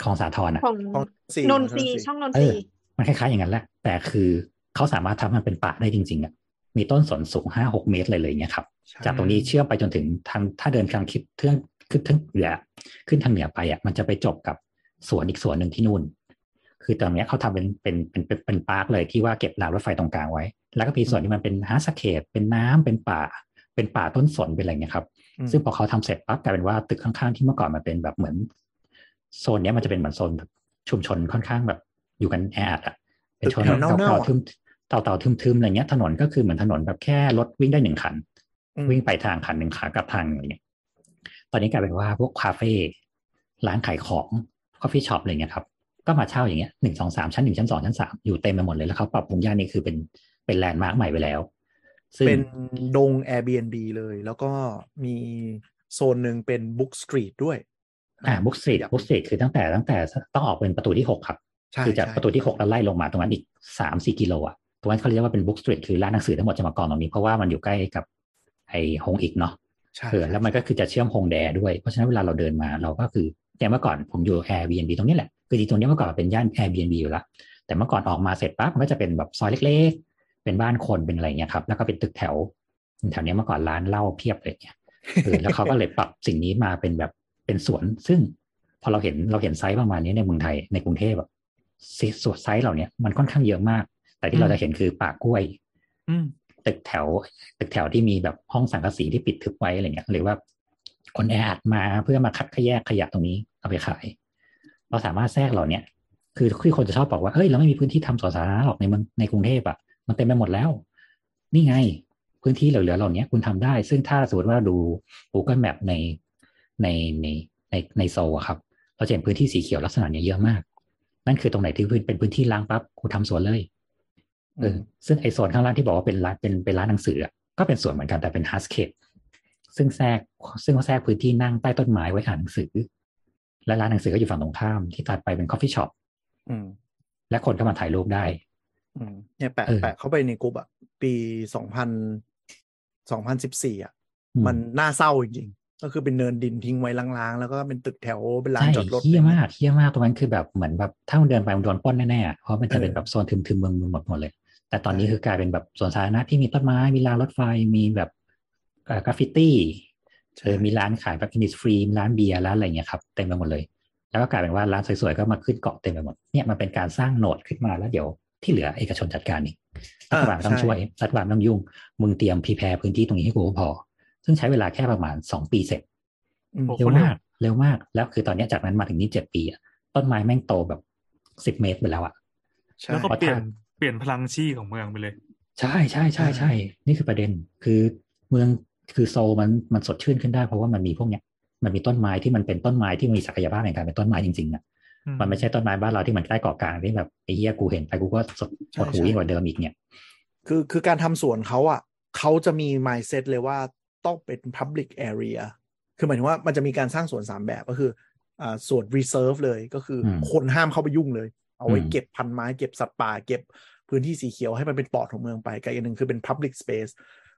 คลองสาทรอะของช่องสี่นนทรีย์ช่องนนทเอรีอย์มันคล้ายๆอย่างนั้นแหละ แต่คือเขาสามารถทำให้มันเป็นป่าได้จริง ๆอะมีต้นสนสูงห้าหกเมตรเลยเลยเนี่ยครับใช่จากตรงนี้เชื่อมไปจนถึงทางถ้าเดินทางคิดเทื่องขึ้นทางเหนือขึ้นทางเหนือไปอะมันจะไปจบกับ สวนอีกสวนหนึ่งที่นู่น คือตรงเนี้ยเขาทำเป็นเป็นเป็นเป็นเป็น park เลยที่ว่าเก็บรางรถไฟตรงกลางไว้ แล้วก็มีส่วนที่มันเป็น hardscape เป็นน้ำเป็นป่า เป็นป่าต้นสนเป็นอะไรเงี้ยครับอืมซึ่งพอเขาทำเสร็จปั๊บกลายเป็นว่าตึกข้างๆที่เมื่อก่อนมันเป็นแบบเหมือนโซนเนี้ยมันจะเป็นเหมือนโซนแบบชุมชนค่อนข้างแบบอยู่กันแออัดอะเป็นชนตึกแถวเน่าๆเต่าอะๆทึมเต่าเต่าๆทึมๆอะไรเงี้ยถนนก็คือเหมือนถนนแบบแค่รถวิ่งได้หนึ่งคันอืมวิ่งไปทางคันหนึ่งขากลับทางอะไรเงี้ยตอนนี้กลายเป็นว่าพวกคาเฟ่ร้านขายของ coffee shop อะไรเงี้ยครับก็มาเช่าอย่างเงี้ยหนึ่งสองสามชั้นหนึ่งชั้นสองชั้นสามอยู่เต็มไปหมดเลยแล้วเขาปรับปรุงย่านนี้คือเป็นเป็นแลนด์มาร์คใหม่ไปแล้วซึ่งเป็นดง Airbnb เลย แล้วก็มีโซนหนึ่งเป็น Book Street ด้วยอ่า book street อยาก book street คือตั้งแต่ตั้งแต่ต้องออกเป็นประตูที่หกครับใช่คือจากใช่ประตูที่หกแล้วไล่ลงมาตรงนั้นอีกสามสี่กิโลอะตรงนั้นเขาเรียกว่าเป็นบุ๊กสตรีทคือร้านหนังสือทั้งหมดจะมากองตรงนี้ เพราะว่ามันอยู่ใกล้กับไอ้ฮงอีกเนาะใช่เออแล้วมันก็คือจะเชื่อมฮงแดด้วย เพราะฉะนั้นเวลาเราเดินมาเราก็คือ อย่างเมื่อก่อนผมอยู่ Airbnb ตรงนี้แหละคือจริงๆตรงนี้เมื่อก่อนเป็นย่าน Airbnb อยู่แล้วแต่เมื่อก่อนออกมาเสร็จปั๊บมันก็จะเป็นแบบซอยเล็กๆ เป็นบ้านคนเป็นอะไรเงี้ยครับ แล้วก็เป็นตึกแถวแถวเนี้ยเมื่อก่อนร้านเหล้าเพียบเลยเนี่ยเออแล้วเขาก็เลยปรับสิ่งนี้มาเป็นแบบเป็นสวน ซึ่งพอเราเห็นเราเห็นไซส์ประมาณนี้ในเมืองไทยในกรุงเทพแบบสวนไซส์เหล่านี้มันค่อนข้างเยอะมาก แต่ที่เราจะเห็นคือป่ากล้วยอืมตึกแถว ตึกแถวที่มีแบบห้องสังกะสีที่ปิดทึบไว้อะไรเงี้ยหรือว่า คนแออัดมาเพื่อมาคัดแยกขยะตรงนี้เอาไปขาย เราสามารถแทรกเหล่าเนี้ยคือที่คนจะชอบบอกว่าเฮ้ยเราไม่มีพื้นที่ทำสวนสาธารณะหรอกในเมืองในกรุงเทพอะมันเต็มไปหมดแล้ว นี่ไงพื้นที่เหลือๆเหล่านี้คุณทำได้ ซึ่งถ้าสมมติว่าดู Google Map ในในในในในโซลอะครับ เราจะเห็นพื้นที่สีเขียวลักษณะเนี้ยเยอะมาก นั่นคือตรงไหนที่พื้นเป็นพื้นที่ร้างปั๊บคุณทำสวนเลยเออซึ่งไอ้โซนข้างล่างที่บอกว่าเป็นร้านเป็นเป็นร้านหนังสืออะก็เป็นสวนเหมือนกันแต่เป็น hardscape ซึ่งแทรกซึ่งเขาแทรกพื้นที่นั่งใต้ต้นไม้ไว้อ่านหนังสือ และร้านหนังสือก็อยู่ฝั่งตรงข้ามที่ตัดไปเป็น coffee shop อืมและคนก็มาถ่ายรูปได้อืมเนี่ยแปะเออแปะเข้าไปในกลุ่มอะปีสองพันสองพันสิบสี่อะอืม มันน่าเศร้าจริงๆ ก็คือเป็นเนินดินทิ้งไว้ร้างๆ แล้วก็เป็นตึกแถวเป็นลานใช่จอดรถเหี้ยมากเหี้ยมากตรงนั้นคือแบบเหมือนแบบถ้ามันเดินไปมันโดนปล้นแน่ๆอะเพราะมันจะเป็นแบบโซนทึมๆเมืองหมดหมดเลย แต่ตอนนี้คือกลายเป็นแบบสวนสาธารณะที่มีต้นไม้มีรางรถไฟมีแบบเอ่อ กราฟฟิตี้ใช่เออมีร้านขายแบบ Innisfree ร้านเบียร์ร้านอะไรเงี้ยครับเต็มไปหมดเลย แล้วก็กลายเป็นว่าร้านสวยๆก็มาขึ้นเกาะเต็มไปหมดเนี่ยมันเป็นการสร้าง node ขึ้นมาแล้วเดี๋ยวที่เหลือเอกชนจัดการนี่รัฐบาลไม่ต้องช่วยรัฐบาลไม่ต้องยุ่ง มึงเตรียมพีแพรพื้นที่ตรงนี้ให้กูก็พอ ซึ่งใช้เวลาแค่ประมาณสองปีเสร็จอืมโอ้เร็วมากเร็วมาก แล้วคือตอนเนี้ยจากนั้นมาถึงนี่เจ็ดปีอะต้นไม้แม่งโตแบบสิบเมตรไปแล้วอะใช่แล้วก็เพราะเปลี่ยนถ้าเปลี่ยนพลังชีของเมืองไปเลย ใช่ใช่ใช่ใช่นี่คือประเด็นคือเมือง คือโซลมันมันสดชื่นขึ้นได้เพราะว่ามันมีพวกเนี้ยมันมีต้นไม้ที่มันเป็นต้นไม้ที่มีศักยภาพในการเป็นต้นไม้จริงๆอะอืมมันไม่ใช่ต้นไม้บ้านเราที่มันใกล้เกาะกลางที่แบบไอ้เหี้ยกูเห็นไปกูก็สดปวดหูยิ่งกว่าเดิมอีกเนี่ย คือคือการทำสวนเขาอะเขาจะมี mindset เลยว่าต้องเป็น public area คือหมายถึงว่ามันจะมีการสร้างสวนสามแบบก็คืออ่าสวน reserve เลยก็คืออมคนห้ามเข้าไปยุ่งเลย เอาไว้อืมเก็บพันไม้เก็บสัตว์ป่าเก็บพื้นที่สีเขียวให้มันเป็นปอดของเมืองไปกับอีกอันหนึ่งคือเป็น public space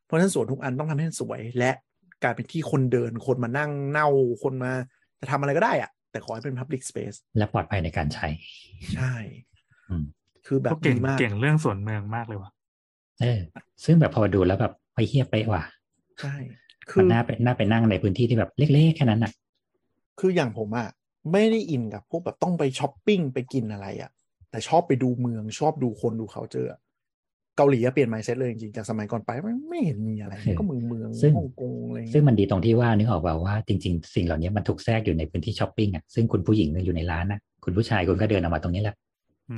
เพราะฉะนั้นสวนทุกอันต้องทำให้สวย และกลายเป็นที่คนเดินคนมานั่งเน่าคนมาจะทำอะไรก็ได้อะแต่ขอให้เป็น public space และปลอดภัยในการใช้ ใช่อืมคือแบบเขาเก่งดีมากเก่งเรื่องสวนเมืองมากเลยว่ะเออซึ่งแบบพอดูแล้วแบบไอ้เหี้ยไปะว่ะใช่คืมันอน่าไปน่าไปนั่งในพื้นที่ที่แบบเล็กๆแค่นั้นอะ คืออย่างผมอะไม่ได้อินกับพวกแบบต้องไปช้อปปิ้งไปกินอะไรอะแต่ชอบไปดูเมืองชอบดูคนดูเขาเจอ เกาหลีอะเปลี่ยน mindset เลยจริงๆจากสมัยก่อนไปมันไม่เห็นมีอะไรเออก็เมืองเมืองซึ่งฮ่องกงอะไรซึ่งเงี้ยมันดีตรงที่ว่านึกออกเปล่าว่าจริง ๆ สิ่งเหล่านี้มันถูกแทรกอยู่ในพื้นที่ช้อปปิ้งอะซึ่งคุณผู้หญิงอยู่ในร้านนะคุณผู้ชายคุณก็เดินออกมาตรงนี้แหละ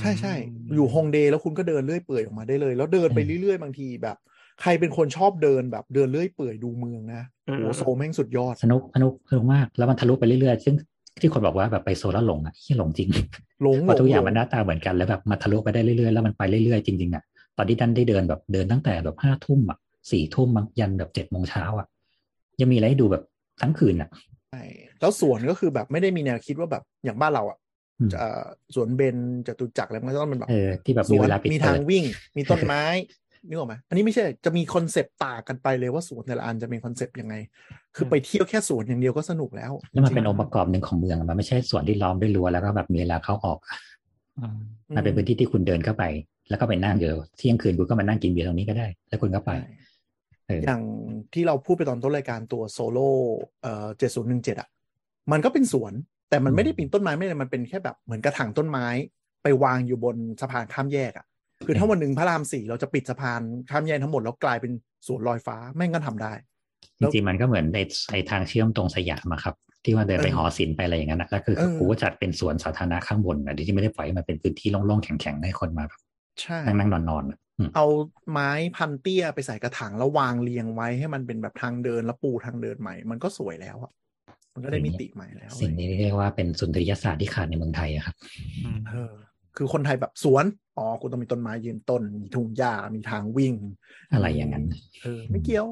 ใช่ใช่อยู่ฮงเดย์แล้วคุณก็เดินเลื่อยเปื่อยออกมาได้เลย แล้วเดินไปเรื่อยๆบางทีแบบ ใครเป็นคนชอบเดินแบบเดินเลื่อยเปื่อยดูเมืองนะเออโหโซลแม่งสุดยอดสนุกสนุกสนุกมากแล้วมันทะลุไปเรื่อยๆซึ่งที่คนบอกว่าแบบไปโซแล้วหลงอะที่หลงจริงหลงเพราะทุกอย่างหลมันหน้าตาเหมือนกันแล้วแบบมาทะลุไปได้เรื่อยๆแล้วมันไปเรื่อยๆจริงๆอะ ตอนที่ดันได้เดินแบบเดินตั้งแต่แบบห้าทุ่มอะสี่ทุ่มยันแบบเจ็ดโมงเช้าอะยังมีอะไรให้ดูแบบทั้งคืนอะใช่แล้วสวนก็คือแบบไม่ได้มีแนวคิดว่าแบบอย่างบ้านเราอะอืมเอ่อสวนเบญจ จตุจักรอะไรมันก็ต้องเป็นแบบเออที่แบบสวนมีเวลาปิดเปิทางวิ่ง มีต้นไม้นึกออกไหมอันนี้ไม่ใช่จะมีคอนเซปต์ต่างกันไปเลยว่าสวนแต่ละอันจะมีคอนเซปต์ยังไง คือไปเที่ยวแค่สวนอย่างเดียวก็สนุกแล้วแล้วมันเป็นจริ องค์ประกอบหนึ่งของเมืองมันไม่ใช่สวนที่ล้อมด้วยรั้วแล้วก็แบบมีเวลาเข้าออกอื มๆมันเป็นพื้นที่ที่คุณเดินเข้าไป แล้วก็ไปนั่งเดี๋ยวเที่ยงคืนคุณก็มานั่งกินเบียร์ตรงนี้ก็ได้ แล้วคุณก็ไปใช่เอออย่างที่เราพูดไปตอนต้นรายการตัว Seoullo เอ่อเจ็ดศูนย์หนึ่งเจ็ดอะ มันก็เป็นสวน แต่มันไม่ได้ปีนต้นไม้ไม่ได้มันเป็นแค่แบบเหมือนกระถางต้นไม้ ไปวางอยู่บนสะพานข้ามแยกอะ คือถ้าวันหนึ่งพระรามสี่เราจะปิดสะพานข้ามแยกทั้งหมดแล้วกลายเป็นสวนลอยฟ้าแม่งก็ทำได้ จริงๆมันก็เหมือนในไอทางเชื่อมตรงสยามอะครับ ที่ว่าเดินไปเออหอศิลป์ไปอะไรอย่างนั้นนะแล้วคือเออกูก็จัดเป็นสวนสาธารณะข้างบนอะที่ไม่ได้ปล่อยให้มันเป็นพื้นที่โล่งๆแข็งๆให้คนมาแบบใช่นั่งนั่งนอนนอนๆอะอืมเอาไม้พันเตี้ยไปใส่กระถางแล้ววางเรียงไว้ให้มันเป็นแบบทางเดินแล้วปูทางเดินใหม่ มันก็สวยแล้วอะมันก็ได้มิติใหม่แล้ว สิ่งนี้เรียกว่าเป็นสุนทรียศาสตร์ที่ขาดในเมืองไทยอะครับอืมเออ คือคนไทยแบบสวนอ๋อกูต้องมีต้นไม้ยืนต้น มีทุ่งหญ้ามีทางวิ่ง อะไรอย่างนั้นเออไม่เกี่ยว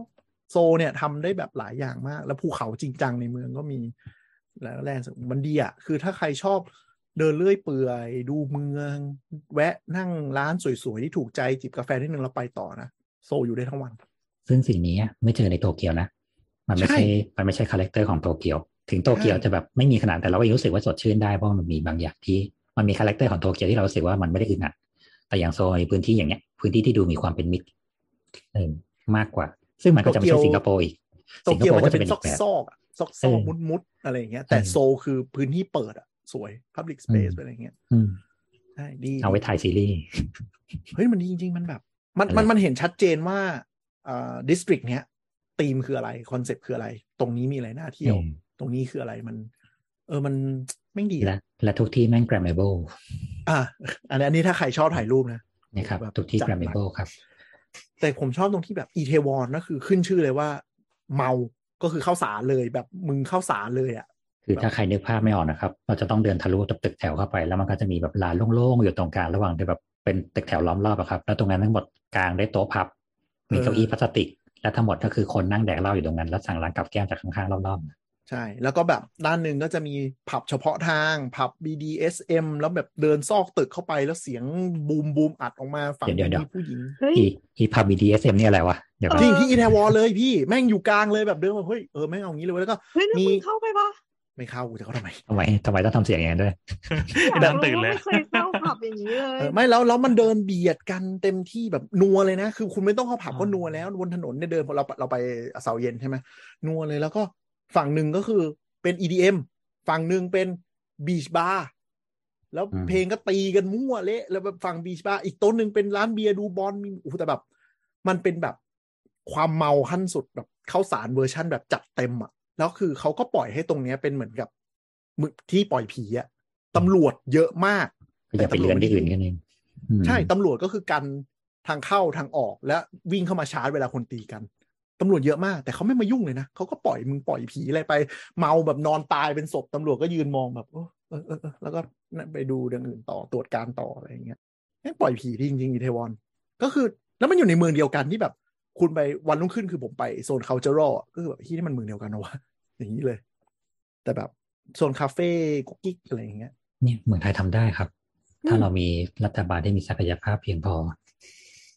โซลเนี่ยทำได้แบบหลายอย่างมาก แล้วภูเขาจริงจังในเมืองก็มี แล้ว land มันดีอะคือถ้าใครชอบเดินเรื่อยเปื่อย ดูเมือง แวะนั่งร้านสวยๆ ที่ถูกใจจิบกาแฟนิดนึงแล้วไปต่อนะ โซลอยู่ได้ทั้งวัน ซึ่งสิ่งนี้ไม่เจอในโตเกียวนะ มันไม่ใช่ใช่มันไม่ใช่ character ของโตเกียว ถึงโตเกียวใช่จะแบบไม่มีขนาดแต่เราก็ยังรู้สึกว่าสดชื่นได้เพราะมันมีบางอย่างที่มันมี character ของโตเกียวที่เรารู้สึกว่ามันไม่ได้อึดอัดแต่อย่างโซนพื้นที่อย่างเงี้ย พื้นที่ที่ดูมีความเป็นมิตรเออมากกว่า ซึ่งมันก็จะไม่ใช่สิงคโปร์อีกโตสิงคเกียวโปมันร์ก็จะจะเป็เป็นนซอีอกกแบบซอกๆอะซอกซเออกอมุดมุดๆอะไรอย่างเงี้ย แต่เออโซลคือพื้นที่เปิดอะสวย Public Space อะไรอย่างเงี้ยอืมใช่ดีเอาไว้ถ่ายซีรีส์เฮ้ยมันดีจริง ๆ มันแบบ มันอะไรมันมันเห็นชัดเจนว่าอ่าดิสตริกเนี้ยธีมคืออะไรคอนเซปต์คืออะไร ตรงนี้มีอะไรน่าเที่ยวอืมตรงนี้คืออะไรมัน เออมันไม่งดีและอะและทุกที่แม่ง grammable อะอันนี้อันนี้ถ้าใครชอบถ่ายรูปนะนะครับแบบทุกที่จัดหนัก grammable ครับ แต่ผมชอบตรงที่แบบอีเทวอนก็คือขึ้นชื่อเลยว่า เมาก็คือเข้าสารเลยแบบมึงเข้าสารเลยอะคือถ้าใครนึกภาพไม่ออกนะครับ เราจะต้องเดินทะลุตึกแถวเข้าไป แล้วมันก็จะมีแบบลานโล่งๆอยู่ตรงกลางระหว่างที่แบบเป็นตึกแถวล้อมรอบอะครับ แล้วตรงนั้นทั้งหมดกลางด้วยโต๊ะพับ มีเก้าอี้พลาสติก และทั้งหมดก็คือคนนั่งแดกเหล้าอยู่ตรงนั้น แล้วสั่งร้านกับแก้มจากข้างๆรอบๆ ใช่ แล้วก็แบบด้านหนึ่งก็จะมีผับเฉพาะทางผับ BDSM แล้วแบบเดินซอกตึกเข้าไปแล้วเสียงบูมบูมอัดออกมาฝั่งเดี๋ยวเดี๋ยวมีผู้หญิงเฮ้ยอีอีพับ BDSM นี่อะไรวะเดี๋ยวก่อนจริงที่อีเทวอนเลยพี่แม่งอยู่กลางเลยแบบเดินมาเฮ้ยเออแม่งเอางี้เลยเว้ยแล้วก็เฮ้ยแล้วมีมึงเข้าไปปะไม่เข้ากูจะเข้าทำไมทำไมทำไมต้องทำเสียงอย่างนั้นด้วยไอ้นั่นตื่นเลยไม่เคยเข้าผับอย่างนี้เลยเออไม่แล้วแล้วมันเดินเบียดกันเต็มที่แบบนัวเลยนะ คือคุณไม่ต้องเข้าผับก็อ่านันัวแล้วบนถนนเนี่ยเดินพอเราเราไปเสาเย็นใช่ไหมนัวเลยแล้วก็ ฝั่งหนึ่งก็คือเป็น EDM ฝั่งหนึ่งเป็น beach bar แล้วอืมเพลงก็ตีกันมั่วเละแล้วแบบฝั่ง beach bar อีกโต๊ะหนึ่งเป็นร้านเบียร์ดูบอลมีโอ้โหแต่แบบ มันเป็นแบบความเมาขั้นสุดแบบข้าวสารเวอร์ชั่นแบบจัดเต็มอะแล้วคือเขาก็ปล่อยให้ตรงเนี้ยเป็นเหมือนกับมึที่ปล่อยผีอะตำรวจเยอะมากก็อย่าไปเรื้อนที่อื่นกันเองอืมใช่ตำรวจก็คือกันทางเข้าทางออกและวิ่งเข้ามาชาร์จเวลาคนตีกัน ตำรวจเยอะมาก แต่เขาไม่มายุ่งเลยนะเขาก็ปล่อยมึงปล่อยผีอะไรไป เมาแบบนอนตายเป็นศพตำรวจก็ยืนมองแบบเออเออเออเออแล้วก็ไปดูเรื่องอื่นต่อตรวจการต่ออะไรอย่างเงี้ยแม่งปล่อยผีที่จริงๆอิแทวอน ก็คือแล้วมันอยู่ในเมืองเดียวกันที่แบบ คุณไปวันรุ่งขึ้นคือผมไปโซน cultural ก็คือแบบที่นี่มันเมืองเดียวกันนะวะอย่างนี้เลย แต่แบบโซนคาเฟ่กุ๊กกิ๊กอะไรอย่างเงี้ยเนี่ยเมืองไทยทำได้ครับ ถ้าอืมเรามีรัฐบาลที่มีศักยภาพเพียงพอ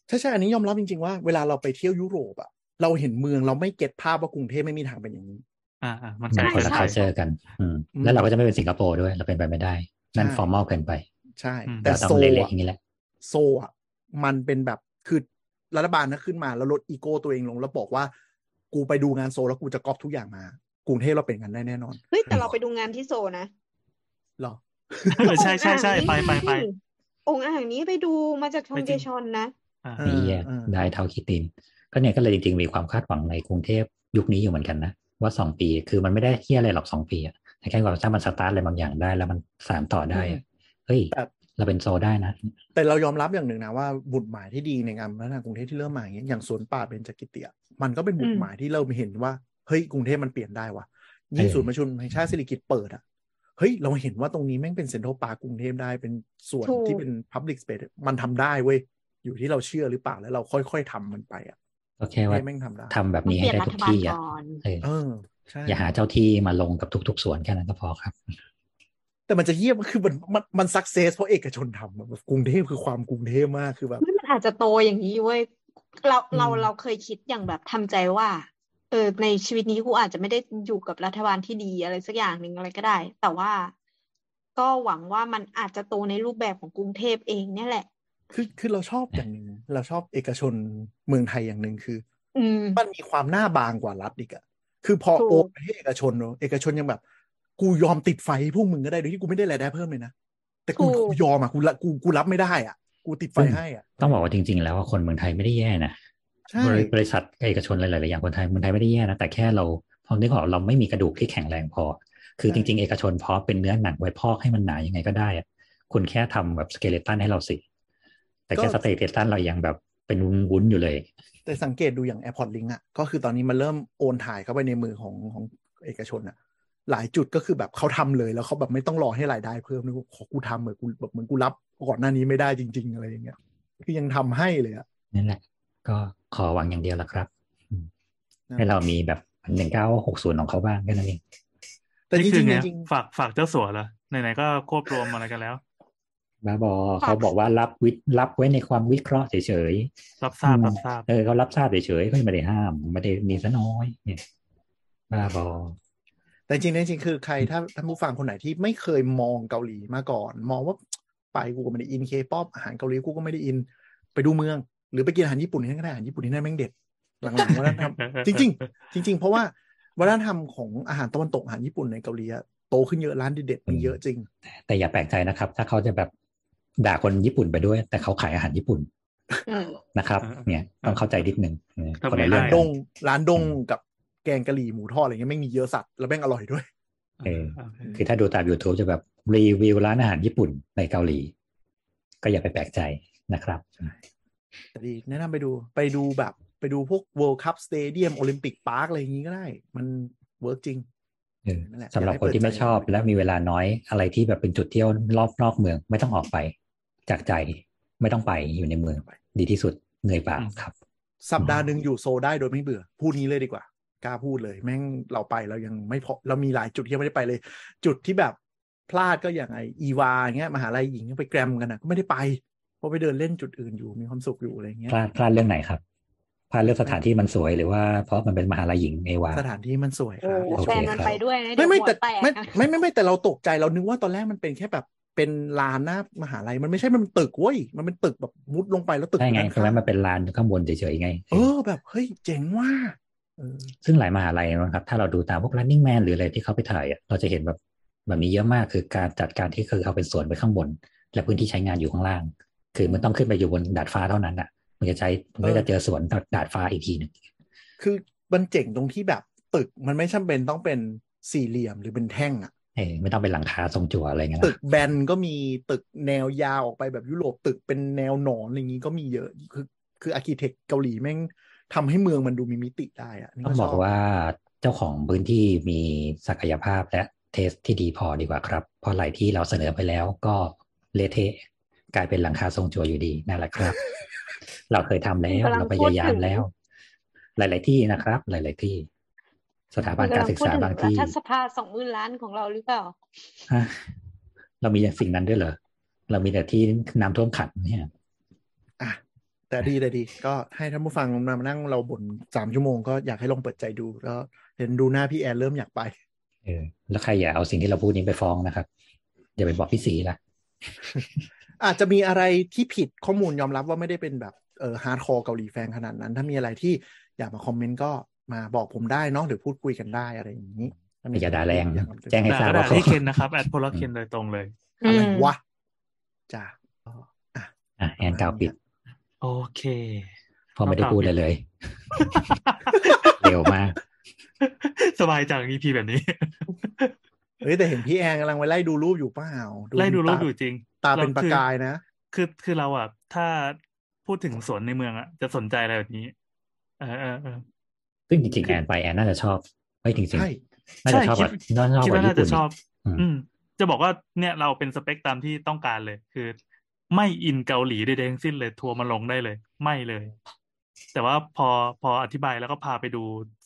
ใช่ใช่อันนี้ยอมรับจริงๆว่าเวลาเราไปเที่ยวยุโรปอะ เราเห็นเมืองเราไม่ get ภาพว่ากรุงเทพไม่มีทางเป็นอย่างนี้ อ่าอ่ามันมัไกลนคนละกั c ไป u เจอร์กันอืมอืมแล้วเราก็จะไม่เป็นสิงคโปร์ด้วย เราเป็นไปไม่ได้ นั่นใช่ formal เกินไป ใช่อืมแต่เราต้องโซลเละๆอะอย่างนี้แหละโซลอะมันเป็นแบบคือรัฐบาลนะขึ้นมาแล้วลดอีโก้ตัวเองลงแล้วบอกว่า กูไปดูงานโซลแล้วกูจะก๊อปทุกอย่างมากรุงเทพเราเป็นกันได้แน่นอนเฮ้ยแต่เราไปดูงานที่โซนะหรอเออใช่ใช่ใช่ไปไปไปองค์อ่างนี้ไปดูมาจากชองไปเจจริงชอนนะอ่าเออมีแย่เออได้เท่าคิดติน ก็เนี่ยก็เลยจริงๆมีความคาดหวังในกรุงเทพยุคนี้อยู่เหมือนกันนะว่าสองปีคือมันไม่ได้เที่ยอะไรหรอกสองปีอะแต่แค่ว่าถ้ามันสตาร์ทอะไรบางอย่างได้ แล้วมันสานต่อได้อะเฮ้ยแต่เราเป็นโซได้นะ แต่เรายอมรับอย่างหนึ่งนะว่าบุตรหมายที่ดีในงานพัฒนากรุงเทพที่เริ่มมาอย่างเงี้ยอย่างสวนป่าเบญจกิติอะมันก็เป็นบุตรหมายที่เราเห็นว่าเฮ้ยกรุงเทพมันเปลี่ยนได้ว่ะยิ่งเออศูนย์ประชุมแห่งชาติสิริกิติ์เปิดอะเฮ้ย เราเห็นว่าตรงนี้แม่งเป็นเซ็นทรัลปาร์กรุงเทพได้เป็นส่วนถูกที่เป็นพับลิกสเปซมันทำได้เว้ย อยู่ที่เราเชื่อหรือเปล่าแล้วเราค่อย ๆทำมันไปอะ ก็แค่ว่าให้แม่งทำได้ทำแบบต้องนี้เปให้ลี่ยนได้รัทุฐกบาลที่อะก่อนเออเออใช่อย่าหาเจ้าที่มาลงกับทุกๆสวนแค่นั้นก็พอครับ แต่มันจะเยี่ยมคือมันมันมันสักเซสเพราะเอกชนทำอะแบบกรุงเทพคือความกรุงเทพมากคือแบบเฮ้ยมันอาจจะโตอย่างนี้เว้ยเราอืมเราเราเคยคิดอย่างแบบทำใจว่า เออในชีวิตนี้กูอาจจะไม่ได้อยู่กับรัฐบาลที่ดีอะไรสักอย่างหนึ่งอะไรก็ได้ แต่ว่าก็หวังว่ามันอาจจะโตในรูปแบบของกรุงเทพเองเนี่ยแหละ คือคือเราชอบอย่างหนึ่งเราชอบเอกชนเมืองไทยอย่างหนึ่งคืออืมมันมีความหน้าบางกว่ารัฐอีกอะคือพอถูกโอนไปให้เอกชนเนอะเอกชนยังแบบ กูยอมติดไฟให้พวกมึงก็ได้โดยที่กูไม่ได้รายได้เพิ่มเลยนะแต่กูถูกกูยอมอะกูละกูกูรับไม่ได้อะกูติดไฟให้อะต้องบอกว่าจริง ๆ แล้วว่าคนเมืองไทยไม่ได้แย่นะใช่บริบริษัทเอกชนหลายๆอย่างคนไทยเมืองไทยไม่ได้แย่นะแต่แค่เราพอนึกออกเราไม่มีกระดูกที่แข็งแรงพอ คือจริง ๆ เอกชนพอเป็นเนื้อหนังไว้พอกให้มันหนายังไงก็ได้อะคุณแค่ทำแบบ skeleton ให้เราสิ แต่แค่ skeleton เรายังแบบเป็นวุ้นๆอยู่เลย แต่สังเกตดูอย่าง Airport Link อะก็คือตอนนี้มันเริ่มโอนถ่ายเข้าไปในมือของของเอกชนอะหลายจุดก็คือแบบเขาทำเลยแล้วเขาแบบไม่ต้องรอให้รายได้เพิ่มนะขอกูทำเหมือนกูแบบเหมือนกูรับก่อนหน้านี้ไม่ได้จริง ๆ อะไรอย่างเงี้ยคือยังทำให้เลยอะนั่นแหละ ก็ขอหวังอย่างเดียวละครับอืมนะให้เรามีแบบหนึ่งเก้าหกศูนย์ของเขาบ้างแค่นั้นเองแต่จนี่คืริองไงๆจริงฝากฝากเจ้าสัวเหรอไหนๆก็ควบรวมอะไรกันแล้ว บ้าบอเขาบอกว่ารับวิรับไว้ในความวิเคราะห์เฉยรับทราบอืมรับทราบๆเออเขารับทราบเฉยๆเขาไม่ได้ห้ามไม่ได้มีซะน้อยเนี่ยบ้าบอๆแต่แต่จริงๆจริงๆคือใครถ้าท่านผู้ฟังคนไหนที่ไม่เคยมองเกาหลีมาก่อน มองว่าไปกูก็ไม่ได้อินเคป๊อปอาหารเกาหลีกูก็ไม่ได้อิน ไปดูเมือง หรือไปกินอาหารญี่ปุ่นที่นั่นก็ได้อาหารญี่ปุ่นที่นั่นแม่งเด็ดหลังๆวัฒนธรรมจริง ๆ จริง ๆ เพราะว่าวัฒนธรรมของอาหารตะวันตกอาหารญี่ปุ่นในเกาหลีอะโตขึ้นเยอะร้านเด็ดๆมีเยอะจริง แต่อย่าแปลกใจนะครับ ถ้าเขาจะแบบ ด่าคนญี่ปุ่นไปด้วย แต่เขาขายอาหารญี่ปุ่นอืมนะครับ เนี่ยต้องเข้าใจนิดนึงเออทำไมคนละเรื่ร้าองนกัดนงร้านด้งกับแกงกะหรี่หมูทอดอะไรเงี้ยแม่งมีเยอะสัตว์แล้วแม่งอร่อยด้วยเออโอเคคือถ้าดูตาม YouTube จะแบบรีวิวร้านอาหารญี่ปุ่นในเกาหลี ก็อย่าไปแปลกใจนะครับแต่ดีแนะนำไปดูไปดูแบบไปดูพวก World Cup Stadium Olympic Park อะไรอย่างงี้ก็ได้ มัน work จริงเออนั่นแหละสำหรับอยากให้คนที่ไม่เปิดใจชอบและมีเวลาน้อยอะไรที่แบบเป็นจุดเที่ยวรอบนอกเมืองไม่ต้องออกไป จากใจไม่ต้องไปอยู่ในเมืองดีที่สุดเหนื่อยเปล่าครับ สัปดาห์หนึ่งอยู่โซลได้โดยไม่เบื่อ พูดนี้เลยดีกว่ากล้าพูดเลย แม่งเราไปเรายังไม่พอเรามีหลายจุดที่ยังไม่ได้ไปเลย จุดที่แบบพลาดก็อย่างไออีวาอย่างเงี้ยมหาลัยหญิงไปแกรมกันนะก็ไม่ได้ไปเพราะไปเดินเล่นจุดอื่นอยู่มีความสุขอยู่อะไรเงี้ยพลาดพลาดเรื่องไหนครับพลาดเรื่องสถานที่มันสวยหรือว่าเพราะมันเป็นมหาลัยหญิงเอวาสถานที่มันสวยคโอ้รับโอเคแฟนมันครับไปด้วยนะไม่ไม่เดี๋แต่ยวหัวแตกไม่นะไม่ไม่ไม่แต่เราตกใจเรานึกว่าตอนแรกมันเป็นแค่แบบ เป็นลานหน้ามหาลัยมันไม่ใช่มันเป็นตึกเว้ยมันเป็นตึกแบบมุดลงไปแล้วตึกใช่ไงด้านตรงนั้นข้างมันเป็นลานข้างบนเฉยๆไง เออแบบเฮ้ยเจ๋งว่าเออซึ่งหลายมหาลัยนะครับ ถ้าเราดูตามพวก running man หรืออะไรที่เขาไปถ่ายอะเราจะเห็นแบบแบบนี้เยอะมากคือการจัดการที่คือเอาเป็นส่วนไปข้างบน และพื้นที่ใช้งานอยู่ข้างล่าง คือมันต้องขึ้นไปอยู่บนดาดฟ้าเท่านั้นอะ มันจะใช้มันก็จะเจอสวนดาดฟ้าอีกทีหนึ่งคือมันเจ๋งตรงที่แบบตึกมันไม่จำเป็นต้องเป็นสี่เหลี่ยมหรือเป็นแท่งอะ เออไม่ต้องเป็นหลังคาทรงจั่วอะไรเงี้ยตึนตึกแบนก็มีตึกแนวยาวออกไปแบบยุโรปตึกเป็นแนวหนอนอะไรอย่างนี้ก็มีเยอะคือคือ architect เกาหลีแม่งทำให้เมืองมันดูมีมิติได้อะนี่ต้องบอกว่าเจ้าของพื้นที่มีศักยภาพและ taste ที่ดีพอดีกว่าครับเพราะหลายที่เราเสนอไปแล้วก็เละเทะกลายเป็นหลังคาทรงจั่วอยู่ดีนั่นแหละครับ เราเคยทำแล้วกำลังเราพพูดยายามถึงแล้ว หลาย ๆ ที่นะครับ หลาย ๆ ที่ สถาบันการศึกษาบางที่รัฐสภาสองหมื่นล้านของเราหรือเปล่าฮะเรามีสิ่งนั้นด้วยเหรอ เรามีแต่ที่น้ำท่วมขังเนี่ยอะแต่ดีแต่ดี ก็ให้ท่านผู้ฟังมานั่งเราบ่นสามชั่วโมงก็อยากให้ลองเปิดใจดูแล้วเห็นดูหน้าพี่แอนเริ่มอยากไปเออแล้วใครอย่าเอาสิ่งที่เราพูดนี้ไปฟ้องนะครับ อย่าไปบอกพี่สีละอาจจะมีอะไรที่ผิดข้อมูลยอมรับว่าไม่ได้เป็นแบบเออฮาร์ดคอร์เกาหลีแฟนขนาดนั้น ถ้ามีอะไรที่อยากมาคอมเมนต์ก็ มาบอกผมได้เนาะหรือพูดคุยกันได้อะไรอย่างนี้ถ้มีอย่าด่าแรงอยกแจ้งให้ด่าทราบก็ด่าว่าเขาที่เคนนะครับแอดโพลเคนโดยตรงเลยอะไรอืมวะจ้าก็อะอะแอนกาวปิด โอเคเพราะไม่ได้พูดเลยเลย เร็วมาก สบายจัง EP แบบนี้ เฮ้ยแต่เห็นพี่แอนกำลังไปไล่ดูรูปอยู่เปล่าไล่ดูรูปตาอยู่จริง ตาเป็นรประคือกายนะ คือคือเราอะ ถ้าพูดถึงสวนในเมืองอะ จะสนใจอะไรแบบนี้ เออเออเออ ซึ่งจริงๆแอนไปแอนน่าจะชอบไม่จริงใช่ๆน่าจะชอบใช่แบบน่าจะชอบคิดกว่าว่าญี่น่าปุ่จะนชอบอืมอืม จะบอกว่าเนี่ยเราเป็นสเปคตามที่ต้องการเลย คือ ไม่อินเกาหลีใดๆทั้งสิ้นเลยทัวร์มาลงได้เลย ไม่เลย แต่ว่าพอพออธิบายแล้วก็พาไปดู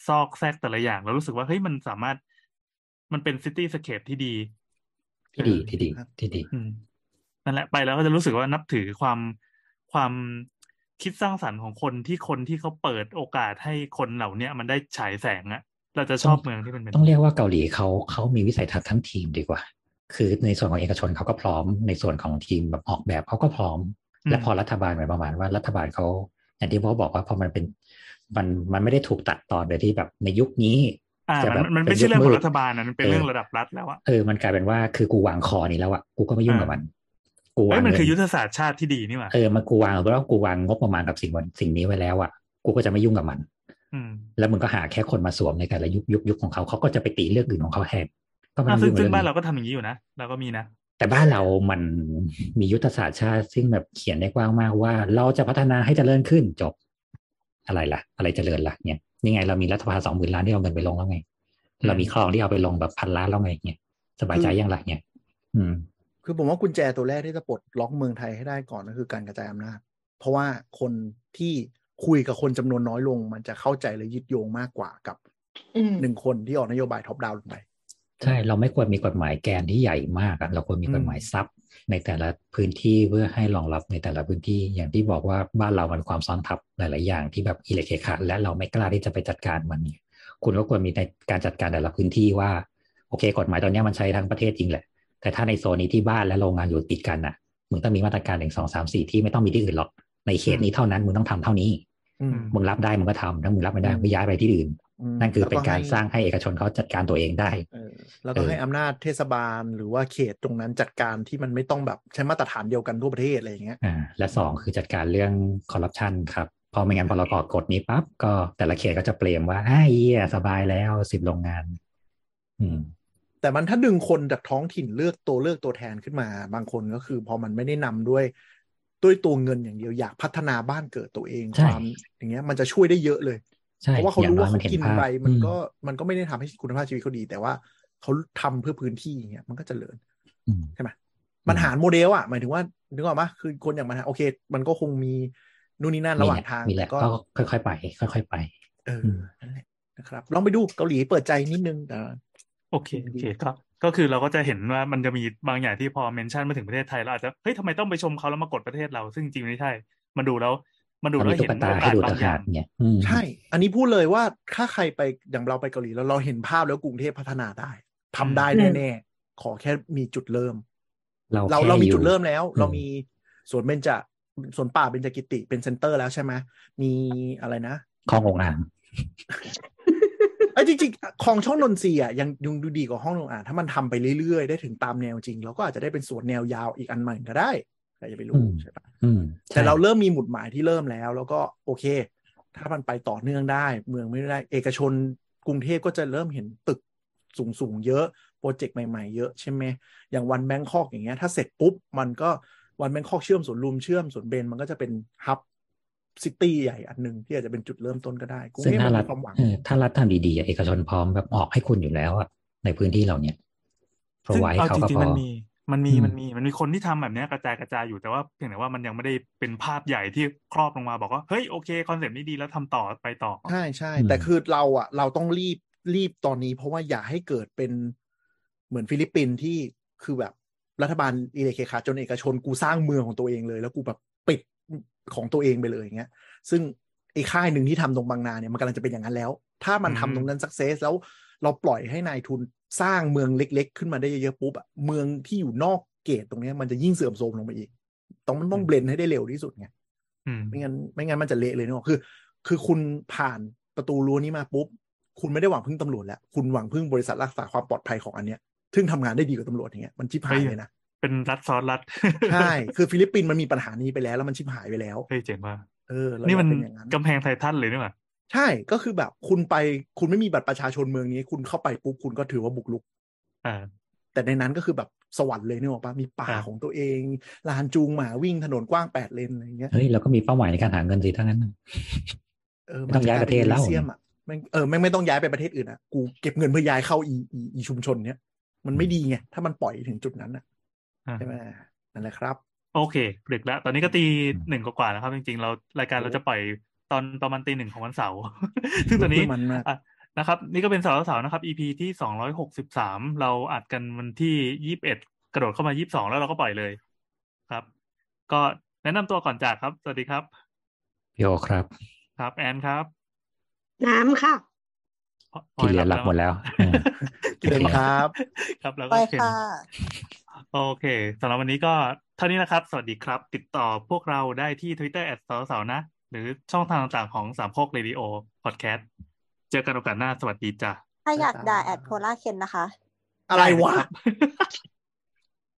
ซอกแซกแต่ละอย่าง แล้วรู้สึกว่าเฮ้ยมันสามารถ มันเป็น cityscape ที่ดี ที่ดีที่ดีครับที่ดีอืมนั่นแหละไปแล้วก็จะรู้สึกว่านับถือความความ คิดสร้างสรรค์ของคนที่คนที่เขาเปิดโอกาสให้คนเหล่าเนี้ยมันได้ฉายแสงอะเราจะชอบเมืองที่มันเป็นต้องเรียกว่าเกาหลีเขาเขามีวิสัยทัศน์ทั้งทีมดีกว่า คือในส่วนของเอกชนเขาก็พร้อม ในส่วนของทีมแบบออกแบบเขาก็พร้อมอืมและพอรัฐบาลหมายประมาณว่ารัฐบาลเขาอย่างที่พ่อบอกว่าพอมันเป็นมันมันไม่ได้ถูกตัดตอนโดยที่แบบในยุคนี้อ่าจะมันแบบมันไม่ป็ใช่เรื่องของยุคมืดรัฐบาลนะมันเป็นเออเรื่องระดับรัฐแล้วอะเออมันกลายเป็นว่าคือกูวางคอนี้แล้วอะกูก็ไม่ยุ่งกับมัน กูเอ้วายงมันเงิคือยุทธศาสตร์ชาติที่ดีนี่หว่าเออมันกูวางเพราะว่ากูวางงบประมาณกับสิ่งวันสิ่งนี้ไว้แล้วอะกูก็จะไม่ยุ่งกับมันอืมแล้วมึงก็หาแค่คนมาสวมในแต่ละยุคยุคยุคของเขาเขาก็จะไปตีเรื่องอื่นของเขาแทนก็ไม่อ่าต้องซึ่งยุ่งซึ่งเรื่องบ้านนี้เราก็ทำอย่างนี้อยู่นะเราก็มีนะแต่บ้านเรามันมียุทธศาสตร์ชาติ ซึ่งแบบเขียนได้กว้างมากว่า เราจะพัฒนาให้เจริญขึ้นจบ อะไรล่ะ อะไรเจริญล่ะเนี่ยนี่ไงเรามีรัฐบาลสองหมื่นล้านที่เอาเงินไปลงแล้วไง เรามีคลองที่เอาไปลงแบบพันล้านแล้วไงเนี่ยสบายใจยังล่ะเนี่ย อืม คือผมว่ากุญแจตัวแรกที่จะปลดล็อกเมืองไทยให้ได้ก่อนก็คือการกระจายอำนาจ เพราะว่าคนที่คุยกับคนจำนวนน้อยลง มันจะเข้าใจและยึดโยงมากกว่ากับอืมหนึ่งคนที่ออกนโยบายท็อปดาวน์ลงไป ใช่ เราไม่ควรมีกฎหมายแกนที่ใหญ่มากอะเราควรมีกฎหมายซับในแต่ละพื้นที่เพื่อให้รองรับในแต่ละพื้นที่อย่างที่บอกว่าบ้านเรามันความซ้อนทับหลาย ๆ อย่างที่แบบอิเล็กเคขาและเราไม่กล้าที่จะไปจัดการมันเนี่ยคุณก็ควรมีในการจัดการแต่ละพื้นที่ว่า โอเค กฎหมายตอนนี้มันใช้ทั้งประเทศจริงแหละ แต่ถ้าในโซนนี้ที่บ้านและโรงงานอยู่ติดกันน่ะมึงต้องมีมาตรการหนึ่งสองสามสี่ที่ไม่ต้องมีที่อื่นหรอก ในเขตนี้เท่านั้นมึงต้องทำเท่านี้อืมมึงรับได้มึงก็ทำถ้ามึงรับไม่ได้อืมมึงก็ย้ายไปที่อื่นมนั่นคือเป็นการแล้วให้สร้างให้เอกชนเขาจัดการตัวเองได้เออแล้วก็เออให้อำนาจเทศบาลหรือว่าเขตตรงนั้นจัดการที่มันไม่ต้องแบบใช้มาตรฐานเดียวกันทั่วประเทศอะไรอย่างเงี้ยอ่าและสองคือจัดการเรื่องคอร์รัปชันครับพอไม่งั้นพอเรากอดกฎนี้ปั๊บก็แต่ละเขตก็จะเปลมว่าอ้ายเหี้ยสบายแล้วสิบโรงงาน อืม แต่มันถ้าดึงคนจากท้องถิ่นเลือกตัวเลือกตัวแทนขึ้นมา บางคนก็คือ พอมันไม่ได้นำด้วยด้วยตัวเงินอย่างเดียวอยากพัฒนาบ้านเกิดตัวเองใช่ความอย่างเงี้ยมันจะช่วยได้เยอะเลยใช่เพราะว่าเขาอย่งรู้น้ว่าอยเขาเห็กินภาพไปมันอืก็มันก็ไม่ได้ทำให้คุณภาพชีวิตเขาดี แต่ว่าเขาทำเพื่อพื้นที่อย่างเงี้ยมันก็เจริญอืมใช่ไหมมันหารโมเดลอะหมายถึงว่านึกออกปะคือคนอย่างมันหาโอเค มันก็คงมีนู่นนี่นั่นระหว่างทางมีแหแต่ละก็ก็ค่อยๆไป ค่อย ๆ ไป เอออืมนั่นแหละนะครับลองไปดูเกาหลีเปิดใจนิดนึงแต่ โอเคโอเคก็ก็คือเราก็จะเห็นว่ามันจะมีบางอย่างที่พอเมนชั่นมาถึงประเทศไทยเราอาจจะเฮ้ยทำไมต้องไปชมเขาแล้วมากดประเทศเรา ซึ่งจริงๆไม่ใช่มาดูแล้วมาดูเอาแล้วมีตุ๊เห็กนตาโอกาให้สดูบาต่างงอหาย่ากงเนี่ยอืมใช่ อันนี้พูดเลยว่าถ้าใครไปอย่างเราไปเกาหลีแล้วเราเห็นภาพแล้วกรุงเทพพัฒนาได้ทำได้อืมแน่ๆขอแค่มีจุดเริ่ม เราเราแค่เรามีอยู่จุดเริ่มแล้วอืมเรามีสวนเบญจสวนป่าเบญจกิติเป็นเซ็นเตอร์แล้วใช่ไหมมีอะไรนะคลององอ่าง เอ้ยจริงๆคลองช่องนนทรีย์อะยังยังดูดีกว่าห้องโรงอ่านถ้ามันทำไปเรื่อยๆ ได้ถึงตามแนวจริงเราก็อาจจะได้เป็นสวนแนวยาวอีกอันใหม่ก็ได้ใครจะไปรู้ใช่ปะอืมแต่ใช่เราเริ่มมีหมุดหมายที่เริ่มแล้ว แล้วก็โอเค ถ้ามันไปต่อเนื่องได้ เมืองไม่ได้ เอกชนกรุงเทพก็จะเริ่มเห็นตึกสูงๆเยอะโปรเจกต์ใหม่ๆเยอะใช่ไหมอย่างวันแบงคอกอย่างเงี้ยถ้าเสร็จปุ๊บมันก็วันแบงคอกเชื่อมสวนลุมเชื่อมสวนเบนมันก็จะเป็นฮับ ซิตี้ใหญ่อันหนึ่งที่อาจจะเป็นจุดเริ่มต้นก็ได้กรุงซึ่งเทพถ้ามันรัฐมีความหวังเออถ้ารัฐทำดีๆอะเอกชนพร้อมแบบออกให้คุณอยู่แล้วอะในพื้นที่เราเนี่ยพรซึ่งไว้เอาเขาจก็ริงพๆอมันมีมันมีอืมมันมีมันมีคนที่ทำแบบเนี้ยกระจายกระจายอยู่แต่ว่าเพียงแต่ว่ามันยังไม่ได้เป็นภาพใหญ่ที่ครอบลงมาบอกว่าเฮ้ยโอเค concept นี้ดีแล้วทำต่อไปต่อใช่ใช่อืมแต่คือเราอะเราต้องรีบรีบตอนนี้ เพราะว่าอย่าให้เกิดเป็นเหมือนฟิลิปปินส์ที่คือแบบรัฐบาลอีเหละเขละขละจนเอกชนกูสร้างเมืองของตัวเองเลย แล้วกูแบบปิด ของตัวเองไปเลยอย่างเงี้ย ซึ่งไอ้ค่ายหนึ่งที่ทำตรงบางนาเนี่ยมันกำลังจะเป็นอย่างนั้นแล้ว ถ้ามันอืมทำตรงนั้น success แล้วเราปล่อยให้นายทุนสร้างเมืองเล็ก ๆ ขึ้นมาได้เยอะๆปุ๊บอะเมืองที่อยู่นอก gate ตรงเนี้ยมันจะยิ่งเสื่อมโทรมลงไปอีก ต้องมันต้อง blend ให้ได้เร็วที่สุดไงอืมไม่งั้นไม่งั้นมันจะเละเลยเนอะคือ คือคุณผ่านประตูรั้วนี้มาปุ๊บ คุณไม่ได้หวังพึ่งตำรวจแล้ว คุณหวังพึ่งบริษัทรักษาความปลอดภัยของอันเนี้ยซึ่งทำงานได้ดีกว่าตำรวจอย่างเงี้ยมันชิบหายเลยนะ เป็นรัฐซ้อนรัฐใช่คืคือฟิลิปปินส์มันมีปัญหานี้ไปแล้วแล้วมันชิบหายไปแล้วเฮ้ยเจ๋งว่ากเออเรานี่มันอยากเป็นอย่างนั้นกำแพงไททันเลยนี่หว่าใช่ก็คือแบบคุณไปคุณไม่มีบัตรประชาชนเมืองนี้ คุณเข้าไปปุ๊บคุณก็ถือว่าบุกรุกอ่าแต่ในนั้นก็คือแบบสวรรค์เลยนึกออกปะมีป่าอ่าของตัวเองลานจูงหมาวิ่งถนนกว้างแปดเลนอะไรอย่างเงี้ยเฮ้ยเราก็มีเป้าหมายในการหาเงินสิทั้งนั้นน่ะเออไม่ต้องย้ายประเทศแล้วมันจกายนมิวเซียมอะแม่งเออแม่งไม่ต้องย้ายไปประเทศอื่นอะกูเก็บเงินเพื่อย้ายเข้าอีอีอีชุมชนเนี้ยมันไม่ดีไงถ้ามันปล่อยถึงจุดนั้นอะอ่า ใช่ไหมนั่นแหละครับ โอเคดึกแล้ว ตอนนี้ก็ตีหนึ่งกว่าๆแล้วครับ จริงๆ เรารายการเราจะปล่อยตอนประมาณตีหนึ่งของวันเสาร์ซึ่งตอนนี้มันมากอะนะครับ นี่ก็เป็นเสาร์เสาร์นะครับ EP ที่สองร้อยหกสิบสามเราอัดกันวันที่ยี่สิบเอ็ดกระโดดเข้ามายี่สิบสองแล้วเราก็ปล่อยเลยครับ ก็แนะนำตัวก่อนจากครับ สวัสดีครับพี่โอครับ ครับ แอนครับ น้ำค่ะที่เหลือหลับหมดแล้วอืมเชิญครับ ครับแล้วไปก็เคนค่ะ โอเคสำหรับวันนี้ก็เท่านี้นะครับ สวัสดีครับ ติดต่อพวกเราได้ที่ Twitter แอดสาวสาวนะ หรือช่องทางต่างๆของสามโคกเรดิโอพอดแคสต์เจอกันโอกาสหน้า สวัสดีจ้ะถ้าอยากด่าแอดโพล่าเคนนะคะ อะไรวะได้ครับ